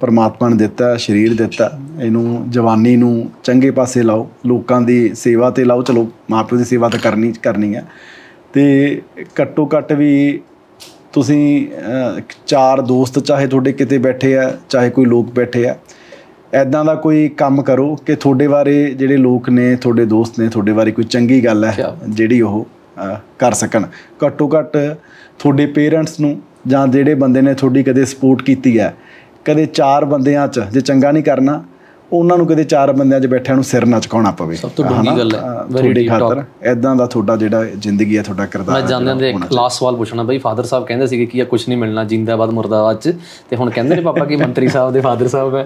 ਪਰਮਾਤਮਾ ਨੇ ਦਿੱਤਾ ਸਰੀਰ ਦਿੱਤਾ। ਇਹਨੂੰ ਜਵਾਨੀ ਨੂੰ ਚੰਗੇ ਪਾਸੇ ਲਾਓ ਲੋਕਾਂ ਦੀ ਸੇਵਾ ਤੇ ਲਾਓ ਚਲੋ ਮਾਪਿਓ ਦੀ ਸੇਵਾ ਤਾਂ ਕਰਨੀ ਕਰਨੀ ਹੈ ਤੇ ਘੱਟੋ ਘੱਟ ਵੀ ਤੁਸੀਂ ਚਾਰ ਦੋਸਤ ਚਾਹੇ ਤੁਹਾਡੇ ਕਿਤੇ ਬੈਠੇ ਆ ਚਾਹੇ ਕੋਈ ਲੋਕ ਬੈਠੇ ਆ ਐਦਾਂ ਦਾ ਕੋਈ ਕੰਮ ਕਰੋ ਕਿ ਤੁਹਾਡੇ ਬਾਰੇ ਜਿਹੜੇ ਲੋਕ ਨੇ ਤੁਹਾਡੇ ਦੋਸਤ ਨੇ ਤੁਹਾਡੇ ਬਾਰੇ ਕੋਈ ਚੰਗੀ ਗੱਲ ਹੈ ਜਿਹੜੀ ਉਹ ਕਰ ਸਕਣ। ਘੱਟੋ ਘੱਟ ਤੁਹਾਡੇ ਪੇਰੈਂਟਸ ਨੂੰ ਜਾਂ ਜਿਹੜੇ ਬੰਦੇ ਨੇ ਤੁਹਾਡੀ ਕਦੇ ਸਪੋਰਟ ਕੀਤੀ ਹੈ ਕਦੇ ਚਾਰ ਬੰਦਿਆਂ 'ਚ ਜੇ ਚੰਗਾ ਨਹੀਂ ਕਰਨਾ ਉਹਨਾਂ ਨੂੰ ਕਦੇ ਚਾਰ ਬੰਦਿਆਂ 'ਚ ਬੈਠਿਆਂ ਨੂੰ ਸਿਰ ਨਾ ਝੁਕਾਉਣਾ ਪਵੇ। ਸਭ ਤੋਂ ਡੂੰਘੀ ਗੱਲ ਹੈ ਵੈਰੀ ਡੀਪ ਖਾਤਰ। ਐਦਾਂ ਦਾ ਤੁਹਾਡਾ ਜਿਹੜਾ ਜ਼ਿੰਦਗੀ ਹੈ ਤੁਹਾਡਾ ਕਿਰਦਾਰ ਮੈਂ ਜਾਣਦੇ ਦੇ ਇੱਕ ਲਾਸਟ ਸਵਾਲ ਪੁੱਛਣਾ ਬਈ ਫਾਦਰ ਸਾਹਿਬ ਕਹਿੰਦੇ ਸੀਗੇ ਕਿ ਇਹ ਕੁਝ ਨਹੀਂ ਮਿਲਣਾ ਜਿੰਦਾਬਾਦ ਮੁਰਦਾਬਾਦ ਚ। ਤੇ ਹੁਣ ਕਹਿੰਦੇ ਨੇ ਪਾਪਾ ਕਿ ਮੰਤਰੀ ਸਾਹਿਬ ਦੇ ਫਾਦਰ ਸਾਹਿਬ ਹੈ।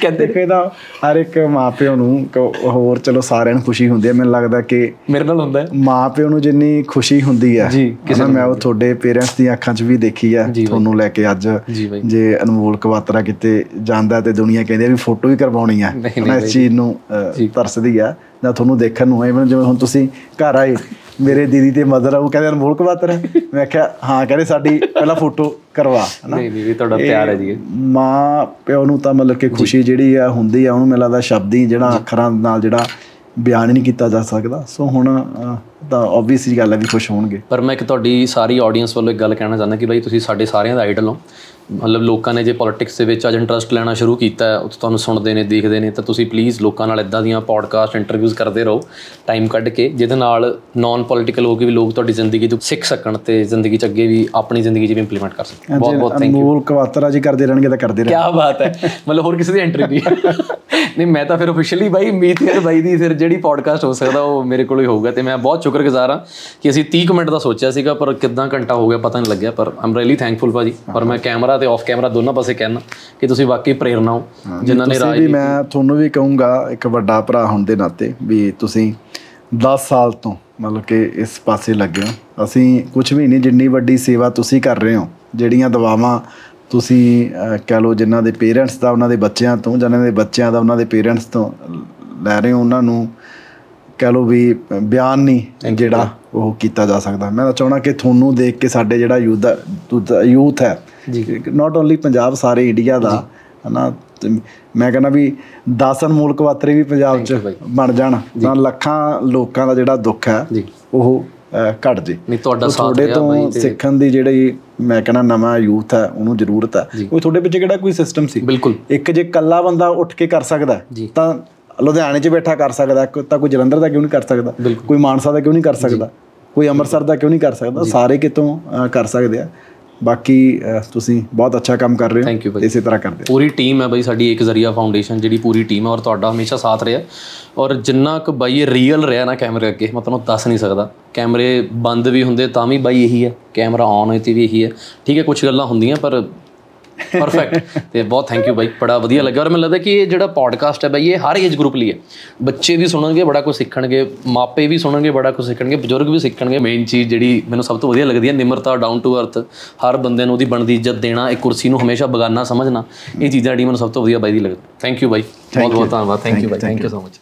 ਕਹਿੰਦੇ ਇਹਦਾ ਹਰ ਇੱਕ ਮਾਪਿਓ ਨੂੰ ਹੋਰ ਚਲੋ ਸਾਰਿਆਂ ਨੂੰ ਖੁਸ਼ੀ ਹੁੰਦੀ ਹੈ। ਮੈਨੂੰ ਲੱਗਦਾ ਕਿ ਮੇਰੇ ਨਾਲ ਹੁੰਦਾ ਹੈ। ਮਾਪਿਓ ਨੂੰ ਜਿੰਨੀ ਖੁਸ਼ੀ ਹੁੰਦੀ ਹੈ ਜੀ, ਕਿਸੇ ਮੈਂ ਉਹ ਤੁਹਾਡੇ ਪੇਰੈਂਟਸ ਦੀਆਂ ਅੱਖਾਂ 'ਚ ਵੀ ਦੇਖੀ ਹੈ ਤੁਹਾਨੂੰ ਲੈ ਕੇ ਅੱਜ ਜੀ ਅਨਮੋਲ ਕਵਾਤਰਾ ਕਿਤੇ ਜਾਂਦਾ ਤੇ ਦੁਨੀਆ ਕਹਿੰਦੀ ਆ ਵੀ ਫੋਟੋ ਹੀ ਕਰਵਾਉਣੀ ਆ ਹਨਾ ਇਸ ਚੀਜ਼ ਨੂੰ ਤਰਸਦੀ ਆ ਜਾਂ ਤੁਹਾਨੂੰ ਦੇਖਣ ਨੂੰ ਐਵੇਂ ਜਿਵੇਂ ਹੁਣ ਤੁਸੀਂ ਘਰ ਆਏ ਮੇਰੇ ਦੀਦੀ ਤੇ ਮਦਰ ਆ ਉਹ ਕਹਿੰਦੇ ਅਨਮੋਲ ਕਵਾਤਰਾ ਮੈਂ ਕਿਹਾ ਹਾਂ ਕਹਿੰਦੇ ਸਾਡੀ ਪਹਿਲਾਂ ਫੋਟੋ ਕਰਵਾ ਹਨਾ? ਨਹੀਂ ਨਹੀਂ ਵੀ ਤੁਹਾਡਾ ਪਿਆਰ ਹੈ ਜੀ। ਮਾਂ ਪਿਓ ਨੂੰ ਤਾਂ ਮਤਲਬ ਕਿ ਖੁਸ਼ੀ ਜਿਹੜੀ ਆ ਹੁੰਦੀ ਆ ਉਹਨੂੰ ਮੈਨੂੰ ਲੱਗਦਾ ਸ਼ਬਦੀ ਜਿਹੜਾ ਅੱਖਰਾਂ ਨਾਲ ਜਿਹੜਾ ਬਿਆਨ ਹੀ ਨਹੀਂ ਕੀਤਾ ਜਾ ਸਕਦਾ। ਸੋ ਹੁਣ ਤਾਂ ਆਬਵੀਅਸਲੀ ਗੱਲ ਹੈ ਵੀ ਖੁਸ਼ ਹੋਣਗੇ। ਪਰ ਮੈਂ ਇੱਕ ਤੁਹਾਡੀ ਸਾਰੀ ਆਡੀਅנס ਵੱਲੋਂ ਇੱਕ ਗੱਲ ਕਹਿਣਾ ਚਾਹੁੰਦਾ ਕਿ ਬਾਈ ਤੁਸੀਂ ਸਾਡੇ ਸਾਰਿਆਂ ਦਾ ਆਈਡਲ ਹੋ। ਮਤਲਬ ਲੋਕਾਂ ਨੇ ਜੇ ਪੋਲਿਟਿਕਸ ਦੇ ਵਿੱਚ ਅੱਜ ਇੰਟਰਸਟ ਲੈਣਾ ਸ਼ੁਰੂ ਕੀਤਾ ਹੈ ਉਹ ਤੁਹਾਨੂੰ ਸੁਣਦੇ ਨੇ ਦੇਖਦੇ ਨੇ ਤਾਂ ਤੁਸੀਂ ਪਲੀਜ਼ ਲੋਕਾਂ ਨਾਲ ਇਦਾਂ ਦੀਆਂ ਪੋਡਕਾਸਟ ਇੰਟਰਵਿਊਜ਼ ਕਰਦੇ ਰਹੋ ਟਾਈਮ ਕੱਢ ਕੇ ਜਿਹਦੇ ਨਾਲ ਨਾਨ ਪੋਲਿਟੀਕਲ ਹੋ ਕੇ ਵੀ ਲੋਕ ਤੁਹਾਡੀ ਜ਼ਿੰਦਗੀ ਤੋਂ ਸਿੱਖ ਸਕਣ ਤੇ ਜ਼ਿੰਦਗੀ 'ਚ ਅੱਗੇ ਵੀ ਆਪਣੀ ਜ਼ਿੰਦਗੀ 'ਚ ਵੀ ਇੰਪਲੀਮੈਂਟ ਕਰ ਸਕਣ। ਬਹੁਤ ਬਹੁਤ ਥੈਂਕ ਅਨਮੋਲ ਕਵਾਤਰਾ ਜੀ ਕਰਦੇ ਰਹਿਣਗੇ ਤਾਂ ਕਰਦੇ ਰਹਿਣ ਕੀ ਬਾਤ ਹੈ। ਮਤਲਬ ਹੋਰ ਕਿਸੇ ਦੀ ਐਂਟਰੀ ਨਹੀਂ ਨਹੀਂ ਮੈਂ ਤਾਂ ਫਿਰ ਅਫੀਸ਼ੀਅਲੀ ਬਾਈ ਮੀਤ ਯਾਰ ਬਾਈ ਦੀ ਫਿਰ ਜਿਹੜੀ ਪੋਡਕਾਸਟ ਹੋ ਸਕਦਾ ਉਹ ਮੇਰੇ ਕੋਲ ਹੀ ਹੋਊਗਾ ਤੇ ਮੈਂ ਬਹੁਤ ਸ਼ੁਕਰਗੁਜ਼ਾਰ ਹਾਂ ਕਿ ਅਸੀਂ 30 ਕੁ ਮਿੰਟ ਦਾ ਸੋਚਿਆ ਸੀਗਾ ਪਰ ਕਿਦਾਂ ਘੰਟਾ ਹੋ ਗਿਆ ਪਤਾ ਨਹੀਂ ਲੱਗਿਆ ਪਰ ਆਮ ਰੀਲੀ ਥੈਂਕਫੁਲ ਭਾਜੀ ਪਰ ਮੈਂ ਕੈਮਰਾ ਤੇ ਆਫ ਕੈਮਰਾ ਦੋਨਾਂ ਪਾਸੇ ਕਹਿਣਾ ਕਿ ਤੁਸੀਂ ਵਾਕਈ ਪ੍ਰੇਰਨਾ ਹੋ ਜਿਨ੍ਹਾਂ ਨੇ ਤੁਸੀਂ ਵੀ ਮੈਂ ਤੁਹਾਨੂੰ ਵੀ ਕਹੂੰਗਾ ਇੱਕ ਵੱਡਾ ਭਰਾ ਹੋਣ ਦੇ ਨਾਤੇ ਵੀ ਤੁਸੀਂ 10 ਸਾਲ ਤੋਂ ਮਤਲਬ ਕਿ ਇਸ ਪਾਸੇ ਲੱਗੇ ਹੋ। ਅਸੀਂ ਕੁਝ ਵੀ ਨਹੀਂ ਜਿੰਨੀ ਵੱਡੀ ਸੇਵਾ ਤੁਸੀਂ ਕਰ ਰਹੇ ਹੋ ਜਿਹੜੀਆਂ ਦਵਾਵਾਂ ਤੁਸੀਂ ਕਹਿ ਲਓ ਜਿਨ੍ਹਾਂ ਦੇ ਪੇਰੈਂਟਸ ਦਾ ਉਹਨਾਂ ਦੇ ਬੱਚਿਆਂ ਤੋਂ ਜਿਨ੍ਹਾਂ ਦੇ ਬੱਚਿਆਂ ਦਾ ਉਹਨਾਂ ਦੇ ਪੇਰੈਂਟਸ ਤੋਂ ਲੈ ਰਹੇ ਹੋ ਉਹਨਾਂ ਨੂੰ ਕਹਿ ਲਓ ਵੀ ਬਿਆਨ ਨਹੀਂ ਜਿਹੜਾ ਉਹ ਕੀਤਾ ਜਾ ਸਕਦਾ। ਮੈਂ ਤਾਂ ਚਾਹਣਾ ਕਿ ਤੁਹਾਨੂੰ ਦੇਖ ਕੇ ਸਾਡੇ ਜਿਹੜਾ ਯੂਥ ਯੂਥ ਹੈ ਨਾਟ ਓਨਲੀ ਪੰਜਾਬ ਸਾਰੇ ਇੰਡੀਆ ਦਾ ਹਨਾ ਮੈਂ ਕਹਿੰਦਾ ਵੀ 10 ਅਨਮੋਲ ਕਵਾਤਰੇ ਵੀ ਪੰਜਾਬ 'ਚ ਬਣ ਜਾਣ ਤਾਂ ਲੱਖਾਂ ਲੋਕਾਂ ਦਾ ਜਿਹੜਾ ਦੁੱਖ ਹੈ ਉਹ ਘਟ ਜੇ। ਨਹੀਂ ਤੁਹਾਡਾ ਸਾਥ ਤੁਹਾਡੇ ਤੋਂ ਸਿੱਖਣ ਦੀ ਜਿਹੜੀ ਮੈਂ ਕਹਿੰਦਾ ਨਵਾਂ ਯੂਥ ਹੈ ਉਹਨੂੰ ਜ਼ਰੂਰਤ ਹੈ। ਉਹ ਤੁਹਾਡੇ ਪਿੱਛੇ ਕਿਹੜਾ ਕੋਈ ਸਿਸਟਮ ਸੀ? ਇੱਕ ਜੇ ਕੱਲਾ ਬੰਦਾ ਉੱਠ ਕੇ ਕਰ ਸਕਦਾ। ਤਾਂ ਲੁਧਿਆਣੇ 'ਚ ਬੈਠਾ ਕਰ ਸਕਦਾ ਤਾਂ ਕੋਈ ਜਲੰਧਰ ਦਾ ਕਿਉਂ ਨਹੀਂ ਕਰ ਸਕਦਾ? ਕੋਈ ਮਾਨਸਾ ਦਾ ਕਿਉਂ ਨਹੀਂ ਕਰ ਸਕਦਾ? ਕੋਈ ਅੰਮ੍ਰਿਤਸਰ ਦਾ ਕਿਉਂ ਨਹੀਂ ਕਰ ਸਕਦਾ? ਸਾਰੇ ਕਿਤੋਂ ਕਰ ਸਕਦੇ ਆ। ਬਾਕੀ ਤੁਸੀਂ ਬਹੁਤ ਅੱਛਾ ਕੰਮ ਕਰ ਰਹੇ ਹੋ। ਇਸੇ ਤਰ੍ਹਾਂ ਕਰਦੇ ਪੂਰੀ ਟੀਮ ਹੈ ਬਾਈ ਸਾਡੀ ਇੱਕ ਜ਼ਰੀਆ ਫਾਊਂਡੇਸ਼ਨ ਜਿਹੜੀ ਪੂਰੀ ਟੀਮ ਹੈ ਔਰ ਤੁਹਾਡਾ ਹਮੇਸ਼ਾ ਸਾਥ ਰਿਹਾ। ਔਰ ਜਿੰਨਾ ਕੁ ਬਾਈ ਇਹ ਰੀਅਲ ਰਿਹਾ ਨਾ ਕੈਮਰੇ ਅੱਗੇ ਮੈਂ ਤੁਹਾਨੂੰ ਦੱਸ ਨਹੀਂ ਸਕਦਾ। ਕੈਮਰੇ ਬੰਦ ਵੀ ਹੁੰਦੇ ਤਾਂ ਵੀ ਬਾਈ ਇਹੀ ਹੈ। ਕੈਮਰਾ ਆਨ ਹੋਏ ਤੇ ਵੀ ਇਹੀ ਹੈ। ਠੀਕ ਹੈ ਕੁਝ ਗੱਲਾਂ ਹੁੰਦੀਆਂ ਪਰ ਪਰਫੈਕਟ ਤੇ ਬਹੁਤ ਥੈਂਕ ਯੂ ਬਾਈ ਬੜਾ ਵਧੀਆ ਲੱਗਾ ਔਰ ਮੈਨੂੰ ਲੱਗਦਾ ਕਿ ਇਹ ਜਿਹੜਾ ਪੋਡਕਾਸਟ ਹੈ ਬਾਈ ਇਹ ਹਰ ਏਜ ਗਰੁੱਪ ਲਈ ਹੈ। ਬੱਚੇ ਵੀ ਸੁਣਨਗੇ ਬੜਾ ਕੁਝ ਸਿੱਖਣਗੇ ਮਾਪੇ ਵੀ ਸੁਣਨਗੇ ਬੜਾ ਕੁਝ ਸਿੱਖਣਗੇ ਬਜ਼ੁਰਗ ਵੀ ਸਿੱਖਣਗੇ। ਮੇਨ ਚੀਜ਼ ਜਿਹੜੀ ਮੈਨੂੰ ਸਭ ਤੋਂ ਵਧੀਆ ਲੱਗਦੀ ਹੈ ਨਿਮਰਤਾ ਡਾਊਨ ਟੂ ਅਰਥ ਹਰ ਬੰਦੇ ਨੂੰ ਉਹਦੀ ਬਣਦੀ ਇੱਜ਼ਤ ਦੇਣਾ ਇੱਕ ਕੁਰਸੀ ਨੂੰ ਹਮੇਸ਼ਾ ਬਗਾਨਾ ਸਮਝਣਾ ਇਹ ਚੀਜ਼ਾਂ ਜਿਹੜੀ ਮੈਨੂੰ ਸਭ ਤੋਂ ਵਧੀਆ ਬਾਈ ਦੀ ਲੱਗਦੀ ਥੈਂਕ ਯੂ ਬਾਈ। ਬਹੁਤ ਬਹੁਤ ਧੰਨਵਾਦ। Thank you by. Thank you so much